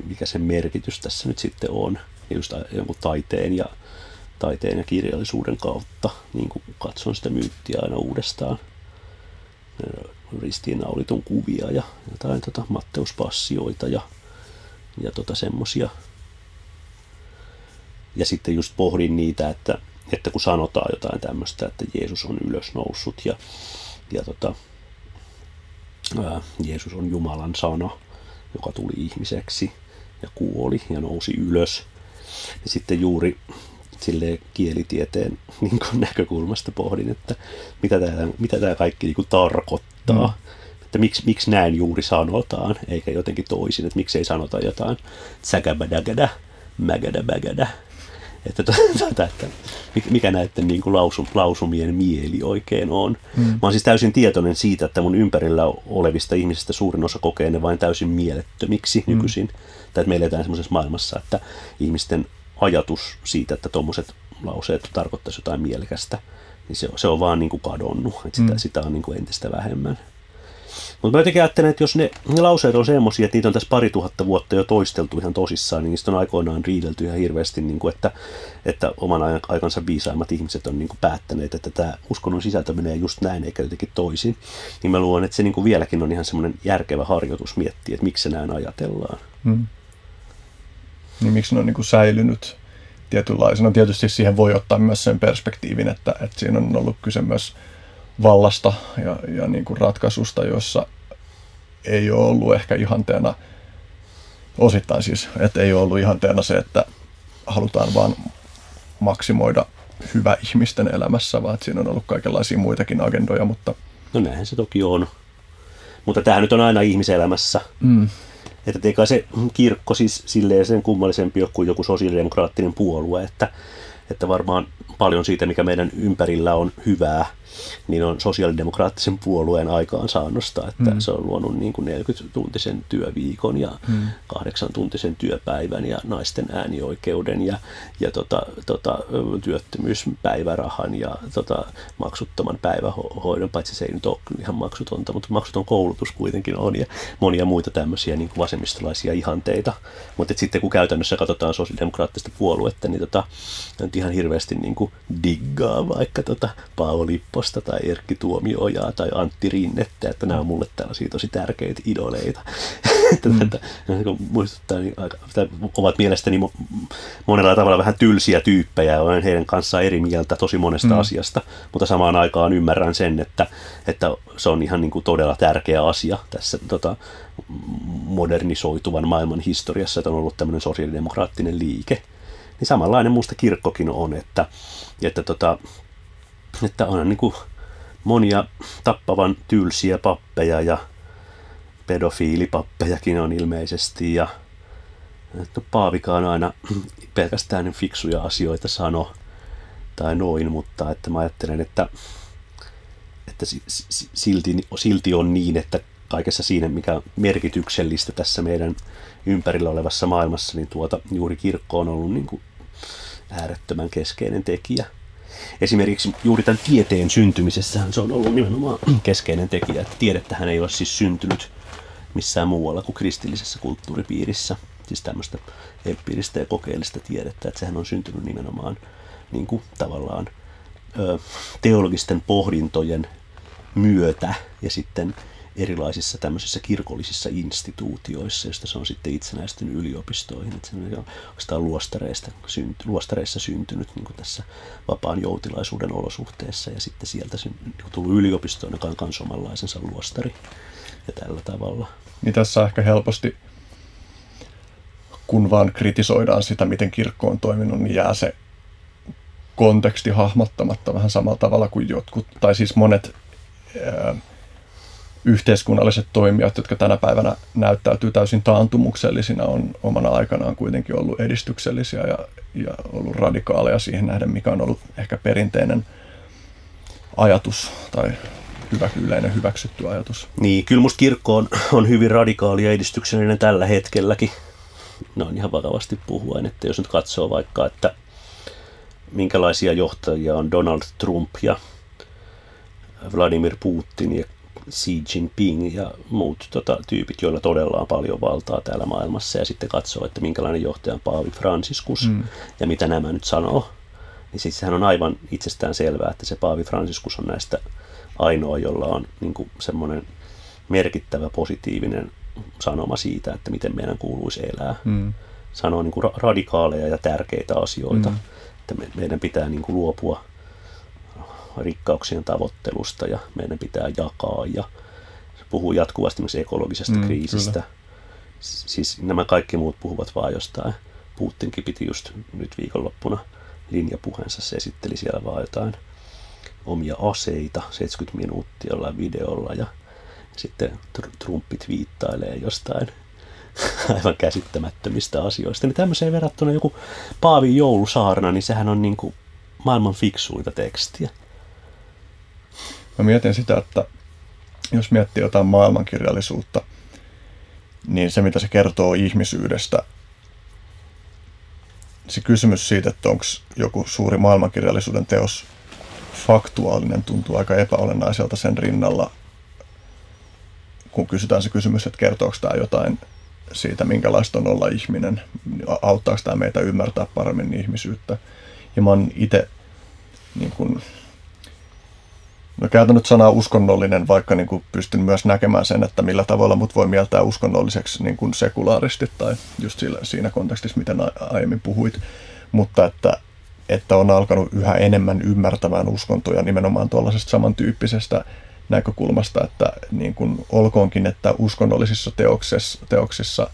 mikä sen merkitys tässä nyt sitten on. Ja just jonkun taiteen ja, taiteen ja kirjallisuuden kautta niin kuin katson sitä myyttiä aina uudestaan. Ristiinnaulitun kuvia ja jotain tota, Matteuspassioita ja, ja tota, semmosia. Ja sitten just pohdin niitä, että että kun sanotaan jotain tämmöistä, että Jeesus on ylösnoussut ja, ja tota, ää, Jeesus on Jumalan sana, joka tuli ihmiseksi ja kuoli ja nousi ylös. Ja sitten juuri sille kielitieteen niin kuin näkökulmasta pohdin, että mitä tämä, mitä tämä kaikki niin kuin tarkoittaa. Mm. Että miksi, miksi näin juuri sanotaan, eikä jotenkin toisin, että miksi ei sanota jotain tsäkäbädägädä, mägädä että, tuota, että mikä näiden niin kuin lausum, lausumien mieli oikein on. Mm. Mä oon siis täysin tietoinen siitä, että mun ympärillä olevista ihmisistä suurin osa kokee ne vain täysin mielettömiksi mm. nykyisin. Tai että me eletään semmoisessa maailmassa, että ihmisten ajatus siitä, että tuommoiset lauseet tarkoittaisi jotain mielekästä, niin se on, se on vaan niin kuin kadonnut. Että sitä, mm. sitä on niin kuin entistä vähemmän. Mutta mä jotenkin ajattelen, että jos ne, ne lauseet on semmoisia, että niitä on tässä pari tuhatta vuotta jo toisteltu ihan tosissaan, niin niistä on aikoinaan riidelty ihan hirveästi, niin kuin, että, että oman aikansa viisaimmat ihmiset on niin kuin päättäneet, että tämä uskonnon sisältö menee just näin eikä jotenkin toisin. Niin mä luulen, että se niin kuin vieläkin on ihan semmoinen järkevä harjoitus miettiä, että miksi se näin ajatellaan. Hmm. Niin miksi ne on niin kuin säilynyt tietynlaisena. Tietysti siihen voi ottaa myös sen perspektiivin, että, että siinä on ollut kyse myös vallasta ja, ja niin kuin ratkaisusta, jossa ei ole ollut ehkä ihanteena, osittain siis, että ei ole ollut ihanteena se, että halutaan vaan maksimoida hyvä ihmisten elämässä, vaan että siinä on ollut kaikenlaisia muitakin agendoja, mutta... No näinhän se toki on. Mutta tämähän nyt on aina ihmiselämässä. Mm. Että eikä se kirkko siis silleen sen kummallisempi ole kuin joku sosiaalidemokraattinen puolue, että, että varmaan paljon siitä, mikä meidän ympärillä on hyvää, niin on sosiaalidemokraattisen puolueen aikaansaannosta, että mm. se on luonut niin kuin 40-tuntisen työviikon ja mm. 8-tuntisen työpäivän ja naisten äänioikeuden ja, ja tota, tota, työttömyyspäivärahan ja tota, maksuttoman päivähoidon, paitsi se ei nyt ole ihan maksutonta, mutta maksuton koulutus kuitenkin on ja monia muita tämmöisiä niin kuin vasemmistolaisia ihanteita. Mutta sitten kun käytännössä katsotaan sosiaalidemokraattista puoluetta, niin tota, ihan hirveästi niin kuin diggaa vaikka tota Paavo Lippo Lipposta tai Erkki Tuomiojaa tai Antti Rinnettä, että nämä on mulle tällaisia tosi tärkeitä idoleita. mm. että, muistuttaa, niin aika, ovat mielestäni monella tavalla vähän tylsiä tyyppejä ja olen heidän kanssaan eri mieltä tosi monesta mm. asiasta, mutta samaan aikaan ymmärrän sen, että, että se on ihan niin kuin todella tärkeä asia tässä tota, modernisoituvan maailman historiassa, että on ollut tämmöinen sosiaalidemokraattinen liike. Niin samanlainen musta kirkkokin on, että, että tota, että on niin kuin monia tappavan tylsiä pappeja ja pedofiilipappejakin on ilmeisesti ja että Paavikaan aina pelkästään fiksuja asioita sano tai noin, mutta että mä ajattelen, että, että silti, silti on niin, että kaikessa siinä, mikä on merkityksellistä tässä meidän ympärillä olevassa maailmassa, niin tuota juuri kirkko on ollut niin kuin äärettömän keskeinen tekijä esimerkiksi juuri tämän tieteen syntymisessä se on ollut nimenomaan keskeinen tekijä, että tiedettähän ei ole siis syntynyt missään muualla kuin kristillisessä kulttuuripiirissä, siis tämmöistä empiiristä ja kokeellista tiedettä, että sehän on syntynyt nimenomaan niin kuin tavallaan teologisten pohdintojen myötä ja sitten erilaisissa tämmöisissä kirkollisissa instituutioissa, joista se on sitten itsenäistynyt yliopistoihin. Että se on oikeastaan luostareista, synty, luostareissa syntynyt niin kuin tässä vapaan joutilaisuuden olosuhteessa ja sitten sieltä niin tullut yliopistoon, joka on myös omanlaisensa luostari ja tällä tavalla. Niin tässä ehkä helposti, kun vaan kritisoidaan sitä, miten kirkko on toiminut, niin jää se konteksti hahmottamatta vähän samalla tavalla kuin jotkut, tai siis monet ää, yhteiskunnalliset toimijat, jotka tänä päivänä näyttäytyy täysin taantumuksellisina, on omana aikanaan kuitenkin ollut edistyksellisiä ja, ja ollut radikaaleja siihen nähden, mikä on ollut ehkä perinteinen ajatus tai hyvä, yleinen hyväksytty ajatus. Niin, kyllä musta kirkko on, on hyvin radikaali ja edistyksellinen tällä hetkelläkin. Noin ihan vakavasti puhuen, että jos nyt katsoo vaikka, että minkälaisia johtajia on Donald Trump ja Vladimir Putin ja Xi Jinping ja muut tota, tyypit, joilla todella on paljon valtaa täällä maailmassa ja sitten katsoo, että minkälainen johtaja on Paavi Franciscus mm. ja mitä nämä nyt sanoo, niin siis sehän on aivan itsestään selvää, että se Paavi Franciscus on näistä ainoa, jolla on niin kuin, semmoinen merkittävä positiivinen sanoma siitä, että miten meidän kuuluisi elää. Mm. Sanoo niin kuin radikaaleja ja tärkeitä asioita, mm. että me, meidän pitää niin kuin luopua rikkauksien tavoittelusta ja meidän pitää jakaa ja se puhuu jatkuvasti myös ekologisesta mm, kriisistä. Kyllä. Siis nämä kaikki muut puhuvat vaan jostain. Putinkin piti just nyt viikonloppuna linjapuheensa, se esitteli siellä vaan jotain omia aseita 70 minuuttia jollain videolla ja sitten Trumpit viittailee jostain aivan käsittämättömistä asioista. Niin tämmöiseen verrattuna joku Paavin joulusaarna, niin sehän on niin kuin maailman fiksuita tekstiä. Mä mietin sitä, että jos miettii jotain maailmankirjallisuutta, niin se mitä se kertoo ihmisyydestä, se kysymys siitä, että onko joku suuri maailmankirjallisuuden teos faktuaalinen, tuntuu aika epäolennaiselta sen rinnalla, kun kysytään se kysymys, että kertooko tämä jotain siitä, minkälaista on olla ihminen, auttaako tämä meitä ymmärtää paremmin ihmisyyttä. Ja mä oon itse niin No käytän nyt sanaa uskonnollinen, vaikka niin kuin pystyn myös näkemään sen, että millä tavalla mut voi mieltää uskonnolliseksi niin kuin sekulaaristi tai just sillä, siinä kontekstissa, miten aiemmin puhuit. Mutta että, että on alkanut yhä enemmän ymmärtämään uskontoja nimenomaan tuollaisesta samantyyppisestä näkökulmasta, että niin kuin olkoonkin, että uskonnollisissa teoksissa, teoksissa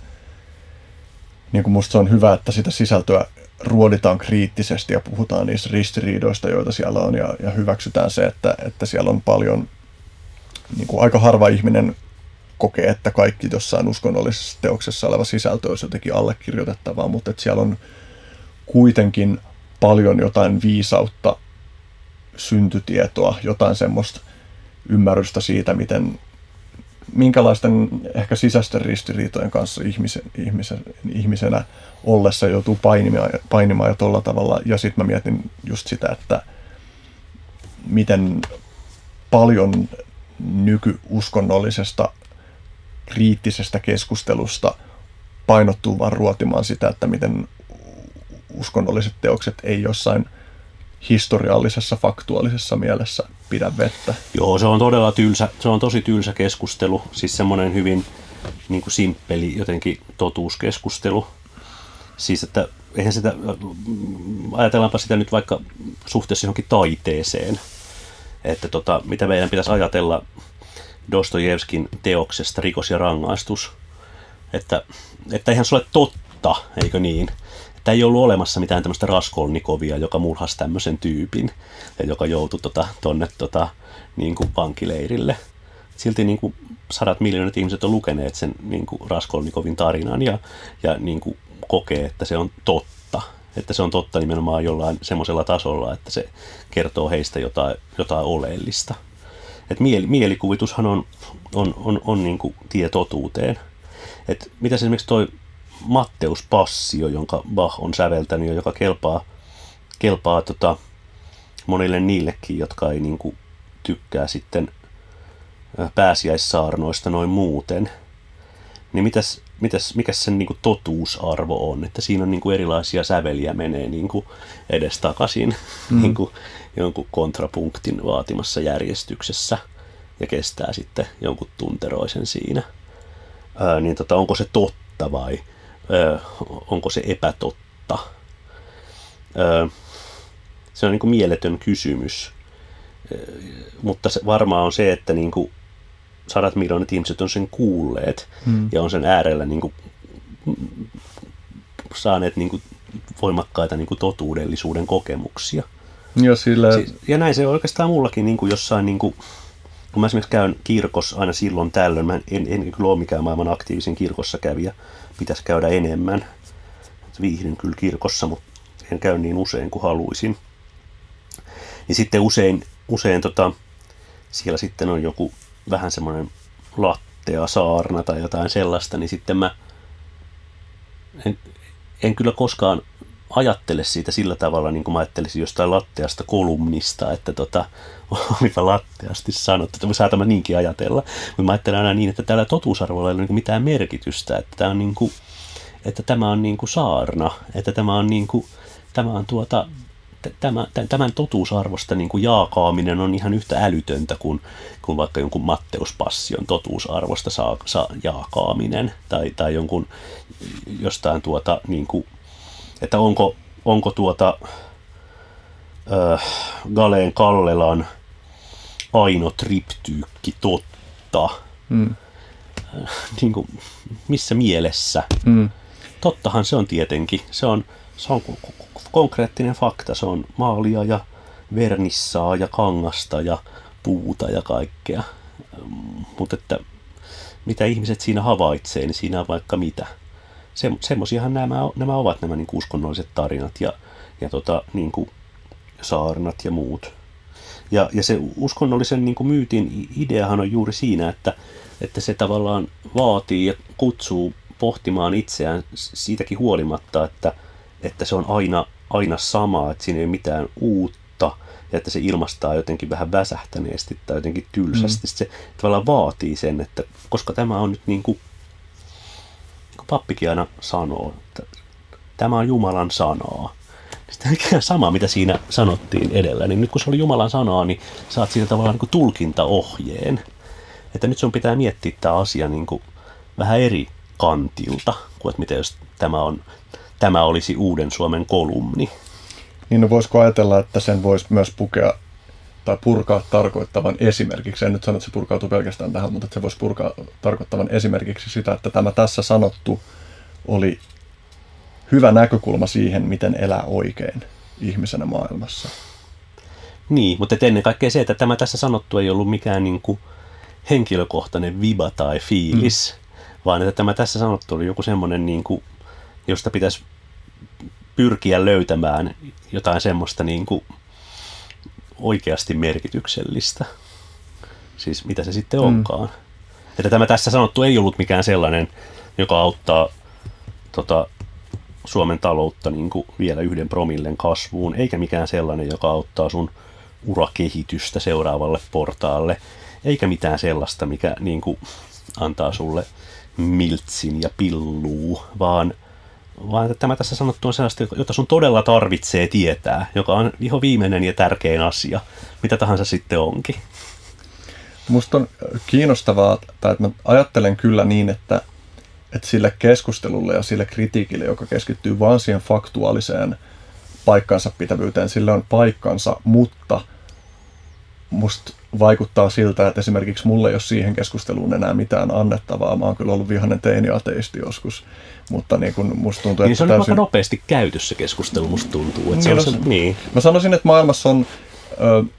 niin kuin musta se on hyvä, että sitä sisältöä ruoditaan kriittisesti ja puhutaan niistä ristiriidoista, joita siellä on ja, ja hyväksytään se, että, että siellä on paljon, niin kuin aika harva ihminen kokee, että kaikki jossain uskonnollisessa teoksessa oleva sisältö olisi jotenkin allekirjoitettavaa, mutta että siellä on kuitenkin paljon jotain viisautta, syntytietoa, jotain semmoista ymmärrystä siitä, miten minkälaisten ehkä sisäisten ristiriitojen kanssa ihmisen, ihmisen, ihmisenä ollessa joutuu painimaan, painimaan ja tuolla tavalla. Ja sitten mä mietin just sitä, että miten paljon nykyuskonnollisesta kriittisestä keskustelusta painottuu vaan ruotimaan sitä, että miten uskonnolliset teokset ei jossain historiallisessa, faktuaalisessa mielessä pidä vettä. Joo, se on todella tylsä, se on tosi tylsä keskustelu, siis semmoinen hyvin niin kuin simppeli jotenkin totuuskeskustelu. Siis, että eihän sitä, ajatellaanpa sitä nyt vaikka suhteessa johonkin taiteeseen, että tota, mitä meidän pitäisi ajatella Dostojevskin teoksesta Rikos ja rangaistus, että, että eihän se ole totta, eikö niin? Että ei ollut olemassa mitään tämmöistä Raskolnikovia, joka murhasi tämmöisen tyypin ja joka joutui tota, tonne tota, niin kuin vankileirille. Silti niin kuin sadat miljoonat ihmiset on lukeneet sen niin kuin Raskolnikovin tarinan ja, ja niin kuin kokee, että se on totta. Että se on totta nimenomaan jollain semmoisella tasolla, että se kertoo heistä jotain, jotain oleellista. Et mieli, mielikuvitushan on, on, on, on niin kuin tie totuuteen. Et mitä esimerkiksi toi Matteus Passio, jonka Bach on säveltänyt ja joka kelpaa, kelpaa tota, monille niillekin, jotka ei niin kuin, tykkää sitten pääsiäissaarnoista noin muuten. Niin mitäs, mitäs, mikä sen niin kuin, totuusarvo on? Että siinä on niin kuin, erilaisia säveliä menee niin kuin, edestakaisin mm. niin kuin, jonkun kontrapunktin vaatimassa järjestyksessä ja kestää sitten jonkun tunteroisen siinä. Ää, niin tota, onko se totta vai ö, onko se epätotta. Ö, se on niin kuin mieletön kysymys, ö, mutta se varmaan on se, että niin kuin sadat miljoonat ihmiset on sen kuulleet hmm. ja on sen äärellä niin kuin saaneet niin kuin voimakkaita niin kuin totuudellisuuden kokemuksia. Ja, sillä... ja näin se on oikeastaan mullakin niin kuin jossain, niin kuin, kun mä esimerkiksi käyn kirkossa aina silloin tällöin, mä en, en kyllä ole mikään maailman aktiivisen kirkossa kävijä, pitäisi käydä enemmän. Viihdyn kyllä kirkossa, mutta en käy niin usein kuin haluaisin. Ja sitten usein, usein tota, siellä sitten on joku vähän semmoinen lattea saarna tai jotain sellaista, niin sitten mä en, en kyllä koskaan ajattele siitä sillä tavalla, niin kuin mä ajattelisin jostain latteasta kolumnista, että tota, olipa latteasti sanottu, että saatamme niinkin ajatella. Mutta mä ajattelen aina niin, että tällä totuusarvolla ei ole niin mitään merkitystä, että tämä on, niin kuin, että tämä on niin kuin saarna, että tämä on, niin kuin, tämä on tuota, tämä, tämän totuusarvosta niin kuin jaakaaminen on ihan yhtä älytöntä kuin, kuin vaikka jonkun Matteuspassion totuusarvosta saa, saa jaakaaminen tai, tai jonkun jostain tuota niin kuin, että onko, onko tuota äh, Galeen Kallelan Aino Triptyykki totta? Mm. Niin kuin, missä mielessä? Mm. Tottahan se on tietenkin. Se on, se on konkreettinen fakta. Se on maalia ja vernissaa ja kangasta ja puuta ja kaikkea. Mutta että mitä ihmiset siinä havaitsee, niin siinä on vaikka mitä se, semmoisiahan nämä, nämä ovat nämä niin uskonnolliset tarinat ja, ja tota, niin kuin saarnat ja muut. Ja, ja se uskonnollisen niin kuin myytin ideahan on juuri siinä, että, että se tavallaan vaatii ja kutsuu pohtimaan itseään siitäkin huolimatta, että, että se on aina, aina sama, että siinä ei ole mitään uutta ja että se ilmastaa jotenkin vähän väsähtäneesti tai jotenkin tylsästi. Mm. Se tavallaan vaatii sen, että koska tämä on nyt niin kuin pappikin aina sanoo, että tämä on Jumalan sanaa. Sitten sama, mitä siinä sanottiin edellä, niin nyt kun se oli Jumalan sanaa, niin saat siitä tavallaan niin kuin tulkintaohjeen. Että nyt sun pitää miettiä tämä asia niin kuin vähän eri kantilta, kuin että miten jos tämä, on, tämä olisi Uuden Suomen kolumni. Niin no voisiko ajatella, että sen voisi myös pukea tai purkaa tarkoittavan esimerkiksi, en nyt sano, että se purkautuu pelkästään tähän, mutta että se voisi purkaa tarkoittavan esimerkiksi sitä, että tämä tässä sanottu oli hyvä näkökulma siihen, miten elää oikein ihmisenä maailmassa. Niin, mutta ennen kaikkea se, että tämä tässä sanottu ei ollut mikään niin kuin henkilökohtainen viba tai fiilis, mm. vaan että tämä tässä sanottu oli joku semmoinen, niin kuin, josta pitäisi pyrkiä löytämään jotain semmoista niin kuin oikeasti merkityksellistä. Siis mitä se sitten mm. onkaan. Että tämä tässä sanottu ei ollut mikään sellainen, joka auttaa tota, Suomen taloutta niin kuin vielä yhden promillen kasvuun, eikä mikään sellainen, joka auttaa sun urakehitystä seuraavalle portaalle, eikä mitään sellaista, mikä niin kuin, antaa sulle miltsin ja pilluu, vaan, vaan että tämä tässä sanottu on sellaista, jota sun todella tarvitsee tietää, joka on ihan viimeinen ja tärkein asia, mitä tahansa sitten onkin. Musta on kiinnostavaa, tai että mä ajattelen kyllä niin, että, että sille keskustelulle ja sille kritiikille, joka keskittyy vain siihen faktuaaliseen paikkansa pitävyyteen, sillä on paikkansa, mutta musta vaikuttaa siltä, että esimerkiksi mulle ei ole siihen keskusteluun enää mitään annettavaa. Mä oon kyllä ollut vihainen teini-ateisti joskus, mutta niin kun musta tuntuu, niin että se on täysin... nopeasti käytössä keskustelu, musta tuntuu. Että niin, se on se, niin. Mä sanoisin, että maailmassa on,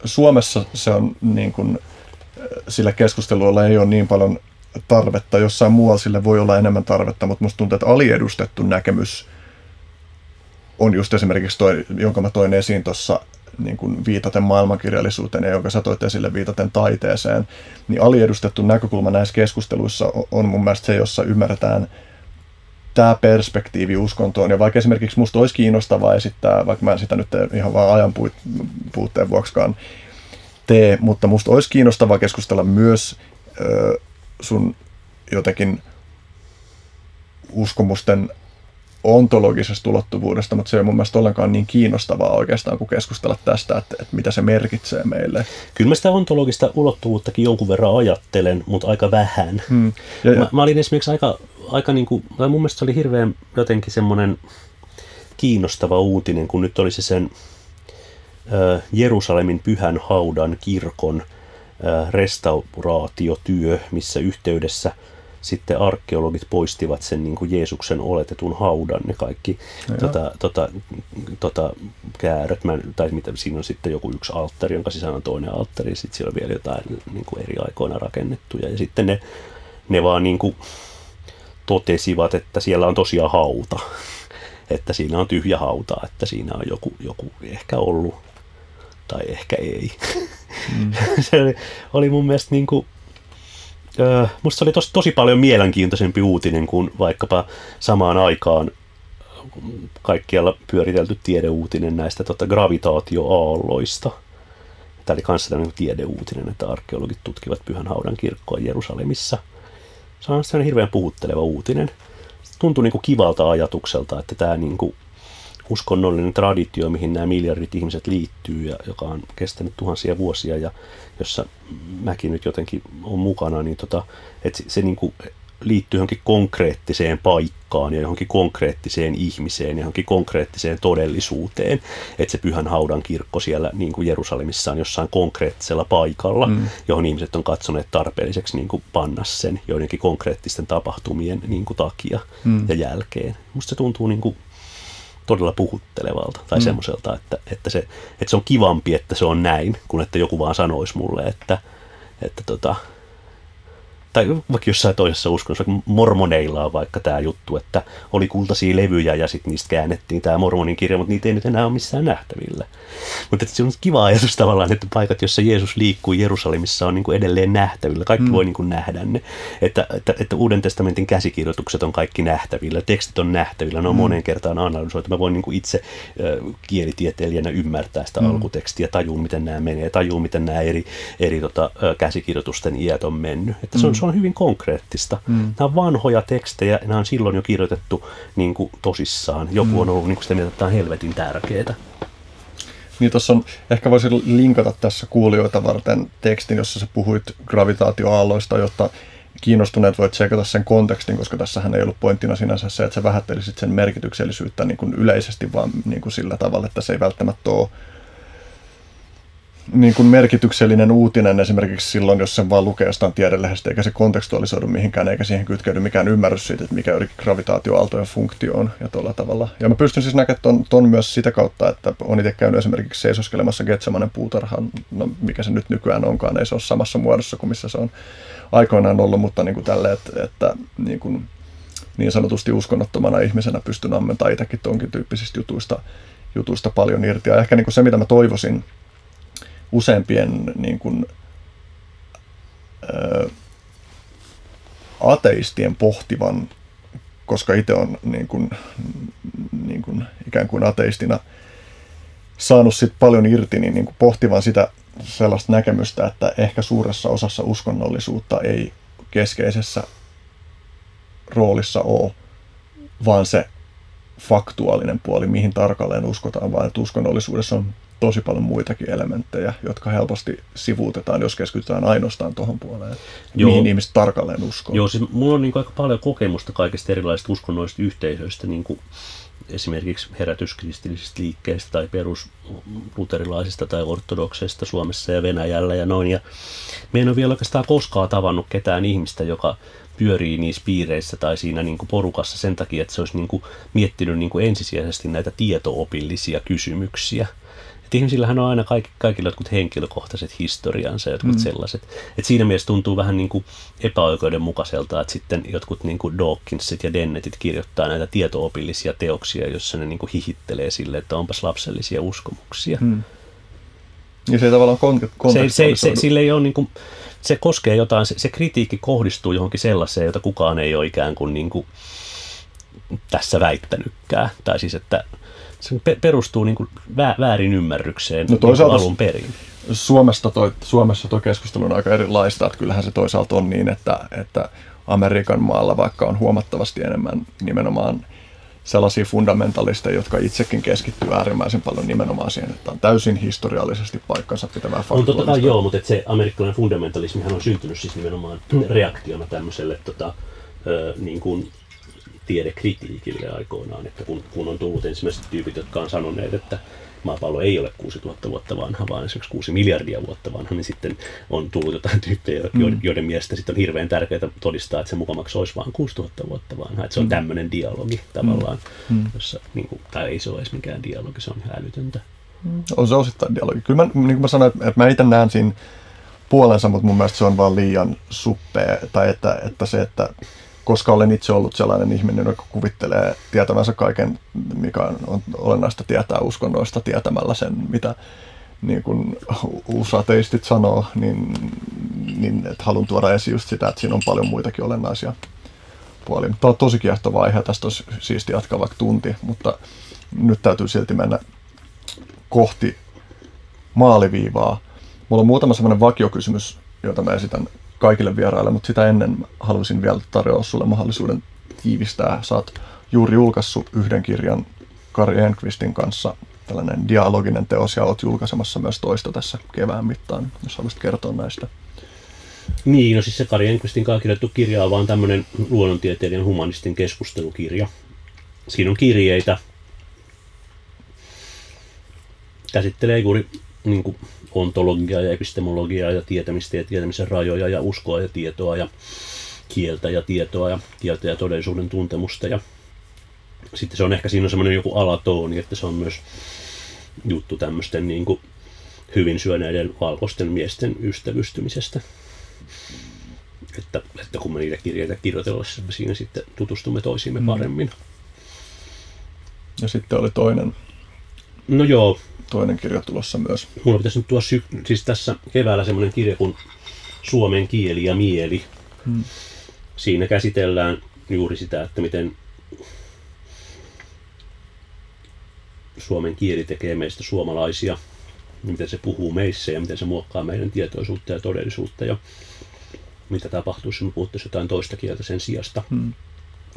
Suomessa se on niin kun, sillä keskustelulla ei ole niin paljon tarvetta. Jossain muualla sille voi olla enemmän tarvetta, mutta musta tuntuu, että aliedustettu näkemys on just esimerkiksi toi, jonka mä toin esiin tuossa niin kuin viitaten maailmankirjallisuuteen ja jonka sä toit esille viitaten taiteeseen, niin aliedustettu näkökulma näissä keskusteluissa on mun mielestä se, jossa ymmärretään tämä perspektiivi uskontoon. Ja vaikka esimerkiksi musta olisi kiinnostavaa esittää, vaikka mä en sitä nyt ihan vaan ajan puutteen vuoksikaan tee, mutta musta olisi kiinnostavaa keskustella myös ö, sun jotenkin uskomusten ontologisesta ulottuvuudesta, mutta se ei ole mun mielestä ollenkaan niin kiinnostavaa oikeastaan kuin keskustella tästä, että, että mitä se merkitsee meille. Kyllä mä sitä ontologista ulottuvuuttakin jonkun verran ajattelen, mutta aika vähän. Hmm. Ja, ja. Mä, mä olin esimerkiksi aika, aika niin kuin, tai mun mielestä se oli hirveän jotenkin semmoinen kiinnostava uutinen, kun nyt oli se sen äh, Jerusalemin pyhän haudan kirkon äh, restauraatiotyö, missä yhteydessä – sitten arkeologit poistivat sen niin kuin Jeesuksen oletetun haudan, ne kaikki tota, tota, tota, kääröt, mä, tai mitä, siinä on sitten joku yksi alttari, jonka sisällä on toinen alttari, sitten siellä on vielä jotain niin kuin eri aikoina rakennettuja, ja sitten ne, ne vaan niin kuin totesivat, että siellä on tosiaan hauta, että siinä on tyhjä hauta, että siinä on joku, joku ehkä ollut tai ehkä ei. Mm. se oli, oli mun mielestä niin kuin, musta se oli tos, tosi paljon mielenkiintoisempi uutinen kuin vaikkapa samaan aikaan kaikkialla pyöritelty tiedeuutinen näistä tota, gravitaatioaalloista. Tämä oli myös tämmöinen tiedeuutinen, että arkeologit tutkivat Pyhän haudan kirkkoa Jerusalemissa. Se on sellainen hirveän puhutteleva uutinen. Se tuntui niin kuin kivalta ajatukselta, että tämä niin kuin uskonnollinen traditio, mihin nämä miljardit ihmiset liittyy ja joka on kestänyt tuhansia vuosia ja jossa mäkin nyt jotenkin on mukana, niin tota, että se, se niin kuin liittyy johonkin konkreettiseen paikkaan ja johonkin konkreettiseen ihmiseen, johonkin konkreettiseen todellisuuteen, että se Pyhän haudan kirkko siellä niin kuin Jerusalemissa on jossain konkreettisella paikalla, mm. johon ihmiset on katsoneet tarpeelliseksi niin kuin panna sen joidenkin konkreettisten tapahtumien niin kuin takia mm. ja jälkeen. Musta se tuntuu niin kuin todella puhuttelevalta tai mm. semmoiselta, että, että, se, että se on kivampi, että se on näin, kuin että joku vaan sanoisi mulle, että, että tota, tai vaikka jossain toisessa uskonnossa, vaikka mormoneilla on vaikka tämä juttu, että oli kultaisia levyjä ja sitten niistä käännettiin tämä mormonin kirja, mutta niitä ei nyt enää ole missään nähtävillä. Mutta se on kiva ajatus tavallaan, että paikat, jossa Jeesus liikkuu Jerusalemissa on niin kuin edelleen nähtävillä. Kaikki mm. voi niin kuin nähdä ne. Että, että, että Uuden testamentin käsikirjoitukset on kaikki nähtävillä, tekstit on nähtävillä, ne on mm. monen kertaan analysoitu. Mä voin niin kuin itse äh, kielitieteilijänä ymmärtää sitä mm. alkutekstiä, tajuu miten nämä menee, tajuu miten nämä eri, eri tota, käsikirjoitusten iät on mennyt. Että se on, mm. Se on hyvin konkreettista. Mm. Nämä on vanhoja tekstejä, nämä on silloin jo kirjoitettu niin kuin tosissaan. Joku mm. on ollut niin kuin sitä mieltä, että tämä on helvetin tärkeää. Niin tuossa on, ehkä voisin linkata tässä kuulijoita varten tekstin, jossa sä puhuit gravitaatioaalloista, jotta kiinnostuneet voit tsekata sen kontekstin, koska tässähän ei ollut pointtina sinänsä se, että sä vähättelisit sen merkityksellisyyttä niin kuin yleisesti, vaan niin kuin sillä tavalla, että se ei välttämättä ole niin kuin merkityksellinen uutinen esimerkiksi silloin, jos sen vaan lukee jostain tiedelehdestä, eikä se kontekstualisoidu mihinkään, eikä siihen kytkeydy mikään ymmärrys siitä, että mikä gravitaatioaaltojen funktio on ja tuolla tavalla. Ja mä pystyn siis näkemään ton, ton myös sitä kautta, että on itse käynyt esimerkiksi seisoskelemassa Getsemanen puutarhan, no mikä se nyt nykyään onkaan, ei se ole samassa muodossa kuin missä se on aikoinaan ollut, mutta niin kuin tälle, että, että niin, kuin, niin sanotusti uskonnottomana ihmisenä pystyn ammentamaan itsekin tonkin tyyppisistä jutuista, jutuista paljon irti. Ja ehkä niin kuin se, mitä mä toivoisin, useampien niin kuin, ää, ateistien pohtivan, koska itse on niin kuin, niin kuin, ikään kuin ateistina saanut sit paljon irti, niin, niin kuin pohtivan sitä sellaista näkemystä, että ehkä suuressa osassa uskonnollisuutta ei keskeisessä roolissa ole, vaan se faktuaalinen puoli, mihin tarkalleen uskotaan, vaan että uskonnollisuudessa on tosi paljon muitakin elementtejä, jotka helposti sivuutetaan, jos keskitytään ainoastaan tuohon puoleen, Joo. mihin ihmiset tarkalleen uskoo. Joo, siis mulla on niin aika paljon kokemusta kaikista erilaisista uskonnollisista yhteisöistä, niin kuin esimerkiksi herätyskristillisistä liikkeistä tai perusluterilaisista tai ortodokseista Suomessa ja Venäjällä ja noin. Ja me en ole vielä oikeastaan koskaan tavannut ketään ihmistä, joka pyörii niissä piireissä tai siinä niin kuin porukassa sen takia, että se olisi niin kuin miettinyt niin kuin ensisijaisesti näitä tietoopillisia kysymyksiä – että ihmisillähän on aina kaikki, kaikilla jotkut henkilökohtaiset historiansa, jotkut mm. sellaiset. Et siinä mielessä tuntuu vähän niin kuin epäoikeudenmukaiselta, että sitten jotkut niin kuin Dawkinsit ja Dennetit kirjoittaa näitä tietoopillisia teoksia, jossa ne niin kuin hihittelee sille, että onpas lapsellisia uskomuksia. Mm. Ja se ei tavallaan kon- se, se, se, sille ei ole niin kuin, se koskee jotain, se, se kritiikki kohdistuu johonkin sellaiseen, jota kukaan ei ole ikään kuin, niin kuin tässä väittänytkään. Tai siis, että se perustuu niin kuin väärin ymmärrykseen no niin alun perin. Suomesta toi, Suomessa tuo keskustelu on aika erilaista, että kyllähän se toisaalta on niin, että, että Amerikan maalla vaikka on huomattavasti enemmän nimenomaan sellaisia fundamentalisteja, jotka itsekin keskittyy äärimmäisen paljon nimenomaan siihen, että on täysin historiallisesti paikkansa pitävää On totta kai joo, mutta se amerikkalainen fundamentalismihan on syntynyt siis nimenomaan reaktiona tämmöiselle tota, ö, niin kuin tiedekritiikille aikoinaan, että kun, kun on tullut ensimmäiset tyypit, jotka on sanoneet, että maapallo ei ole 6000 vuotta vanha, vaan esimerkiksi 6 miljardia vuotta vanha, niin sitten on tullut jotain tyyppejä, mm. joiden mielestä sitten on hirveän tärkeää todistaa, että se mukamaksi olisi vain 6000 vuotta vanha. Että se on mm. tämmöinen dialogi tavallaan, mm. jossa, niin kuin, tai ei se ole edes mikään dialogi, se on älytöntä. Mm. On se osittain dialogi. Kyllä mä, niin kuin mä sanoin, että mä itse näen siinä puolensa, mutta mun mielestä se on vaan liian suppea, tai että, että se, että koska olen itse ollut sellainen ihminen, joka kuvittelee tietävänsä kaiken, mikä on olennaista tietää uskonnoista tietämällä sen, mitä niin kuin usateistit sanoo, niin, niin että haluan tuoda esiin just sitä, että siinä on paljon muitakin olennaisia puolia. Tämä on tosi kiehtova aihe, tästä olisi siisti jatkaa vaikka tunti, mutta nyt täytyy silti mennä kohti maaliviivaa. Mulla on muutama sellainen vakiokysymys, jota mä esitän kaikille vieraille, mutta sitä ennen haluaisin vielä tarjoa sulle mahdollisuuden tiivistää. Oot juuri julkaissut yhden kirjan Kari Enqvistin kanssa, tällainen dialoginen teos, ja oot julkaisemassa myös toista tässä kevään mittaan, jos haluaisit kertoa näistä. Niin, no siis se Kari Enqvistin kanssa kirjoittu kirja on vaan tämmöinen luonnontieteiden humanistin keskustelukirja. Siinä on kirjeitä, käsittelee juuri niin kuin, ontologiaa ja epistemologiaa ja tietämistä ja tietämisen rajoja ja uskoa ja tietoa ja kieltä ja tietoa ja kieltä ja todellisuuden tuntemusta. Ja sitten se on ehkä siinä on semmoinen joku alatooni, että se on myös juttu tämmöisten niin kuin hyvin syöneiden valkoisten miesten ystävystymisestä. Että, että kun me niitä kirjeitä kirjoitellessa, me siinä sitten tutustumme toisiimme mm. paremmin. Ja sitten oli toinen. No joo, toinen kirja tulossa myös. Mulla pitäisi nyt tuoda sy- siis tässä keväällä semmoinen kirja kuin Suomen kieli ja mieli. Hmm. Siinä käsitellään juuri sitä, että miten suomen kieli tekee meistä suomalaisia, miten se puhuu meissä ja miten se muokkaa meidän tietoisuutta ja todellisuutta ja mitä tapahtuu, jos me puhuttaisiin jotain toista kieltä sen sijasta. Hmm.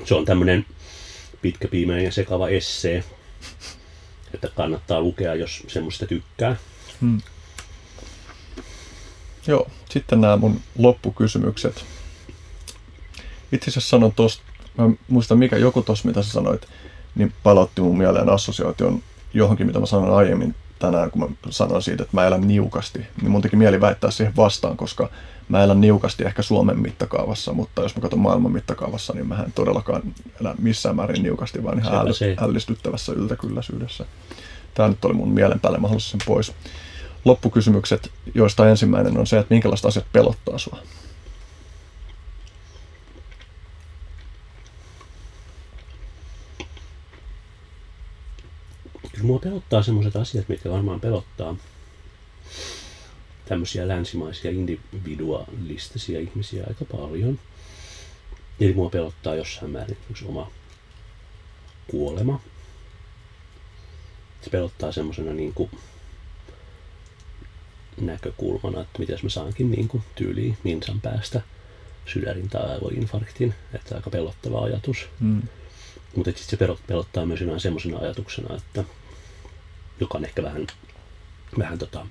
Se on tämmöinen pitkäpiimäinen ja sekava essee, että kannattaa lukea, jos semmoista tykkää. Hmm. Joo, sitten nämä mun loppukysymykset. Itse asiassa sanon tuosta, mä muistan mikä joku tuossa, mitä sä sanoit, niin palautti mun mieleen assosiaation johonkin, mitä mä sanoin aiemmin tänään, kun mä sanoin siitä, että mä elän niukasti, niin mun teki mieli väittää siihen vastaan, koska mä elän niukasti ehkä Suomen mittakaavassa, mutta jos mä katson maailman mittakaavassa, niin mä en todellakaan elä missään määrin niukasti, vaan ihan äll- ällistyttävässä yltäkylläisyydessä. Tämä nyt oli mun mielen päälle, mä sen pois. Loppukysymykset, joista ensimmäinen on se, että minkälaista asiat pelottaa sua? Kyllä mua pelottaa sellaiset asiat, mitkä varmaan pelottaa tämmöisiä länsimaisia individualistisia ihmisiä aika paljon. Eli mua pelottaa jossain määrin yksi oma kuolema. Se pelottaa semmoisena niin kuin näkökulmana, että miten mä saankin niin kuin tyyliin minsan päästä sydärin tai aivoinfarktin. Että aika pelottava ajatus. Mm. Mutta sitten se pelottaa myös semmoisena ajatuksena, että joka on ehkä vähän, vähän tota,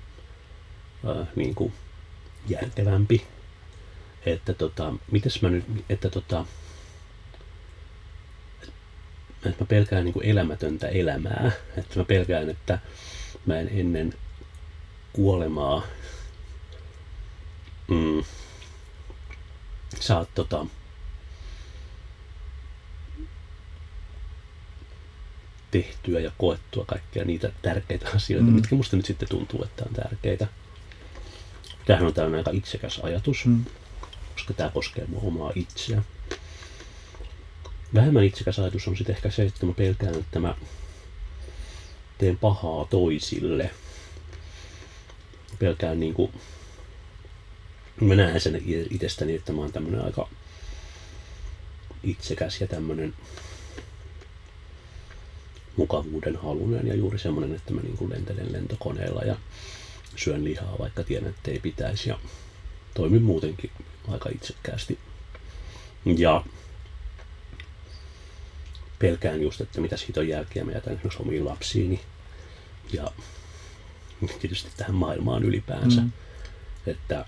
ää, niin kuin järkevämpi. Että tota, mites mä nyt, että tota, että mä pelkään niin kuin elämätöntä elämää. Että mä pelkään, että mä en ennen kuolemaa mm, saa tota, tehtyä ja koettua kaikkia niitä tärkeitä asioita, mm. mitkä musta nyt sitten tuntuu, että on tärkeitä. Tämähän on tällainen aika itsekäs ajatus, mm. koska tämä koskee mua omaa itseä. Vähemmän itsekäs ajatus on sitten ehkä se, että mä pelkään, että mä teen pahaa toisille. Pelkään niin kuin, mä näen sen itsestäni, että mä oon tämmönen aika itsekäs ja tämmönen mukavuuden halunen ja juuri semmoinen, että mä niin kuin lentelen lentokoneella ja syön lihaa, vaikka tiedän, että ei pitäisi ja toimin muutenkin aika itsekkäästi. Ja pelkään just, että mitä siitä on jälkeä mä jätän esimerkiksi omiin lapsiini ja tietysti tähän maailmaan ylipäänsä. Mm. Että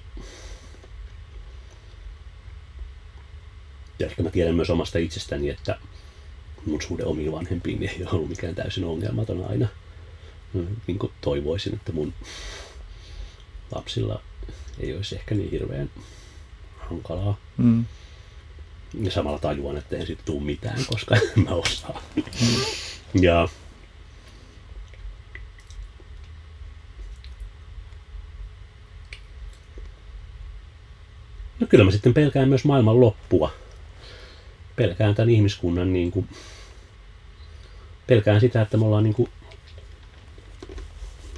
ja ehkä mä tiedän myös omasta itsestäni, että mun suhde omiin vanhempiin niin ei ole ollut mikään täysin ongelmaton aina. Niin kuin toivoisin, että mun lapsilla ei olisi ehkä niin hirveän hankalaa. Mm. Ja samalla tajuan, että ei sitten tule mitään, koska en mä osaa. Mm. Ja No kyllä mä sitten pelkään myös maailman loppua. Pelkään tämän ihmiskunnan niin kuin pelkään sitä, että me ollaan niin kuin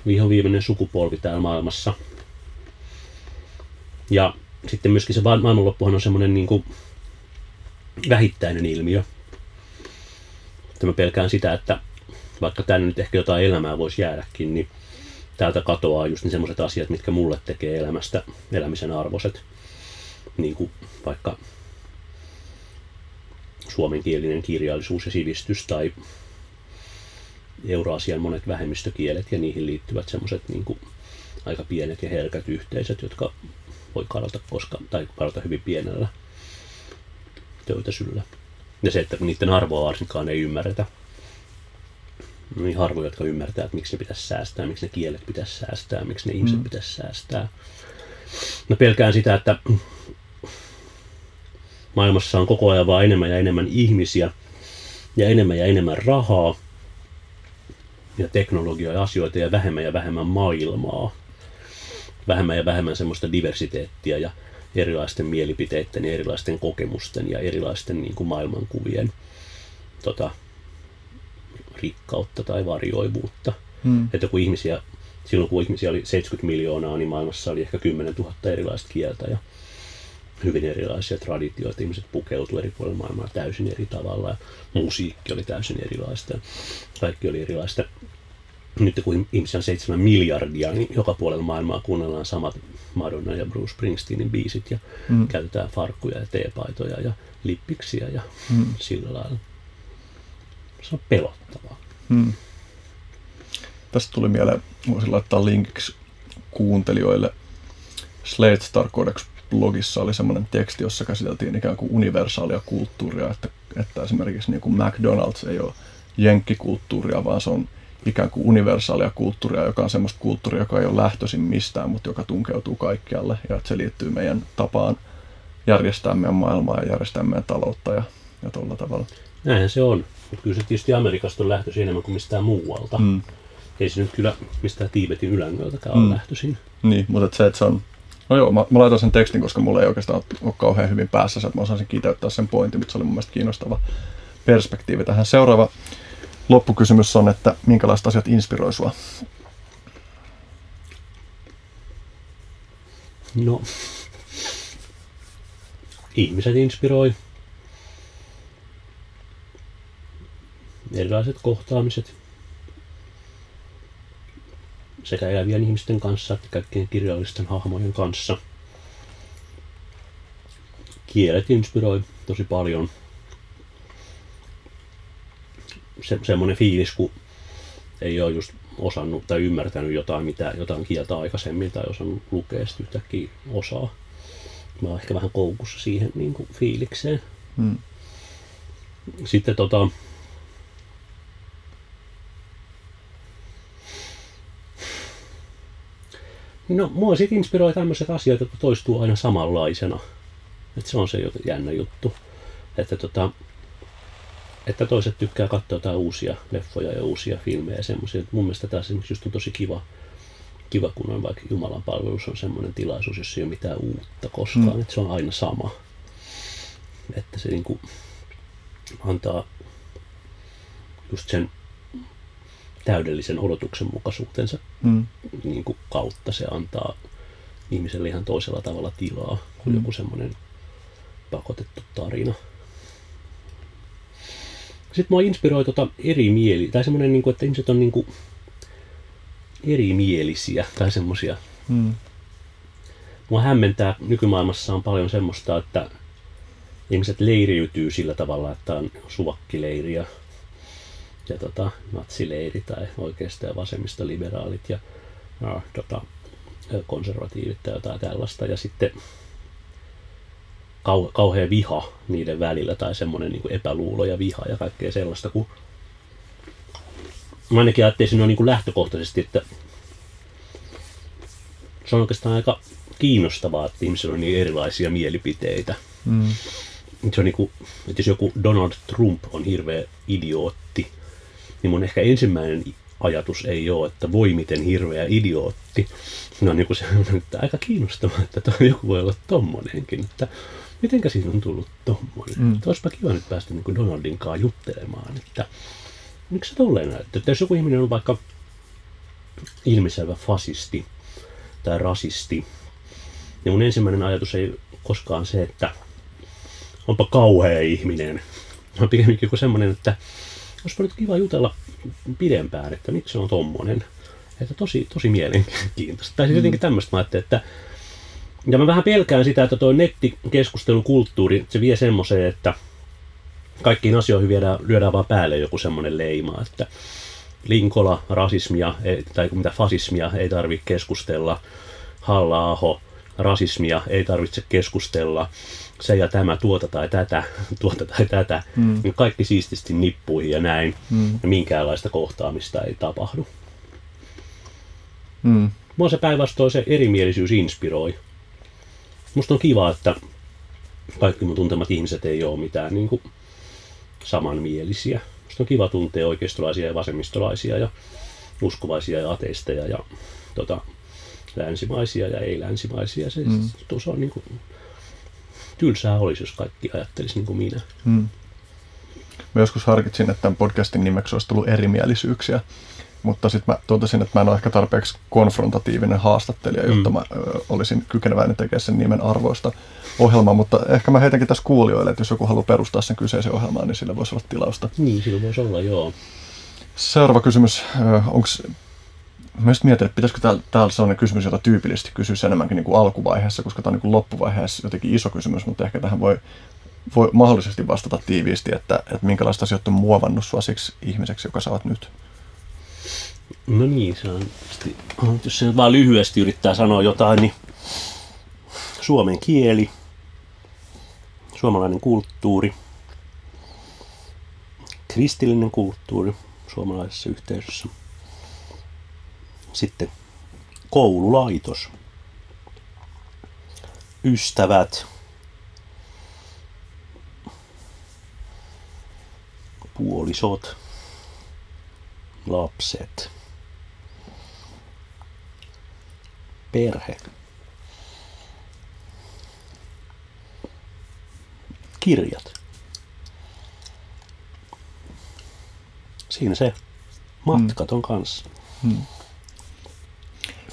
viho viimeinen sukupolvi täällä maailmassa. Ja sitten myöskin se maailmanloppuhan on semmoinen niin kuin vähittäinen ilmiö. Että mä pelkään sitä, että vaikka tänne nyt ehkä jotain elämää voisi jäädäkin, niin täältä katoaa just ne semmoiset asiat, mitkä mulle tekee elämästä elämisen arvoiset. Niin kuin vaikka suomenkielinen kirjallisuus ja sivistys tai Euroasian monet vähemmistökielet ja niihin liittyvät semmoiset niin aika pienet ja herkät yhteisöt, jotka voi kadota, koska, tai kadota hyvin pienellä töytäsyllä. Ja se, että niiden arvoa varsinkaan ei ymmärretä. Niin harvoja, jotka ymmärtää, että miksi ne pitäisi säästää, miksi ne kielet pitäisi säästää, miksi ne ihmiset mm. pitäisi säästää. Mä pelkään sitä, että maailmassa on koko ajan vaan enemmän ja enemmän ihmisiä ja enemmän ja enemmän rahaa ja teknologiaa ja asioita ja vähemmän ja vähemmän maailmaa. Vähemmän ja vähemmän semmoista diversiteettia ja erilaisten mielipiteiden ja erilaisten kokemusten ja erilaisten niin kuin maailmankuvien tota, rikkautta tai varjoivuutta. Hmm. Että kun ihmisiä, silloin kun ihmisiä oli 70 miljoonaa, niin maailmassa oli ehkä 10 000 erilaista kieltä ja hyvin erilaisia traditioita. Ihmiset pukeutuivat eri puolilla maailmaa täysin eri tavalla ja musiikki oli täysin erilaista. Ja kaikki oli erilaista. Nyt kun ihmisiä on seitsemän miljardia, niin joka puolella maailmaa kuunnellaan samat Madonna ja Bruce Springsteenin biisit ja mm. käytetään farkkuja ja teepaitoja ja lippiksiä ja mm. sillä lailla. Se on pelottavaa. Mm. Tästä tuli mieleen, voisin laittaa linkiksi kuuntelijoille Slate Star Codex blogissa oli semmoinen teksti, jossa käsiteltiin ikään kuin universaalia kulttuuria, että, että esimerkiksi niin kuin McDonald's ei ole jenkkikulttuuria, vaan se on ikään kuin universaalia kulttuuria, joka on semmoista kulttuuria, joka ei ole lähtöisin mistään, mutta joka tunkeutuu kaikkialle ja että se liittyy meidän tapaan järjestää meidän maailmaa ja järjestää meidän taloutta ja, ja tuolla tavalla. Näinhän se on. Mutta kyllä se tietysti Amerikasta on lähtöisin enemmän kuin mistään muualta. Mm. Ei se nyt kyllä mistään Tiibetin ylängöltäkään mm. ole lähtöisin. Niin, mutta se, että se on... No joo, mä, mä laitan sen tekstin, koska mulla ei oikeastaan ole kauhean hyvin päässä että mä osaisin kiteyttää sen pointin, mutta se oli mun mielestä kiinnostava perspektiivi tähän. Seuraava loppukysymys on, että minkälaiset asiat inspiroi sua? No, ihmiset inspiroi. Erilaiset kohtaamiset sekä elävien ihmisten kanssa että kaikkien kirjallisten hahmojen kanssa. Kielet inspiroi tosi paljon. Se, semmoinen fiilis, kun ei ole just osannut tai ymmärtänyt jotain, mitä, jotain kieltä aikaisemmin tai osannut lukea sitten yhtäkkiä osaa. Mä oon ehkä vähän koukussa siihen niin kuin fiilikseen. Hmm. Sitten tota, No, mua sitten inspiroi tämmöiset asiat, jotka toistuu aina samanlaisena. Että se on se jännä juttu. Että, tota, että toiset tykkää katsoa jotain uusia leffoja ja uusia filmejä ja semmoisia. Mun mielestä tämä just on tosi kiva, kiva, kun on vaikka Jumalan palvelus on semmoinen tilaisuus, jossa ei ole mitään uutta koskaan. Mm. Että se on aina sama. Että se niinku antaa just sen täydellisen odotuksenmukaisuutensa mm. niin kuin kautta se antaa ihmiselle ihan toisella tavalla tilaa kuin mm. joku semmoinen pakotettu tarina. Sitten mua inspiroi tota eri mieli, tai semmoinen, niin kuin, että ihmiset on niin kuin erimielisiä tai semmoisia. Mm. Mua hämmentää, nykymaailmassa on paljon semmoista, että ihmiset leiriytyy sillä tavalla, että on suvakkileiri ja ja tota, natsileiri tai oikeisto- ja vasemmistoliberaalit ja no, tota, konservatiivit tai jotain tällaista. Ja sitten kau, kauhea viha niiden välillä tai semmoinen niin epäluulo ja viha ja kaikkea sellaista. Kun mä ainakin ajattelisin on niin kuin lähtökohtaisesti, että se on oikeastaan aika kiinnostavaa, että ihmisillä on niin erilaisia mielipiteitä. Mm. Se on niin kuin, että jos joku Donald Trump on hirveä idiootti, niin mun ehkä ensimmäinen ajatus ei ole, että voi miten hirveä idiootti. No niin kuin se on että aika kiinnostavaa, että toi joku voi olla tommonenkin, että mitenkä siinä on tullut tommonen. Mm. Että olisipa kiva nyt päästä niin kuin Donaldin kanssa juttelemaan, että miksi se tolleen näyttää. Että jos joku ihminen on vaikka ilmiselvä fasisti tai rasisti, niin mun ensimmäinen ajatus ei koskaan se, että onpa kauhea ihminen. On pikemminkin kuin semmoinen, että olisipa nyt kiva jutella pidempään, että miksi se on tommonen. Että tosi, tosi mielenkiintoista. Tai siis mm. jotenkin tämmöistä mä ajattelin, että ja mä vähän pelkään sitä, että tuo nettikeskustelukulttuuri, se vie semmoiseen, että kaikkiin asioihin viedään, lyödään vaan päälle joku semmoinen leima, että Linkola, rasismia ei, tai mitä fasismia ei tarvitse keskustella, halla rasismia ei tarvitse keskustella, se ja tämä, tuota tai tätä, tuota tai tätä, mm. niin kaikki siististi nippuihin ja näin, mm. ja minkäänlaista kohtaamista ei tapahdu. Mm. Mua se päinvastoin se erimielisyys inspiroi. Musta on kiva, että kaikki mun tuntemat ihmiset ei ole mitään niin kuin samanmielisiä. Musta on kiva tuntea oikeistolaisia ja vasemmistolaisia ja uskovaisia ja ateisteja ja tota, länsimaisia ja ei-länsimaisia. Se, mm. se on niin kuin, tylsää olisi, jos kaikki ajattelisi niin kuin minä. Hmm. Mä joskus harkitsin, että tämän podcastin nimeksi olisi tullut erimielisyyksiä, mutta sitten mä totesin, että mä en ole ehkä tarpeeksi konfrontatiivinen haastattelija, hmm. jotta mä ö, olisin kykeneväinen tekemään sen nimen arvoista ohjelmaa, mutta ehkä mä heitänkin tässä kuulijoille, että jos joku haluaa perustaa sen kyseisen ohjelmaan, niin sillä voisi olla tilausta. Niin, sillä voisi olla, joo. Seuraava kysymys. Onko Mä just mietin, että pitäisikö täällä, sellainen kysymys, jota tyypillisesti kysyisi enemmänkin niin kuin alkuvaiheessa, koska tämä on niin kuin loppuvaiheessa jotenkin iso kysymys, mutta ehkä tähän voi, voi mahdollisesti vastata tiiviisti, että, että minkälaista asiat on muovannut sua siksi ihmiseksi, joka sä oot nyt. No niin, se on, jos se vaan lyhyesti yrittää sanoa jotain, niin suomen kieli, suomalainen kulttuuri, kristillinen kulttuuri suomalaisessa yhteisössä – Sitten koululaitos. Ystävät. Puolisot. Lapset. Perhe. Kirjat. Siinä se. Matkat on kanssa.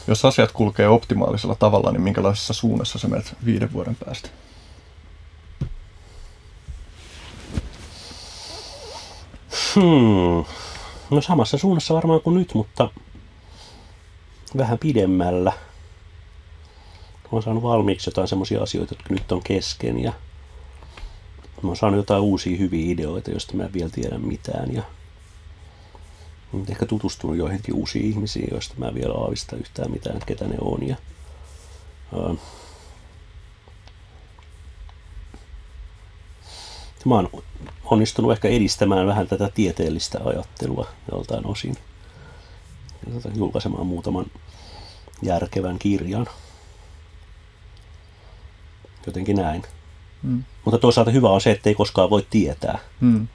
Jos asiat kulkee optimaalisella tavalla, niin minkälaisessa suunnassa sä menet viiden vuoden päästä? Hmm. No samassa suunnassa varmaan kuin nyt, mutta vähän pidemmällä. Mä oon saanut valmiiksi jotain semmoisia asioita, jotka nyt on kesken ja mä oon saanut jotain uusia hyviä ideoita, joista mä en vielä tiedä mitään ja ehkä tutustunut joihinkin uusiin ihmisiin, joista mä en vielä aavista yhtään mitään, että ketä ne on ja ää, mä oon onnistunut ehkä edistämään vähän tätä tieteellistä ajattelua joltain osin. Ja tota, julkaisemaan muutaman järkevän kirjan. Jotenkin näin. Mm. Mutta toisaalta hyvä on se, että ei koskaan voi tietää. Mm.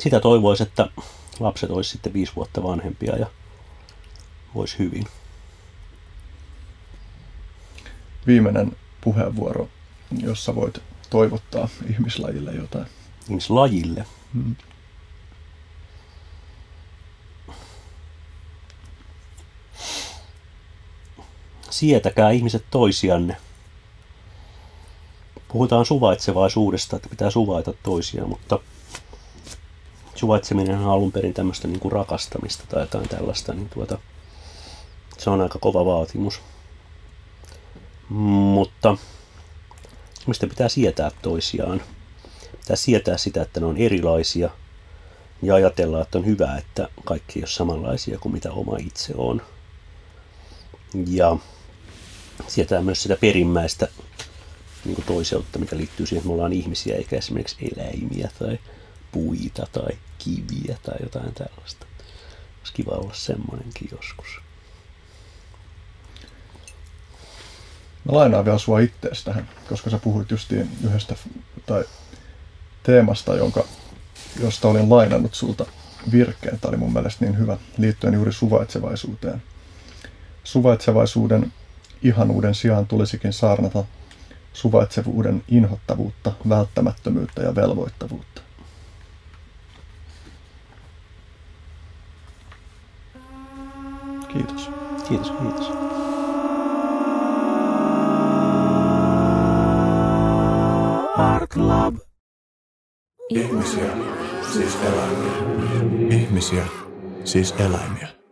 Sitä toivoisi, että lapset olisi sitten viisi vuotta vanhempia ja voisi hyvin. Viimeinen puheenvuoro, jossa voit toivottaa ihmislajille jotain. Ihmislajille. Mm. Sietäkää ihmiset toisianne. Puhutaan suvaitsevaisuudesta, että pitää suvaita toisiaan, mutta suvaitseminen on alun perin tämmöistä niin kuin rakastamista tai jotain tällaista, niin tuota, se on aika kova vaatimus. Mutta mistä pitää sietää toisiaan. Pitää sietää sitä, että ne on erilaisia ja ajatella, että on hyvä, että kaikki ei ole samanlaisia kuin mitä oma itse on. Ja sietää myös sitä perimmäistä niin kuin toiseutta, mikä liittyy siihen, että me ollaan ihmisiä eikä esimerkiksi eläimiä tai puita tai kiviä tai jotain tällaista. Olisi kiva olla semmoinenkin joskus. Mä lainaan vielä sua ittees tähän, koska sä puhuit justiin yhdestä tai teemasta, jonka, josta olin lainannut sulta virkkeen. Tämä oli mun mielestä niin hyvä liittyen juuri suvaitsevaisuuteen. Suvaitsevaisuuden ihanuuden sijaan tulisikin saarnata suvaitsevuuden inhottavuutta, välttämättömyyttä ja velvoittavuutta. Kiitos. Kiitos, kiitos. Art Lab. Ihmisiä, siis eläimiä. Ihmisiä, siis eläimiä.